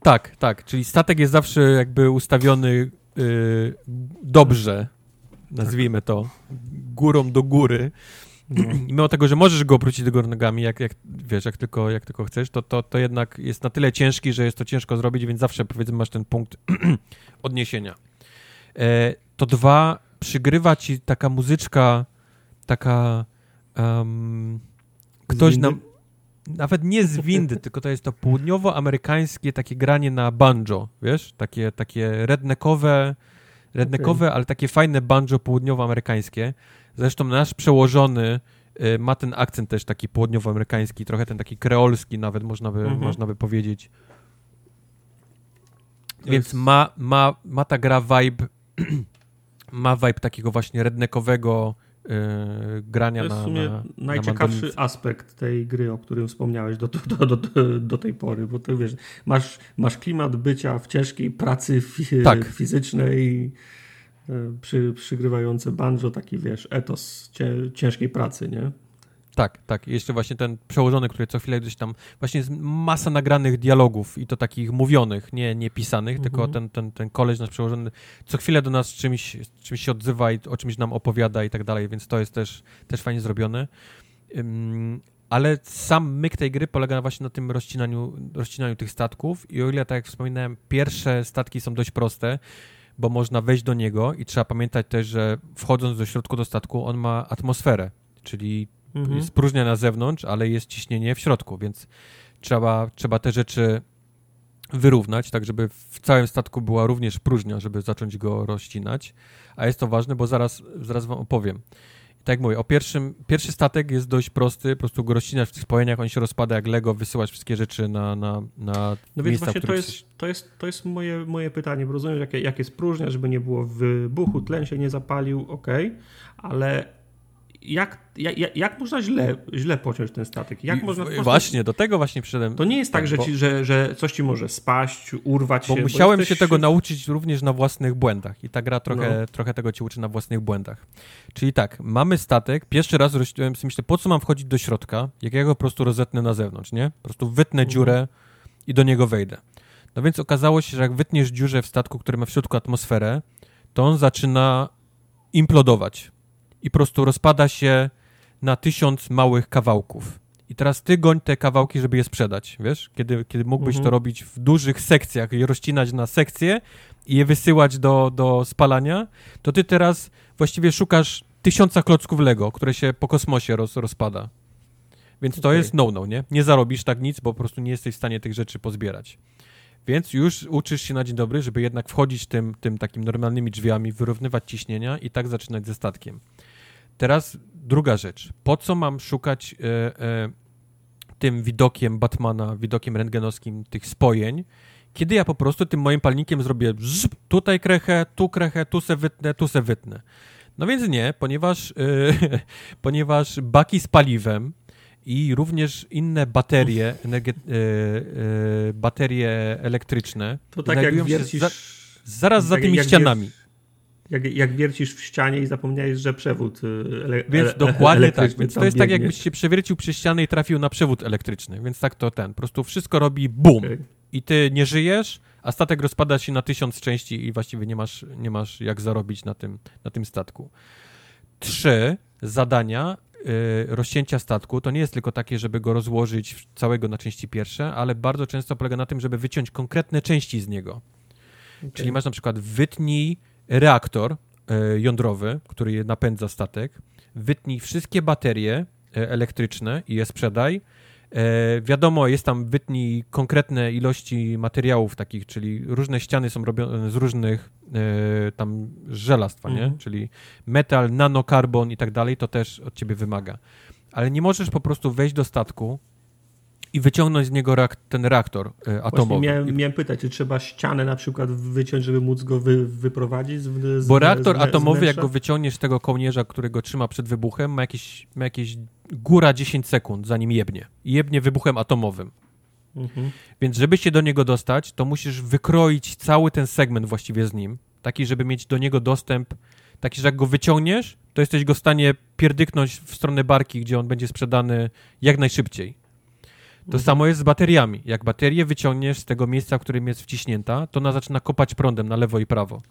tak, tak. Czyli statek jest zawsze jakby ustawiony dobrze, nazwijmy to, górą do góry. No. *clears throat* mimo tego, że możesz go obrócić do góry nogami, jak, jak wiesz, jak tylko, jak tylko chcesz, to, to, to jednak jest na tyle ciężki, że jest to ciężko zrobić, więc zawsze powiedzmy masz ten punkt *clears throat* odniesienia. E, to dwa, przygrywa ci taka muzyczka, taka um, ktoś nam nawet nie z windy, tylko to jest to południowoamerykańskie takie granie na banjo, wiesz, takie, takie redneckowe, redneckowe, okay. ale takie fajne banjo południowoamerykańskie. Zresztą nasz przełożony y, ma ten akcent też taki południowoamerykański, trochę ten taki kreolski nawet można by, mhm. można by powiedzieć. Więc jest... ma, ma, ma ta gra vibe *clears throat* ma vibe takiego właśnie redneckowego yy, grania to jest na w sumie na, najciekawszy na aspekt tej gry, o którym wspomniałeś do, do, do, do, tej pory, bo to wiesz, masz, masz klimat bycia w ciężkiej pracy fi, tak. fizycznej przy, przygrywające banjo, taki wiesz, etos ciężkiej pracy, nie? Tak, tak. Jeszcze właśnie ten przełożony, który co chwilę gdzieś tam, właśnie jest masa nagranych dialogów i to takich mówionych, nie, nie pisanych, mhm. tylko ten, ten, ten koleś nasz przełożony co chwilę do nas czymś, czymś się odzywa i o czymś nam opowiada i tak dalej, więc to jest też, też fajnie zrobione. Um, ale sam myk tej gry polega właśnie na tym rozcinaniu, rozcinaniu tych statków i o ile, tak jak wspominałem, pierwsze statki są dość proste, bo można wejść do niego i trzeba pamiętać też, że wchodząc do środku do statku, on ma atmosferę, czyli mhm. jest próżnia na zewnątrz, ale jest ciśnienie w środku, więc trzeba, trzeba te rzeczy wyrównać, tak żeby w całym statku była również próżnia, żeby zacząć go rozcinać. A jest to ważne, bo zaraz, zaraz wam opowiem tak jak mówię, o pierwszym, pierwszy statek jest dość prosty, po prostu go rozcinasz w tych spojeniach, on się rozpada jak Lego, wysyłasz wszystkie rzeczy na, na, na No więc miejsca, właśnie to jest, to jest, to jest moje, moje pytanie, bo rozumiem, jak, jak jest próżnia, żeby nie było wybuchu, tlen się nie zapalił, ok, ale jak, jak, jak można źle, źle pociąć ten statek? Jak można Właśnie, do tego właśnie przyszedłem. To nie jest tak, tak że, ci, że, że coś ci może spaść, urwać bo się. Musiałem bo się tego nauczyć również na własnych błędach i ta gra trochę, no. trochę tego ci uczy na własnych błędach. Czyli tak, mamy statek, pierwszy raz rozciąłem sobie myślę, po co mam wchodzić do środka, jak ja go po prostu rozetnę na zewnątrz, nie? Po prostu wytnę mhm. dziurę i do niego wejdę. No więc okazało się, że jak wytniesz dziurę w statku, który ma w środku atmosferę, to on zaczyna implodować i po prostu rozpada się na tysiąc małych kawałków. I teraz ty goń te kawałki, żeby je sprzedać, wiesz? Kiedy, kiedy mógłbyś mhm. to robić w dużych sekcjach, je rozcinać na sekcje i je wysyłać do, do spalania, to ty teraz właściwie szukasz tysiąca klocków Lego, które się po kosmosie roz, rozpada. Więc to okay. jest no-no, nie? Nie zarobisz tak nic, bo po prostu nie jesteś w stanie tych rzeczy pozbierać. Więc już uczysz się na dzień dobry, żeby jednak wchodzić tym, tym takim normalnymi drzwiami, wyrównywać ciśnienia i tak zaczynać ze statkiem. Teraz druga rzecz. Po co mam szukać e, e, tym widokiem Batmana, widokiem rentgenowskim tych spojeń, kiedy ja po prostu tym moim palnikiem zrobię zzz, tutaj krechę, tu krechę, tu se wytnę, tu se wytnę. No więc nie, ponieważ, e, *laughs* ponieważ baki z paliwem i również inne baterie, energe, e, e, baterie elektryczne to tak jak wiercisz, za, zaraz tak za tymi ścianami. Jak, jak wiercisz w ścianie i zapomniałeś, że przewód y, ele, Więc ele, dokładnie tak. Więc to jest tak, biegnie. tak, jakbyś się przewiercił przez ścianę i trafił na przewód elektryczny. Więc tak to ten. Po prostu wszystko robi bum. Okay. I ty nie żyjesz, a statek rozpada się na tysiąc części i właściwie nie masz, nie masz jak zarobić na tym, na tym statku. Trzy zadania yy, rozcięcia statku to nie jest tylko takie, żeby go rozłożyć całego na części pierwsze, ale bardzo często polega na tym, żeby wyciąć konkretne części z niego. Okay. Czyli masz na przykład wytnij reaktor e, jądrowy, który napędza statek, wytnij wszystkie baterie e, elektryczne i je sprzedaj. E, wiadomo, jest tam wytnij konkretne ilości materiałów takich, czyli różne ściany są robione z różnych tam żelastwa, nie? Mhm. Czyli metal, nanokarbon i tak dalej, to też od ciebie wymaga. Ale nie możesz po prostu wejść do statku, i wyciągnąć z niego ten reaktor y, atomowy. Miałem, miałem, pytać, czy trzeba ścianę na przykład wyciąć, żeby móc go wy, wyprowadzić z, z Bo reaktor z, atomowy, jak go wyciągniesz z tego kołnierza, którego trzyma przed wybuchem, ma jakieś, ma jakieś góra 10 sekund, zanim jebnie. Jebnie wybuchem atomowym. Mhm. Więc żeby się do niego dostać, to musisz wykroić cały ten segment właściwie z nim, taki, żeby mieć do niego dostęp, taki, że jak go wyciągniesz, to jesteś go w stanie pierdyknąć w stronę barki, gdzie on będzie sprzedany jak najszybciej. To samo jest z bateriami. Jak baterię wyciągniesz z tego miejsca, w którym jest wciśnięta, to ona zaczyna kopać prądem na lewo i prawo.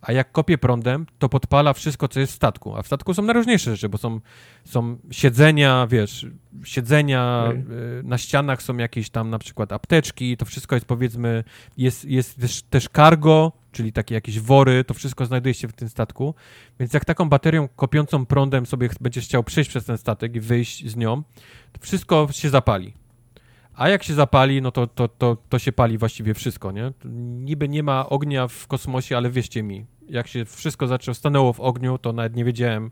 A jak kopie prądem, to podpala wszystko, co jest w statku. A w statku są najróżniejsze rzeczy, bo są, są siedzenia, wiesz, siedzenia, okay. na ścianach są jakieś tam na przykład apteczki, to wszystko jest powiedzmy, jest, jest też, też cargo, czyli takie jakieś wory, to wszystko znajduje się w tym statku. Więc jak taką baterią kopiącą prądem sobie będziesz chciał przejść przez ten statek i wyjść z nią, to wszystko się zapali. A jak się zapali, no to, to, to, to się pali właściwie wszystko, nie? Niby nie ma ognia w kosmosie, ale wierzcie mi, jak się wszystko zaczęło, stanęło w ogniu, to nawet nie wiedziałem,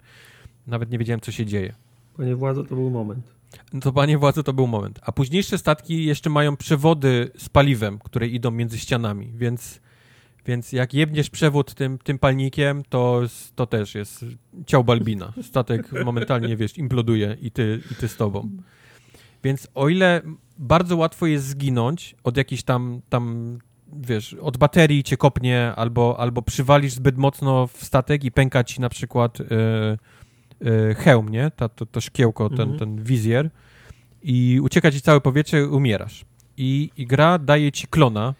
nawet nie wiedziałem, co się dzieje. Panie władze, to był moment. No to panie władze, to był moment. A późniejsze statki jeszcze mają przewody z paliwem, które idą między ścianami, więc, więc jak jebniesz przewód tym, tym palnikiem, to, to też jest ciał Balbina. Statek momentalnie, wiesz, imploduje i ty, i ty z tobą. Więc o ile bardzo łatwo jest zginąć od jakiejś tam, tam wiesz, od baterii cię kopnie albo, albo przywalisz zbyt mocno w statek i pęka ci na przykład yy, e, hełm, nie? Ta, to, to szkiełko, ten, mhm. ten wizjer i ucieka ci całe powietrze, umierasz. I, I gra daje ci klona,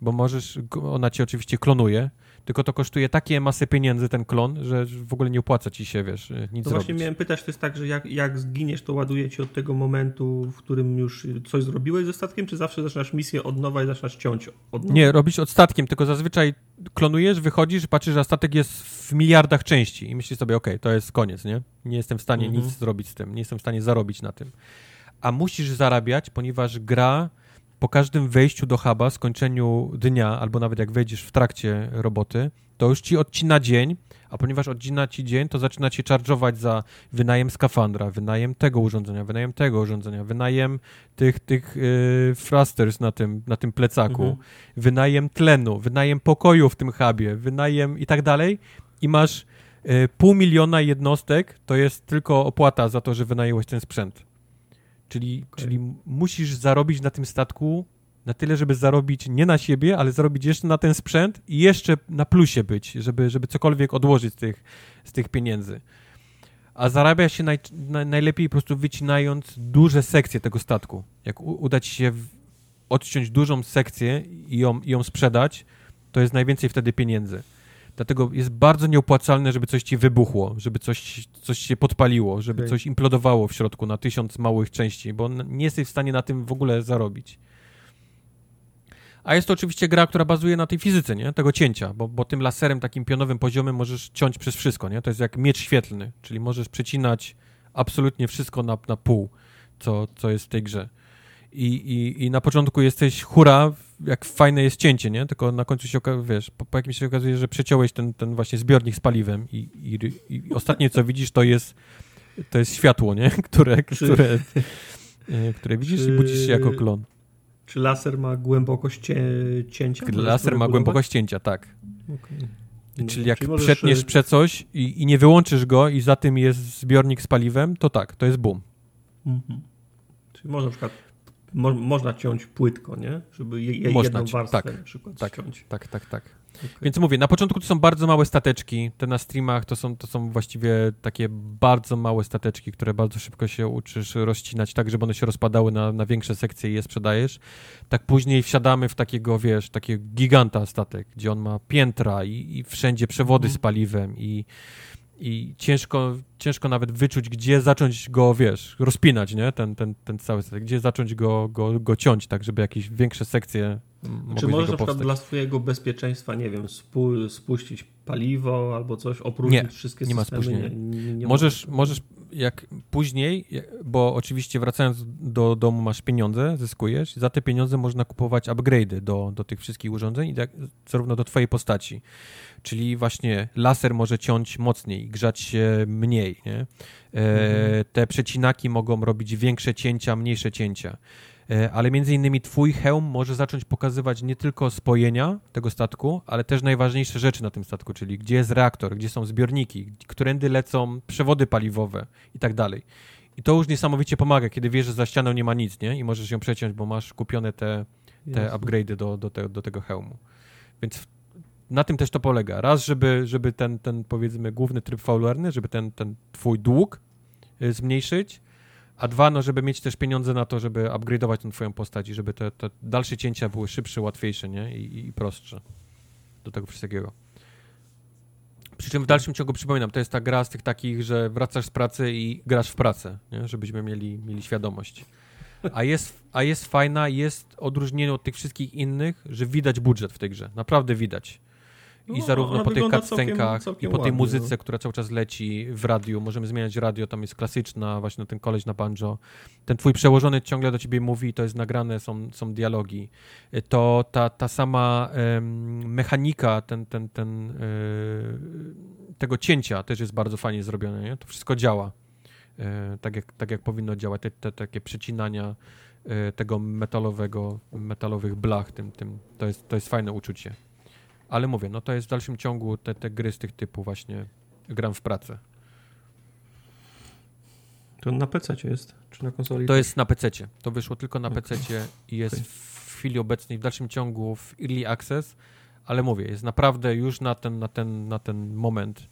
bo możesz, ona ci oczywiście klonuje, tylko to kosztuje takie masy pieniędzy, ten klon, że w ogóle nie opłaca ci się, wiesz, nic To właśnie miałem pytać, to jest tak, że jak, jak zginiesz, to ładuje ci od tego momentu, w którym już coś zrobiłeś ze statkiem, czy zawsze zaczynasz misję od nowa i zaczynasz ciąć od nowa? Nie, robisz od statkiem, tylko zazwyczaj klonujesz, wychodzisz, patrzysz, że statek jest w miliardach części i myślisz sobie, okej, okay, to jest koniec, nie? Nie jestem w stanie mhm. nic zrobić z tym, nie jestem w stanie zarobić na tym. A musisz zarabiać, ponieważ gra po każdym wejściu do huba, skończeniu dnia, albo nawet jak wejdziesz w trakcie roboty, to już ci odcina dzień, a ponieważ odcina ci dzień, to zaczyna ci charge'ować za wynajem skafandra, wynajem tego urządzenia, wynajem tego urządzenia, wynajem tych, tych yy, thrusters na tym, na tym plecaku, mhm. wynajem tlenu, wynajem pokoju w tym hubie, wynajem i tak dalej i masz yy, pół miliona jednostek, to jest tylko opłata za to, że wynajęłeś ten sprzęt. Czyli, okay. czyli musisz zarobić na tym statku na tyle, żeby zarobić nie na siebie, ale zarobić jeszcze na ten sprzęt i jeszcze na plusie być, żeby, żeby cokolwiek odłożyć z tych, z tych pieniędzy. A zarabia się naj, na, najlepiej po prostu wycinając duże sekcje tego statku. Jak u, uda ci się w, odciąć dużą sekcję i ją, i ją sprzedać, to jest najwięcej wtedy pieniędzy. Dlatego jest bardzo nieopłacalne, żeby coś ci wybuchło, żeby coś, coś się podpaliło, żeby okay. coś implodowało w środku na tysiąc małych części, bo nie jesteś w stanie na tym w ogóle zarobić. A jest to oczywiście gra, która bazuje na tej fizyce, nie? Tego cięcia, bo, bo tym laserem takim pionowym poziomem możesz ciąć przez wszystko, nie? To jest jak miecz świetlny, czyli możesz przecinać absolutnie wszystko na, na pół, co, co jest w tej grze. I, i, I na początku jesteś hura, jak fajne jest cięcie, nie? Tylko na końcu się wiesz, po, po jakimś się okazuje, że przeciąłeś ten, ten właśnie zbiornik z paliwem i, i, i ostatnie co widzisz to jest to jest światło, nie? *laughs* Które, które, e, które widzisz i budzisz się jako klon. Czy laser ma głębokość cięcia? Laser ma głębokość cięcia, tak. Okay. Czyli jak Czyli przetniesz prze coś i, i, nie wyłączysz go i za tym jest zbiornik z paliwem, to tak, to jest boom. Mhm. Czyli można na przykład mo, można ciąć płytko, nie? Żeby je, je, jedną warstwę tak, na przykład tak, ciąć. Tak, tak, tak. Okay. Więc mówię, na początku to są bardzo małe stateczki, te na streamach to są, to są właściwie takie bardzo małe stateczki, które bardzo szybko się uczysz rozcinać tak, żeby one się rozpadały na, na większe sekcje i je sprzedajesz. Tak później wsiadamy w takiego, wiesz, takiego giganta statek, gdzie on ma piętra i, i wszędzie przewody mm. z paliwem i i ciężko, ciężko nawet wyczuć, gdzie zacząć go, wiesz, rozpinać, nie? Ten, ten, ten cały statek, gdzie zacząć go, go, go ciąć, tak, żeby jakieś większe sekcje Czy możesz na przykład dla swojego bezpieczeństwa, nie wiem, spu, spuścić paliwo albo coś, opróżnić nie, wszystkie nie systemy? Ma spóźnienia. Nie, nie, nie możesz, możesz jak później, bo oczywiście wracając do domu masz pieniądze, zyskujesz, za te pieniądze można kupować upgrade'y do, do tych wszystkich urządzeń i tak, zarówno do twojej postaci. Czyli właśnie laser może ciąć mocniej, grzać się mniej. Nie? E, mhm. Te przecinaki mogą robić większe cięcia, mniejsze cięcia. E, ale między innymi twój hełm może zacząć pokazywać nie tylko spojenia tego statku, ale też najważniejsze rzeczy na tym statku, czyli gdzie jest reaktor, gdzie są zbiorniki, którędy lecą przewody paliwowe i tak dalej. I to już niesamowicie pomaga, kiedy wiesz, że za ścianą nie ma nic, nie? I możesz ją przeciąć, bo masz kupione te, te upgrade'y do, do, te, do tego hełmu. Więc na tym też to polega. Raz, żeby, żeby ten, ten powiedzmy główny tryb fabularny, żeby ten, ten twój dług y, zmniejszyć, a dwa, no żeby mieć też pieniądze na to, żeby upgrade'ować tę twoją postać i żeby te, te dalsze cięcia były szybsze, łatwiejsze, nie? I, I, prostsze do tego wszystkiego. Przy czym w dalszym ciągu przypominam, to jest ta gra z tych takich, że wracasz z pracy i grasz w pracę, nie? żebyśmy mieli, mieli świadomość. A jest, a jest fajna, jest odróżnienie od tych wszystkich innych, że widać budżet w tej grze. Naprawdę widać. I no, zarówno po tych cutscenkach i po tej muzyce, no. która cały czas leci w radiu, możemy zmieniać radio, tam jest klasyczna, właśnie ten koleś na banjo. Ten twój przełożony ciągle do ciebie mówi, to jest nagrane, są, są dialogi. To ta, ta sama um, mechanika, ten, ten, ten, yy, tego cięcia też jest bardzo fajnie zrobione, nie? To wszystko działa. Yy, tak, jak, tak jak powinno działać, te, te takie przecinania yy, tego metalowego, metalowych blach, tym, tym, to, jest, to jest fajne uczucie. Ale mówię, no to jest w dalszym ciągu te, te gry z tych typu właśnie gram w pracę. To na PC jest? Czy na konsoli? To jest na PC. To wyszło tylko na okay. PC i jest okay. w chwili obecnej w dalszym ciągu w Early Access, ale mówię, jest naprawdę już na ten, na ten, na ten moment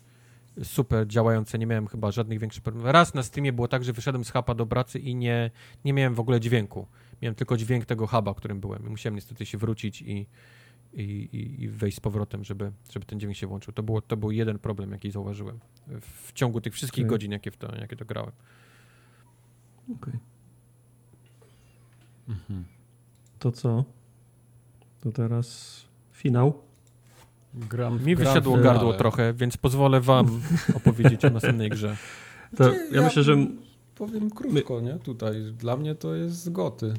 super działające, nie miałem chyba żadnych większych problemów. Raz na streamie było tak, że wyszedłem z huba do pracy i nie, nie miałem w ogóle dźwięku. Miałem tylko dźwięk tego huba, którym byłem. Musiałem niestety się wrócić i, i, i, wejść z powrotem, żeby, żeby ten dźwięk się włączył. To, było, to był jeden problem, jaki zauważyłem w ciągu tych wszystkich okay. godzin, jakie, w to, jakie to grałem. Okej. Okay. Mhm. To co? To teraz finał. Gram, Mi wysiadło gram gardło trochę, więc pozwolę wam *laughs* opowiedzieć o następnej grze. To ja, ja myślę, że powiem krótko, nie? Tutaj dla mnie to jest goty.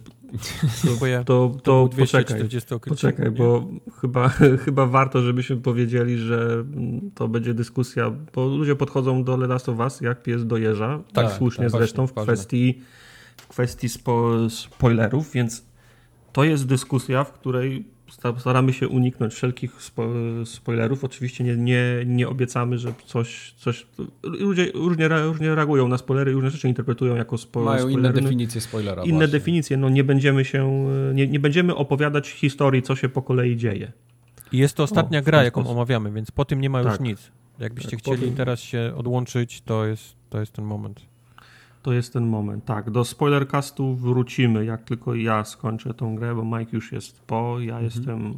To, to, to poczekaj, poczekaj bo chyba, *laughs* chyba warto, żebyśmy powiedzieli, że to będzie dyskusja, bo ludzie podchodzą do Last of Us jak pies do jeża, tak, tak słusznie tak, zresztą w kwestii, w kwestii spo, spoilerów, więc to jest dyskusja, w której staramy się uniknąć wszelkich spo, spoilerów. Oczywiście nie, nie, nie obiecamy, że coś, coś. Ludzie różnie, różnie reagują na spoilery, różne rzeczy interpretują jako spo, Mają spoilery. inne definicje spoilera. Inne właśnie. definicje. No nie będziemy się. Nie, nie będziemy opowiadać historii, co się po kolei dzieje. I jest to ostatnia o, gra, jaką omawiamy, więc po tym nie ma już tak. nic. Jakbyście tak, chcieli teraz się odłączyć, to jest, to jest ten moment to jest ten moment. Tak, do spoilercastu wrócimy, jak tylko ja skończę tą grę, bo Mike już jest po, ja mhm. jestem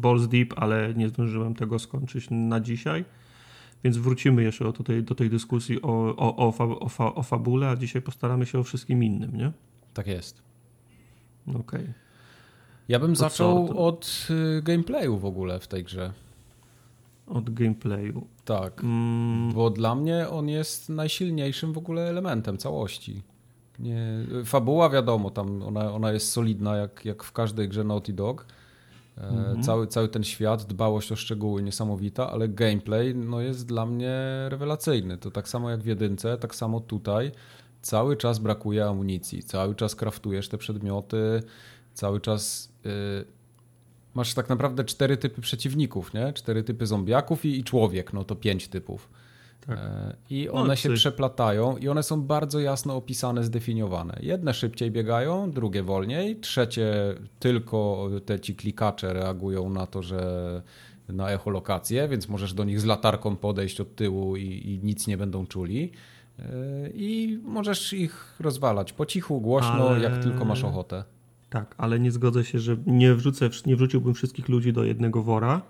balls deep, ale nie zdążyłem tego skończyć na dzisiaj. Więc wrócimy jeszcze do tej, do tej dyskusji o, o, o, fa, o, fa, o fabule, a dzisiaj postaramy się o wszystkim innym, nie? Tak jest. Okej. Okay. Ja bym to zaczął od y, gameplayu w ogóle w tej grze od gameplayu. Tak, mm. bo dla mnie on jest najsilniejszym w ogóle elementem całości. Nie, fabuła wiadomo, tam ona, ona jest solidna jak, jak w każdej grze Naughty Dog. Mm. Cały, cały ten świat, dbałość o szczegóły niesamowita, ale gameplay no, jest dla mnie rewelacyjny. To tak samo jak w jedynce, tak samo tutaj. Cały czas brakuje amunicji, cały czas kraftujesz te przedmioty, cały czas... Yy, masz tak naprawdę cztery typy przeciwników, nie? Cztery typy zombiaków i, i człowiek, no to pięć typów. Tak. E, I no, one no, się przeplatają i one są bardzo jasno opisane, zdefiniowane. Jedne szybciej biegają, drugie wolniej, trzecie tylko te ci klikacze reagują na to, że na echolokację, więc możesz do nich z latarką podejść od tyłu i, i nic nie będą czuli. E, I możesz ich rozwalać po cichu, głośno, Ale... jak tylko masz ochotę. Tak, ale nie zgodzę się, że nie wrzucę, nie wrzuciłbym wszystkich ludzi do jednego wora,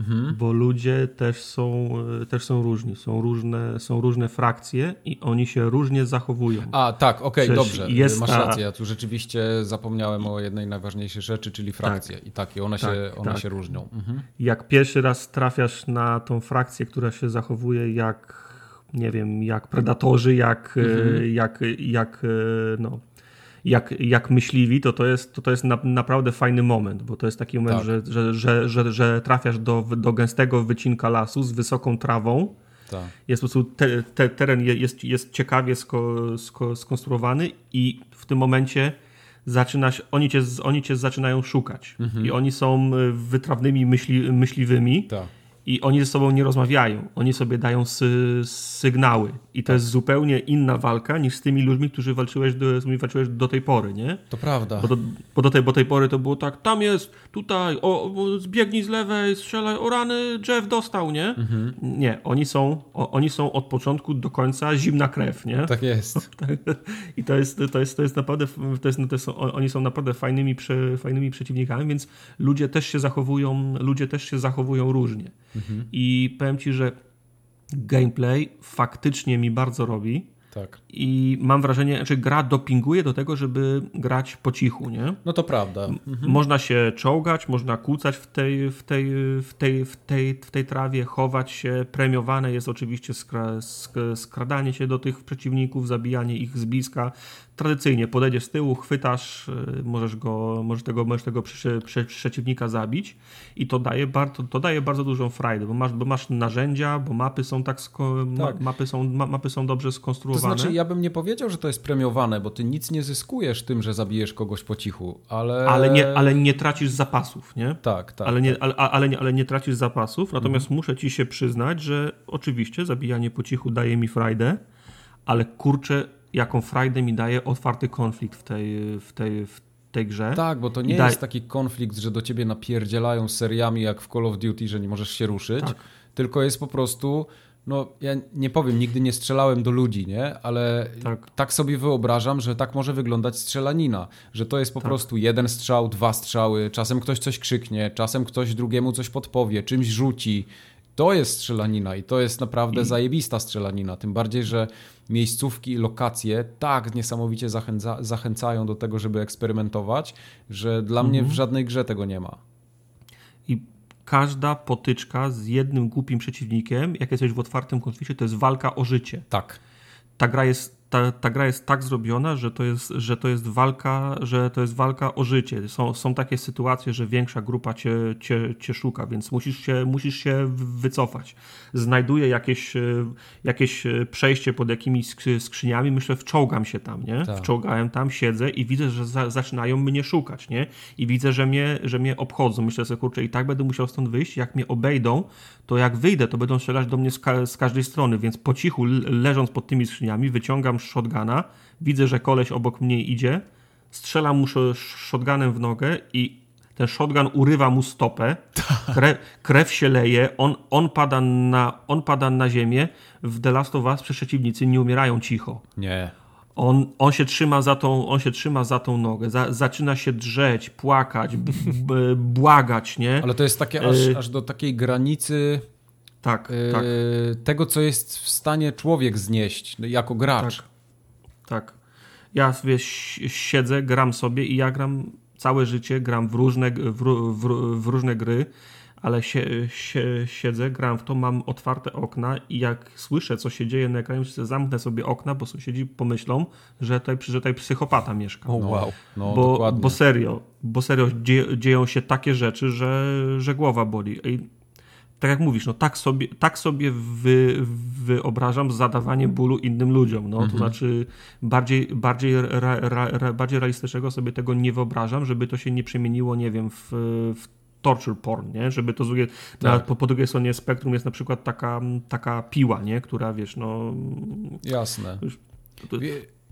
mhm. bo ludzie też są, e, też są różni. Są różne, są różne frakcje i oni się różnie zachowują. A, tak, okej, okay, dobrze. Jest Masz rację. Ja tu rzeczywiście zapomniałem o jednej najważniejszej rzeczy, czyli frakcje. Tak, I takie, one, tak, się, one tak. się różnią. Mhm. Jak pierwszy raz trafiasz na tą frakcję, która się zachowuje jak nie wiem, jak predatorzy, jak, mhm. jak, jak e, no, jak, jak myśliwi, to to jest, to to jest na, naprawdę fajny moment, bo to jest taki moment, tak. że, że, że, że, że trafiasz do, do gęstego wycinka lasu z wysoką trawą. Tak. Jest po prostu te, te, teren jest, jest ciekawie sko, sko, skonstruowany i w tym momencie zaczynasz, oni cię, oni cię zaczynają szukać. Mhm. I oni są wytrawnymi myśli, myśliwymi. Tak i oni ze sobą nie rozmawiają. Oni sobie dają sy sygnały. I to tak. jest zupełnie inna walka niż z tymi ludźmi, którzy walczyłeś do, z którymi walczyłeś do tej pory, nie? To prawda. Bo do, bo do, tej, bo tej pory to było tak, tam jest, tutaj, o, zbiegnij z lewej, strzelaj, o rany, Jeff dostał, nie? Mhm. Nie, oni są, o, oni są od początku do końca zimna krew, nie? Tak jest. *laughs* I to jest, to jest, to jest naprawdę, to jest, to są, oni są naprawdę fajnymi, prze, fajnymi przeciwnikami, więc ludzie też się zachowują, ludzie też się zachowują różnie. Mhm. I powiem ci, że gameplay faktycznie mi bardzo robi. Tak. I mam wrażenie, że gra dopinguje do tego, żeby grać po cichu, nie? No to prawda. Mhm. Można się czołgać, można kłócać w tej, w, tej, w, tej, w, tej, w tej trawie, chować się. Premiowane jest oczywiście skra, skradanie się do tych przeciwników, zabijanie ich z bliska tradycyjnie podejdziesz z tyłu, chwytasz, y, możesz go, możesz tego, możesz tego przeciwnika zabić i to daje, bardzo, to daje bardzo dużą frajdę, bo masz, bo masz narzędzia, bo mapy są tak, tak. mapy, są, mapy są dobrze skonstruowane. To znaczy, ja bym nie powiedział, że to jest premiowane, bo ty nic nie zyskujesz tym, że zabijesz kogoś po cichu, ale... Ale nie, ale nie tracisz zapasów, nie? Tak, tak. Ale nie, tak. Ale, ale, nie, ale nie tracisz zapasów, natomiast mhm. muszę ci się przyznać, że oczywiście zabijanie po cichu daje mi frajdę, ale kurczę, jaką frajdę mi daje otwarty konflikt w tej, w tej, w tej grze. Tak, bo to nie jest taki konflikt, że do ciebie napierdzielają seriami jak w Call of Duty, że nie możesz się ruszyć, tak. tylko jest po prostu no ja nie powiem, nigdy nie strzelałem do ludzi, nie? Ale tak. tak, sobie wyobrażam, że tak może wyglądać strzelanina, że to jest po tak. prostu jeden strzał, dwa strzały, czasem ktoś coś krzyknie, czasem ktoś drugiemu coś podpowie, czymś rzuci. To jest strzelanina i to jest naprawdę I... zajebista strzelanina, tym bardziej, że miejscówki i lokacje tak niesamowicie zachęca, zachęcają do tego, żeby eksperymentować, że dla mhm. mnie w mhm. żadnej grze tego nie ma. I każda potyczka z jednym głupim przeciwnikiem, jak jesteś w otwartym konflikcie, to jest walka o życie. Tak. Ta gra jest ta, ta gra jest tak zrobiona, że to jest, że to jest walka, że to jest walka o życie. Są, są takie sytuacje, że większa grupa cię, cię, cię szuka, więc musisz się, musisz się wycofać. Znajduję jakieś, jakieś przejście pod jakimiś skrzyniami, myślę, wczołgam się tam, nie? Tak. Wczołgałem tam, siedzę i widzę, że za, zaczynają mnie szukać, nie? I widzę, że mnie, że mnie obchodzą. Myślę sobie, kurczę, i tak będę musiał stąd wyjść. Jak mnie obejdą, to jak wyjdę, to będą strzelać do mnie z, ka z każdej strony, więc po cichu, leżąc pod tymi skrzyniami, wyciągam shotguna, widzę, że koleś obok mnie idzie, strzelam mu shotgunem w nogę i ten shotgun urywa mu stopę, krew, krew się leje, on, on, pada na, on pada na ziemię. W The Last of Us przeciwnicy nie umierają cicho. Nie. On, on, się trzyma za tą, on się trzyma za tą nogę, za, zaczyna się drzeć, płakać, b, b, błagać, nie? Ale to jest takie aż, y aż do takiej granicy tak, y tak. tego, co jest w stanie człowiek znieść jako gracz. Tak. Tak. Ja wiesz, siedzę, gram sobie i ja gram całe życie, gram w różne, w, w, w różne gry, ale się, się, siedzę, gram w to, mam otwarte okna i jak słyszę, co się dzieje na ekranie, zamknę sobie okna, bo sąsiedzi pomyślą, że tutaj, że tutaj psychopata mieszka. Oh, wow. No, bo, bo serio, bo serio dzieją się takie rzeczy, że, że głowa boli. I tak jak mówisz, no tak sobie, tak sobie wy, wyobrażam zadawanie bólu innym ludziom. No, mhm. To znaczy bardziej, bardziej, ra, ra, ra, bardziej realistycznego sobie tego nie wyobrażam, żeby to się nie przemieniło, nie wiem, w, w torture porn, nie? Żeby to drugie, tak. na, po, po, drugiej stronie spektrum jest na przykład taka, taka piła, nie? Która, wiesz, no... Jasne. To,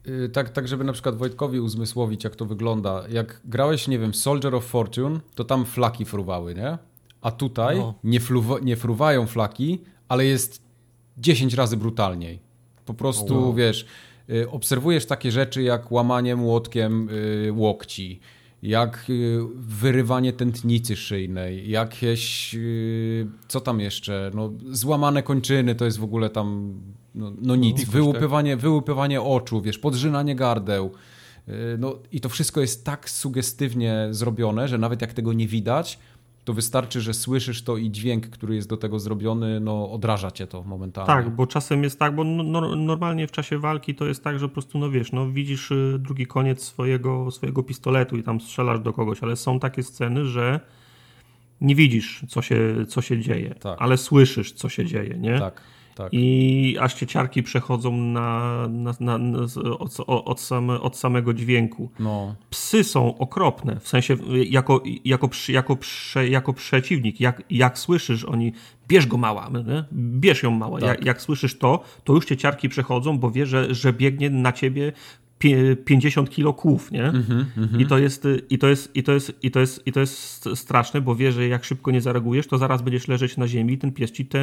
y, tak, tak, żeby na przykład Wojtkowi uzmysłowić, jak to wygląda. Jak grałeś, nie wiem, Soldier of Fortune, to tam flaki fruwały, nie? A tutaj no. nie, fluwa, nie fruwają flaki, ale jest 10 razy brutalniej. Po prostu, wow. wiesz, y, obserwujesz takie rzeczy jak łamanie młotkiem y, łokci, jak y, wyrywanie tętnicy szyjnej, jakieś, co tam jeszcze, no, złamane kończyny, to jest w ogóle tam, no, no nic, no, wyłupywanie, wyłupywanie oczu, wiesz, podrzynanie gardeł. No i to wszystko jest tak sugestywnie zrobione, że nawet jak tego nie widać, to wystarczy, że słyszysz to i dźwięk, który jest do tego zrobiony, no odraża cię to momentalnie. Tak, bo czasem jest tak, bo no, no, normalnie w czasie walki to jest tak, że po prostu, no wiesz, no widzisz y, drugi koniec swojego, swojego pistoletu i tam strzelasz do kogoś, ale są takie sceny, że nie widzisz, co się, co się dzieje, tak. ale słyszysz, co się dzieje, nie? Tak. Tak. I aż cieciarki przechodzą na, na, na, na od, od, same, od, samego dźwięku. No. Psy są okropne, w sensie jako, jako, jako, prze, jako przeciwnik. Jak, jak słyszysz, oni bierz go mała, nie? bierz ją mała. Tak. Jak, jak, słyszysz to, to już cieciarki przechodzą, bo wie, że, że biegnie na ciebie 50 kilo kłów, nie? Mm -hmm, I to jest i to jest i to jest i to jest i to jest straszne, bo wie, że jak szybko nie zareagujesz, to zaraz będziesz leżeć na ziemi i ten pies ci te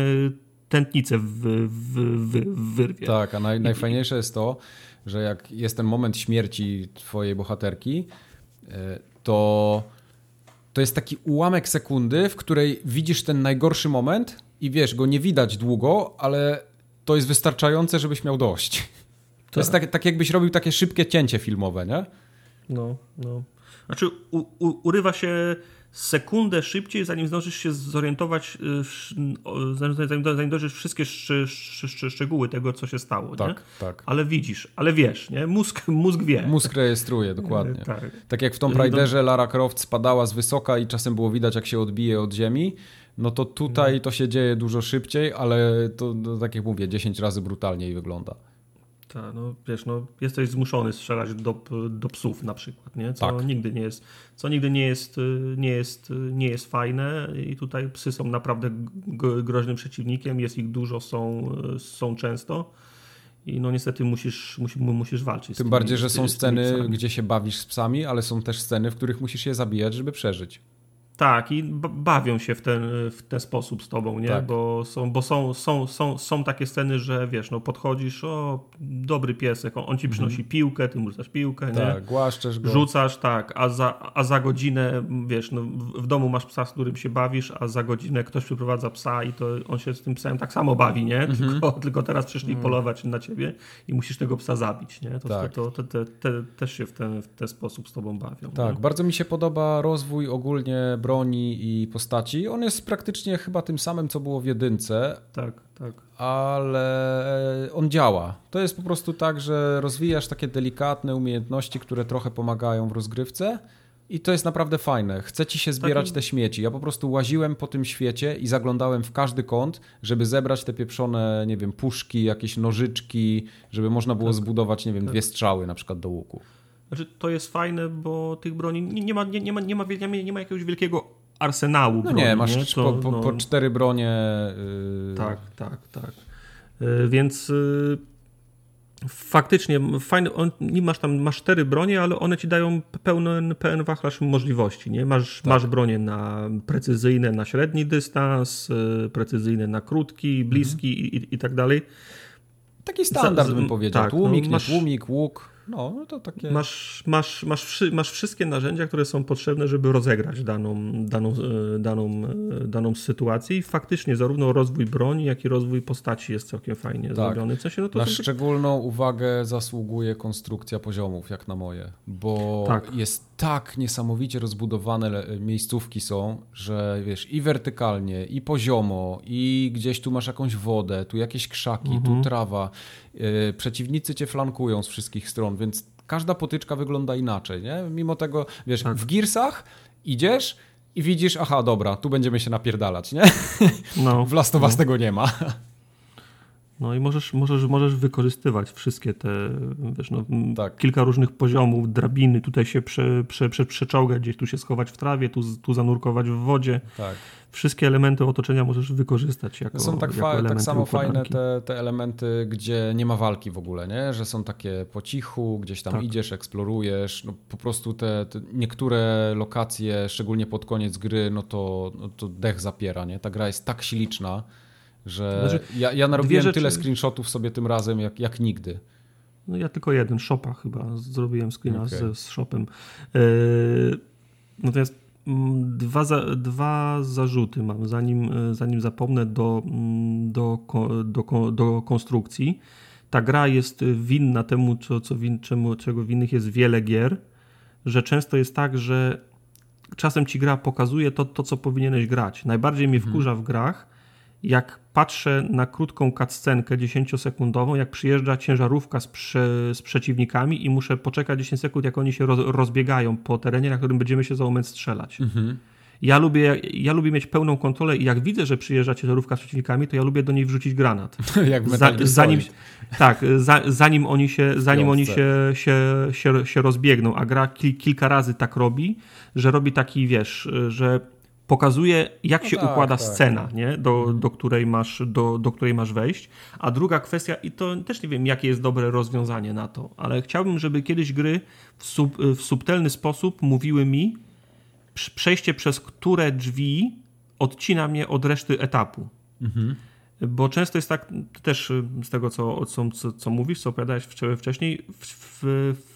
tętnicę w, w, w, wyrwie. Tak, a naj, najfajniejsze jest to, że jak jest ten moment śmierci twojej bohaterki, e, to to jest taki ułamek sekundy, w której widzisz ten najgorszy moment i wiesz, go nie widać długo, ale to jest wystarczające, żebyś miał dość. To tak. jest tak, tak jakbyś robił takie szybkie cięcie filmowe, nie? No, no. Znaczy u, u, urywa się sekundę szybciej, zanim zdążysz się zorientować, y, zanim, zanim dojrzysz wszystkie sz, sz, szczegóły tego, co się stało. Tak, nie? tak. Ale widzisz, ale wiesz, nie? Mózg, *laughs* mózg wie. Mózg rejestruje, dokładnie. tak. tak jak w Tomb Raiderze Lara Croft spadała z wysoka i czasem było widać, jak się odbije od ziemi, no to tutaj no. to się dzieje dużo szybciej, ale to, to tak jak mówię, 10 razy brutalniej wygląda. Tak, no wiesz, no, jesteś zmuszony strzelać do, do psów na przykład, nie? Co tak. nigdy nie jest, co nigdy nie jest, nie jest, nie jest fajne i tutaj psy są naprawdę groźnym przeciwnikiem, jest ich dużo, są, są często. I no niestety musisz, musisz, musisz walczyć. Tym bardziej, że są sceny, gdzie się bawisz z psami, ale są też sceny, w których musisz je zabijać, żeby przeżyć. Tak, i bawią się w ten, w ten sposób z tobą, nie? Tak. Bo, są, bo są, są, są, są takie sceny, że wiesz, no podchodzisz, o, dobry piesek, on, on ci przynosi mhm. piłkę, ty mu rzucasz piłkę, tak, nie? głaszczesz go. Rzucasz, tak, a za, a za godzinę, wiesz, no, w domu masz psa, z którym się bawisz, a za godzinę ktoś przyprowadza psa i to on się z tym psem tak samo bawi, nie? Mhm. Tylko, *laughs* tylko teraz przyszli mhm. polować na ciebie i musisz tego psa zabić, nie? To, tak. to, to, te, te, też się w ten, w ten sposób z tobą bawią. Tak, nie? bardzo mi się podoba rozwój ogólnie broni i postaci. On jest praktycznie chyba tym samym, co było w jedynce. Tak, tak. Ale on działa. To jest po prostu tak, że rozwijasz takie delikatne umiejętności, które trochę pomagają w rozgrywce. I to jest naprawdę fajne. Chce ci się zbierać Taki... te śmieci. Ja po prostu łaziłem po tym świecie i zaglądałem w każdy kąt, żeby zebrać te pieprzone, nie wiem, puszki, jakieś nożyczki, żeby można było tak. zbudować, nie wiem, tak. dwie strzały na przykład do łuku. Znaczy, to jest fajne, bo tych broni nie, ma, nie, nie, ma, nie, ma, nie, ma, jakiegoś wielkiego arsenału no broni. nie, masz nie? To, po, po, no... po, cztery bronie. Yy... Tak, tak, tak. Yy, więc yy, faktycznie fajny, on, nie masz tam, masz cztery bronie, ale one ci dają pełny, pełen wachlarz możliwości, nie? Masz, tak. masz bronie na precyzyjne, na średni dystans, yy, precyzyjne na krótki, bliski mhm. i, i, tak dalej. Taki standard Za, bym powiedział. Tak, tłumik, no, masz, tłumik, łuk. No, no, to takie... Masz, masz, masz, wszy, masz wszystkie narzędzia, które są potrzebne, żeby rozegrać daną, daną, e, daną, e, daną sytuację i faktycznie zarówno rozwój broni, jak i rozwój postaci jest całkiem fajnie tak. zrobiony. W sensie, no to na szczególną uwagę zasługuje konstrukcja poziomów, jak na moje, bo tak. jest tak niesamowicie rozbudowane miejscówki są, że wiesz, i wertykalnie, i poziomo, i gdzieś tu masz jakąś wodę, tu jakieś krzaki, mhm. tu trawa. Yy, przeciwnicy cię flankują z wszystkich stron, więc każda potyczka wygląda inaczej, nie? Mimo tego, wiesz, tak. w Gearsach idziesz i widzisz, aha, dobra, tu będziemy się napierdalać, nie? No. *laughs* w Last of Us no. tego nie ma. No i możesz, możesz, możesz wykorzystywać wszystkie te, wiesz, no, tak. kilka różnych poziomów, drabiny, tutaj się prze, prze, prze, przeczołgać, gdzieś tu się schować w trawie, tu, tu zanurkować w wodzie. Tak. Wszystkie elementy otoczenia możesz wykorzystać jako Są tak, jako tak samo fajne te, te elementy, gdzie nie ma walki w ogóle, nie? że są takie po cichu, gdzieś tam tak. idziesz, eksplorujesz, no, po prostu te, te, niektóre lokacje, szczególnie pod koniec gry, no to, no to dech zapiera, nie? Ta gra jest tak śliczna, że znaczy, ja, ja narobiłem rzeczy... tyle screenshotów sobie tym razem jak, jak nigdy. No ja tylko jeden, Shopa chyba, zrobiłem screena okay. z, z Shopem. Yy, natomiast dwa, za, dwa zarzuty mam, zanim, e, zanim zapomnę do, mm, do, do, do konstrukcji. Ta gra jest winna temu, co, co win, czemu, czego winnych jest wiele gier, że często jest tak, że czasem ci gra pokazuje to, to co powinieneś grać. Najbardziej mnie mhm. wkurza w grach, jak patrzę na krótką cutscenkę 10-sekundową, jak przyjeżdża ciężarówka z, prze, z, przeciwnikami i muszę poczekać 10 sekund, jak oni się roz, rozbiegają po terenie, na którym będziemy się za moment strzelać. Mhm. Ja lubię, ja lubię mieć pełną kontrolę i jak widzę, że przyjeżdża ciężarówka z przeciwnikami, to ja lubię do niej wrzucić granat. *laughs* jak za, zanim, tak, za, zanim oni, się, zanim oni się, się, się, się rozbiegną, a gra kilka razy tak robi, że robi taki, wiesz, że pokazuje, jak no się tak, układa tak, scena. Nie? Do, do, której masz, do, do której masz wejść. A druga kwestia, i to też nie wiem, jakie jest dobre rozwiązanie na to, ale chciałbym, żeby kiedyś gry w, sub, w subtelny sposób mówiły mi, przejście przez które drzwi odcina mnie od reszty etapu. Mhm. Bo często jest tak, też z tego, co, co, co mówisz, co opowiadałeś wcześniej, w, w,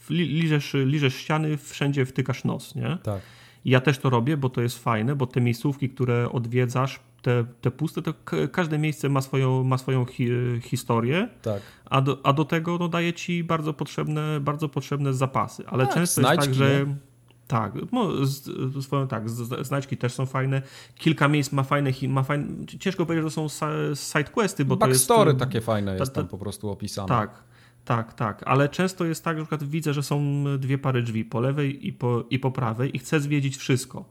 w, liżesz, liżesz ściany, wszędzie wtykasz nos, nie? Tak. I ja też to robię, bo to jest fajne, bo te miejscówki, które odwiedzasz, te, te puste, to każde miejsce ma swoją, ma swoją hi historię, tak. a, do, a do tego no, daje ci bardzo potrzebne, bardzo potrzebne zapasy. Ale tak, często jest tak, że. Nie? Tak, no, z, z, tak, znaczki też są fajne. Kilka miejsc ma fajne, ma fajne ciężko powiedzieć, że są side questy, bo Backstory to jest... takie fajne jest tam po prostu opisane. Tak, tak, tak, ale często jest tak, że przykład widzę, że są dwie pary drzwi po lewej i po, i po prawej i chcę zwiedzić wszystko.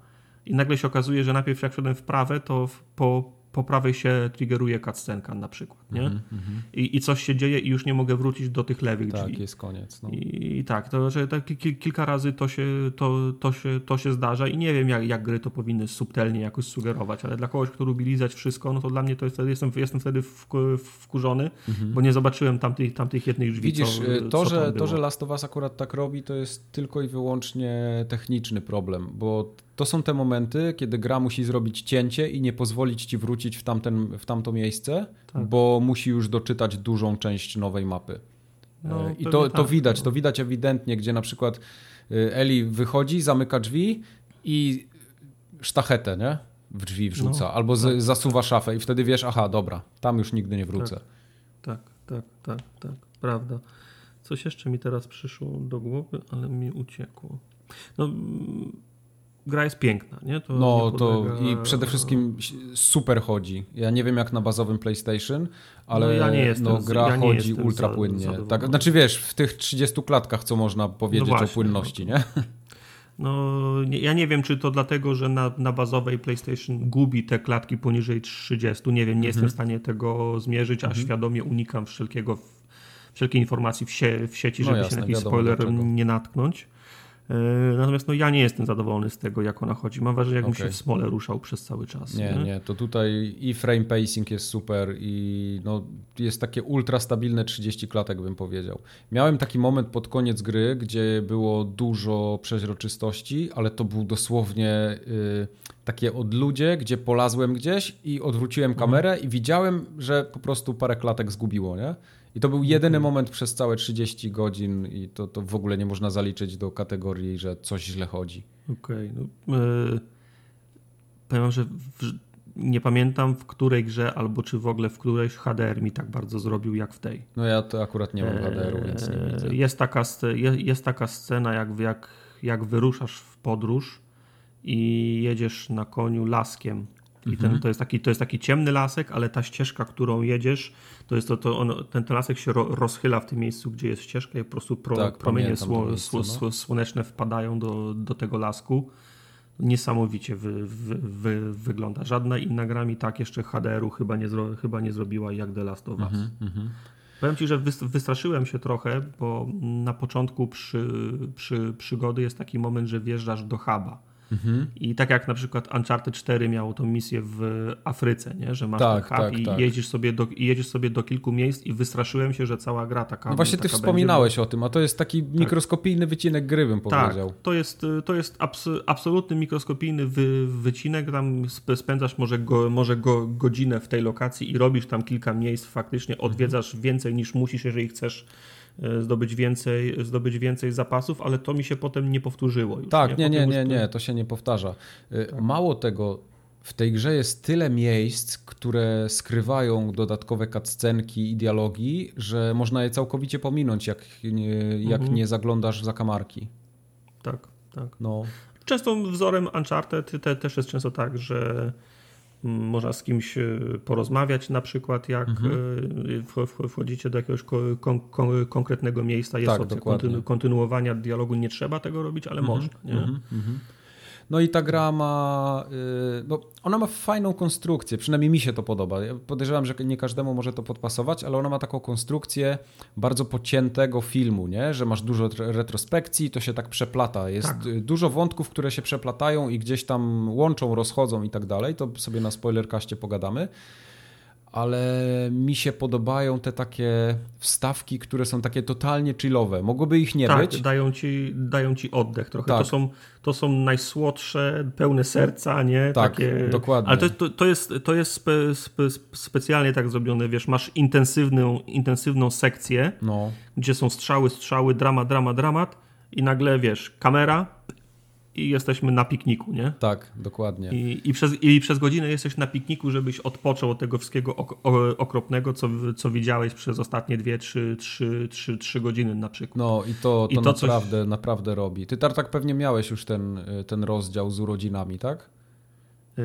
I nagle się okazuje, że najpierw jak szedłem w prawe, to po, po prawej się triggeruje cutscenka na przykład, nie? Mm -hmm. I, I coś się dzieje i już nie mogę wrócić do tych lewych tak, drzwi. Tak, jest koniec. No. I, I, tak, to, że tak kilka razy to się, to, to, się, to się zdarza i nie wiem, jak, jak gry to powinny subtelnie jakoś sugerować, ale dla kogoś, kto lubi lizać wszystko, no to dla mnie to jest, jestem, jestem wtedy wkurzony, mm -hmm. bo nie zobaczyłem tamtych, tamtych jednych drzwi. Widzisz, co, to, co że, to, że Last of Us akurat tak robi, to jest tylko i wyłącznie techniczny problem, bo to są te momenty, kiedy gra musi zrobić cięcie i nie pozwolić ci wrócić w, tamten, w tamto miejsce, tak. bo musi już doczytać dużą część nowej mapy. No, I to, to tak, widać, no. to widać ewidentnie, gdzie na przykład y, Eli wychodzi, zamyka drzwi i sztachetę, nie? W drzwi wrzuca, no, albo tak, zasuwa tak. szafę i wtedy wiesz, aha, dobra, tam już nigdy nie wrócę. Tak, tak, tak, tak, tak prawda. Coś jeszcze mi teraz przyszło do głowy, ale mi uciekło. No, gra jest piękna, nie? To no, nie to i przede wszystkim super chodzi. Ja nie wiem jak na bazowym PlayStation, ale no, ja nie jestem, no, gra ja chodzi ultra płynnie. Tak, znaczy wiesz, w tych 30 klatkach, co można powiedzieć no właśnie, o płynności, no. nie? No, nie, ja nie wiem, czy to dlatego, że na, na bazowej PlayStation gubi te klatki poniżej 30. Nie wiem, nie mhm. jestem w stanie tego zmierzyć, a mhm. świadomie unikam wszelkiego, wszelkiej informacji w, sie, w sieci, no żeby jasne, się na jakiś spoiler nie natknąć. E, natomiast no, ja nie jestem zadowolony z tego, jak ona chodzi. Mam wrażenie, jakbym okay. się w smole ruszał przez cały czas. Nie, nie, nie, to tutaj i frame pacing jest super i no, jest takie ultra stabilne 30 klatek, bym powiedział. Miałem taki moment pod koniec gry, gdzie było dużo przeźroczystości, ale to był dosłownie y, takie odludzie, gdzie polazłem gdzieś i odwróciłem mhm. kamerę i widziałem, że po prostu parę klatek zgubiło, nie? I to był jedyny moment przez całe 30 godzin i to, to w ogóle nie można zaliczyć do kategorii, że coś źle chodzi. Okej. Okay. No, yy, powiem, że w, nie pamiętam w której grze albo czy w ogóle w którejś HDR mi tak bardzo zrobił jak w tej. No ja to akurat nie mam HDR-u, więc nie widzę. Jest taka, jest taka scena, jak, jak, jak wyruszasz w podróż i jedziesz na koniu laskiem i ten, mhm. to, jest taki, to jest taki ciemny lasek, ale ta ścieżka, którą jedziesz, to jest to, to on, ten, ten lasek się ro, rozchyla w tym miejscu, gdzie jest ścieżka i po prostu pro, tak, promienie sło, miejsce, no. słoneczne wpadają do, do tego lasku. Niesamowicie wy, wy, wy, wygląda. Żadna inna gra mi tak jeszcze HDR-u chyba nie, zro, chyba nie zrobiła jak The Last of Us. Mhm, mhm. Powiem Ci, że wystraszyłem się trochę, bo na początku przy, przy przygody jest taki moment, że wjeżdżasz do huba Mhm. I tak jak na przykład Uncharted 4 miało tą misję w Afryce, nie? że masz tak, hub tak, i, tak. Jedziesz sobie do, i jedziesz sobie do kilku miejsc i wystraszyłem się, że cała gra taka No właśnie taka ty wspominałeś będzie, o tym, a to jest taki tak. mikroskopijny wycinek gry, bym tak, powiedział. Tak, to jest, to jest abs absolutny mikroskopijny wy wycinek, tam spędzasz może, go, może go, godzinę w tej lokacji i robisz tam kilka miejsc, faktycznie odwiedzasz więcej niż musisz, jeżeli chcesz zdobyć więcej, zdobyć więcej zapasów, ale to mi się potem nie powtórzyło. Już, tak, nie, nie, nie, nie, to się nie powtarza. E, tak. Mało tego, w tej grze jest tyle miejsc, które skrywają dodatkowe cutscenki i dialogi, że można je całkowicie pominąć, jak nie, jak mhm. nie zaglądasz za kamarki. Tak, tak. No. Często wzorem Uncharted te, też jest często tak, że można z kimś e, porozmawiać, na przykład jak mhm. E, wchodzicie do jakiegoś kon kon konkretnego miejsca, jest tak, opcja kontynu kontynuowania dialogu, nie trzeba tego robić, ale mhm. można. Nie? Mhm. No i ta gra ma, y, bo ona ma fajną konstrukcję, przynajmniej mi się to podoba. Ja podejrzewam, że nie każdemu może to podpasować, ale ona ma taką konstrukcję bardzo pociętego filmu, nie? że masz dużo retrospekcji, to się tak przeplata. Jest tak. dużo wątków, które się przeplatają i gdzieś tam łączą, rozchodzą i tak dalej. To sobie na spoilerkaście pogadamy ale mi się podobają te takie wstawki, które są takie totalnie chillowe. Mogłoby ich nie tak, być. Dają ci, dają ci oddech trochę. Tak. To, są, to są najsłodsze, pełne serca, nie? Tak, takie... dokładnie. Ale to, to, to jest, to jest spe, spe, specjalnie tak zrobione, wiesz, masz intensywną, intensywną sekcję, no. gdzie są strzały, strzały, drama, drama, dramat i nagle, wiesz, kamera, i jesteśmy na pikniku, nie? Tak, dokładnie. I, i, przez, I przez godzinę jesteś na pikniku, żebyś odpoczął od tego wszystkiego ok, okropnego, co, co widziałeś przez ostatnie dwie, trzy, trzy, trzy, trzy godziny na przykład. No i to, to, I to naprawdę, coś... naprawdę robi. Ty Tartak pewnie miałeś już ten, ten rozdział z urodzinami, tak? Yy,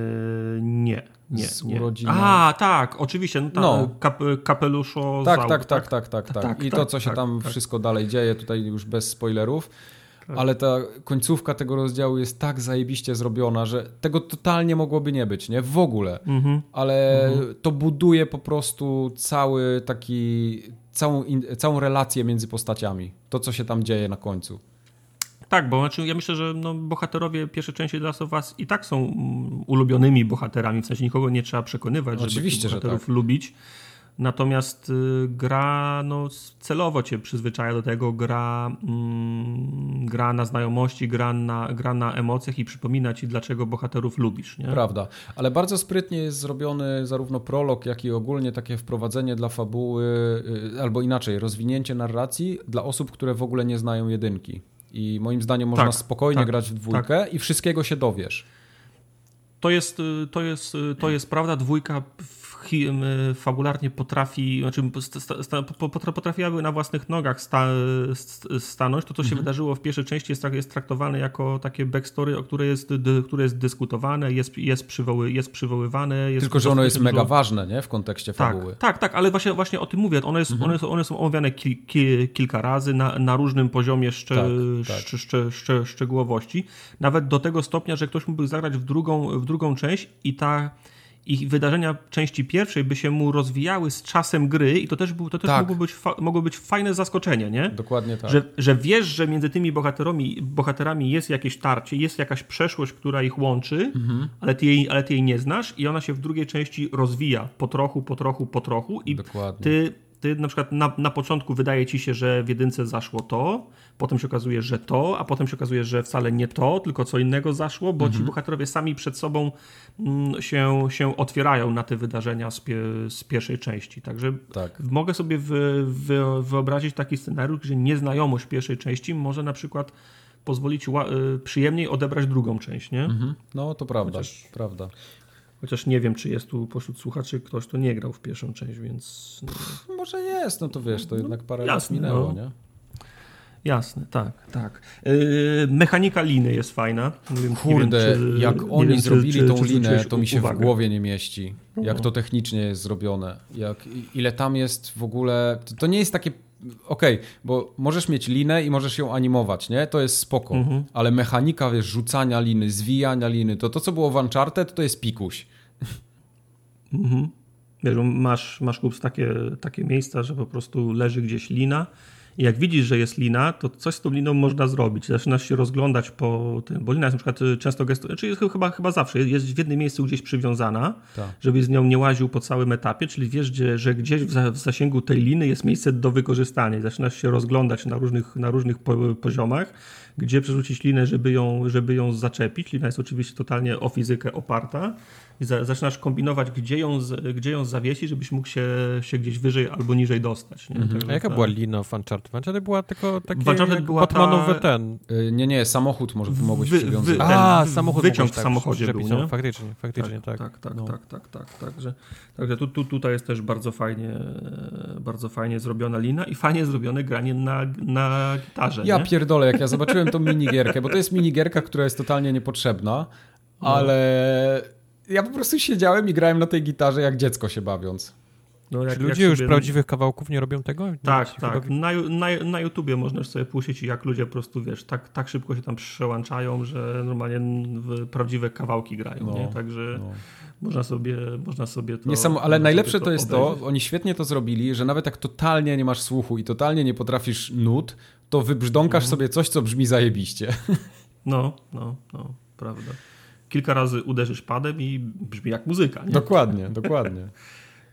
nie, nie. Z nie. A, tak, oczywiście. No, ta, no. Kap, kapeluszo. Tak, tak, tak, tak, tak, tak, tak. I to, co się tak, tam tak. wszystko dalej dzieje, tutaj już bez spoilerów. Tak. ale ta końcówka tego rozdziału jest tak zajebiście zrobiona, że tego totalnie mogłoby nie być, nie? W ogóle. Mhm. Ale mhm. to buduje po prostu cały taki, całą, całą relację między postaciami. To, co się tam dzieje na końcu. Tak, bo znaczy ja myślę, że no, bohaterowie pierwszej części Last of Us i tak są ulubionymi bohaterami, w sensie nikogo nie trzeba przekonywać, żeby Oczywiście, bohaterów że tak. lubić. Natomiast y, gra no, celowo cię przyzwyczaja do tego, gra, mm, gra na znajomości, gra na, gra na emocjach i przypomina ci, dlaczego bohaterów lubisz. Nie? Prawda, ale bardzo sprytnie jest zrobiony zarówno prolog, jak i ogólnie takie wprowadzenie dla fabuły, y, albo inaczej, rozwinięcie narracji dla osób, które w ogóle nie znają jedynki. I moim zdaniem można Tak, spokojnie tak, grać w dwójkę i wszystkiego się dowiesz. To jest, y, to jest, to jest prawda. Dwójka m, fabularnie potrafi, znaczy potrafiłaby na własnych nogach sta, st- stanąć. To, co się wydarzyło w pierwszej części, jest, trak- jest traktowane jako takie backstory, o które jest, które jest dyskutowane, jest, jest, przywoły, jest przywoływane. Jest Tylko, że ono jest mega ważne, nie? W kontekście fabuły. tak, tak, tak, ale właśnie, właśnie o tym mówię. One, jest, one, są, one są omawiane kil, ki- kilka razy na, na różnym poziomie Tak, tak. Szcze, szcze, szcze, szczegółowości. Nawet do tego stopnia, że ktoś mógłby zagrać w drugą, w drugą część i ta i wydarzenia części pierwszej by się mu rozwijały z czasem gry i to też, był, to też Tak. mogło, być mogło być fajne zaskoczenie, nie? Dokładnie tak. Że, że wiesz, że między tymi bohaterami, bohaterami jest jakieś tarcie, jest jakaś przeszłość, która ich łączy, Mhm. ale, ty jej, ale ty jej nie znasz i ona się w drugiej części rozwija po trochu, po trochu, po trochu i Dokładnie. ty, ty na przykład na, na początku wydaje ci się, że w jedynce zaszło to, potem się okazuje, że to, a potem się okazuje, że wcale nie to, tylko co innego zaszło, bo Mhm. ci bohaterowie sami przed sobą mm, się, się otwierają na te wydarzenia z, pie, z pierwszej części. Także Tak. mogę sobie wy, wy, wyobrazić taki scenariusz, gdzie nieznajomość pierwszej części może na przykład pozwolić y, przyjemniej odebrać drugą część, nie? Mhm. No to prawda, Chociaż- prawda. Chociaż nie wiem, czy jest tu pośród słuchaczy ktoś, kto nie grał w pierwszą część, więc no, Może jest, no to wiesz, to jednak parę lat jasne, minęło, no. nie? Jasne, tak, tak. Yy, mechanika liny jest fajna. Wiem, Kurde, wiem, czy- jak oni wiem, zrobili czy- tą czy linę, zwróciłeś to mi się w uwagę. głowie nie mieści. Jak No. to technicznie jest zrobione. Jak, ile tam jest w ogóle... To, to nie jest takie... Okej, bo możesz mieć linę i możesz ją animować, nie? To jest spoko. Mhm. Ale mechanika, wiesz, rzucania liny, zwijania liny, to to, co było w Uncharted, to jest pikuś. *laughs* Mhm. Wiesz, masz, masz kups takie, takie miejsca, że po prostu leży gdzieś lina i jak widzisz, że jest lina, to coś z tą liną można zrobić. Zaczynasz się rozglądać po tym, bo lina jest na przykład y, często gestu, czy jest chyba, chyba zawsze, jest w jednym miejscu gdzieś przywiązana, Tak. żebyś z nią nie łaził po całym etapie, czyli wiesz, gdzie, że gdzieś w, za, w zasięgu tej liny jest miejsce do wykorzystania i zaczynasz się rozglądać na różnych, na różnych po, poziomach, gdzie przerzucić linę, żeby ją, żeby ją zaczepić. Lina jest oczywiście totalnie o fizykę oparta i za, zaczynasz kombinować, gdzie ją, z, gdzie ją zawiesić, żebyś mógł się, się gdzieś wyżej albo niżej dostać. Nie? Także A jaka była lina w Uncharted? Uncharted była tylko jak była ta- ten. Y, Nie, nie, samochód może, mogłeś wy- przywiązać. wy- A, ten samochód wyciąg mogłeś w tak samochodzie był, nie? Faktycznie, faktycznie, tak. Tak, tak, No. tak, tak, tak. Także, także tu, tu, tutaj jest też bardzo fajnie, bardzo fajnie zrobiona lina i fajnie zrobione granie na, na gitarze. Ja nie? pierdolę, jak ja zobaczyłem tą *laughs* minigierkę, bo to jest minigierka, która jest totalnie niepotrzebna, No. Ja po prostu siedziałem i grałem na tej gitarze jak dziecko się bawiąc. No, jak- Czy ludzie już sobie- prawdziwych kawałków nie robią tego? Tak, Nie, tak. chyba- Na, na, na YouTubie możesz sobie puścić, jak ludzie po prostu, wiesz, tak, tak szybko się tam przełączają, że normalnie w prawdziwe kawałki grają, No, nie? Także No. można, sobie, można sobie to... Nie sam, ale najlepsze to jest to, oni świetnie to zrobili, że nawet jak totalnie nie masz słuchu i totalnie nie potrafisz nut, to wybrzdąkasz Mhm. sobie coś, co brzmi zajebiście. No, no, no, prawda. Kilka razy uderzysz padem i brzmi jak muzyka, nie? dokładnie, dokładnie.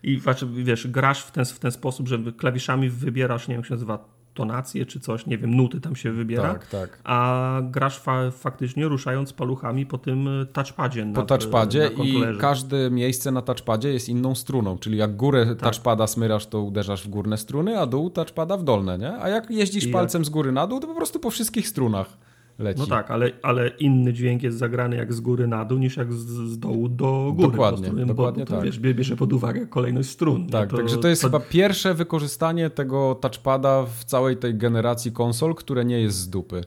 I znaczy, wiesz, grasz w ten, w ten sposób, że klawiszami wybierasz, nie wiem jak się nazywa, tonację czy coś, nie wiem, nuty tam się wybiera, Tak, tak. a grasz fa faktycznie ruszając paluchami po tym e, touchpadzie. Po nad- touchpadzie na i każde miejsce na touchpadzie jest inną struną, czyli jak górę Tak. touchpada smyrasz, to uderzasz w górne struny, a dół touchpada w dolne, nie? A jak jeździsz I palcem z góry na dół, to po prostu po wszystkich strunach leci. No tak, ale, ale inny dźwięk jest zagrany jak z góry na dół, niż jak z, z dołu do góry. Dokładnie, dokładnie bo, to, tak. Wiesz, bie- bierze pod uwagę kolejność strun. Tak, także to jest chyba pierwsze wykorzystanie tego touchpada w całej tej generacji konsol, które nie jest z dupy.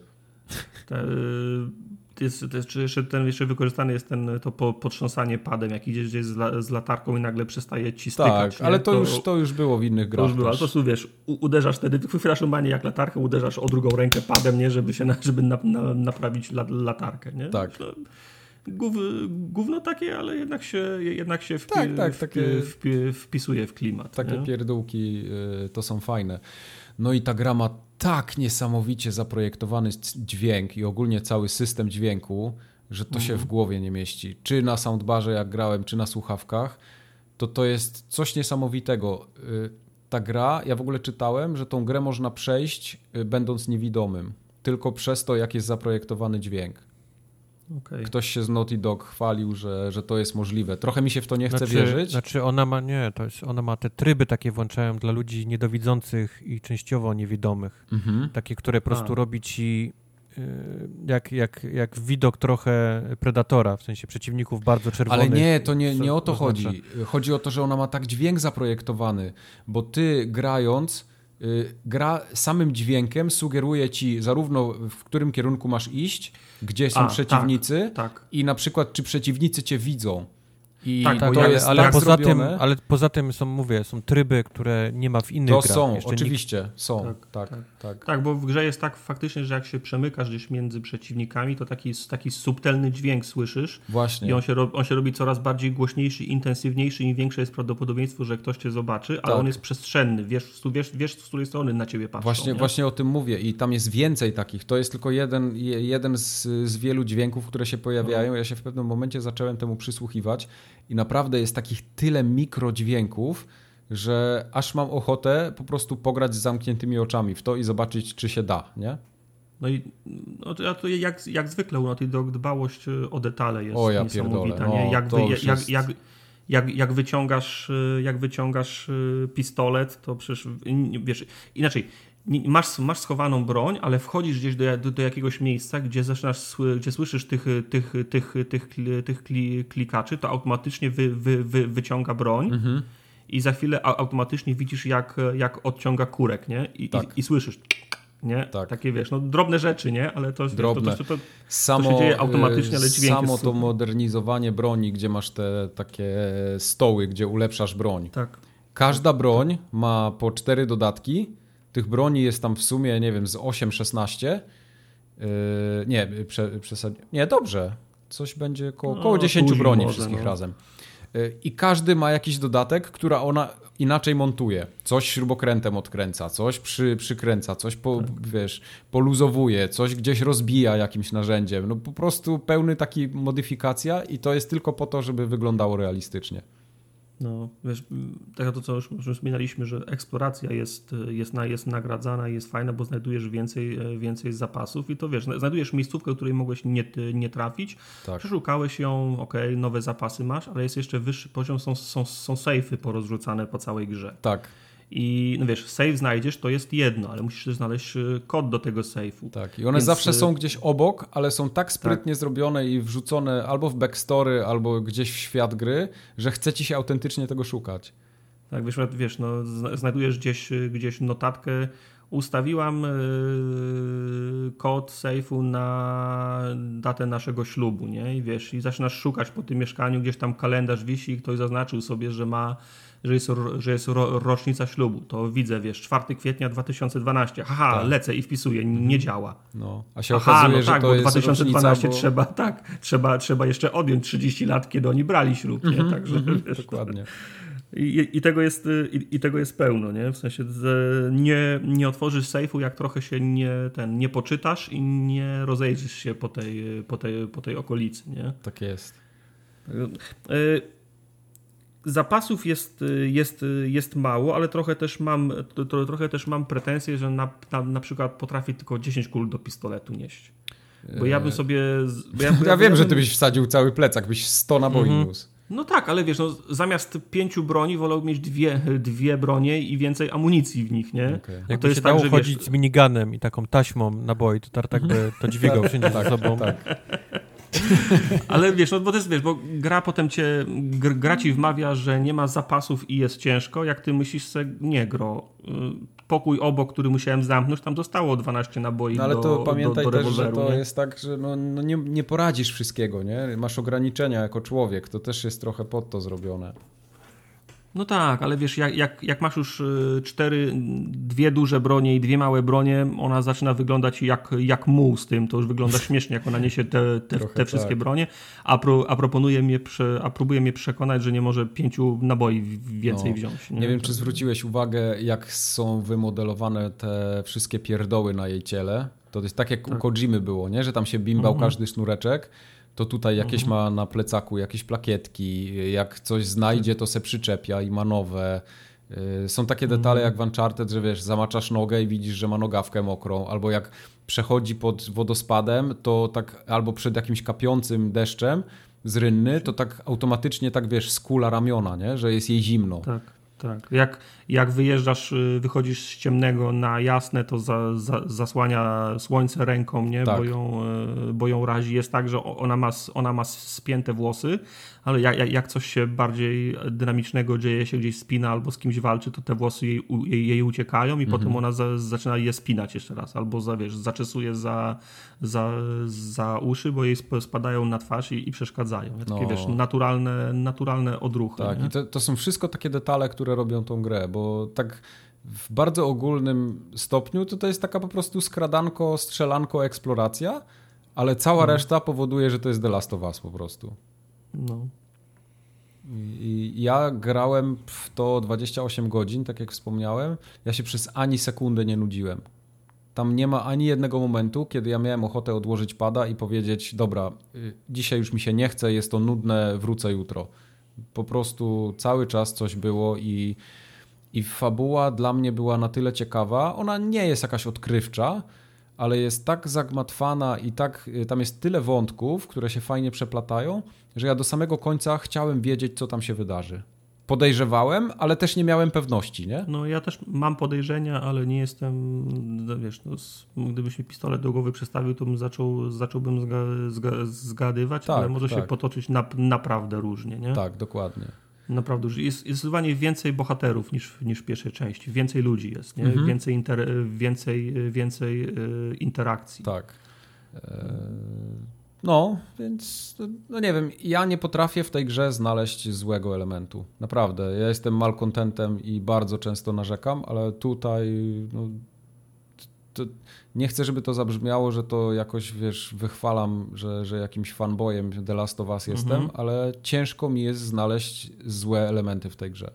Te, jest, to jest, czy jeszcze ten jeszcze wykorzystany jest ten, to po, potrząsanie padem, jak idziesz gdzieś z, la, z latarką i nagle przestaje ci stykać. Tak, nie? ale to, już, to już było w innych to grach już było, ale po prostu wiesz, uderzasz wtedy, chwytasz normalnie jak latarkę, uderzasz o drugą rękę padem, nie, żeby się, na, żeby na, na, naprawić la, latarkę, nie? Tak. Gów, gówno takie, ale jednak się, jednak się wpi, Tak, tak, takie- wpi, wpisuje w klimat. Takie nie? pierdółki y, to są fajne. No i ta gra ma tak niesamowicie zaprojektowany dźwięk i ogólnie cały system dźwięku, że to się w głowie nie mieści. Czy na soundbarze jak grałem, czy na słuchawkach. to to jest coś niesamowitego. Y, ta gra, ja w ogóle czytałem, że tą grę można przejść y, będąc niewidomym, tylko przez to, jak jest zaprojektowany dźwięk. Okay. Ktoś się z Naughty Dog chwalił, że, że to jest możliwe. Trochę mi się w to nie chce znaczy, wierzyć. Znaczy ona ma, nie, to jest, ona ma te tryby takie włączają dla ludzi niedowidzących i częściowo niewidomych. Mhm. Takie, które po prostu A. robi ci y, jak, jak, jak widok trochę Predatora, w sensie przeciwników bardzo czerwonych. Ale nie, to nie, nie o to chodzi. Chodzi o to, że ona ma tak dźwięk zaprojektowany, bo ty grając Y, gra samym dźwiękiem sugeruje ci zarówno w którym kierunku masz iść, gdzie są A, przeciwnicy tak, tak. i na przykład czy przeciwnicy cię widzą. I tak, tak, to jest ale tak poza tym, ale poza tym są, mówię, są tryby, które nie ma w innych to grach. są, oczywiście, są. Tak tak, tak, tak, bo w grze jest tak faktycznie, że jak się przemykasz gdzieś między przeciwnikami, to taki, taki subtelny dźwięk słyszysz. Właśnie. I on się, on się robi coraz bardziej głośniejszy, intensywniejszy i większe jest prawdopodobieństwo, że ktoś cię zobaczy, ale tak. on jest przestrzenny. Wiesz, wiesz, wiesz, z której strony na ciebie patrzą. Właśnie, właśnie o tym mówię i tam jest więcej takich. To jest tylko jeden, jeden z, z wielu dźwięków, które się pojawiają. No. Ja się w pewnym momencie zacząłem temu przysłuchiwać i naprawdę jest takich tyle mikrodźwięków, że aż mam ochotę po prostu pograć z zamkniętymi oczami w to i zobaczyć, czy się da, nie? No i no to, to jak, jak zwykle u Naughty Dog dbałość y, o detale jest o, ja niesamowita. No, nie? Jak, wy, jak, jest... jak, jak, jak, wyciągasz, y, jak wyciągasz y, pistolet, to przecież wiesz, inaczej, masz, masz schowaną broń, ale wchodzisz gdzieś do, do, do, jakiegoś miejsca, gdzie zaczynasz, gdzie słyszysz tych, tych, tych, tych, tych klikaczy, to automatycznie wy, wy, wy, wyciąga broń mhm. I za chwilę automatycznie widzisz, jak, jak odciąga kurek, nie? I, tak. i, i słyszysz nie? Tak. Takie wiesz, no drobne rzeczy, nie? Ale to, drobne. to, to, to, samo, to się dzieje automatycznie, ale dźwięk Samo to modernizowanie broni, gdzie masz te takie stoły, gdzie ulepszasz broń. Tak. Każda broń ma po cztery dodatki tych broni jest tam w sumie, nie wiem, z 8-16. Yy, nie, prze, Nie, dobrze. Coś będzie koło, no, koło 10 broni może, wszystkich no. razem. Yy, I każdy ma jakiś dodatek, która ona inaczej montuje. Coś śrubokrętem odkręca, coś przy, przykręca, coś po, tak. wiesz, poluzowuje, coś gdzieś rozbija jakimś narzędziem. No po prostu pełny taki modyfikacja i to jest tylko po to, żeby wyglądało realistycznie. No, wiesz, tak jak to, co już, już wspominaliśmy, że eksploracja jest, jest, na, jest nagradzana i jest fajna, bo znajdujesz więcej, więcej zapasów i to wiesz, znajdujesz miejscówkę, której mogłeś nie, nie trafić, tak. przeszukałeś ją, ok, nowe zapasy masz, ale jest jeszcze wyższy poziom, są, są, są sejfy porozrzucane po całej grze. Tak. I no wiesz, save znajdziesz, to jest jedno, ale musisz znaleźć y, kod do tego safe'u. Tak, i one Więc... zawsze y, są gdzieś obok, ale są tak sprytnie tak. zrobione i wrzucone albo w backstory, albo gdzieś w świat gry, że chce ci się autentycznie tego szukać. Tak, wiesz, wiesz no, znajdujesz gdzieś, y, gdzieś notatkę, ustawiłam yy, kod safe'u na datę naszego ślubu, nie? I wiesz, i zaczynasz szukać po tym mieszkaniu, gdzieś tam kalendarz wisi i ktoś zaznaczył sobie, że ma że jest, że jest ro, rocznica ślubu. To widzę, wiesz, 4 kwietnia 2012. Haha, tak. lecę i wpisuję, nie działa. No, a się Aha, okazuje, no tak, że to bo jest 2012 rocznica, bo... trzeba, tak, trzeba, trzeba jeszcze odjąć 30 lat, kiedy oni brali ślub, nie? Mhm, Także, mhm, wiesz, dokładnie. I, I, tego jest, i, i, tego jest pełno, nie? W sensie nie, nie otworzysz sejfu, jak trochę się nie, ten, nie poczytasz i nie rozejrzysz się po tej, po tej, po tej okolicy, nie? Tak jest. Y, zapasów jest, jest, jest mało, ale trochę też mam, to, trochę też mam pretensje, że na, na, na przykład potrafię tylko 10 kul do pistoletu nieść. Bo ja bym eee. sobie... Bo ja, *laughs* ja, ja wiem, ja że ty byś wsadził cały plecak, byś 100 naboi mhm. niósł. No tak, ale wiesz, no, zamiast pięciu broni wolał mieć dwie, dwie bronie i więcej amunicji w nich, nie? Okay. Jak to jest się tak, dało chodzić wiesz... z miniganem i taką taśmą naboi, to Tartak by to *laughs* dźwigał wszędzie tak, za sobą. Tak. *laughs* Ale wiesz, no bo to jest, wiesz, bo gra potem cię, gra ci wmawia, że nie ma zapasów i jest ciężko, jak ty myślisz sobie, nie gro, y, pokój obok, który musiałem zamknąć, tam zostało 12 naboi no, ale to do, pamiętaj do, do też, że to nie? jest tak, że no, no nie, nie poradzisz wszystkiego, nie? Masz ograniczenia jako człowiek, to też jest trochę pod to zrobione. No tak, ale wiesz, jak, jak, jak, masz już y, cztery, dwie duże bronie i dwie małe bronie, ona zaczyna wyglądać jak, jak muł z tym, to już wygląda *laughs* śmiesznie, jak ona niesie te, te, te wszystkie tak. bronie, a, pro, a, proponuje mnie, a próbuje mnie przekonać, że nie może pięciu naboi więcej no, wziąć. Nie? nie wiem, czy zwróciłeś uwagę, jak są wymodelowane te wszystkie pierdoły na jej ciele. To jest tak jak tak. u Kojimy było, nie? że tam się bimbał mhm. każdy sznureczek to tutaj jakieś mhm. ma na plecaku jakieś plakietki, jak coś znajdzie, to se przyczepia i ma nowe. Y, są takie detale jak w Uncharted, że wiesz, zamaczasz nogę i widzisz, że ma nogawkę mokrą, albo jak przechodzi pod wodospadem, to tak, albo przed jakimś kapiącym deszczem z rynny, to tak automatycznie tak wiesz, skula ramiona, nie? że jest jej zimno. Tak. Tak. Jak, jak wyjeżdżasz, y, wychodzisz z ciemnego na jasne, to za, za, zasłania słońce ręką, nie? Tak. Bo, ją, y, bo ją razi. Jest tak, że ona ma, ona ma spięte włosy, ale jak, jak coś się bardziej dynamicznego dzieje, się gdzieś spina albo z kimś walczy, to te włosy jej, jej, jej uciekają i mhm. potem ona za, zaczyna je spinać jeszcze raz, albo za, wiesz, zaczesuje za, za, za uszy, bo jej spadają na twarz i, i przeszkadzają. Takie, no. wiesz, naturalne, naturalne odruchy. Tak, nie? i to, to są wszystko takie detale, które robią tą grę, bo tak w bardzo ogólnym stopniu to to jest taka po prostu skradanko, strzelanko, eksploracja, ale cała mhm. reszta powoduje, że to jest The Last of Us po prostu. No. I ja grałem w to 28 godzin, tak jak wspomniałem. Ja się przez ani sekundę nie nudziłem. Tam nie ma ani jednego momentu, kiedy ja miałem ochotę odłożyć pada i powiedzieć: Dobra, y, dzisiaj już mi się nie chce, jest to nudne, wrócę jutro. Po prostu cały czas coś było i, i fabuła dla mnie była na tyle ciekawa. Ona nie jest jakaś odkrywcza, ale jest tak zagmatwana i tak, y, tam jest tyle wątków, które się fajnie przeplatają, że ja do samego końca chciałem wiedzieć, co tam się wydarzy. Podejrzewałem, ale też nie miałem pewności, nie? No ja też mam podejrzenia, ale nie jestem, no wiesz, no, gdybyś mi pistolet do głowy przestawił, to bym zaczął, zacząłbym zga, zga, zgadywać, tak, ale może tak. się potoczyć na, naprawdę różnie, nie? Tak, dokładnie. Naprawdę, jest, zdecydowanie więcej bohaterów niż, niż w pierwszej części. Więcej ludzi jest, nie? Mhm. Więcej, inter, więcej, więcej e, interakcji. Tak. E, no, więc no nie wiem, ja nie potrafię w tej grze znaleźć złego elementu. Naprawdę. Ja jestem malcontentem i bardzo często narzekam, ale tutaj no, nie chcę, żeby to zabrzmiało, że to jakoś, wiesz, wychwalam, że, że jakimś fanboyem The Last of Us jestem, mhm. ale ciężko mi jest znaleźć złe elementy w tej grze.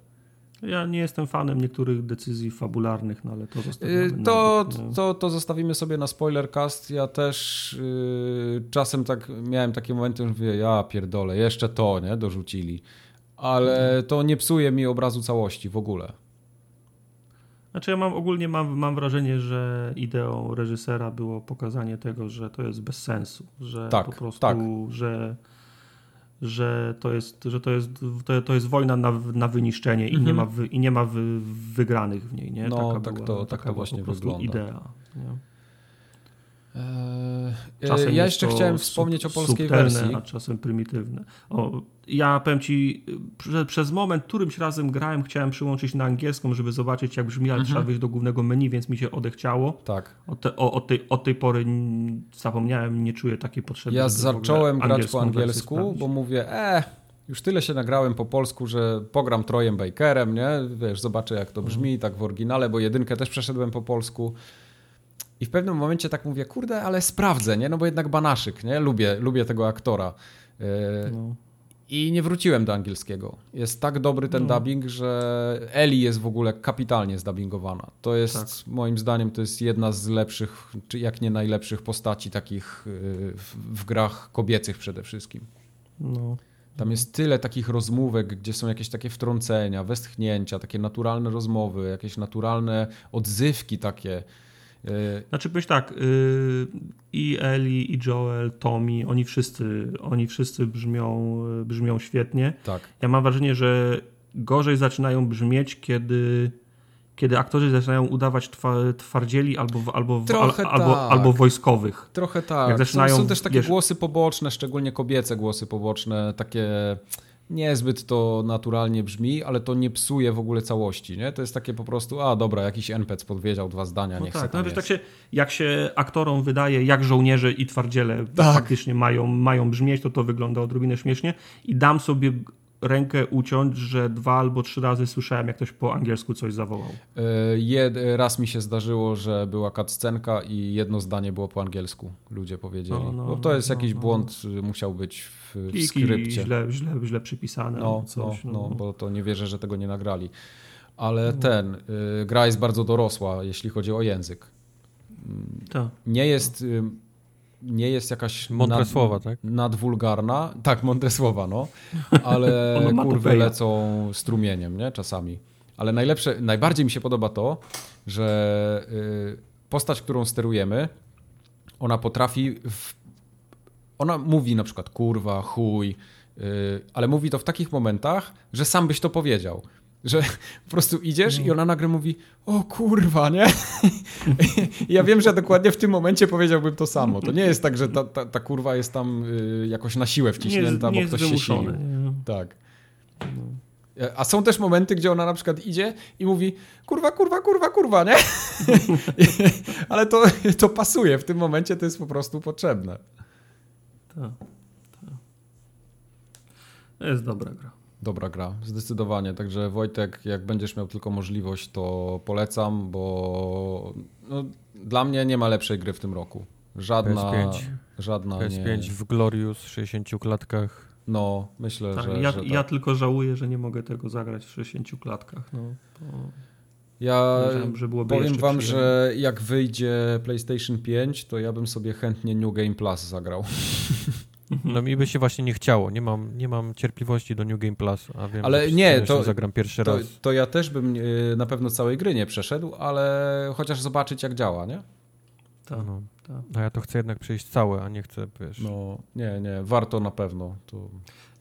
Ja nie jestem fanem niektórych decyzji fabularnych, no ale to zostawimy. Yy, to, to, to zostawimy sobie na spoilercast. Ja też yy, czasem tak miałem takie momenty, że mówię, ja pierdolę, jeszcze to, nie, dorzucili. Ale mhm. to nie psuje mi obrazu całości w ogóle. Znaczy ja mam ogólnie mam, mam wrażenie, że ideą reżysera było pokazanie tego, że to jest bez sensu, że tak, po prostu, tak. że że to jest, że to jest, to, to jest wojna na, na wyniszczenie i, nie mhm. ma wy, i nie ma wy, wygranych w niej. Nie? No, taka tak była, to, taka tak to właśnie po prostu wygląda. idea. Nie? Eee, czasem ja jeszcze chciałem wspomnieć o polskiej wersji. a czasem prymitywne. O, ja powiem ci, że przez moment którymś razem grałem, chciałem przyłączyć na angielską, żeby zobaczyć jak brzmi, ale mhm. trzeba wyjść do głównego menu, więc mi się odechciało. Tak. Od, te, o, od, tej, od tej pory zapomniałem, nie czuję takiej potrzeby. Ja zacząłem grać po angielsku, bo mówię, e, już tyle się nagrałem po polsku, że pogram Trojem Bakerem, nie? Wiesz, zobaczę jak to brzmi, mhm. tak w oryginale, bo jedynkę też przeszedłem po polsku. I w pewnym momencie tak mówię, kurde, ale sprawdzę, nie? No bo jednak Banaszyk, nie? Lubię, lubię tego aktora. E, no. I nie wróciłem do angielskiego. Jest tak dobry ten no. dubbing, że Eli jest w ogóle kapitalnie zdubbingowana. To jest, tak. moim zdaniem, to jest jedna z lepszych, czy jak nie najlepszych postaci takich e, w, w grach kobiecych przede wszystkim. No. Tam jest tyle takich rozmówek, gdzie są jakieś takie wtrącenia, westchnięcia, takie naturalne rozmowy, jakieś naturalne odzywki takie. E, znaczy byś tak, y, i Eli, i Joel, Tommy, oni wszyscy, oni wszyscy brzmią, brzmią świetnie. Tak. Ja mam wrażenie, że gorzej zaczynają brzmieć, kiedy kiedy aktorzy zaczynają udawać twardzieli albo, albo, Trochę al, albo, tak. albo wojskowych. Trochę tak. Zaczynają, są, są, też takie wiesz, głosy poboczne, szczególnie kobiece głosy poboczne, takie niezbyt to naturalnie brzmi, ale to nie psuje w ogóle całości, nie? To jest takie po prostu, a dobra, jakiś NPC podwiedział dwa zdania, no niech tak, no, tak się, jak się aktorom wydaje, jak żołnierze i twardziele tak. faktycznie mają, mają brzmieć, to to wygląda odrobinę śmiesznie i dam sobie rękę uciąć, że dwa albo trzy razy słyszałem, jak ktoś po angielsku coś zawołał. E, jed, raz mi się zdarzyło, że była cutscenka i jedno zdanie było po angielsku. Ludzie powiedzieli. No, no, to jest no, jakiś no. błąd, musiał być w, w skrypcie. Źle, źle, źle przypisane. No, coś, no, no, bo to nie wierzę, że tego nie nagrali. Ale ten, y, gra jest bardzo dorosła, jeśli chodzi o język. To. Nie jest... Y, nie jest jakaś Mądre nad, słowa, tak? nadwulgarna. Tak, mądre słowa, no. *laughs* Ale kurwy lecą strumieniem, nie? Czasami. Ale najlepsze, najbardziej mi się podoba to, że y, postać, którą sterujemy, ona potrafi. W, ona mówi na przykład kurwa, chuj, yy, ale mówi to w takich momentach, że sam byś to powiedział. Że po prostu idziesz i ona nagle mówi, o kurwa, nie? *laughs* ja wiem, że dokładnie w tym momencie powiedziałbym to samo. To nie jest tak, że ta, ta, ta kurwa jest tam y, jakoś na siłę wciśnięta, nie bo ktoś się. Nie. Tak. A są też momenty, gdzie ona na przykład idzie i mówi kurwa, kurwa, kurwa, kurwa, nie? *laughs* Ale to, to pasuje. W tym momencie to jest po prostu potrzebne. Tak. To jest dobra gra. Dobra gra, zdecydowanie. Także Wojtek, jak będziesz miał tylko możliwość, to polecam, bo no, dla mnie nie ma lepszej gry w tym roku. Żadna. PS5. Żadna PS5 nie... w Glorious, 60 klatkach. No, myślę, tak, że, ja, że tak. ja tylko żałuję, że nie mogę tego zagrać w 60 klatkach. No, ja że powiem wam, że jak wyjdzie PlayStation 5, to ja bym sobie chętnie New Game Plus zagrał. *laughs* No mi by się właśnie nie chciało. Nie mam, nie mam cierpliwości do New Game Plus, a wiem, ale nie, to zagram pierwszy to, raz. To ja też bym y, na pewno całej gry nie przeszedł, ale chociaż zobaczyć jak działa, nie? Tak. No. No ja to chcę jednak przejść całe, a nie chcę, wiesz... No, nie, nie, warto na pewno. To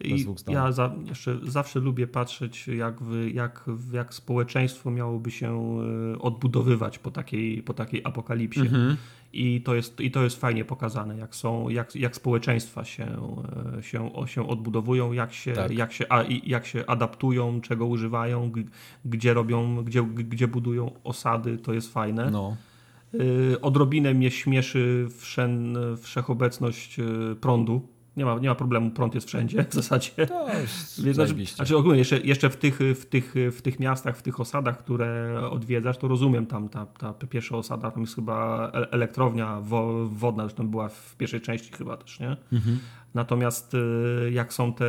I ja za, jeszcze zawsze lubię patrzeć, jak, wy, jak, jak społeczeństwo miałoby się e, odbudowywać po takiej, po takiej apokalipsie. Mhm. I, to jest, I to jest fajnie pokazane, jak, są, jak, jak społeczeństwa się, e, się, się odbudowują, jak się, tak. jak, się, a, jak się adaptują, czego używają, gdzie robią, gdzie, gdzie budują osady, to jest fajne. No. Y, odrobinę mnie śmieszy wszen, wszechobecność prądu. Nie ma, nie ma problemu, prąd jest wszędzie w zasadzie. To jest *laughs* znaczy, znaczy ogólnie jeszcze, jeszcze w, tych, w, tych, w tych miastach, w tych osadach, które odwiedzasz, to rozumiem tam ta, ta pierwsza osada, tam jest chyba elektrownia wodna, zresztą była w pierwszej części chyba też, nie? Mhm. Natomiast y, jak są te,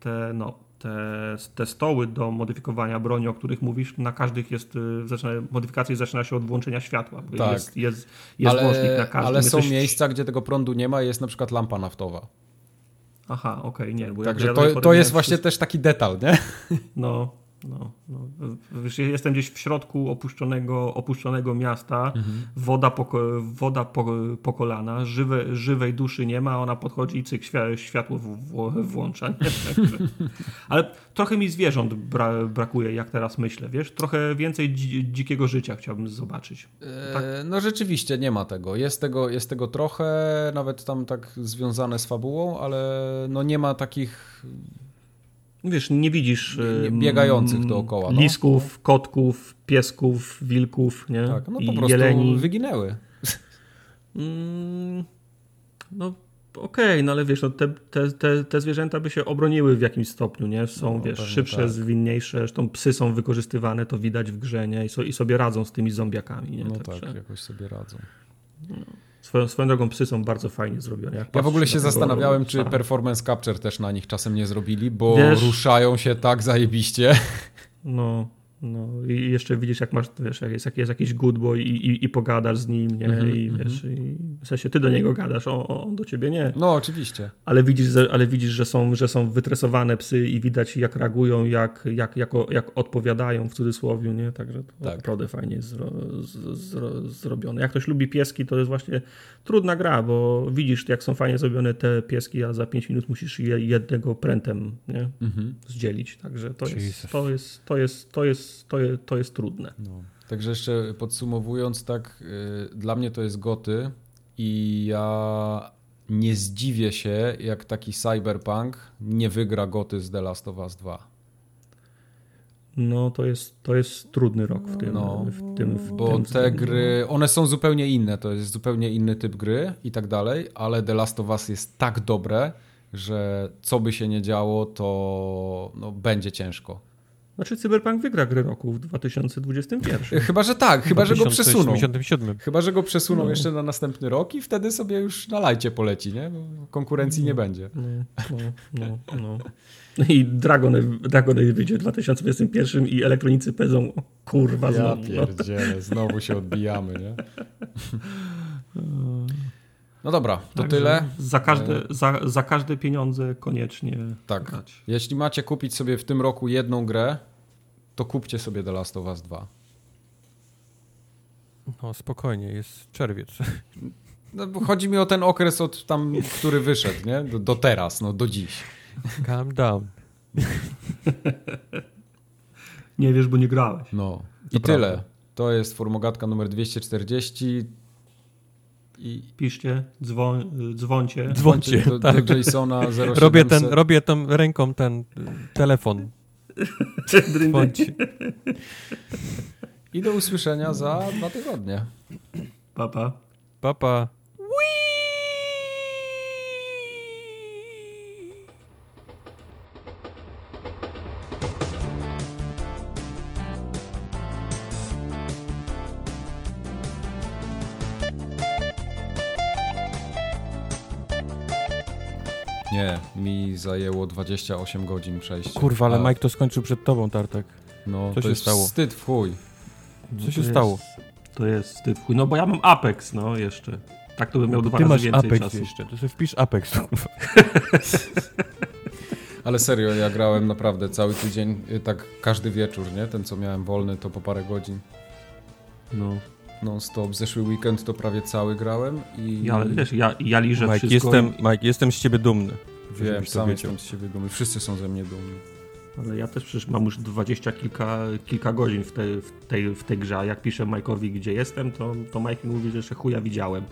te no, te, te stoły do modyfikowania broni, o których mówisz, na każdych jest, y, zaczyna, modyfikacja zaczyna się od włączenia światła. Tak. Jest, jest, jest ale, na każdym. Ale są miejsca, gdzie tego prądu nie ma jest na przykład lampa naftowa. Aha, okej, okay, nie. Bo Także ja to, to jest właśnie też taki detal, nie? No, no, no. Wiesz, jestem gdzieś w środku opuszczonego, opuszczonego miasta, mhm. woda, po, woda po, po kolana, żywe, żywej duszy nie ma, ona podchodzi i cyk, światło w, w, włącza. *laughs* Ale trochę mi zwierząt bra, brakuje, jak teraz myślę, wiesz? Trochę więcej dzi, dzikiego życia chciałbym zobaczyć. Tak? no rzeczywiście, nie ma tego. Jest, tego. jest tego trochę, nawet tam tak związane z fabułą, ale no nie ma takich wiesz, nie widzisz biegających dookoła. No. Lisków, kotków, piesków, wilków, nie? Tak, no po prostu jeleni. wyginęły. *laughs* Mm, no okej, okay, no ale wiesz, no te, te, te, te, zwierzęta by się obroniły w jakimś stopniu, nie? Są, no, wiesz, szybsze, tak. zwinniejsze, zresztą psy są wykorzystywane, to widać w grze, nie? I, so, i sobie radzą z tymi zombiakami, nie? No Także... tak, jakoś sobie radzą. No. Swoją, swoją drogą psy są bardzo fajnie zrobione. Ja w ogóle się zastanawiałem, czy performance capture też na nich czasem nie zrobili, bo Wiesz, ruszają się tak zajebiście. No, no i jeszcze widzisz, jak masz, wiesz, jak jest, jak jest jakiś good boy i, i, i pogadasz z nim, nie? Mm -hmm, I wiesz, mm -hmm. i w sensie ty do niego gadasz, on, on do ciebie nie. No, oczywiście. Ale widzisz, ale widzisz że, są, że są wytresowane psy i widać jak reagują, jak, jak, jak, jak odpowiadają w cudzysłowie, nie? Także to tak. naprawdę fajnie jest zro, zro, zrobione. Jak ktoś lubi pieski, to jest właśnie trudna gra, bo widzisz, jak są fajnie zrobione te pieski, a za 5 minut musisz je jednego prętem nie? Mm -hmm. zdzielić. Także to jest, to jest, to jest, to jest to, jest, to jest trudne. No. Także jeszcze podsumowując, tak, yy, dla mnie to jest goty i ja nie zdziwię się, jak taki cyberpunk nie wygra goty z The Last of Us 2. No, to jest, to jest trudny rok w tym. No, w tym w bo tym te gry, one są zupełnie inne, to jest zupełnie inny typ gry i tak dalej, ale The Last of Us jest tak dobre, że co by się nie działo, to no, będzie ciężko. Znaczy Cyberpunk wygra grę roku w 2021. Chyba, że tak, chyba, że go przesuną. Chyba, że go przesuną no. jeszcze na następny rok i wtedy sobie już na lajcie poleci, nie? Bo konkurencji no, nie będzie. No, no, no, no. I Dragon, Dragon wyjdzie w 2021 i elektronicy pedzą, o, kurwa, znowu. Ja pierdzielę, znowu się odbijamy, nie? *laughs* No dobra, to Także tyle. Za każde, za, za każde pieniądze koniecznie Tak. grać. Jeśli macie kupić sobie w tym roku jedną grę, to kupcie sobie The Last of Us 2. No spokojnie, jest czerwiec. No, bo chodzi mi o ten okres, od tam, który wyszedł, nie? Do, do teraz, no do dziś. Calm down. Nie wiesz, bo nie grałeś. No i To tyle. prawda. To jest formogatka numer 240 i Piszcie, dzwoń, dzwońcie. Dzwońcie, do, tak. do Jasona 0700. *laughs* Robię, ten, robię tą ręką ten y, telefon. *laughs* Dryndy. Dzwońcie. I do usłyszenia za dwa tygodnie. Papa. Papa. Nie, mi zajęło 28 godzin przejść. Kurwa, ale A, Mike to skończył przed tobą, Tartek. No, co to się jest stało? wstyd w chuj. Co się To stało? Jest, to jest wstyd w chuj. No bo ja mam Apex, no jeszcze. Tak to bym miał dwa Ty razy masz więcej Apex czasu. jeszcze, to sobie wpisz Apex. kurwa. *laughs* Ale serio, ja grałem naprawdę cały tydzień, y, tak każdy wieczór, nie? Ten, co miałem wolny, to po parę godzin. No. Non-stop. Zeszły weekend to prawie cały grałem i... Ja, ale wiesz, ja, ja liżę Mike, wszystko. jestem, i- Mike, jestem z ciebie dumny. Wiem, sam jestem z siebie dumny. Wszyscy są ze mnie dumni. Ale ja też przecież mam już dwadzieścia kilka, kilka godzin w tej, w, tej, w tej grze. A jak piszę Mike'owi, gdzie jestem, to, to Mike mi mówi, że jeszcze chuja widziałem.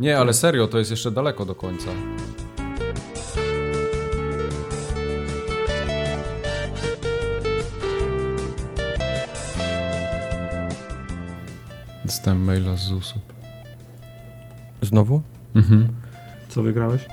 Nie, ale serio, to jest jeszcze daleko do końca. Dostałem maila z ZUS-u. Znowu? Mhm. Co wygrałeś?